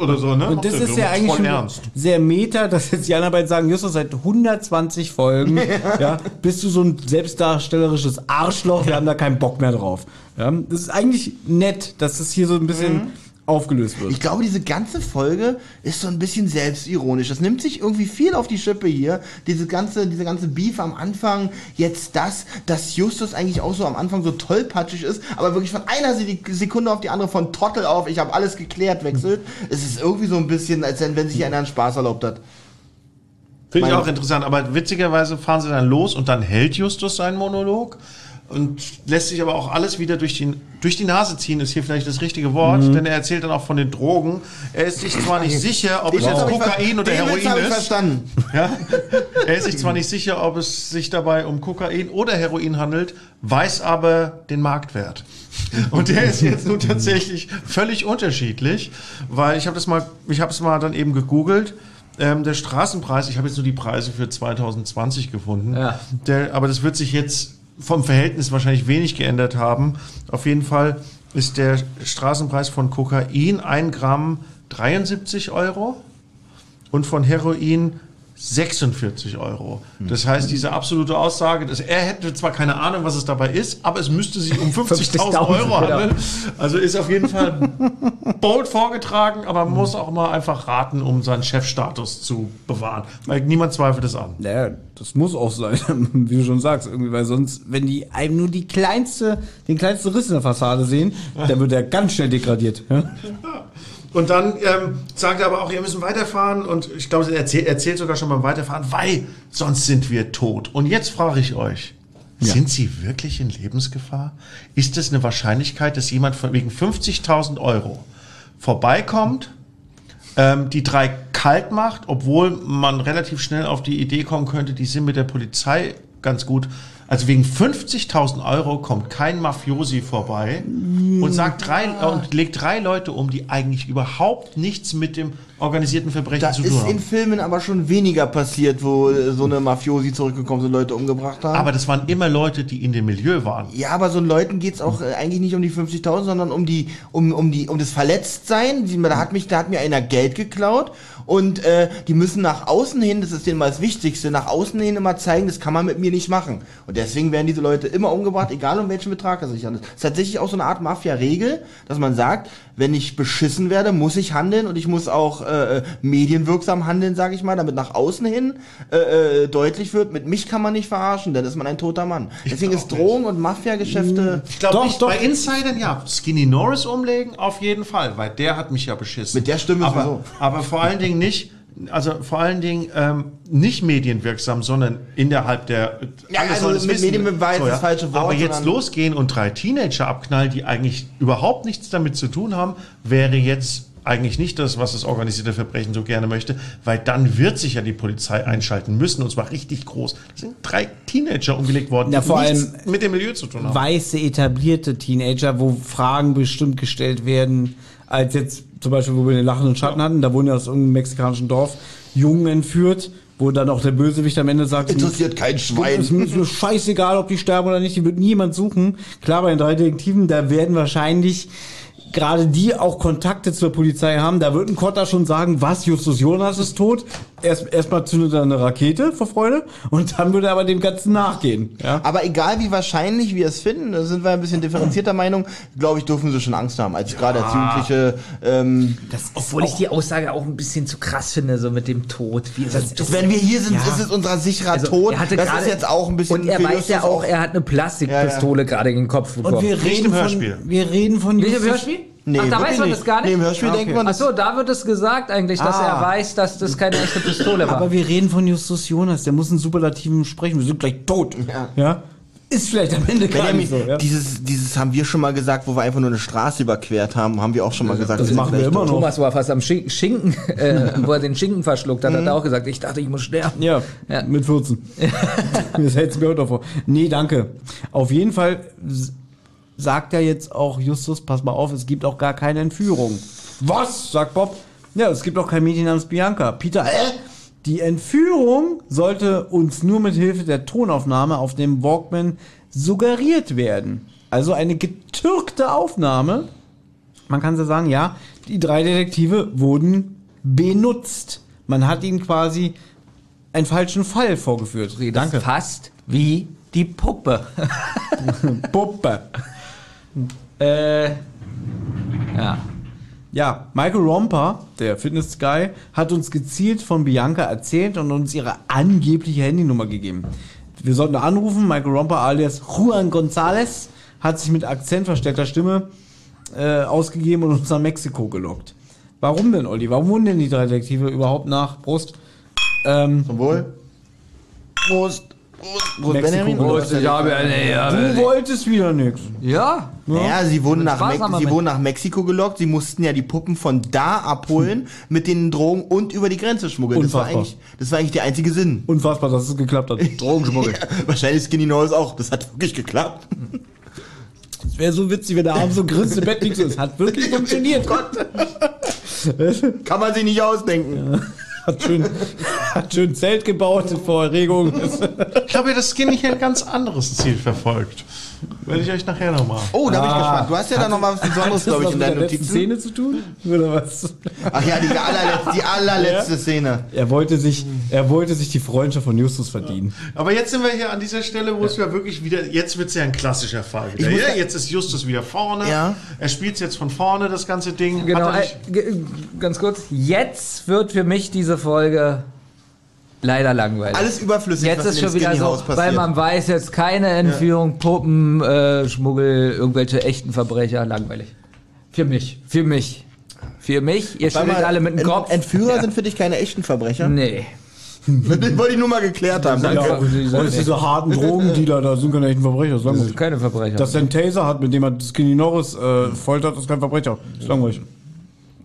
Speaker 5: oder so, ne?
Speaker 4: Und das
Speaker 5: er
Speaker 4: ist ja eigentlich schon
Speaker 5: ernst.
Speaker 4: sehr meta, dass jetzt die anderen beiden sagen, Justus, seit 120 Folgen ja. bist du so ein selbstdarstellerisches Arschloch, wir haben da keinen Bock mehr drauf. Ja, das ist eigentlich nett, dass das hier so ein bisschen aufgelöst wird.
Speaker 6: Ich glaube, diese ganze Folge ist so ein bisschen selbstironisch. Das nimmt sich irgendwie viel auf die Schippe hier. Diese ganze, diese ganze Beef am Anfang, jetzt das, dass Justus eigentlich auch so am Anfang so tollpatschig ist, aber wirklich von einer Se- Sekunde auf die andere von Trottel auf, ich habe alles geklärt, wechselt. Es ist irgendwie so ein bisschen, als wenn, wenn sich einer einen Spaß erlaubt hat.
Speaker 5: Finde ich auch interessant, aber witzigerweise fahren sie dann los und dann hält Justus seinen Monolog und lässt sich aber auch alles wieder durch die, durch die Nase ziehen, ist hier vielleicht das richtige Wort,
Speaker 6: Mhm.
Speaker 5: denn er erzählt dann auch von den Drogen. Er ist sich zwar nicht sicher, ob es
Speaker 6: Den
Speaker 5: jetzt Kokain oder Heroin ist.
Speaker 6: verstanden.
Speaker 5: Ja? Er ist sich zwar nicht sicher, ob es sich dabei um Kokain oder Heroin handelt, weiß aber den Marktwert. Und der ist jetzt nun tatsächlich völlig unterschiedlich, weil ich habe das mal, ich habe es mal dann eben gegoogelt. Ähm, der Straßenpreis, ich habe jetzt nur die Preise für 2020 gefunden.
Speaker 7: Ja.
Speaker 5: Der, aber das wird sich jetzt vom Verhältnis wahrscheinlich wenig geändert haben. Auf jeden Fall ist der Straßenpreis von Kokain 1 Gramm 73 Euro und von Heroin 46 Euro. Das heißt, diese absolute Aussage, dass er hätte zwar keine Ahnung, was es dabei ist, aber es müsste sich um 50.000
Speaker 7: 50.000,
Speaker 5: Euro
Speaker 7: genau.
Speaker 5: handeln. Also ist auf jeden Fall bold vorgetragen, aber man muss auch mal einfach raten, um seinen Chefstatus zu bewahren. Weil niemand zweifelt es an.
Speaker 4: Naja, das muss auch sein, wie du schon sagst, irgendwie, weil sonst, wenn die einem nur die kleinste, den kleinsten Riss in der Fassade sehen, dann wird er ganz schnell degradiert. Ja?
Speaker 5: Und dann ähm, sagt er aber auch, wir müssen weiterfahren. Und ich glaube, er erzählt, erzählt sogar schon beim Weiterfahren, weil sonst sind wir tot. Und jetzt frage ich euch, sind Sie wirklich in Lebensgefahr? Ist es eine Wahrscheinlichkeit, dass jemand von wegen 50.000 Euro vorbeikommt, ähm, die drei kalt macht, obwohl man relativ schnell auf die Idee kommen könnte, die sind mit der Polizei ganz gut. Also wegen 50.000 Euro kommt kein Mafiosi vorbei und sagt drei und legt drei Leute um, die eigentlich überhaupt nichts mit dem organisierten Verbrechen
Speaker 6: Da
Speaker 5: zu tun
Speaker 6: ist
Speaker 5: haben.
Speaker 6: in Filmen aber schon weniger passiert, wo so eine Mafiosi zurückgekommen sind, Leute umgebracht haben.
Speaker 5: Aber das waren immer Leute, die in dem Milieu waren.
Speaker 6: Ja, aber so Leuten geht's auch äh, eigentlich nicht um die 50.000, sondern um die, um, um die, um das Verletztsein. Da hat mich, da hat mir einer Geld geklaut und äh, die müssen nach außen hin, das ist denen mal das Wichtigste, nach außen hin immer zeigen, das kann man mit mir nicht machen. Und deswegen werden diese Leute immer umgebracht, egal um welchen Betrag es sich handelt. Das ist tatsächlich auch so eine Art Mafia-Regel, dass man sagt, wenn ich beschissen werde, muss ich handeln und ich muss auch äh, äh, medienwirksam handeln, sage ich mal, damit nach außen hin äh, äh, deutlich wird, mit mich kann man nicht verarschen, dann ist man ein toter Mann. Deswegen ist Drogen- und Mafia-Geschäfte...
Speaker 5: Ich glaube
Speaker 4: Doch,
Speaker 5: nicht,
Speaker 4: doch.
Speaker 5: bei Insidern ja. Skinny Norris umlegen, auf jeden Fall, weil der hat mich ja beschissen.
Speaker 6: Mit der Stimme
Speaker 5: aber,
Speaker 6: sowieso.
Speaker 5: aber vor allen Dingen nicht, also vor allen Dingen ähm, nicht medienwirksam, sondern innerhalb der.
Speaker 6: Ja,
Speaker 5: alle
Speaker 6: also mit Medien war jetzt das falsche Wort,
Speaker 5: Aber jetzt losgehen und drei Teenager abknallen, die eigentlich überhaupt nichts damit zu tun haben, wäre jetzt eigentlich nicht das, was das organisierte Verbrechen so gerne möchte, weil dann wird sich ja die Polizei einschalten müssen und zwar richtig groß. Es sind drei Teenager umgelegt worden,
Speaker 4: Ja,
Speaker 5: die
Speaker 4: vor
Speaker 5: nichts
Speaker 4: allem
Speaker 5: mit dem Milieu zu tun haben.
Speaker 4: Weiße, etablierte Teenager, wo Fragen bestimmt gestellt werden, als jetzt zum Beispiel, wo wir den lachenden Schatten hatten, da wurden ja aus irgendeinem mexikanischen Dorf Jungen entführt, wo dann auch der Bösewicht am Ende sagt,
Speaker 6: Interessiert kein Schwein.
Speaker 4: Es ist mir scheißegal, ob die sterben oder nicht, die wird niemand suchen. Klar, bei den drei Detektiven, da werden wahrscheinlich gerade die auch Kontakte zur Polizei haben. Da wird ein Kotter schon sagen, was, Justus Jonas ist tot. Erst erstmal zündet er eine Rakete vor Freude und dann würde er aber dem Ganzen nachgehen. Ja?
Speaker 6: Aber egal wie wahrscheinlich wir es finden, da sind wir ein bisschen differenzierter Meinung, glaube ich, dürfen sie schon Angst haben. Als gerade als Jugendliche, ähm,
Speaker 7: Obwohl ich die Aussage auch ein bisschen zu krass finde, so mit dem Tod. Wie ist das,
Speaker 6: wenn wir hier sind, ist es unser sicherer
Speaker 7: Also,
Speaker 6: Tod.
Speaker 7: er hatte
Speaker 6: Das ist jetzt auch ein bisschen
Speaker 7: Und er weiß ja auch, er hat eine Plastikpistole gerade in den Kopf bekommen.
Speaker 4: Und wir reden
Speaker 5: im
Speaker 4: von,
Speaker 5: Hörspiel.
Speaker 4: wir reden von
Speaker 7: Nicht im
Speaker 4: Justus-
Speaker 7: Hörspiel?
Speaker 6: Nee,
Speaker 7: Ach, da weiß man
Speaker 6: nicht.
Speaker 7: das gar nicht?
Speaker 6: Nee, im Hörspiel
Speaker 7: Ah,
Speaker 6: denkt man,
Speaker 7: Ach so, da wird es gesagt eigentlich, dass
Speaker 4: Ah.
Speaker 7: er weiß, dass das keine echte Pistole war.
Speaker 4: Aber wir reden von Justus Jonas, der muss einen Superlativen sprechen. Wir sind gleich tot. Ja. Ist vielleicht am Ende gar nicht so. Ja?
Speaker 6: dieses, dieses haben wir schon mal gesagt, wo wir einfach nur eine Straße überquert haben, haben wir auch schon mal gesagt.
Speaker 4: das
Speaker 6: sind
Speaker 4: machen wir immer noch.
Speaker 7: Thomas war fast am Sch Schinken, äh, wo er den Schinken verschluckt hat, hat er auch gesagt, ich dachte, ich muss sterben.
Speaker 4: Ja,
Speaker 7: Ja.
Speaker 4: mit 14. das hältst du mir heute vor. Nee, danke. Auf jeden Fall sagt er jetzt auch Justus, pass mal auf, es gibt auch gar keine Entführung. Was? sagt Bob. Ja, es gibt auch kein Mädchen namens Bianca. Peter, äh? Die Entführung sollte uns nur mit Hilfe der Tonaufnahme auf dem Walkman suggeriert werden. Also eine getürkte Aufnahme. Man kann so sagen, ja, die drei Detektive wurden benutzt. Man hat ihnen quasi einen falschen Fall vorgeführt.
Speaker 7: Ist fast wie die Puppe.
Speaker 4: Puppe.
Speaker 7: Äh, ja.
Speaker 4: Ja, Michael Romper, der Fitness-Guy, hat uns gezielt von Bianca erzählt und uns ihre angebliche Handynummer gegeben. Wir sollten anrufen. Michael Romper alias Juan González hat sich mit akzentverstellter Stimme äh, ausgegeben und uns nach Mexiko gelockt. Warum denn, Olli? Warum wurden denn die drei Detektive überhaupt nach Brust? Ähm,
Speaker 6: Zum Wohl. Prost.
Speaker 7: Ich habe eine,
Speaker 4: du wolltest wieder nix.
Speaker 7: ja.
Speaker 6: Naja, sie wurden, nach,
Speaker 7: Spaß
Speaker 6: Me
Speaker 7: haben wir
Speaker 6: sie
Speaker 7: mit.
Speaker 6: wurden nach Mexiko gelockt. Sie mussten ja die Puppen von da abholen mit den Drogen und über die Grenze schmuggeln. Das war,
Speaker 4: Unfassbar.
Speaker 6: eigentlich, das war eigentlich der einzige Sinn.
Speaker 4: Unfassbar, dass es geklappt hat.
Speaker 7: Drogenschmuggel.
Speaker 6: Wahrscheinlich Skinny Norris auch. Das hat wirklich geklappt.
Speaker 4: Es wäre so witzig, wenn der Abend so grinst im Bett liegt. so, Es hat wirklich funktioniert.
Speaker 6: Kann man sich nicht ausdenken.
Speaker 4: Hat schön, hat schön Zelt gebaut vor Erregung.
Speaker 5: Ich glaube, das Skinny hier ein ganz anderes Ziel verfolgt. Werde ich euch nachher nochmal.
Speaker 6: Oh, da bin ich gespannt. Du hast ja da noch mal was Besonderes, glaube ich, in deinen
Speaker 4: mit der letzten
Speaker 6: Notizen.
Speaker 4: Szene zu tun? Oder was?
Speaker 6: Ach ja, die allerletzte, die allerletzte Szene.
Speaker 4: Er wollte sich, er wollte sich die Freundschaft von Justus verdienen.
Speaker 5: Aber jetzt sind wir hier an dieser Stelle, wo es ja wirklich wieder, jetzt wird es ja ein klassischer Fall wieder.
Speaker 6: Ich muss
Speaker 5: Ja,
Speaker 6: ja-
Speaker 5: jetzt ist Justus wieder vorne.
Speaker 6: Ja.
Speaker 5: Er spielt jetzt von vorne, das ganze Ding.
Speaker 7: Genau,
Speaker 5: Hat er
Speaker 7: äh, ganz kurz. Jetzt wird für mich diese Folge leider langweilig.
Speaker 6: Alles überflüssig,
Speaker 7: Jetzt
Speaker 6: was
Speaker 7: ist schon wieder so, weil man weiß jetzt keine Entführung, Puppen, äh, Schmuggel, irgendwelche echten Verbrecher, langweilig. Für mich, für mich, für mich. Ihr schüttelt alle mit dem
Speaker 6: Ent-
Speaker 7: Kopf.
Speaker 6: Entführer
Speaker 7: Ja.
Speaker 6: sind für dich keine echten Verbrecher?
Speaker 7: Nee.
Speaker 6: Das wollte ich nur mal geklärt haben.
Speaker 7: Ja,
Speaker 6: Danke.
Speaker 7: sagen
Speaker 4: Und diese harten Drogendealer, da sind keine echten Verbrecher. Das ist
Speaker 7: Das sind keine Verbrecher.
Speaker 4: Dass er einen Taser hat, mit dem er Skinny Norris äh, foltert, ist kein Verbrecher. Das ist langweilig.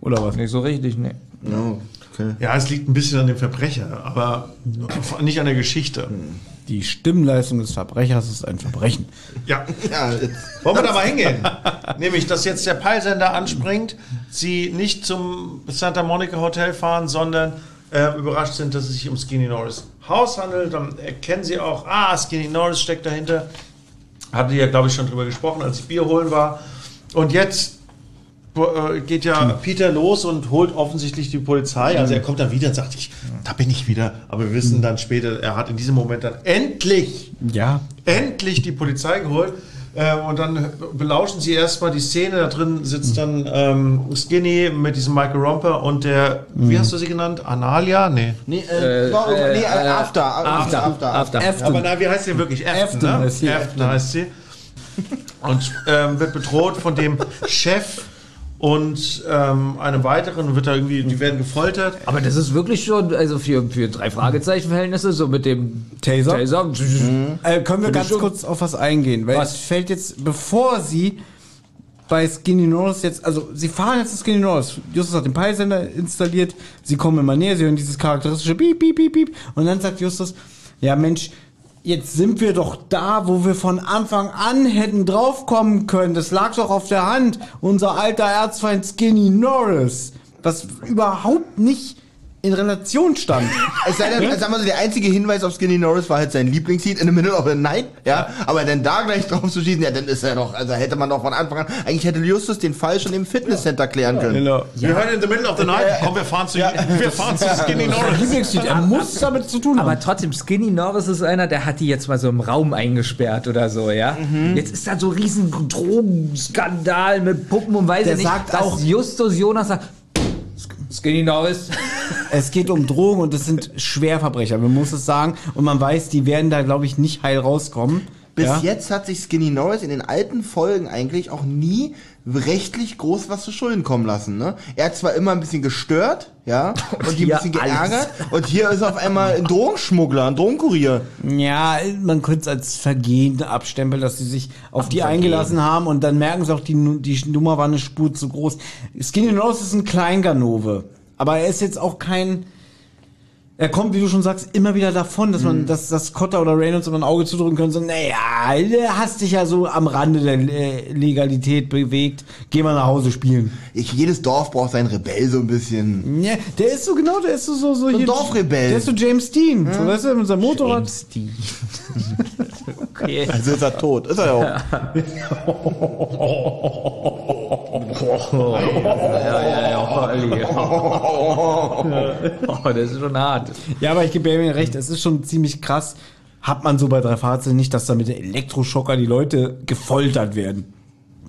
Speaker 4: Oder was?
Speaker 7: nicht so richtig, nee.
Speaker 6: No, okay.
Speaker 5: ja, es liegt ein bisschen an dem Verbrecher, aber nicht an der Geschichte.
Speaker 4: Die Stimmleistung des Verbrechers ist ein Verbrechen.
Speaker 5: Ja.
Speaker 6: Ja,
Speaker 5: Wollen wir da mal hingehen? Nämlich, dass jetzt der Peilsender anspringt, sie nicht zum Santa Monica Hotel fahren, sondern äh, überrascht sind, dass es sich um Skinny Norris Haus handelt. Dann erkennen sie auch, ah, Skinny Norris steckt dahinter. Hatte ja, glaube ich, schon drüber gesprochen, als ich Bier holen war. Und jetzt geht ja Peter los und holt offensichtlich die Polizei. Also er kommt dann wieder und sagt, ich, da bin ich wieder. Aber wir wissen dann später, er hat in diesem Moment dann endlich
Speaker 4: Ja.
Speaker 5: endlich die Polizei geholt. Ähm, und dann belauschen sie erstmal die Szene. Da drin sitzt dann ähm, Skinny mit diesem Michael Romper und der, wie hast du sie genannt? Analia? Nee.
Speaker 6: nee, äh, war-
Speaker 7: äh,
Speaker 6: nee,
Speaker 7: äh,
Speaker 6: After.
Speaker 7: After,
Speaker 6: After.
Speaker 7: After.
Speaker 5: Ja, aber na, wie heißt sie wirklich? Afton,
Speaker 4: Afton
Speaker 5: ne?
Speaker 4: heißt sie.
Speaker 5: Afton heißt sie. Und ähm, wird bedroht von dem Chef und ähm, einem weiteren wird da irgendwie, die werden gefoltert.
Speaker 7: Aber das ist wirklich schon, also für, für drei Fragezeichen-Verhältnisse, so mit dem
Speaker 4: Taser?
Speaker 7: Taser.
Speaker 4: Äh, können wir
Speaker 7: ich
Speaker 4: ganz kurz auf was eingehen? Weil
Speaker 7: Was?
Speaker 4: es fällt jetzt, bevor sie bei Skinny Norris jetzt, also sie fahren jetzt zu Skinny Norris. Justus hat den Peilsender installiert, sie kommen immer näher, sie hören dieses charakteristische Piep, Piep, Piep, Piep. Und dann sagt Justus, ja Mensch, jetzt sind wir doch da, wo wir von Anfang an hätten draufkommen können. Das lag doch auf der Hand. Unser alter Erzfeind Skinny Norris. Was überhaupt nicht in Relation stand.
Speaker 6: Es sei denn, sagen wir so, der einzige Hinweis auf Skinny Norris war halt sein Lieblingslied in the middle of the night, ja. Aber dann da gleich drauf zu schießen, ja, dann ist er doch, also hätte man doch von Anfang an, eigentlich hätte Justus den Fall schon im Fitnesscenter klären können.
Speaker 4: Genau.
Speaker 5: Wir hören in the middle of the night. Komm, wir fahren zu, wir fahren zu Skinny Norris.
Speaker 4: Lieblingslied, er muss damit zu tun haben.
Speaker 7: Aber trotzdem, Skinny Norris ist einer, der hat die jetzt mal so im Raum eingesperrt oder so, ja.
Speaker 4: Mhm.
Speaker 7: Jetzt ist da so ein riesen Drogenskandal mit Puppen und weiß
Speaker 4: Der
Speaker 7: ich nicht.
Speaker 4: sagt
Speaker 7: dass
Speaker 4: auch-
Speaker 7: Justus Jonas sagt, Skinny Norris.
Speaker 4: Es geht um Drogen und es sind Schwerverbrecher, man muss es sagen. Und man weiß, die werden da, glaube ich, nicht heil rauskommen.
Speaker 6: Bis
Speaker 4: ja?
Speaker 6: jetzt hat sich Skinny Norris in den alten Folgen eigentlich auch nie rechtlich groß was zu Schulden kommen lassen. Ne? Er hat zwar immer ein bisschen gestört, ja, und, die ein bisschen geärgert.
Speaker 7: alles.
Speaker 6: Und hier ist auf einmal ein Drogenschmuggler, ein Drogenkurier.
Speaker 4: Ja, man könnte es als Vergehen abstempeln, dass sie sich auf die eingelassen haben und dann merken sie auch, die, die Nummer war eine Spur zu groß. Skinny Norris ist ein Kleinganove, aber er ist jetzt auch kein. Er kommt, wie du schon sagst, immer wieder davon, dass man, dass, dass Cotter oder Reynolds immer ein Auge zudrücken können, so, naja, hast dich ja so am Rande der äh, Legalität bewegt, geh mal nach Hause spielen.
Speaker 6: Ich, jedes Dorf braucht seinen Rebell so ein bisschen.
Speaker 4: Ja, der ist so genau, der ist so, so, so
Speaker 6: ein Dorfrebell.
Speaker 4: Der ist so James Dean, so, weißt du, mit seinem Motorrad.
Speaker 7: James Dean. okay.
Speaker 6: Also ist er tot. Ist er ja auch.
Speaker 7: Ja, ja, ja, Olli. Oh, das ist schon hart.
Speaker 4: Ja, aber ich gebe Benjamin recht, es ist schon ziemlich krass. Hat man so bei drei Fahrzeugen nicht, dass da mit dem Elektroschocker die Leute gefoltert werden.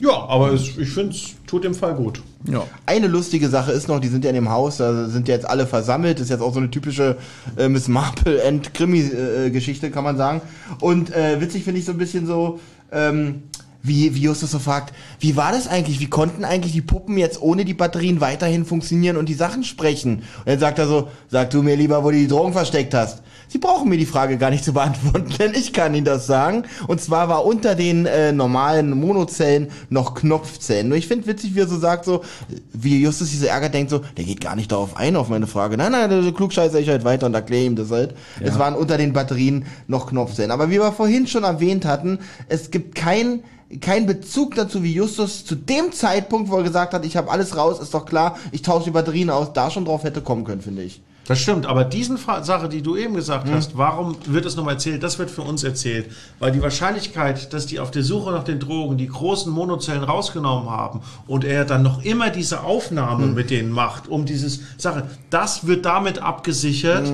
Speaker 5: Ja, aber es, ich finde, es tut dem Fall gut.
Speaker 4: Ja.
Speaker 6: Eine lustige Sache ist noch, die sind ja in dem Haus, da sind ja jetzt alle versammelt, ist jetzt auch so eine typische äh, Miss Marple and Krimi-Geschichte, kann man sagen. Und äh, witzig finde ich so ein bisschen so, ähm, wie, wie Justus so fragt, wie war das eigentlich? Wie konnten eigentlich die Puppen jetzt ohne die Batterien weiterhin funktionieren und die Sachen sprechen? Und dann sagt er so, sag du mir lieber, wo du die Drogen versteckt hast. Sie brauchen mir die Frage gar nicht zu beantworten, denn ich kann Ihnen das sagen. Und zwar war unter den äh, normalen Monozellen noch Knopfzellen. Nur ich finde witzig, wie er so sagt, so, wie Justus diese Ärger denkt, so, der geht gar nicht darauf ein, auf meine Frage. Nein, nein, der Klugscheißer ich halt weiter und erkläre ihm das halt. Es waren unter den Batterien noch Knopfzellen. Aber wie wir vorhin schon erwähnt hatten, es gibt kein kein Bezug dazu, wie Justus zu dem Zeitpunkt, wo er gesagt hat, ich habe alles raus, ist doch klar, ich tausche die Batterien aus, da schon drauf hätte kommen können, finde ich.
Speaker 5: Das stimmt, aber diesen Fa Sache, die du eben gesagt hast, warum wird es nochmal erzählt? Das wird für uns erzählt, weil die Wahrscheinlichkeit, dass die auf der Suche nach den Drogen die großen Monozellen rausgenommen haben und er dann noch immer diese Aufnahme mit denen macht, um dieses Sache, das wird damit abgesichert,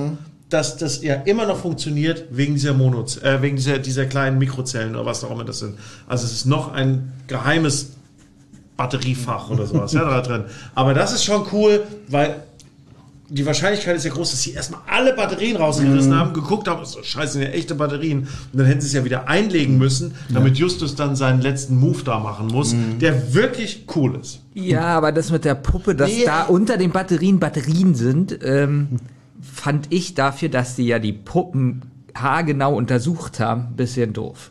Speaker 5: dass das ja immer noch funktioniert wegen dieser Monoz äh, wegen dieser, dieser kleinen Mikrozellen oder was auch immer das sind. Also es ist noch ein geheimes Batteriefach oder sowas ja, da drin. Aber das ist schon cool, weil die Wahrscheinlichkeit ist ja groß, dass sie erstmal alle Batterien rausgerissen haben, geguckt haben, so, scheiße, sind ja echte Batterien. Und dann hätten sie es ja wieder einlegen müssen, damit Justus dann seinen letzten Move da machen muss, der wirklich cool ist.
Speaker 7: Ja, aber das mit der Puppe, dass
Speaker 6: Nee.
Speaker 7: da unter den Batterien Batterien sind, ähm, fand ich dafür, dass sie ja die Puppen haargenau untersucht haben, ein bisschen doof.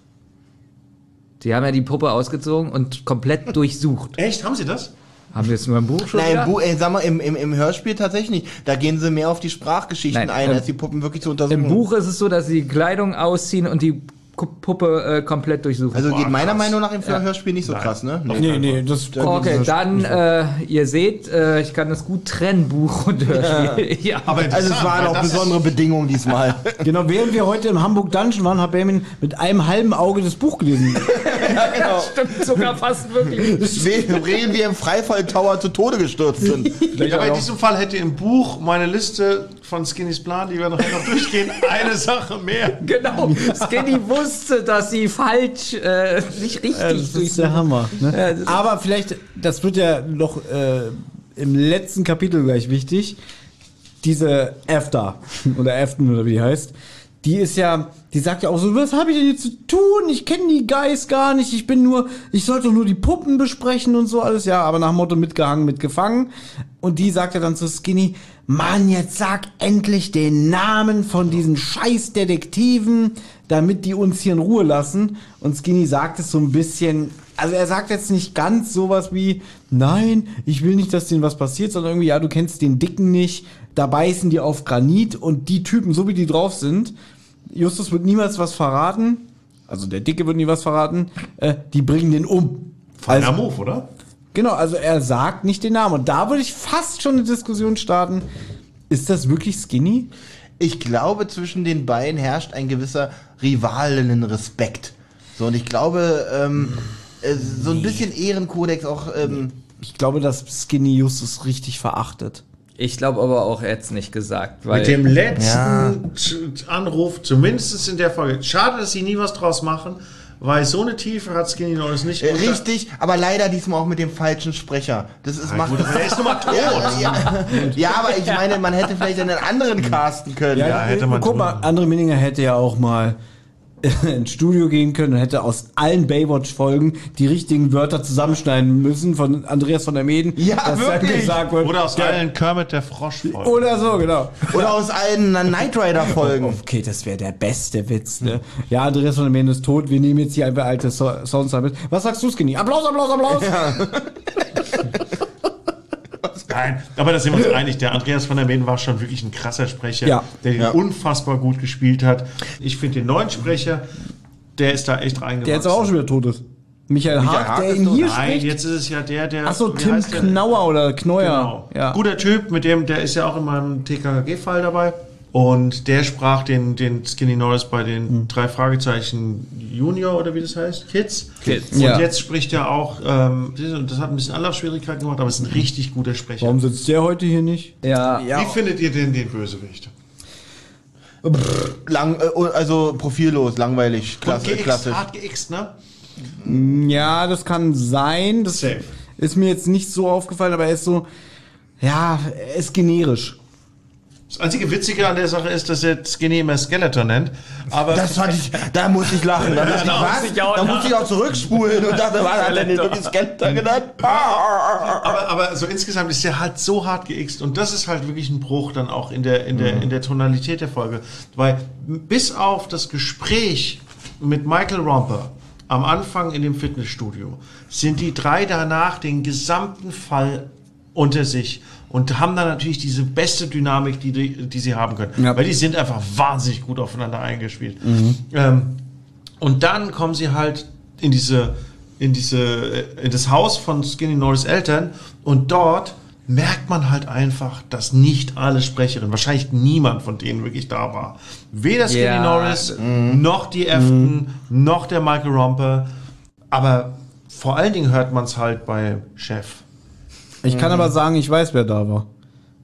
Speaker 7: Sie haben ja die Puppe ausgezogen und komplett durchsucht.
Speaker 5: Echt? Haben sie das?
Speaker 7: Haben wir es nur im Buch schon
Speaker 6: Nein, im, Bu äh, sag mal, im, im, im Hörspiel tatsächlich nicht. Da gehen sie mehr auf die Sprachgeschichten
Speaker 7: Nein,
Speaker 6: ein, als die Puppen wirklich zu untersuchen.
Speaker 7: Im Buch ist es so, dass sie die Kleidung ausziehen und die Puppe äh, komplett durchsuchen.
Speaker 6: Also geht
Speaker 5: Boah,
Speaker 6: meiner
Speaker 5: krass.
Speaker 6: Meinung nach im Hörspiel nicht so krass, ne?
Speaker 4: Nee, nee, das
Speaker 7: Okay, dann, äh, ihr seht, äh, ich kann das gut trennen, Buch und Hörspiel. Ja.
Speaker 5: Aber
Speaker 6: Also es waren auch besondere Bedingungen diesmal.
Speaker 4: Genau, während wir heute im Hamburg Dungeon waren, hat Benjamin mit einem halben Auge das Buch gelesen.
Speaker 7: stimmt sogar fast wirklich.
Speaker 6: Reden wir im Freifall Tower zu Tode gestürzt sind.
Speaker 5: Ja, aber in diesem Fall hätte im Buch meine Liste von Skinnys Plan, die wir nachher noch durchgehen, eine Sache mehr.
Speaker 7: Genau, Skinny wusste, dass sie falsch, äh, nicht richtig
Speaker 4: Das ist
Speaker 7: durch-
Speaker 4: der Hammer. Ne?
Speaker 7: Ja, das
Speaker 4: Aber vielleicht, das wird ja noch äh, im letzten Kapitel gleich wichtig. Diese After oder Afton oder wie die heißt, die ist ja, die sagt ja auch so, was habe ich denn jetzt zu tun? Ich kenne die Guys gar nicht. Ich bin nur, ich sollte doch nur die Puppen besprechen und so alles. Ja, aber nach Motto mitgehangen, mitgefangen. Und die sagt ja dann zu Skinny, Mann, jetzt sag endlich den Namen von diesen scheiß Detektiven, damit die uns hier in Ruhe lassen. Und Skinny sagt es so ein bisschen, also er sagt jetzt nicht ganz sowas wie, nein, ich will nicht, dass denen was passiert, sondern irgendwie, ja, du kennst den Dicken nicht, da beißen die auf Granit und die Typen, so wie die drauf sind, Justus wird niemals was verraten, also der Dicke wird nie was verraten, äh, die bringen den um.
Speaker 5: Feiner Move, oder?
Speaker 4: Genau, also er sagt nicht den Namen. Und da würde ich fast schon eine Diskussion starten. Ist das wirklich Skinny?
Speaker 6: Ich glaube, zwischen den beiden herrscht ein gewisser Rivalinnenrespekt. So, und ich glaube, ähm, äh, so ein bisschen Ehrenkodex auch. Ähm,
Speaker 4: Ich glaube, dass Skinny Justus richtig verachtet.
Speaker 7: Ich glaube aber auch, er hat's nicht gesagt. Weil
Speaker 5: Mit dem letzten
Speaker 6: Ja.
Speaker 5: Anruf, zumindest in der Folge. Schade, dass sie nie was draus machen, weil so eine Tiefe hat Skinny Norris nicht.
Speaker 6: äh, richtig, aber leider diesmal auch mit dem falschen Sprecher. Das ist macht.
Speaker 5: gut, der ist nun mal tot.
Speaker 6: Ja, ja, ja, aber ich meine, man hätte vielleicht einen anderen casten können.
Speaker 5: Ja, hätte man
Speaker 4: Guck
Speaker 5: tun.
Speaker 4: mal, André Minninger hätte ja auch mal ins Studio gehen können und hätte aus allen Baywatch-Folgen die richtigen Wörter zusammenschneiden müssen von Andreas von der Meden.
Speaker 6: Ja, wirklich.
Speaker 4: gesagt wird,
Speaker 5: Oder aus
Speaker 4: der-
Speaker 5: allen Kermit der Frosch folgen.
Speaker 4: Oder so, genau.
Speaker 6: Oder aus allen Knight Rider Folgen.
Speaker 4: Okay, das wäre der beste Witz, ne? Ja, Andreas von der Meden ist tot. Wir nehmen jetzt hier einfach alte so Songs damit. Was sagst du, Skinny? Applaus, Applaus, Applaus!
Speaker 5: Nein, aber da sind wir uns einig. Der Andreas von der Meden war schon wirklich ein krasser Sprecher,
Speaker 4: Ja.
Speaker 5: der den
Speaker 6: Ja.
Speaker 5: unfassbar gut gespielt hat. Ich finde den neuen Sprecher, der ist da echt reingewachsen.
Speaker 4: Der jetzt auch schon wieder tot ist. Michael, Haag,
Speaker 6: Haag
Speaker 4: der ihn hier
Speaker 5: Nein,
Speaker 4: spricht.
Speaker 5: jetzt ist es ja der, der.
Speaker 4: Achso, Tim? Knauer oder Kneuer.
Speaker 5: Genau.
Speaker 4: Ja.
Speaker 5: Guter Typ, mit dem, der ist ja auch in meinem TKKG-Fall dabei. Und der sprach den, den Skinny Norris bei den
Speaker 4: Hm.
Speaker 5: drei Fragezeichen Junior oder wie das heißt, Kids.
Speaker 7: Kids.
Speaker 5: Und
Speaker 4: Ja.
Speaker 5: jetzt spricht er auch, ähm, das hat ein bisschen Anlaufschwierigkeiten gemacht, aber ist ein richtig guter Sprecher.
Speaker 4: Warum sitzt der heute hier nicht?
Speaker 7: ja,
Speaker 5: Wie findet ihr denn den Bösewicht?
Speaker 6: Lang, äh, also profillos, langweilig, klasse,
Speaker 5: Geixt,
Speaker 6: klassisch.
Speaker 5: hart geixt, ne?
Speaker 4: Ja, das kann sein. Das
Speaker 5: Safe.
Speaker 4: ist mir jetzt nicht so aufgefallen, aber er ist so, ja, er ist generisch.
Speaker 5: Das einzige Witzige an der Sache ist, dass er Skinny immer Skeletor nennt. Aber
Speaker 6: Das fand ich, da muss ich lachen. Da, muss ich,
Speaker 7: da
Speaker 6: was?
Speaker 7: muss ich auch
Speaker 6: da muss
Speaker 7: lachen.
Speaker 6: ich auch zurückspulen und dachte, was hat er denn wirklich Skeletor genannt?
Speaker 5: aber, aber so insgesamt ist der halt so hart geixt und das ist halt wirklich ein Bruch dann auch in der, in der, in der Tonalität der Folge. Weil bis auf das Gespräch mit Michael Romper am Anfang in dem Fitnessstudio sind die drei danach den gesamten Fall unter sich und haben dann natürlich diese beste Dynamik, die, die, die sie haben können.
Speaker 4: Ja.
Speaker 5: Weil die sind einfach wahnsinnig gut aufeinander eingespielt. Ähm, und dann kommen sie halt in diese, in diese, äh, in das Haus von Skinny Norris Eltern und dort merkt man halt einfach, dass nicht alle Sprecherinnen, wahrscheinlich niemand von denen wirklich da war. Weder Skinny
Speaker 7: Ja.
Speaker 5: Norris, noch die Efton, noch der Michael Romper. Aber vor allen Dingen hört man es halt bei Chef.
Speaker 4: Ich kann aber sagen, ich weiß, wer da war.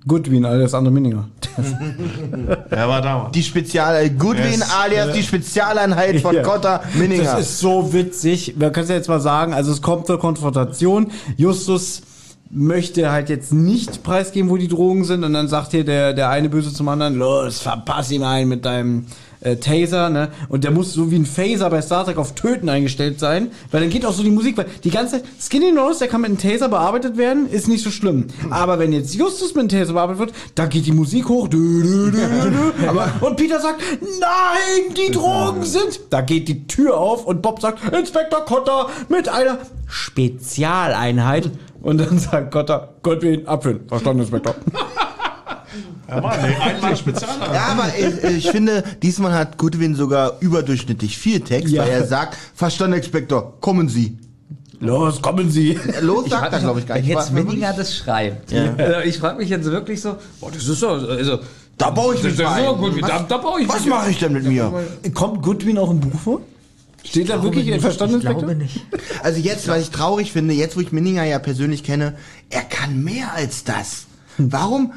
Speaker 4: Goodwin, alias André Minninger.
Speaker 5: Wer war da?
Speaker 6: Die Spezial, Goodwin
Speaker 5: Yes.
Speaker 6: alias die Spezialeinheit von
Speaker 4: Ja.
Speaker 6: Cotta Minninger.
Speaker 4: Das ist so witzig. Man kann es ja jetzt mal sagen, also es kommt zur Konfrontation. Justus möchte halt jetzt nicht preisgeben, wo die Drogen sind. Und dann sagt hier der, der eine Böse zum anderen, los, verpass ihn ein mit deinem äh, Taser, ne? Und der muss so wie ein Phaser bei Star Trek auf Töten eingestellt sein, weil dann geht auch so die Musik, weil die ganze Zeit, Skinny Norris, der kann mit einem Taser bearbeitet werden, ist nicht so schlimm. Aber wenn jetzt Justus mit einem Taser bearbeitet wird, da geht die Musik hoch. Dü, dü, dü, und Peter sagt, nein, die Drogen sind. Da geht die Tür auf und Bob sagt, Inspektor Cotter mit einer Spezialeinheit. Und dann sagt Cotter, Gottwin, abführen. Verstanden, Inspektor.
Speaker 5: Ja, Mann, nee, einmal Spezialer.
Speaker 6: Ja, aber ich, ich finde, diesmal hat Goodwin sogar überdurchschnittlich viel Text,
Speaker 4: Ja.
Speaker 6: weil er sagt, verstanden, Inspektor, kommen Sie.
Speaker 4: Los, kommen Sie.
Speaker 6: Los, sagt er, glaube ich, gar
Speaker 7: Wenn
Speaker 6: nicht.
Speaker 7: jetzt
Speaker 6: War
Speaker 7: Minninger das schreibt.
Speaker 6: Ja.
Speaker 7: Also ich frage mich jetzt wirklich so, boah, das ist so, also,
Speaker 6: Da baue ich mich
Speaker 7: das ist
Speaker 6: rein.
Speaker 7: so gut,
Speaker 6: Was-
Speaker 7: da, da baue ich
Speaker 6: Was
Speaker 7: mich-
Speaker 6: mache ich denn mit mir?
Speaker 4: Kommt Goodwin auch im Buch vor? Steht da wirklich ein Verstanden,
Speaker 8: Ich glaube
Speaker 4: Inspektor?
Speaker 8: nicht.
Speaker 6: Also jetzt, was ich traurig finde, jetzt wo ich Minninger ja persönlich kenne, er kann mehr als das. Warum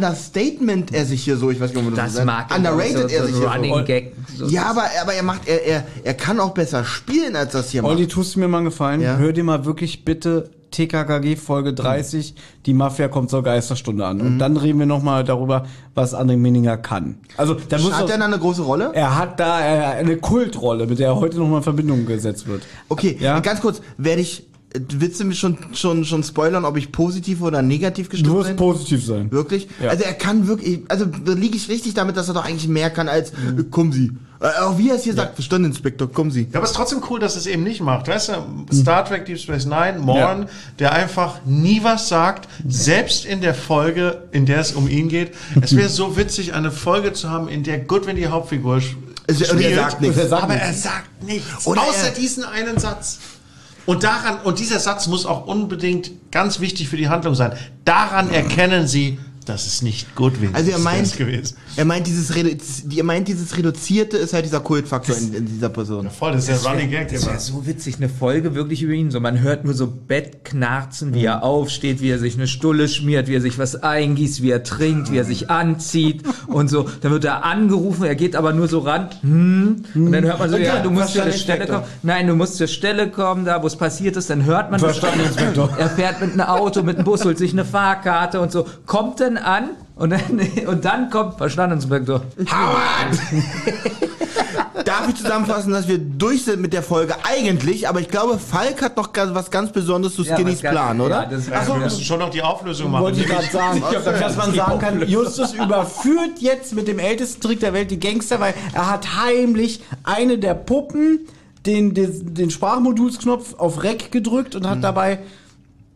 Speaker 6: understatement er sich hier so, ich weiß nicht, ob man das,
Speaker 7: Das
Speaker 6: so
Speaker 7: mag ich
Speaker 6: underrated
Speaker 7: auch, so,
Speaker 6: er
Speaker 7: so
Speaker 6: sich hier
Speaker 7: Running
Speaker 6: so.
Speaker 7: Gag. So.
Speaker 6: Ja, aber, aber er macht, er, er, er kann auch besser spielen, als das hier
Speaker 4: Olli,
Speaker 6: macht.
Speaker 4: tust du mir mal einen Gefallen?
Speaker 6: Ja.
Speaker 4: Hör dir mal wirklich bitte TKKG Folge 30, die Mafia kommt zur Geisterstunde an.
Speaker 6: Mhm.
Speaker 4: Und dann reden wir nochmal darüber, was André Minninger kann. Also, da muss
Speaker 6: Hat er dann eine große Rolle?
Speaker 4: er hat da äh, eine Kultrolle, mit der er heute nochmal in Verbindung gesetzt wird.
Speaker 6: Okay,
Speaker 4: Ja?
Speaker 6: ganz kurz, werde ich, willst du mir schon, schon, schon spoilern, ob ich positiv oder negativ
Speaker 4: Du
Speaker 6: gestimmt
Speaker 4: wirst
Speaker 6: bin?
Speaker 4: positiv sein.
Speaker 6: Wirklich?
Speaker 4: Ja.
Speaker 6: Also er kann wirklich, also liege ich richtig damit, dass er doch eigentlich mehr kann als, äh, kommen Sie. Äh, auch wie er es hier sagt, verstanden, Inspektor, kommen Sie.
Speaker 5: Ja, aber es ist trotzdem cool, dass es eben nicht macht. Weißt du, Star Trek Deep Space Nine, Morn, der einfach nie was sagt, selbst in der Folge, in der es um ihn geht. Es wäre so witzig, eine Folge zu haben, in der Goodwin die Hauptfigur
Speaker 6: Es- und er
Speaker 5: spielt,
Speaker 6: sagt nichts.
Speaker 4: Er sagt
Speaker 5: aber
Speaker 4: nichts.
Speaker 5: er sagt nichts.
Speaker 6: Oder
Speaker 5: außer
Speaker 6: er-
Speaker 5: diesen einen Satz. Und daran, und dieser Satz muss auch unbedingt ganz wichtig für die Handlung sein. Daran erkennen sie, Das ist nicht gut, Vince.
Speaker 6: Also er
Speaker 5: Das
Speaker 6: meint, er meint dieses, Redu ihr meint dieses Reduzierte ist halt dieser Kultfaktor in, in dieser Person.
Speaker 5: Voll, das ist der Running Gag.
Speaker 7: Das wäre so witzig, eine Folge wirklich über ihn. So, man hört nur so Bettknarzen, wie
Speaker 6: Mhm.
Speaker 7: er aufsteht, wie er sich eine Stulle schmiert, wie er sich was eingießt, wie er trinkt, wie er sich anzieht und so. Dann wird er angerufen, er geht aber nur so ran. Hm, und dann hört man so,
Speaker 6: Und
Speaker 7: ja,
Speaker 6: dann,
Speaker 7: du musst zur Stelle kommen. Nein, du musst zur Stelle kommen, da wo es passiert ist. Dann hört man,
Speaker 4: Verstanden,
Speaker 7: er fährt mit einem Auto, mit einem Bus, holt sich eine Fahrkarte und so. Kommt dann an und dann, und dann kommt, verstanden, Inspektor.
Speaker 6: Darf ich zusammenfassen, dass wir durch sind mit der Folge eigentlich, aber ich glaube, Falk hat noch ganz, was ganz Besonderes zu
Speaker 7: Ja,
Speaker 6: Skinnys
Speaker 7: ganz-
Speaker 6: Plan, oder?
Speaker 7: Ja, das
Speaker 5: Also, wir müssen schon noch die Auflösung machen.
Speaker 4: Wollte ich gerade sagen, dass man sagen kann, Justus überführt jetzt mit dem ältesten Trick der Welt die Gangster, weil er hat heimlich eine der Puppen den, den, den Sprachmodulsknopf auf Rec gedrückt und hat dabei m-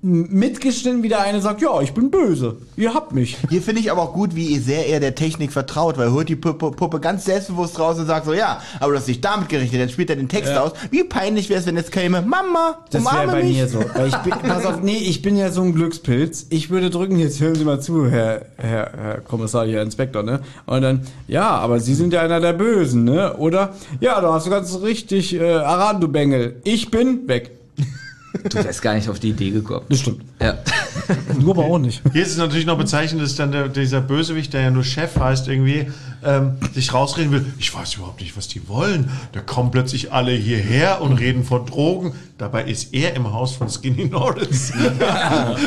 Speaker 4: mitgeschnitten, wie der eine sagt, ja, ich bin böse, ihr habt mich.
Speaker 6: Hier finde ich aber auch gut, wie sehr er der Technik vertraut, weil er holt die Puppe, Puppe ganz selbstbewusst raus und sagt so, ja, aber du hast dich damit gerechnet, dann spielt er den Text aus. Wie peinlich wäre es, wenn jetzt käme, Mama,
Speaker 4: Das wäre
Speaker 6: umarme
Speaker 4: bei
Speaker 6: mich.
Speaker 4: mir so. Ich bin, pass auf, nee, ich bin ja so ein Glückspilz. Ich würde drücken, jetzt hören Sie mal zu, Herr, Herr, Herr Kommissar, Herr Inspektor, ne? Und dann, ja, aber Sie sind ja einer der Bösen, ne? Oder, ja, da hast du ganz richtig, äh, Aran, du Bengel. Ich bin weg.
Speaker 7: Du wärst gar nicht auf die Idee gekommen.
Speaker 4: Das stimmt.
Speaker 7: Ja.
Speaker 4: Du aber auch nicht.
Speaker 5: Hier ist es natürlich noch bezeichnend, dass dann der, dieser Bösewicht, der ja nur Chef heißt, irgendwie ähm, sich rausreden will. Ich weiß überhaupt nicht, was die wollen. Da kommen plötzlich alle hierher und reden von Drogen. Dabei ist er im Haus von Skinny Norris.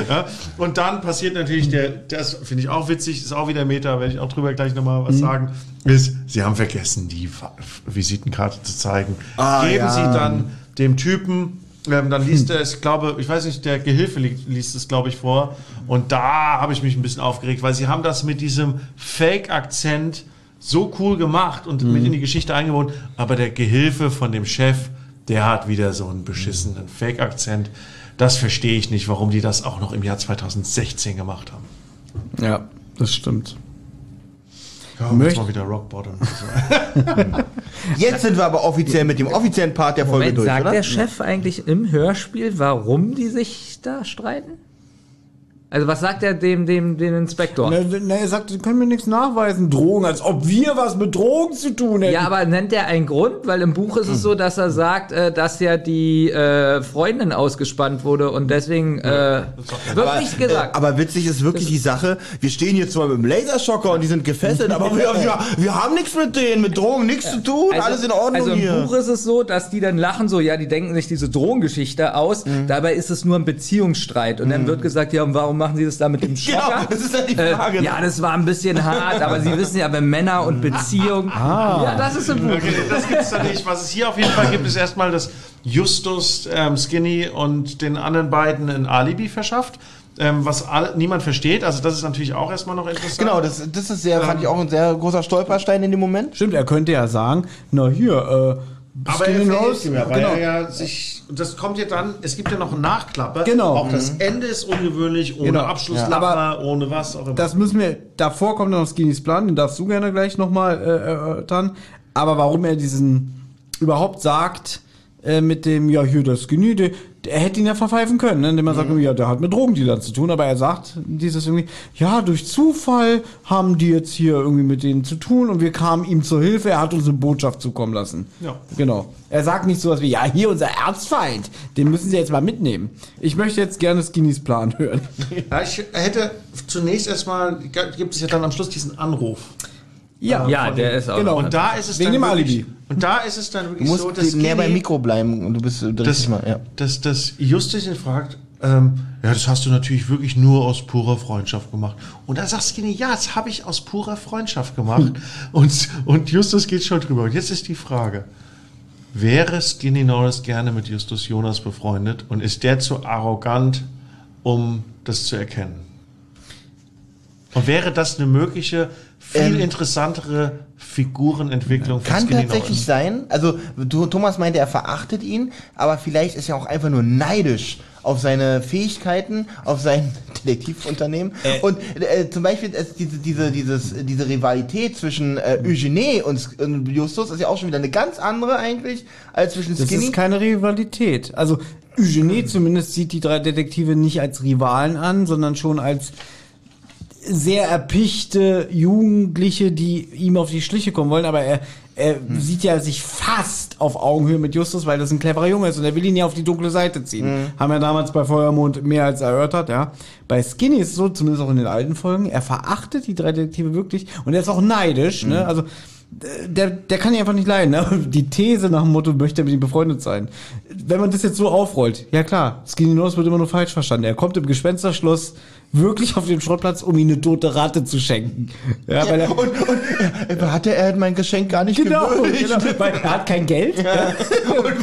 Speaker 5: ja, und dann passiert natürlich der, das finde ich auch witzig, ist auch wieder Meta, werde ich auch drüber gleich nochmal was sagen, ist, sie haben vergessen, die Visitenkarte zu zeigen.
Speaker 6: Ah,
Speaker 5: Geben
Speaker 6: ja.
Speaker 5: sie dann dem Typen ähm, dann liest er es, glaube ich, weiß nicht, der Gehilfe li liest es, glaube ich, vor. Und da habe ich mich ein bisschen aufgeregt, weil sie haben das mit diesem Fake-Akzent so cool gemacht und mit in die Geschichte eingebaut. Aber der Gehilfe von dem Chef, der hat wieder so einen beschissenen Fake-Akzent. Das verstehe ich nicht, warum die das auch noch im Jahr 2016 gemacht haben.
Speaker 4: Ja, das stimmt. Möcht-
Speaker 5: jetzt mal wieder Rock Bottom.
Speaker 6: Jetzt sind wir aber offiziell mit dem offiziellen Part der Folge
Speaker 7: Moment,
Speaker 6: durch,
Speaker 7: sagt
Speaker 6: oder?
Speaker 7: der Chef eigentlich im Hörspiel, warum die sich da streiten? Also was sagt er dem, dem, dem Inspektor?
Speaker 4: Na, na, er sagt, sie können mir nichts nachweisen. Drogen, als ob wir was mit Drogen zu tun hätten.
Speaker 7: Ja, aber nennt er einen Grund? Weil im Buch ist es so, dass er sagt, äh, dass ja die äh, Freundin ausgespannt wurde und deswegen äh, wird nicht gesagt.
Speaker 6: Äh, aber witzig ist wirklich die Sache, wir stehen hier zwar mit dem Laserschocker und die sind gefesselt, aber wir, wir, wir haben nichts mit denen, mit Drogen nichts zu tun, alles in Ordnung
Speaker 7: also im
Speaker 6: hier.
Speaker 7: Buch ist es so, dass die dann lachen so, ja, die denken sich diese Drogengeschichte aus.
Speaker 6: Mhm.
Speaker 7: Dabei ist es nur ein Beziehungsstreit. Und dann wird gesagt, ja, und warum machen sie das da mit dem
Speaker 6: Genau,
Speaker 7: Schocker?
Speaker 6: das ist halt die Frage.
Speaker 7: Äh, ja, das war ein bisschen hart, aber Sie wissen ja, wenn Männer und Beziehung. Ja, das ist im Buch.
Speaker 5: Okay, das gibt's da nicht. Was es hier auf jeden Fall gibt, ist erstmal, dass Justus ähm, Skinny und den anderen beiden ein Alibi verschafft, ähm, was alle, niemand versteht. Also das ist natürlich auch erstmal noch interessant.
Speaker 6: Genau, das, das ist sehr, fand ich auch ein sehr großer Stolperstein in dem Moment.
Speaker 4: Stimmt, er könnte ja sagen, na hier, äh,
Speaker 5: Aber er verhält ihm ja, weil
Speaker 4: genau.
Speaker 5: er ja sich, das kommt ja dann, es gibt ja noch einen Nachklapper.
Speaker 4: Genau.
Speaker 5: Auch das Ende ist ungewöhnlich, ohne
Speaker 4: Genau.
Speaker 5: Abschlusslacher, ohne was auch immer.
Speaker 4: Das müssen wir, davor kommt noch Skinnys Plan, den darfst du gerne gleich nochmal äh, erörtern. Aber warum er diesen überhaupt sagt, äh, mit dem, ja, hier, das der, er hätte ihn ja verpfeifen können, ne? indem er sagt, ja, der hat mit Drogendealern zu tun, aber er sagt dieses irgendwie, ja, durch Zufall haben die jetzt hier irgendwie mit denen zu tun und wir kamen ihm zur Hilfe, er hat uns eine Botschaft zukommen lassen.
Speaker 5: Ja.
Speaker 4: Genau. Er sagt nicht sowas wie, ja, hier unser Erzfeind, den müssen sie jetzt mal mitnehmen. Ich möchte jetzt gerne Skinnys Plan hören.
Speaker 5: ja, ich hätte zunächst erstmal, gibt es ja dann am Schluss diesen Anruf.
Speaker 4: Ja,
Speaker 7: Ja, der ist auch.
Speaker 4: Genau.
Speaker 5: Und da ist es
Speaker 4: Wegen
Speaker 5: dann
Speaker 4: dem
Speaker 5: wirklich,
Speaker 4: Alibi.
Speaker 5: Und da ist es dann
Speaker 6: Du
Speaker 5: wirklich
Speaker 6: musst
Speaker 5: so, dass
Speaker 6: näher beim
Speaker 5: Skinny-
Speaker 6: Mikro bleiben und du bist richtig mal, ja.
Speaker 5: dass, dass Justus ihn fragt, ähm, ja, das hast du natürlich wirklich nur aus purer Freundschaft gemacht. Und dann sagt Skinny, ja, das habe ich aus purer Freundschaft gemacht. und, und Justus geht schon drüber. Und jetzt ist die Frage, wäre Skinny Norris gerne mit Justus Jonas befreundet und ist der zu arrogant, um das zu erkennen? Und wäre das eine mögliche, viel
Speaker 6: Ähm,
Speaker 5: interessantere Figurenentwicklung für
Speaker 6: Kann
Speaker 5: Skinny
Speaker 6: tatsächlich
Speaker 5: Norris?
Speaker 6: sein. Also du, Thomas meinte, er verachtet ihn, aber vielleicht ist er auch einfach nur neidisch auf seine Fähigkeiten, auf sein Detektivunternehmen. und äh, zum Beispiel ist diese, diese, dieses, diese Rivalität zwischen äh, Eugenie und, und Justus ist ja auch schon wieder eine ganz andere eigentlich als zwischen
Speaker 4: Das
Speaker 6: Skinny.
Speaker 4: ist keine Rivalität. Also Eugenie zumindest sieht die drei Detektive nicht als Rivalen an, sondern schon als sehr erpichte Jugendliche, die ihm auf die Schliche kommen wollen, aber er, er sieht ja sich fast auf Augenhöhe mit Justus, weil das ein cleverer Junge ist und er will ihn ja auf die dunkle Seite ziehen. Haben wir damals bei Feuermond mehr als erörtert, ja. Bei Skinny ist es so, zumindest auch in den alten Folgen, er verachtet die drei Detektive wirklich und er ist auch neidisch, ne? Also der, der kann ja einfach nicht leiden. Ne? Die These nach dem Motto, möchte er mit ihm befreundet sein. Wenn man das jetzt so aufrollt, ja klar, Skinny Norris wird immer nur falsch verstanden. Er kommt im Gespensterschloss wirklich auf den Schrottplatz, um ihm eine tote Ratte zu schenken. Ja, weil er,
Speaker 6: Und, und äh, hatte er mein Geschenk gar nicht
Speaker 4: genau,
Speaker 6: gewürdigt.
Speaker 4: genau, weil er hat kein Geld.
Speaker 6: Ja. Und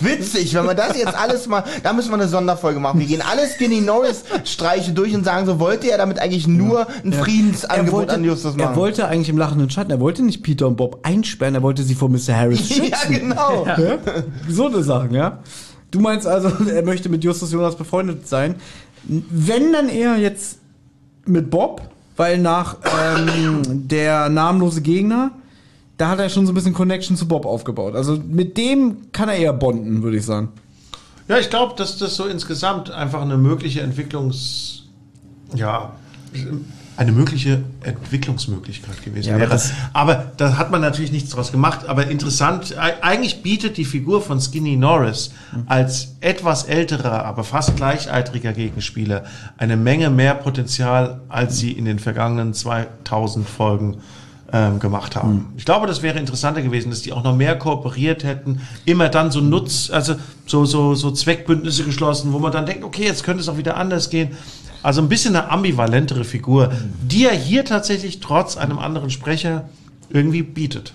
Speaker 6: witzig, wenn man das jetzt alles mal, da müssen wir eine Sonderfolge machen. Wir gehen alle Skinny Norris Streiche durch und sagen so, wollte er damit eigentlich nur ein Friedensangebot an Justus machen?
Speaker 4: er wollte eigentlich im lachenden Schatten, er wollte nicht Peter und Bob einsperren, er wollte sie vor Mr. Harris schützen.
Speaker 6: ja, genau.
Speaker 4: Ja? So eine Sachen, ja. Du meinst also, er möchte mit Justus Jonas befreundet sein. Wenn dann eher jetzt mit Bob, weil nach ähm, der namenlose Gegner, da hat er schon so ein bisschen Connection zu Bob aufgebaut. Also mit dem kann er eher bonden, würde ich sagen.
Speaker 5: Ja, ich glaube, dass das so insgesamt einfach eine mögliche Entwicklungs... Ja, eine mögliche Entwicklungsmöglichkeit gewesen
Speaker 4: Ja, aber
Speaker 5: wäre.
Speaker 4: das-
Speaker 5: aber da hat man natürlich nichts draus gemacht. Aber interessant, eigentlich bietet die Figur von Skinny Norris als etwas älterer, aber fast gleichaltriger Gegenspieler eine Menge mehr Potenzial, als sie in den vergangenen 2000 Folgen ähm, gemacht haben. Ich glaube, das wäre interessanter gewesen, dass die auch noch mehr kooperiert hätten, immer dann so Nutz, also so, so, so Zweckbündnisse geschlossen, wo man dann denkt, okay, jetzt könnte es auch wieder anders gehen. Also ein bisschen eine ambivalentere Figur, die er hier tatsächlich trotz einem anderen Sprecher irgendwie bietet.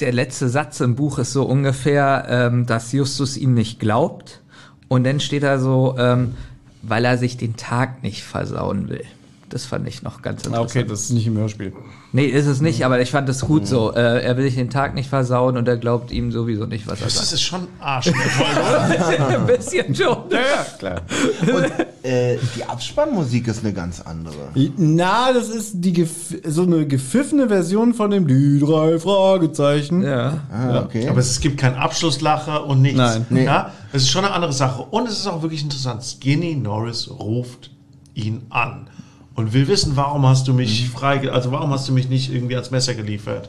Speaker 7: der letzte Satz im Buch ist so ungefähr, ähm, dass Justus ihm nicht glaubt. Und dann steht da so, ähm, weil er sich den Tag nicht versauen will. Das fand ich noch ganz interessant.
Speaker 4: das ist nicht im Hörspiel.
Speaker 7: Nee, ist es nicht, aber ich fand es gut so. Äh, er will sich den Tag nicht versauen und er glaubt ihm sowieso nicht, was er
Speaker 5: Das
Speaker 7: sagt.
Speaker 5: ist schon Arsch.
Speaker 7: Ein bisschen schon.
Speaker 4: Ja, ja, klar.
Speaker 6: Und äh, die Abspannmusik ist eine ganz andere.
Speaker 4: Na, das ist die gef- so eine gepfiffene Version von dem Die drei Fragezeichen.
Speaker 7: Ja.
Speaker 6: Ah, okay.
Speaker 5: Aber es gibt keinen Abschlusslacher und nichts.
Speaker 4: Nein.
Speaker 6: Nee.
Speaker 5: Ja, es ist schon eine andere Sache. Und es ist auch wirklich interessant. Skinny Norris ruft ihn an und will wissen, warum hast du mich frei, also warum hast du mich nicht irgendwie ans Messer geliefert?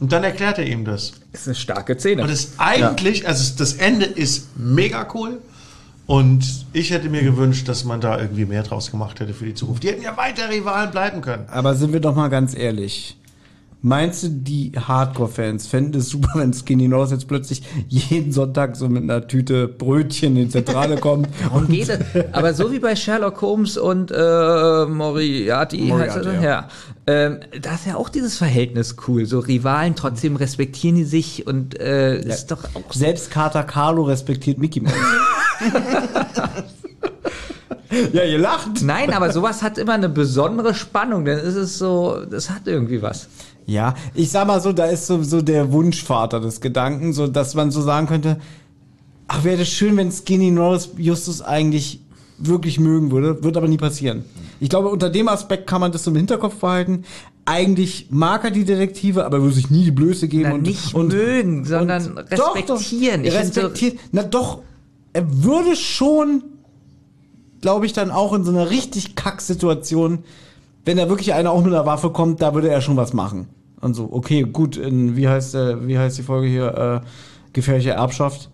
Speaker 5: Und dann erklärt er ihm das.
Speaker 7: Ist eine starke Szene.
Speaker 5: Und es eigentlich, also es- das Ende ist mega cool. Und ich hätte mir gewünscht, dass man da irgendwie mehr draus gemacht hätte für die Zukunft. Die hätten ja weiter Rivalen bleiben können.
Speaker 4: Aber sind wir doch mal ganz ehrlich. Meinst du, die Hardcore-Fans fänden es super, wenn Skinny Norris jetzt plötzlich jeden Sonntag so mit einer Tüte Brötchen in die Zentrale kommt?
Speaker 7: Und jede, aber so wie bei Sherlock Holmes und äh, Moriarty, heißt
Speaker 4: Moriarty,
Speaker 7: er, ja. Ähm, da ist ja auch dieses Verhältnis cool. So Rivalen, trotzdem respektieren die sich und äh, ist doch auch
Speaker 4: Selbst Carter Carlo respektiert Mickey Mouse. ja, ihr lacht.
Speaker 7: Nein, aber sowas hat immer eine besondere Spannung, denn es ist so, das hat irgendwie was.
Speaker 4: Ja, ich sag mal so, da ist so, so der Wunschvater des Gedanken, so dass man so sagen könnte, ach, wäre das schön, wenn Skinny Norris Justus eigentlich wirklich mögen würde, wird aber nie passieren. Ich glaube, unter dem Aspekt kann man das im Hinterkopf behalten. Eigentlich mag er die Detektive, aber würde sich nie die Blöße geben
Speaker 7: Na,
Speaker 4: und
Speaker 7: nicht
Speaker 4: und,
Speaker 7: mögen, sondern
Speaker 4: und- doch,
Speaker 7: respektieren.
Speaker 4: Doch,
Speaker 7: so-
Speaker 4: respektieren. Na doch, er würde schon, glaube ich, dann auch in so einer richtig Kack-Situation, wenn da wirklich einer auch mit einer Waffe kommt, da würde er schon was machen. Und so, okay, gut, in, wie heißt der, wie heißt die Folge hier, äh, gefährliche Erbschaft?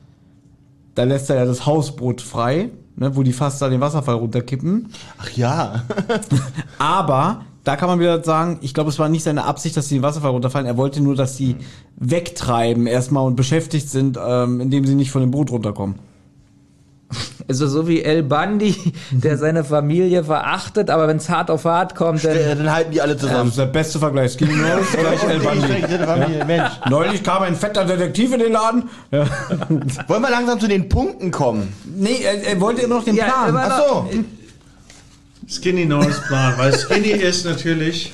Speaker 4: Da lässt er ja das Hausboot frei, ne, wo die fast da den Wasserfall runterkippen.
Speaker 6: Ach ja.
Speaker 4: Aber da kann man wieder sagen, ich glaube, es war nicht seine Absicht, dass sie den Wasserfall runterfallen. Er wollte nur, dass sie wegtreiben erstmal und beschäftigt sind, ähm, indem sie nicht von dem Boot runterkommen.
Speaker 7: Also so wie El Bundy, der seine Familie verachtet, aber wenn es hart auf hart kommt, dann
Speaker 6: Äh, Dann halten die alle
Speaker 4: Das
Speaker 6: zusammen.
Speaker 4: ist der beste Vergleich. Skinny Norris gleich El Bundy.
Speaker 6: Mensch.
Speaker 4: Neulich kam ein fetter Detektiv in den Laden. Ja.
Speaker 6: Wollen wir langsam zu den Punkten kommen?
Speaker 4: Nee, er, er wollte immer noch den
Speaker 7: Ja,
Speaker 4: Plan.
Speaker 6: Ach so.
Speaker 5: Skinny Norris Plan, weil Skinny ist natürlich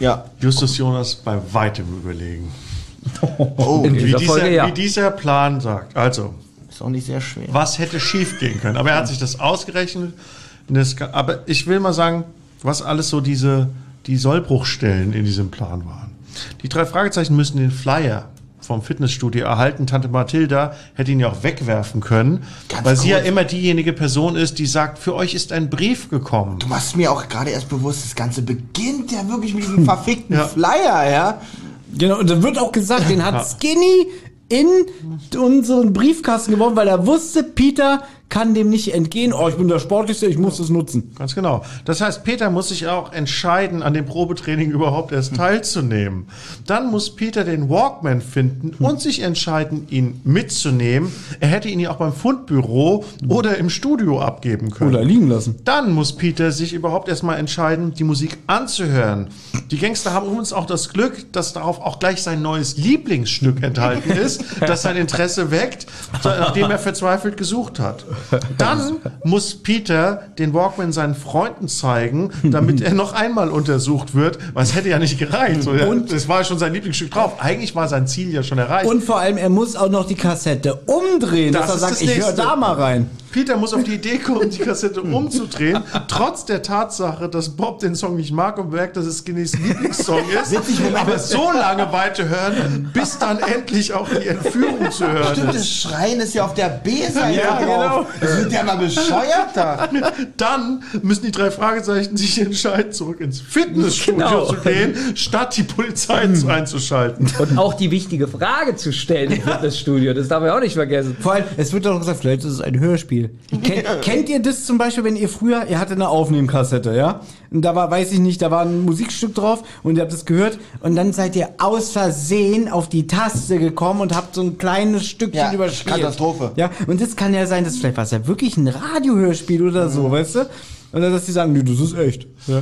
Speaker 6: Ja.
Speaker 5: Justus Jonas bei weitem überlegen.
Speaker 6: Oh,
Speaker 7: in
Speaker 5: Wie
Speaker 7: dieser
Speaker 5: dieser,
Speaker 7: Folge ja.
Speaker 5: wie dieser Plan sagt. Also,
Speaker 6: ist auch nicht sehr schwer.
Speaker 5: was hätte schief gehen können? Aber er hat sich das ausgerechnet. Das, aber ich will mal sagen, was alles so diese die Sollbruchstellen in diesem Plan waren. Die drei Fragezeichen müssen den Flyer vom Fitnessstudio erhalten. Tante Mathilda hätte ihn ja auch wegwerfen können,
Speaker 6: Ganz
Speaker 5: weil sie ja immer diejenige Person ist, die sagt, für euch ist ein Brief gekommen.
Speaker 6: Du machst mir auch gerade erst bewusst, das Ganze beginnt ja wirklich mit diesem verfickten Flyer, ja.
Speaker 4: Genau, und dann wird auch gesagt, den hat Skinny in unseren Briefkasten geworfen, weil er wusste, Peter kann dem nicht entgehen. Oh, ich bin der Sportlichste, ich muss das nutzen.
Speaker 5: Ganz genau. Das heißt, Peter muss sich auch entscheiden, an dem Probetraining überhaupt erst teilzunehmen. Dann muss Peter den Walkman finden und sich entscheiden, ihn mitzunehmen. Er hätte ihn ja auch beim Fundbüro oder im Studio abgeben können.
Speaker 4: Oder liegen lassen.
Speaker 5: Dann muss Peter sich überhaupt erstmal entscheiden, die Musik anzuhören. Die Gangster haben übrigens auch das Glück, dass darauf auch gleich sein neues Lieblingsstück enthalten ist, das sein Interesse weckt, nachdem er verzweifelt gesucht hat. Dann muss Peter den Walkman seinen Freunden zeigen, damit er noch einmal untersucht wird, weil es hätte ja nicht gereicht.
Speaker 4: Und-
Speaker 5: das war schon sein Lieblingsstück drauf. Eigentlich war sein Ziel ja schon erreicht.
Speaker 4: Und vor allem, er muss auch noch die Kassette umdrehen,
Speaker 5: Das
Speaker 4: dass er sagt,
Speaker 5: das
Speaker 4: ich höre da mal rein.
Speaker 5: Peter muss auf die Idee kommen, die Kassette umzudrehen, trotz der Tatsache, dass Bob den Song nicht mag und merkt, dass es Skinnys Lieblingssong ist.
Speaker 6: Witzig,
Speaker 5: aber so lange weiterhören, bis dann endlich auch die Entführung zu hören
Speaker 6: Stimmt, das
Speaker 5: ist.
Speaker 6: Schreien ist ja auf der B-Seite
Speaker 5: Ja,
Speaker 6: drauf.
Speaker 5: genau.
Speaker 6: Das wird ja mal bescheuert da.
Speaker 5: Dann müssen die drei Fragezeichen sich entscheiden, zurück ins Fitnessstudio
Speaker 7: Genau.
Speaker 5: zu gehen, statt die Polizei einzuschalten.
Speaker 7: Und auch die wichtige Frage zu stellen im Fitnessstudio, das darf man auch nicht vergessen.
Speaker 4: Vor allem, es wird doch gesagt, vielleicht ist es ein Hörspiel. Kennt, kennt ihr das zum Beispiel, wenn ihr früher, ihr hattet eine Aufnehmkassette, ja? Und da war, weiß ich nicht, da war ein Musikstück drauf und ihr habt es gehört und dann seid ihr aus Versehen auf die Taste gekommen und habt so ein kleines Stückchen
Speaker 6: Ja,
Speaker 4: überspielt.
Speaker 6: Katastrophe.
Speaker 4: Ja, und das kann ja sein, dass vielleicht war es ja wirklich ein Radiohörspiel oder so, weißt du? Und dann, dass die sagen, nee, das ist echt. Ja.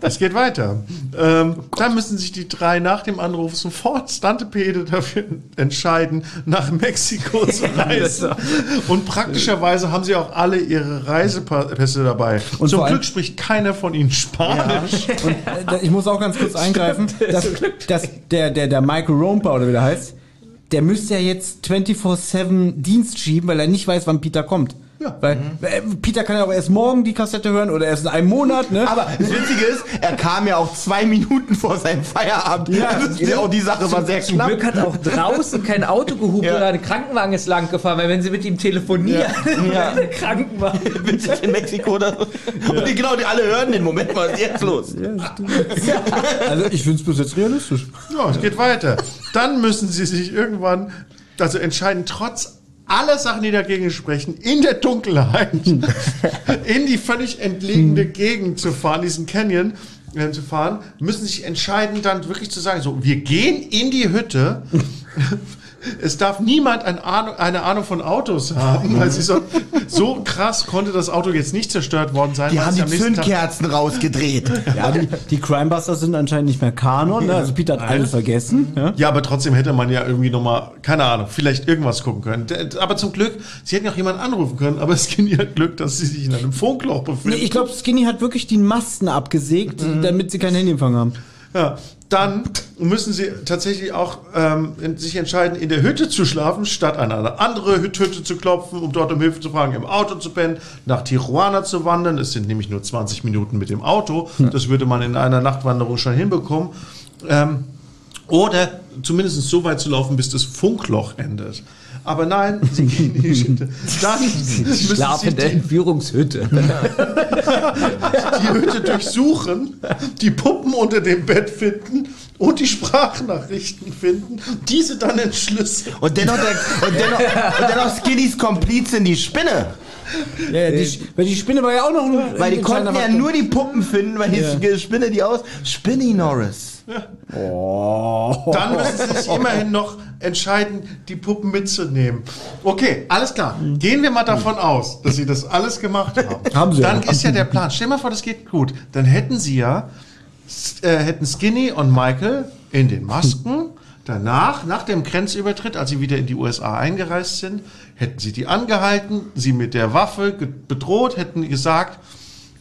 Speaker 5: Es geht weiter. Ähm, dann müssen sich die drei nach dem Anruf sofort Stantepede dafür entscheiden, nach Mexiko zu reisen. Und praktischerweise haben sie auch alle ihre Reisepässe dabei.
Speaker 4: Und
Speaker 5: Zum Glück spricht keiner von ihnen Spanisch.
Speaker 4: Und äh, ich muss auch ganz kurz eingreifen, dass, dass der, der, der Michael Romper oder wie der heißt, der müsste ja jetzt 24-7 Dienst schieben, weil er nicht weiß, wann Peter kommt.
Speaker 5: Ja.
Speaker 4: Weil äh, Peter kann ja auch erst morgen die Kassette hören oder erst in einem Monat, ne?
Speaker 6: Aber das Witzige ist, er kam ja auch zwei Minuten vor seinem Feierabend.
Speaker 4: Ja,
Speaker 6: das ist ja auch die Sache war sehr
Speaker 7: Zum
Speaker 6: knapp.
Speaker 7: Glück hat auch draußen kein Auto gehupt
Speaker 6: Ja.
Speaker 7: oder ein Krankenwagen ist lang gefahren, weil wenn sie mit ihm telefonieren,
Speaker 6: Ja.
Speaker 7: der Krankenwagen.
Speaker 6: Witzig in Mexiko oder so. Und die, genau, die alle hören den Moment, was ist jetzt los?
Speaker 4: Also ich finde es bis jetzt realistisch.
Speaker 5: Ja, es geht weiter. Dann müssen sie sich irgendwann, also entscheiden, trotz aller Sachen, die dagegen sprechen, in der Dunkelheit in die völlig entlegene Gegend zu fahren, diesen Canyon äh, zu fahren, müssen sich entscheiden, dann wirklich zu sagen, so, wir gehen in die Hütte. Es darf niemand eine Ahnung, eine Ahnung von Autos haben, weil sie so, so krass konnte das Auto jetzt nicht zerstört worden sein.
Speaker 6: Die haben die Zündkerzen rausgedreht.
Speaker 4: Ja, die, die Crimebusters sind anscheinend nicht mehr Kanon, ne? Also Peter hat alles vergessen. Ja?
Speaker 5: Ja, aber trotzdem hätte man ja irgendwie nochmal, keine Ahnung, vielleicht irgendwas gucken können. Aber zum Glück, sie hätten auch jemanden anrufen können, aber es ging ja Glück, dass sie sich in einem Funkloch
Speaker 4: Nee,
Speaker 5: befinden.
Speaker 4: ich glaube, Skinny hat wirklich die Masten abgesägt, damit sie kein Handyempfang haben.
Speaker 5: ja, dann müssen sie tatsächlich auch ähm, sich entscheiden, in der Hütte zu schlafen, statt an eine andere Hüt- Hütte zu klopfen, um dort um Hilfe zu fragen, im Auto zu pennen, nach Tijuana zu wandern. Es sind nämlich nur 20 Minuten mit dem Auto. Das würde man in einer Nachtwanderung schon hinbekommen. Ähm, oder zumindest so weit zu laufen, bis das Funkloch endet. Aber nein, sie gehen in die Hütte. Dann sie
Speaker 7: Schlafende
Speaker 5: die,
Speaker 7: Entführungshütte.
Speaker 5: die Hütte durchsuchen, die Puppen unter dem Bett finden und die Sprachnachrichten finden, diese dann entschlüsseln.
Speaker 6: Und dennoch, der, und dennoch, und dennoch Skinnys Komplizin, die Spinne.
Speaker 4: Ja, ja, die, weil die Spinne war ja auch noch ein
Speaker 6: Weil die konnten ja nur die Puppen finden, weil die
Speaker 4: Ja.
Speaker 6: Spinne die aus. Spinny Norris.
Speaker 5: Dann müssen sie sich immerhin noch entscheiden, die Puppen mitzunehmen. Okay, alles klar. Gehen wir mal davon aus, dass sie das alles gemacht haben.
Speaker 4: Haben sie
Speaker 5: Dann
Speaker 4: ja.
Speaker 5: ist ja der Plan. Stell mal vor, das geht gut. Dann hätten sie ja, äh, hätten Skinny und Michael in den Masken. Danach, nach dem Grenzübertritt, als sie wieder in die USA eingereist sind, hätten sie die angehalten, sie mit der Waffe bedroht, hätten gesagt,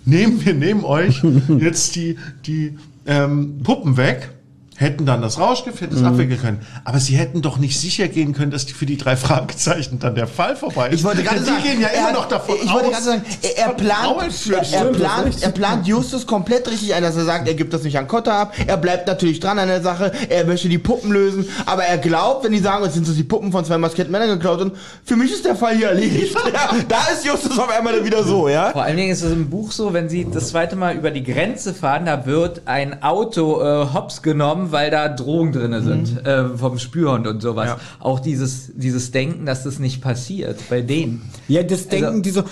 Speaker 5: nehmen wir nehmen euch jetzt die, die ähm, Puppen weg. Hätten dann das Rauschgift, hätten es
Speaker 6: Mhm.
Speaker 5: abwickeln können. Aber sie hätten doch nicht sicher gehen können, dass die für die drei Fragezeichen dann der Fall vorbei ist.
Speaker 6: Ich wollte gerade sagen,
Speaker 5: die gehen ja
Speaker 6: er
Speaker 5: immer
Speaker 6: hat-
Speaker 5: noch davon
Speaker 6: ich
Speaker 5: aus.
Speaker 6: wollte gerade sagen, er, er plant, er, er plant, er plant Justus komplett richtig ein, dass er sagt, er gibt das nicht an Kotter ab. Er bleibt natürlich dran an der Sache. Er möchte die Puppen lösen, aber er glaubt, wenn die sagen, es sind so die Puppen von zwei maskierten Männern geklaut und für mich ist der Fall hier erledigt. ja, da ist Justus auf einmal dann wieder so, ja.
Speaker 7: Vor allen Dingen ist es im Buch so, wenn sie das zweite Mal über die Grenze fahren, da wird ein Auto äh, hops genommen, weil da Drogen drin sind, äh, vom Spürhund und sowas. Auch dieses, dieses Denken, dass das nicht passiert bei denen.
Speaker 4: Ja, das denken die so,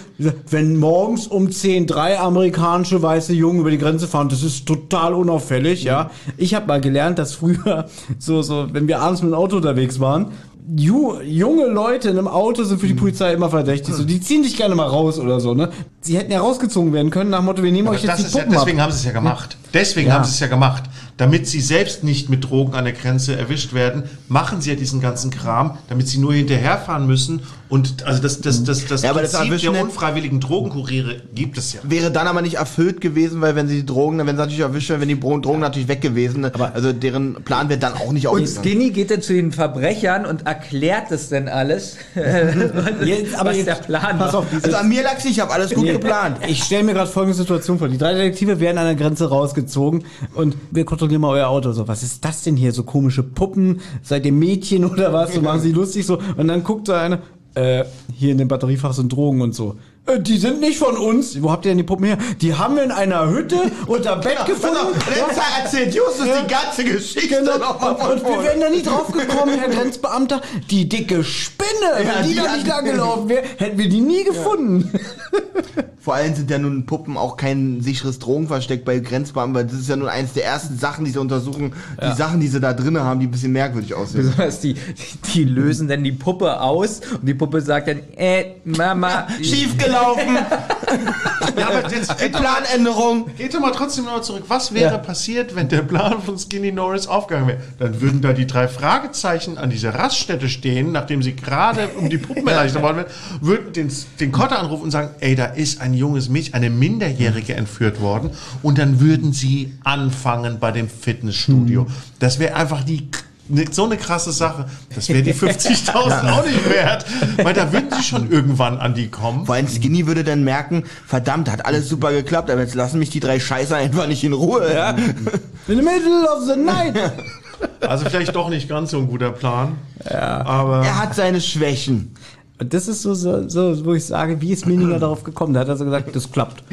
Speaker 4: wenn morgens um 10 drei amerikanische weiße Jungen über die Grenze fahren, das ist total unauffällig, ja. Ich habe mal gelernt, dass früher so, so, wenn wir abends mit dem Auto unterwegs waren, ju, junge Leute in einem Auto sind für die Polizei immer verdächtig. So, die ziehen dich gerne mal raus oder so, ne? Sie hätten ja rausgezogen werden können nach dem Motto, wir nehmen
Speaker 5: Aber
Speaker 4: euch jetzt
Speaker 5: das
Speaker 4: die
Speaker 5: ist ja,
Speaker 4: Puppen
Speaker 5: deswegen
Speaker 4: ab.
Speaker 5: haben sie es ja gemacht. Deswegen
Speaker 4: Ja.
Speaker 5: haben sie es ja gemacht. Damit sie selbst nicht mit Drogen an der Grenze erwischt werden, machen sie ja diesen ganzen Kram, damit sie nur hinterherfahren müssen. Und also das, das, das, das
Speaker 6: Ja, aber das
Speaker 5: Prinzip
Speaker 6: Erwischen
Speaker 5: der unfreiwilligen Drogenkuriere gibt es ja.
Speaker 6: Wäre dann aber nicht erfüllt gewesen, weil wenn sie die Drogen, wenn sie natürlich erwischt werden, wenn die Drogen natürlich weg gewesen, also deren Plan wird dann auch nicht
Speaker 7: Und. Skinny geht dann zu den Verbrechern und erklärt es denn alles,
Speaker 4: Jetzt, aber
Speaker 7: was
Speaker 4: jetzt,
Speaker 7: der Plan
Speaker 4: pass auf,
Speaker 6: Also an mir lag's nicht, ich habe alles gut geplant.
Speaker 4: Ich stelle mir gerade folgende Situation vor. Die drei Detektive werden an der Grenze rausgezogen und wir kontrollieren mal euer Auto. So, was ist das denn hier? So komische Puppen? Seid ihr Mädchen oder was? So machen sie lustig so. Und dann guckt da eine, äh, hier in dem Batteriefach sind Drogen und so. Äh, die sind nicht von uns. Wo habt ihr denn die Puppen her? Die haben wir in einer Hütte unter Bett gefunden.
Speaker 6: Jetzt erzählt Justus die ganze Geschichte
Speaker 4: Genau.
Speaker 6: nochmal
Speaker 4: Und,
Speaker 6: von
Speaker 4: und wir wären da nie drauf gekommen, Herr Grenzbeamter. Die dicke Spinne,
Speaker 6: Ja,
Speaker 4: wenn die,
Speaker 6: die
Speaker 4: da nicht lang gelaufen wäre, hätten wir die nie gefunden.
Speaker 6: Vor allem sind ja nun Puppen auch kein sicheres Drogenversteck bei Grenzbeamten, weil das ist ja nun eines der ersten Sachen, die sie untersuchen. Die Sachen, die sie da drinnen haben, die ein bisschen merkwürdig aussehen.
Speaker 7: Besonders die, die, die lösen dann die Puppe aus und die Puppe sagt dann, äh, Mama.
Speaker 6: Schief gelaufen,
Speaker 5: Ja, aber jetzt, geht, doch,
Speaker 6: Planänderung.
Speaker 5: geht doch mal trotzdem noch zurück. Was wäre passiert, wenn der Plan von Skinny Norris aufgegangen wäre? Dann würden da die drei Fragezeichen an dieser Raststätte stehen, nachdem sie gerade um die Puppen erleichtert worden wären, würden den, den Kotter anrufen und sagen, ey, da ist ein junges Mädchen, eine Minderjährige entführt worden. Und dann würden sie anfangen bei dem Fitnessstudio. Das wäre einfach die so eine krasse Sache. Das wäre die 50.000 auch nicht wert. Weil da würden sie schon irgendwann an die kommen.
Speaker 6: Vor allem Skinny würde dann merken, verdammt, hat alles super geklappt, aber jetzt lassen mich die drei Scheißer einfach nicht in Ruhe, ja?
Speaker 4: In the middle of the night.
Speaker 5: Also vielleicht doch nicht ganz so ein guter Plan. Ja. Aber
Speaker 6: Er hat seine Schwächen.
Speaker 4: Und das ist so, so, so, wo ich sage, wie ist Mininger darauf gekommen? Da hat er so gesagt, das klappt.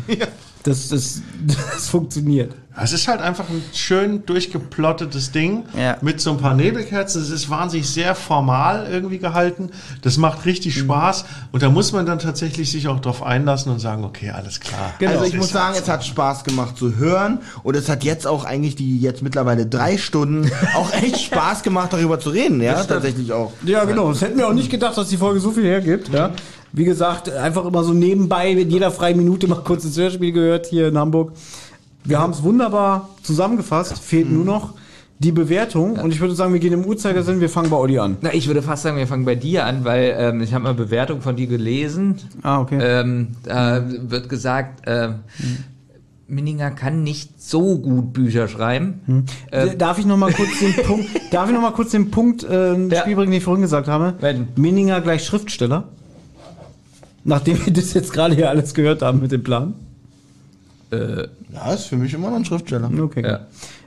Speaker 4: Das, das, das funktioniert.
Speaker 5: Es ist halt einfach ein schön durchgeplottetes Ding
Speaker 4: Ja.
Speaker 5: mit so ein paar Nebelkerzen. Es ist wahnsinnig sehr formal irgendwie gehalten. Das macht richtig Spaß. Und da muss man dann tatsächlich sich auch drauf einlassen und sagen, okay, alles klar.
Speaker 6: Also
Speaker 5: Das
Speaker 6: ich muss
Speaker 5: halt
Speaker 6: sagen, es hat Spaß gemacht zu hören und es hat jetzt auch eigentlich die jetzt mittlerweile drei Stunden auch echt Spaß gemacht, darüber zu reden, ja, tatsächlich auch.
Speaker 4: Ja, genau. Das hätten wir auch nicht gedacht, dass die Folge so viel hergibt. Ja. Wie gesagt, einfach immer so nebenbei, in jeder freien Minute mal kurz ins Hörspiel gehört hier in Hamburg. Wir haben es wunderbar zusammengefasst. Fehlt nur noch die Bewertung. Und ich würde sagen, wir gehen im Uhrzeigersinn, wir fangen bei Olli an.
Speaker 7: Na, ich würde fast sagen, wir fangen bei dir an, weil ähm, ich habe mal Bewertung von dir gelesen.
Speaker 4: Ah, okay.
Speaker 7: Ähm, da wird gesagt, ähm, Minninger kann nicht so gut Bücher schreiben.
Speaker 4: Äh, darf ich noch mal kurz den Punkt, darf ich noch mal kurz den Punkt äh,
Speaker 7: Ja.
Speaker 4: Spiel bringen, den ich vorhin gesagt habe?
Speaker 7: Wenn.
Speaker 4: Minninger gleich Schriftsteller. Nachdem wir das jetzt gerade hier alles gehört haben mit dem Plan.
Speaker 6: Ja, ist für mich immer noch ein Schriftsteller.
Speaker 4: Okay.
Speaker 7: Ja.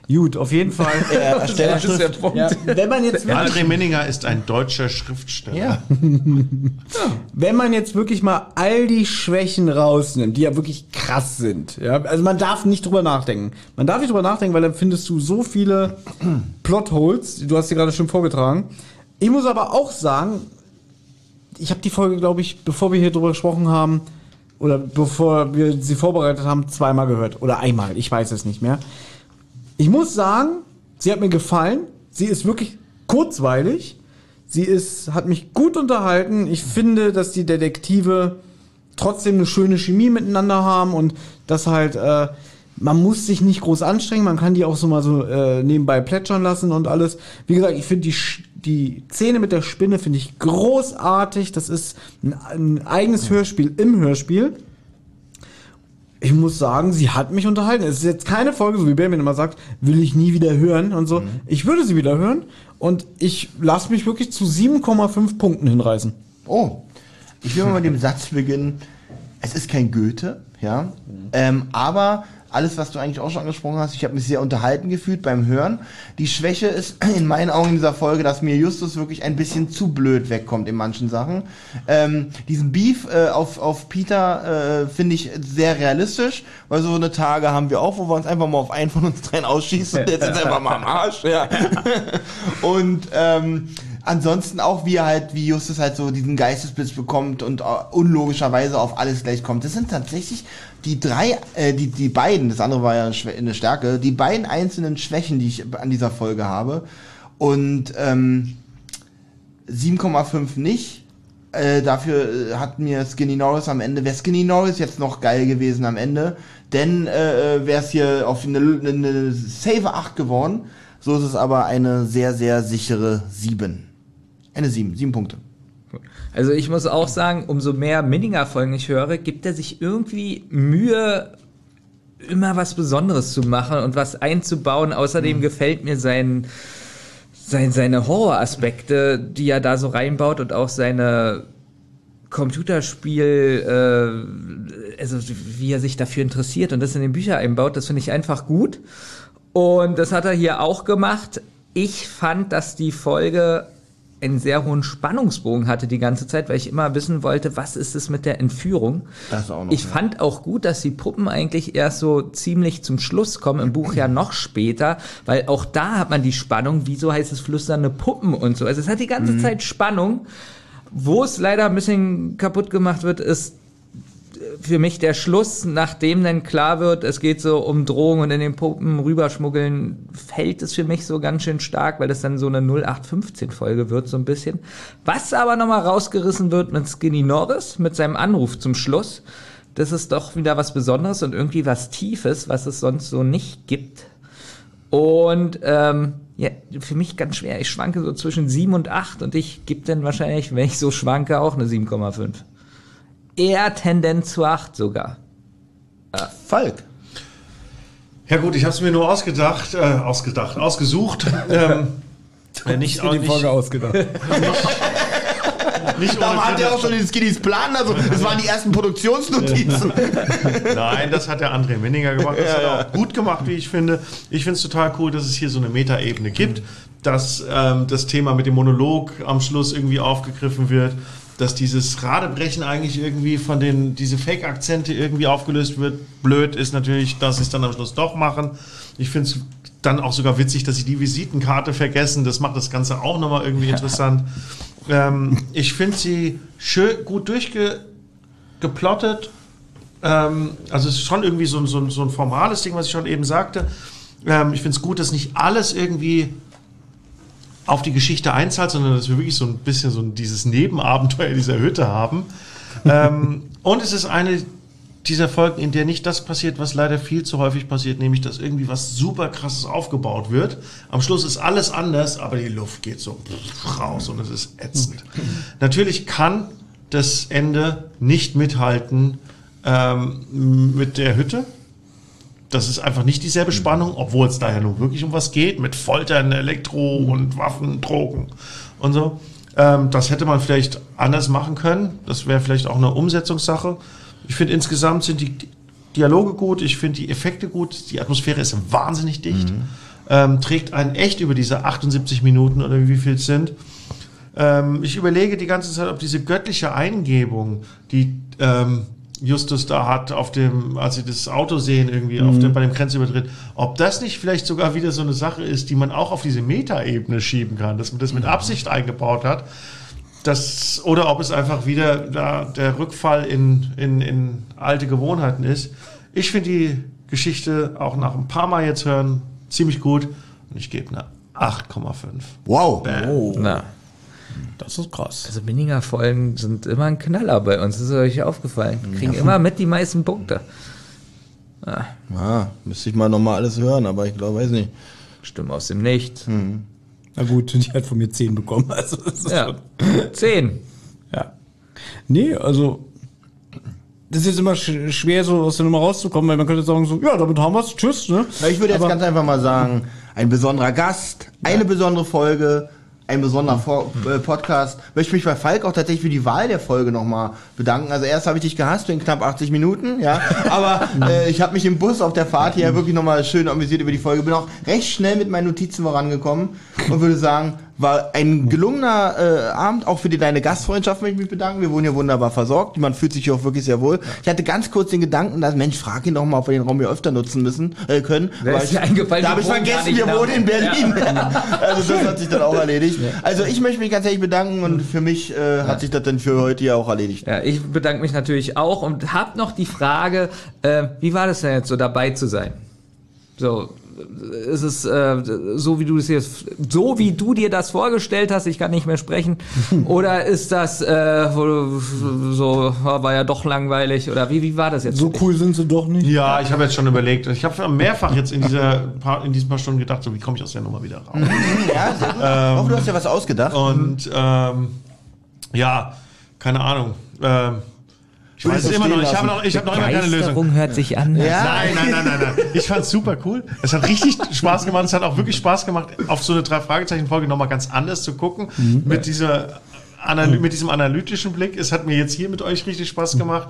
Speaker 4: Gut, auf jeden Fall.
Speaker 6: Er erstellt
Speaker 7: Das ist der. Punkt.
Speaker 4: Ja, wenn man jetzt wirklich
Speaker 5: André Minninger ist ein deutscher Schriftsteller.
Speaker 6: Ja.
Speaker 4: Wenn man jetzt wirklich mal all die Schwächen rausnimmt, die ja wirklich krass sind, ja, also man darf nicht drüber nachdenken. Man darf nicht drüber nachdenken, weil dann findest du so viele Plotholes, du hast sie gerade schon vorgetragen. Ich muss aber auch sagen, ich habe die Folge, glaube ich, bevor wir hier drüber gesprochen haben, oder bevor wir sie vorbereitet haben, zweimal gehört. Oder einmal, ich weiß es nicht mehr. Ich muss sagen, sie hat mir gefallen. Sie ist wirklich kurzweilig. Sie ist, hat mich gut unterhalten. Ich finde, dass die Detektive trotzdem eine schöne Chemie miteinander haben und das halt, äh, man muss sich nicht groß anstrengen, man kann die auch so mal so äh, nebenbei plätschern lassen und alles. Wie gesagt, ich finde die, die Szene mit der Spinne finde ich großartig. Das ist ein, ein eigenes Hörspiel im Hörspiel. ich muss sagen, sie hat mich unterhalten. Es ist jetzt keine Folge, so wie Benjamin immer sagt, will ich nie wieder hören und so. Ich würde sie wieder hören und ich lasse mich wirklich zu 7,5 Punkten hinreißen.
Speaker 6: Oh, ich will mal mit dem Satz beginnen. Es ist kein Goethe, ja, ähm, aber alles, was du eigentlich auch schon angesprochen hast, ich habe mich sehr unterhalten gefühlt beim Hören. Die Schwäche ist in meinen Augen in dieser Folge, dass mir Justus wirklich ein bisschen zu blöd wegkommt in manchen Sachen. Ähm, diesen Beef äh, auf, auf Peter äh, finde ich sehr realistisch, weil so eine Tage haben wir auch, wo wir uns einfach mal auf einen von uns dreien ausschießen und jetzt wir einfach mal am Arsch. Ja. und ähm, ansonsten auch, wie er halt, wie Justus halt so diesen Geistesblitz bekommt und äh, unlogischerweise auf alles gleich kommt. Das sind tatsächlich die drei, äh, die, die beiden, das andere war ja eine Stärke, die beiden einzelnen Schwächen, die ich an dieser Folge habe. Und ähm, 7,5 nicht. Äh, dafür äh, hat mir Skinny Norris am Ende, wäre Skinny Norris jetzt noch geil gewesen am Ende, denn äh, wäre es hier auf eine, eine safe 8 geworden. So ist es aber eine sehr, sehr sichere 7. Eine 7, 7 Punkte.
Speaker 7: Also ich muss auch sagen, umso mehr Minninger-Folgen ich höre, gibt er sich irgendwie Mühe, immer was Besonderes zu machen und was einzubauen. Außerdem gefällt mir sein, sein, seine Horroraspekte, die er da so reinbaut und auch seine Computerspiel, äh, also wie er sich dafür interessiert und das in den Bücher einbaut, das finde ich einfach gut. Und das hat er hier auch gemacht. Ich fand, dass die Folge einen sehr hohen Spannungsbogen hatte die ganze Zeit, weil ich immer wissen wollte, was ist es mit der Entführung.
Speaker 6: Das auch noch,
Speaker 7: ich
Speaker 6: ja.
Speaker 7: fand auch gut, dass die Puppen eigentlich erst so ziemlich zum Schluss kommen, im Buch ja noch später, weil auch da hat man die Spannung, wieso heißt es flüsternde Puppen und so. Also es hat die ganze Zeit Spannung. Wo es leider ein bisschen kaputt gemacht wird, ist für mich der Schluss, nachdem dann klar wird, es geht so um Drohungen und in den Puppen rüberschmuggeln, fällt es für mich so ganz schön stark, weil das dann so eine 0815-Folge wird, so ein bisschen. Was aber nochmal rausgerissen wird mit Skinny Norris, mit seinem Anruf zum Schluss, das ist doch wieder was Besonderes und irgendwie was Tiefes, was es sonst so nicht gibt. Und ähm, ja, für mich ganz schwer. Ich schwanke so zwischen 7 und 8 und ich gebe dann wahrscheinlich, wenn ich so schwanke, auch eine 7,5 eher Tendenz zu 8 sogar.
Speaker 6: Falk.
Speaker 5: Ja gut, ich habe es mir nur ausgedacht, äh, ausgedacht, ausgesucht. ähm, äh, nicht, auch
Speaker 4: die
Speaker 5: nicht,
Speaker 4: Folge ausgedacht.
Speaker 5: nicht
Speaker 6: Da
Speaker 5: ohne
Speaker 6: hat er auch schon den Skinnys Plan, also das waren die ersten Produktionsnotizen.
Speaker 5: Nein, das hat der André Minninger gemacht. Das hat er auch gut gemacht, wie ich finde. Ich finde es total cool, dass es hier so eine Metaebene gibt, dass ähm, das Thema mit dem Monolog am Schluss irgendwie aufgegriffen wird, dass dieses Radebrechen eigentlich irgendwie von den, diese Fake-Akzente irgendwie aufgelöst wird. Blöd ist natürlich, dass sie es dann am Schluss doch machen. Ich finde es dann auch sogar witzig, dass sie die Visitenkarte vergessen. Das macht das Ganze auch nochmal irgendwie interessant. Ähm, ich finde sie schön gut durchgeplottet. Ähm, also es ist schon irgendwie so, ein- so, so ein formales Ding, was ich schon eben sagte. Ähm, ich finde es gut, dass nicht alles irgendwie auf die Geschichte einzahlt, sondern dass wir wirklich so ein bisschen so dieses Nebenabenteuer dieser Hütte haben. ähm, und es ist eine dieser Folgen, in der nicht das passiert, was leider viel zu häufig passiert, nämlich dass irgendwie was super krasses aufgebaut wird. Am Schluss ist alles anders, aber die Luft geht so raus und es ist ätzend. Natürlich kann das Ende nicht mithalten ähm, mit der Hütte. Das ist einfach nicht dieselbe Spannung, obwohl es da ja nun wirklich um was geht, mit Foltern, Elektro und Waffen, Drogen und so. Ähm, das hätte man vielleicht anders machen können. Das wäre vielleicht auch eine Umsetzungssache. Ich finde insgesamt sind die Dialoge gut, ich finde die Effekte gut, die Atmosphäre ist wahnsinnig dicht, ähm, trägt einen echt über diese 78 Minuten oder wie viel es sind. Ähm, ich überlege die ganze Zeit, ob diese göttliche Eingebung, die ähm, Justus da hat, auf dem, als sie das Auto sehen, irgendwie auf dem, bei dem Grenzübertritt, ob das nicht vielleicht sogar wieder so eine Sache ist, die man auch auf diese Metaebene schieben kann, dass man das mit Absicht eingebaut hat. Das, oder ob es einfach wieder da der Rückfall in, in, in alte Gewohnheiten ist. Ich finde die Geschichte auch nach ein paar Mal jetzt hören ziemlich gut und ich gebe eine 8,5.
Speaker 6: Wow.
Speaker 7: Na,
Speaker 4: Das ist krass.
Speaker 7: also Minninger Folgen sind immer ein Knaller bei uns. Das ist euch aufgefallen. Kriegen immer mit die meisten Punkte.
Speaker 6: Ah, müsste ich mal nochmal alles hören, aber ich glaube, weiß nicht.
Speaker 7: Stimmt aus dem Nichts.
Speaker 4: Na gut, die hat von mir 10 bekommen. Also das ist
Speaker 7: Ja.
Speaker 4: schon,
Speaker 7: Zehn.
Speaker 4: ja. Nee, also das ist jetzt immer sch schwer, so aus der Nummer rauszukommen, weil man könnte sagen so, ja, damit haben wir's, tschüss, ne?
Speaker 6: Ich würde jetzt
Speaker 4: Aber-
Speaker 6: ganz einfach mal sagen, ein besonderer Gast, eine besondere Folge, ein besonderer Vor äh, Podcast. Möchte mich bei Falk auch tatsächlich für die Wahl der Folge nochmal bedanken. Also erst habe ich dich gehasst in knapp 80 Minuten, ja. Aber äh, ich habe mich im Bus auf der Fahrt hier wirklich nochmal schön amüsiert über die Folge. Bin auch recht schnell mit meinen Notizen vorangekommen und würde sagen, war ein gelungener äh, Abend. Auch für die, deine Gastfreundschaft möchte ich mich bedanken. Wir wurden hier wunderbar versorgt. Man fühlt sich hier auch wirklich sehr wohl. Ich hatte ganz kurz den Gedanken, dass Mensch, frag ihn doch mal, ob wir den Raum hier öfter nutzen müssen äh, können.
Speaker 7: Wer ist dir eingefallen,
Speaker 6: da habe ich vergessen, wir wohnen in Berlin. also das hat sich dann auch erledigt. Also ich möchte mich ganz ehrlich bedanken und für mich äh, hat sich das dann für heute ja auch erledigt.
Speaker 7: Ja, ich bedanke mich natürlich auch und hab noch die Frage, äh, wie war das denn jetzt so dabei zu sein? So, ist es äh, so wie du es jetzt, so wie du dir das vorgestellt hast, ich kann nicht mehr sprechen, oder ist das äh, so war ja doch langweilig oder wie wie war das jetzt?
Speaker 4: So cool sind sie doch nicht.
Speaker 5: Ja, ich habe jetzt schon überlegt. Ich habe mehrfach jetzt in, dieser paar, in diesen paar Stunden gedacht, so wie komme ich aus der Nummer wieder raus?
Speaker 6: Ja, sehr gut. ich hoffe, du hast ja was ausgedacht.
Speaker 5: Und ähm, ja, keine Ahnung. Ähm, ich weiß es
Speaker 6: so
Speaker 5: immer noch. Ich habe noch, ich habe noch immer keine Lösung.
Speaker 7: hört sich an.
Speaker 6: Ja.
Speaker 5: Nein, nein, nein, nein, nein. Ich fand's super cool. Es hat richtig Spaß gemacht. Es hat auch wirklich Spaß gemacht, auf so eine drei Fragezeichen Folge nochmal ganz anders zu gucken mit dieser Analy mit diesem analytischen Blick. Es hat mir jetzt hier mit euch richtig Spaß gemacht.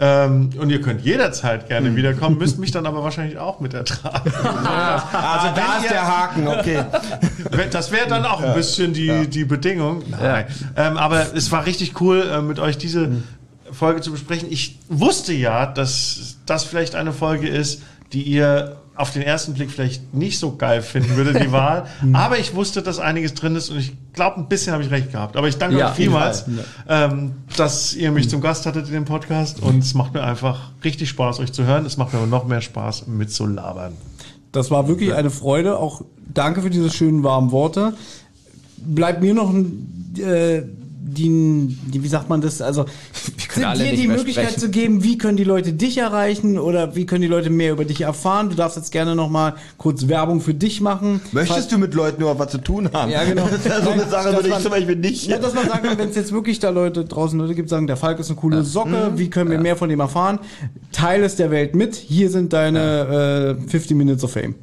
Speaker 5: Ähm, und ihr könnt jederzeit gerne wiederkommen, müsst mich dann aber wahrscheinlich auch mit ertragen.
Speaker 6: also da ist
Speaker 5: ihr-
Speaker 6: der Haken, okay.
Speaker 5: Das wäre dann auch ein bisschen die, die Bedingung. Nein. Ähm, aber es war richtig cool, äh, mit euch diese Folge zu besprechen. Ich wusste ja, dass das vielleicht eine Folge ist, die ihr auf den ersten Blick vielleicht nicht so geil finden würdet, die Wahl. Aber ich wusste, dass einiges drin ist und ich glaube, ein bisschen habe ich recht gehabt. Aber ich danke
Speaker 7: Ja,
Speaker 5: euch vielmals, ähm, dass ihr mich zum Gast hattet in dem Podcast und es macht mir einfach richtig Spaß, euch zu hören. Es macht mir aber noch mehr Spaß, mit zu labern.
Speaker 4: Das war wirklich eine Freude. Auch danke für diese schönen warmen Worte. Bleibt mir noch ein, äh, die, die, wie sagt man das? Also
Speaker 7: alle
Speaker 4: dir die Möglichkeit
Speaker 7: sprechen.
Speaker 4: zu geben, wie können die Leute dich erreichen oder wie können die Leute mehr über dich erfahren. Du darfst jetzt gerne noch mal kurz Werbung für dich machen.
Speaker 6: Möchtest du mit Leuten überhaupt was zu tun haben?
Speaker 4: Ja, genau.
Speaker 6: Das ist ja so eine Sache, würde ich
Speaker 4: man-
Speaker 6: zum Beispiel nicht.
Speaker 4: Ja, dass man sagen kann, wenn es jetzt wirklich da Leute draußen Leute gibt, sagen, der Falk ist eine coole Socke,
Speaker 6: Mhm.
Speaker 4: wie können wir mehr von dem erfahren? Teil es der Welt mit. Hier sind deine äh, 50 Minutes of Fame.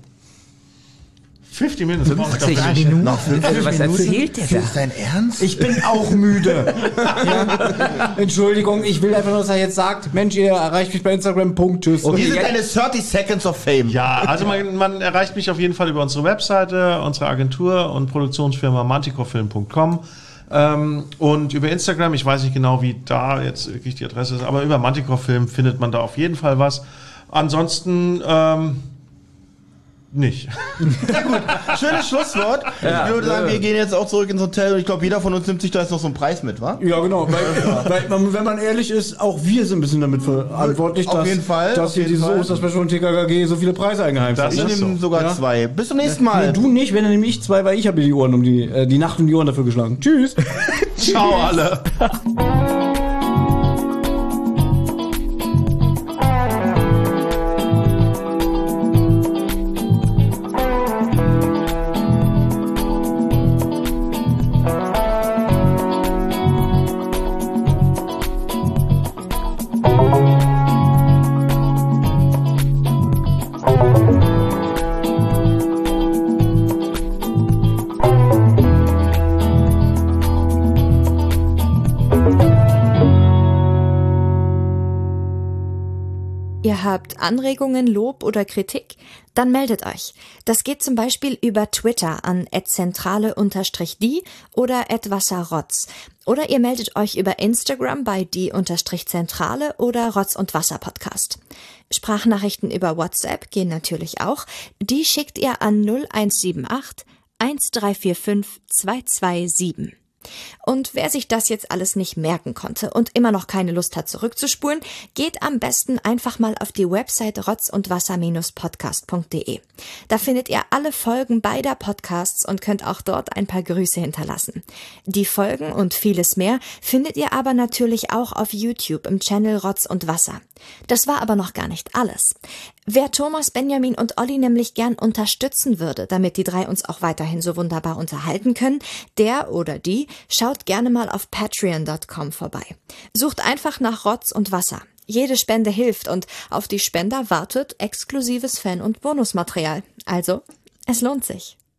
Speaker 5: 50 Minuten. gar nicht.
Speaker 7: Minuten.
Speaker 6: Noch fünf
Speaker 7: Also, was
Speaker 6: Minuten?
Speaker 7: erzählt der da?
Speaker 6: Ist dein Ernst?
Speaker 4: Ich bin auch müde. ja. Entschuldigung, ich will einfach nur, dass er jetzt sagt, Mensch, ihr erreicht mich bei Instagram, Punkt, tschüss.
Speaker 6: Hier sind deine 30 Seconds of Fame.
Speaker 5: Ja, also man, man erreicht mich auf jeden Fall über unsere Webseite, unsere Agentur und Produktionsfirma manticofilm.com. Ähm, und über Instagram, ich weiß nicht genau, wie da jetzt wirklich die Adresse ist, aber über Manticofilm findet man da auf jeden Fall was. Ansonsten ähm, nicht.
Speaker 6: Schönes Schlusswort. ich würde sagen, wir gehen jetzt auch zurück ins Hotel und ich glaube, jeder von uns nimmt sich da jetzt noch so einen Preis mit, wa?
Speaker 4: Ja, genau. Weil, weil man, wenn man ehrlich ist, auch wir sind ein bisschen damit verantwortlich,
Speaker 6: Auf
Speaker 4: dass,
Speaker 6: jeden Fall,
Speaker 4: dass
Speaker 6: auf
Speaker 4: hier
Speaker 6: jeden
Speaker 4: dieses
Speaker 6: Fall.
Speaker 4: Osterspecial und TKKG so viele Preise eingeheimst
Speaker 5: Das
Speaker 4: haben.
Speaker 6: Ich nehme
Speaker 5: so.
Speaker 6: sogar
Speaker 4: Ja.
Speaker 6: zwei. Bis zum nächsten
Speaker 4: Nee,
Speaker 6: Mal.
Speaker 4: du nicht, wenn dann nehme ich zwei, weil ich habe die Ohren um die, äh, die Nacht um die Ohren dafür geschlagen. Tschüss.
Speaker 5: Ciao alle.
Speaker 3: Ihr habt Anregungen, Lob oder Kritik? Dann meldet euch. Das geht zum Beispiel über Twitter an @zentrale_die oder @wasserrotz. Oder ihr meldet euch über Instagram bei die_zentrale oder Rotz und Wasser Podcast. Sprachnachrichten über WhatsApp gehen natürlich auch. Die schickt ihr an 0178 1345 227. Und wer sich das jetzt alles nicht merken konnte und immer noch keine Lust hat zurückzuspulen, geht am besten einfach mal auf die Website rotzundwasser-podcast.de. Da findet ihr alle Folgen beider Podcasts und könnt auch dort ein paar Grüße hinterlassen. Die Folgen und vieles mehr findet ihr aber natürlich auch auf YouTube im Channel Rotz und Wasser. Das war aber noch gar nicht alles. Wer Thomas, Benjamin und Olli nämlich gern unterstützen würde, damit die drei uns auch weiterhin so wunderbar unterhalten können, der oder die schaut gerne mal auf patreon.com vorbei. Sucht einfach nach Rotz und Wasser. Jede Spende hilft und auf die Spender wartet exklusives Fan- und Bonusmaterial. Also, es lohnt sich.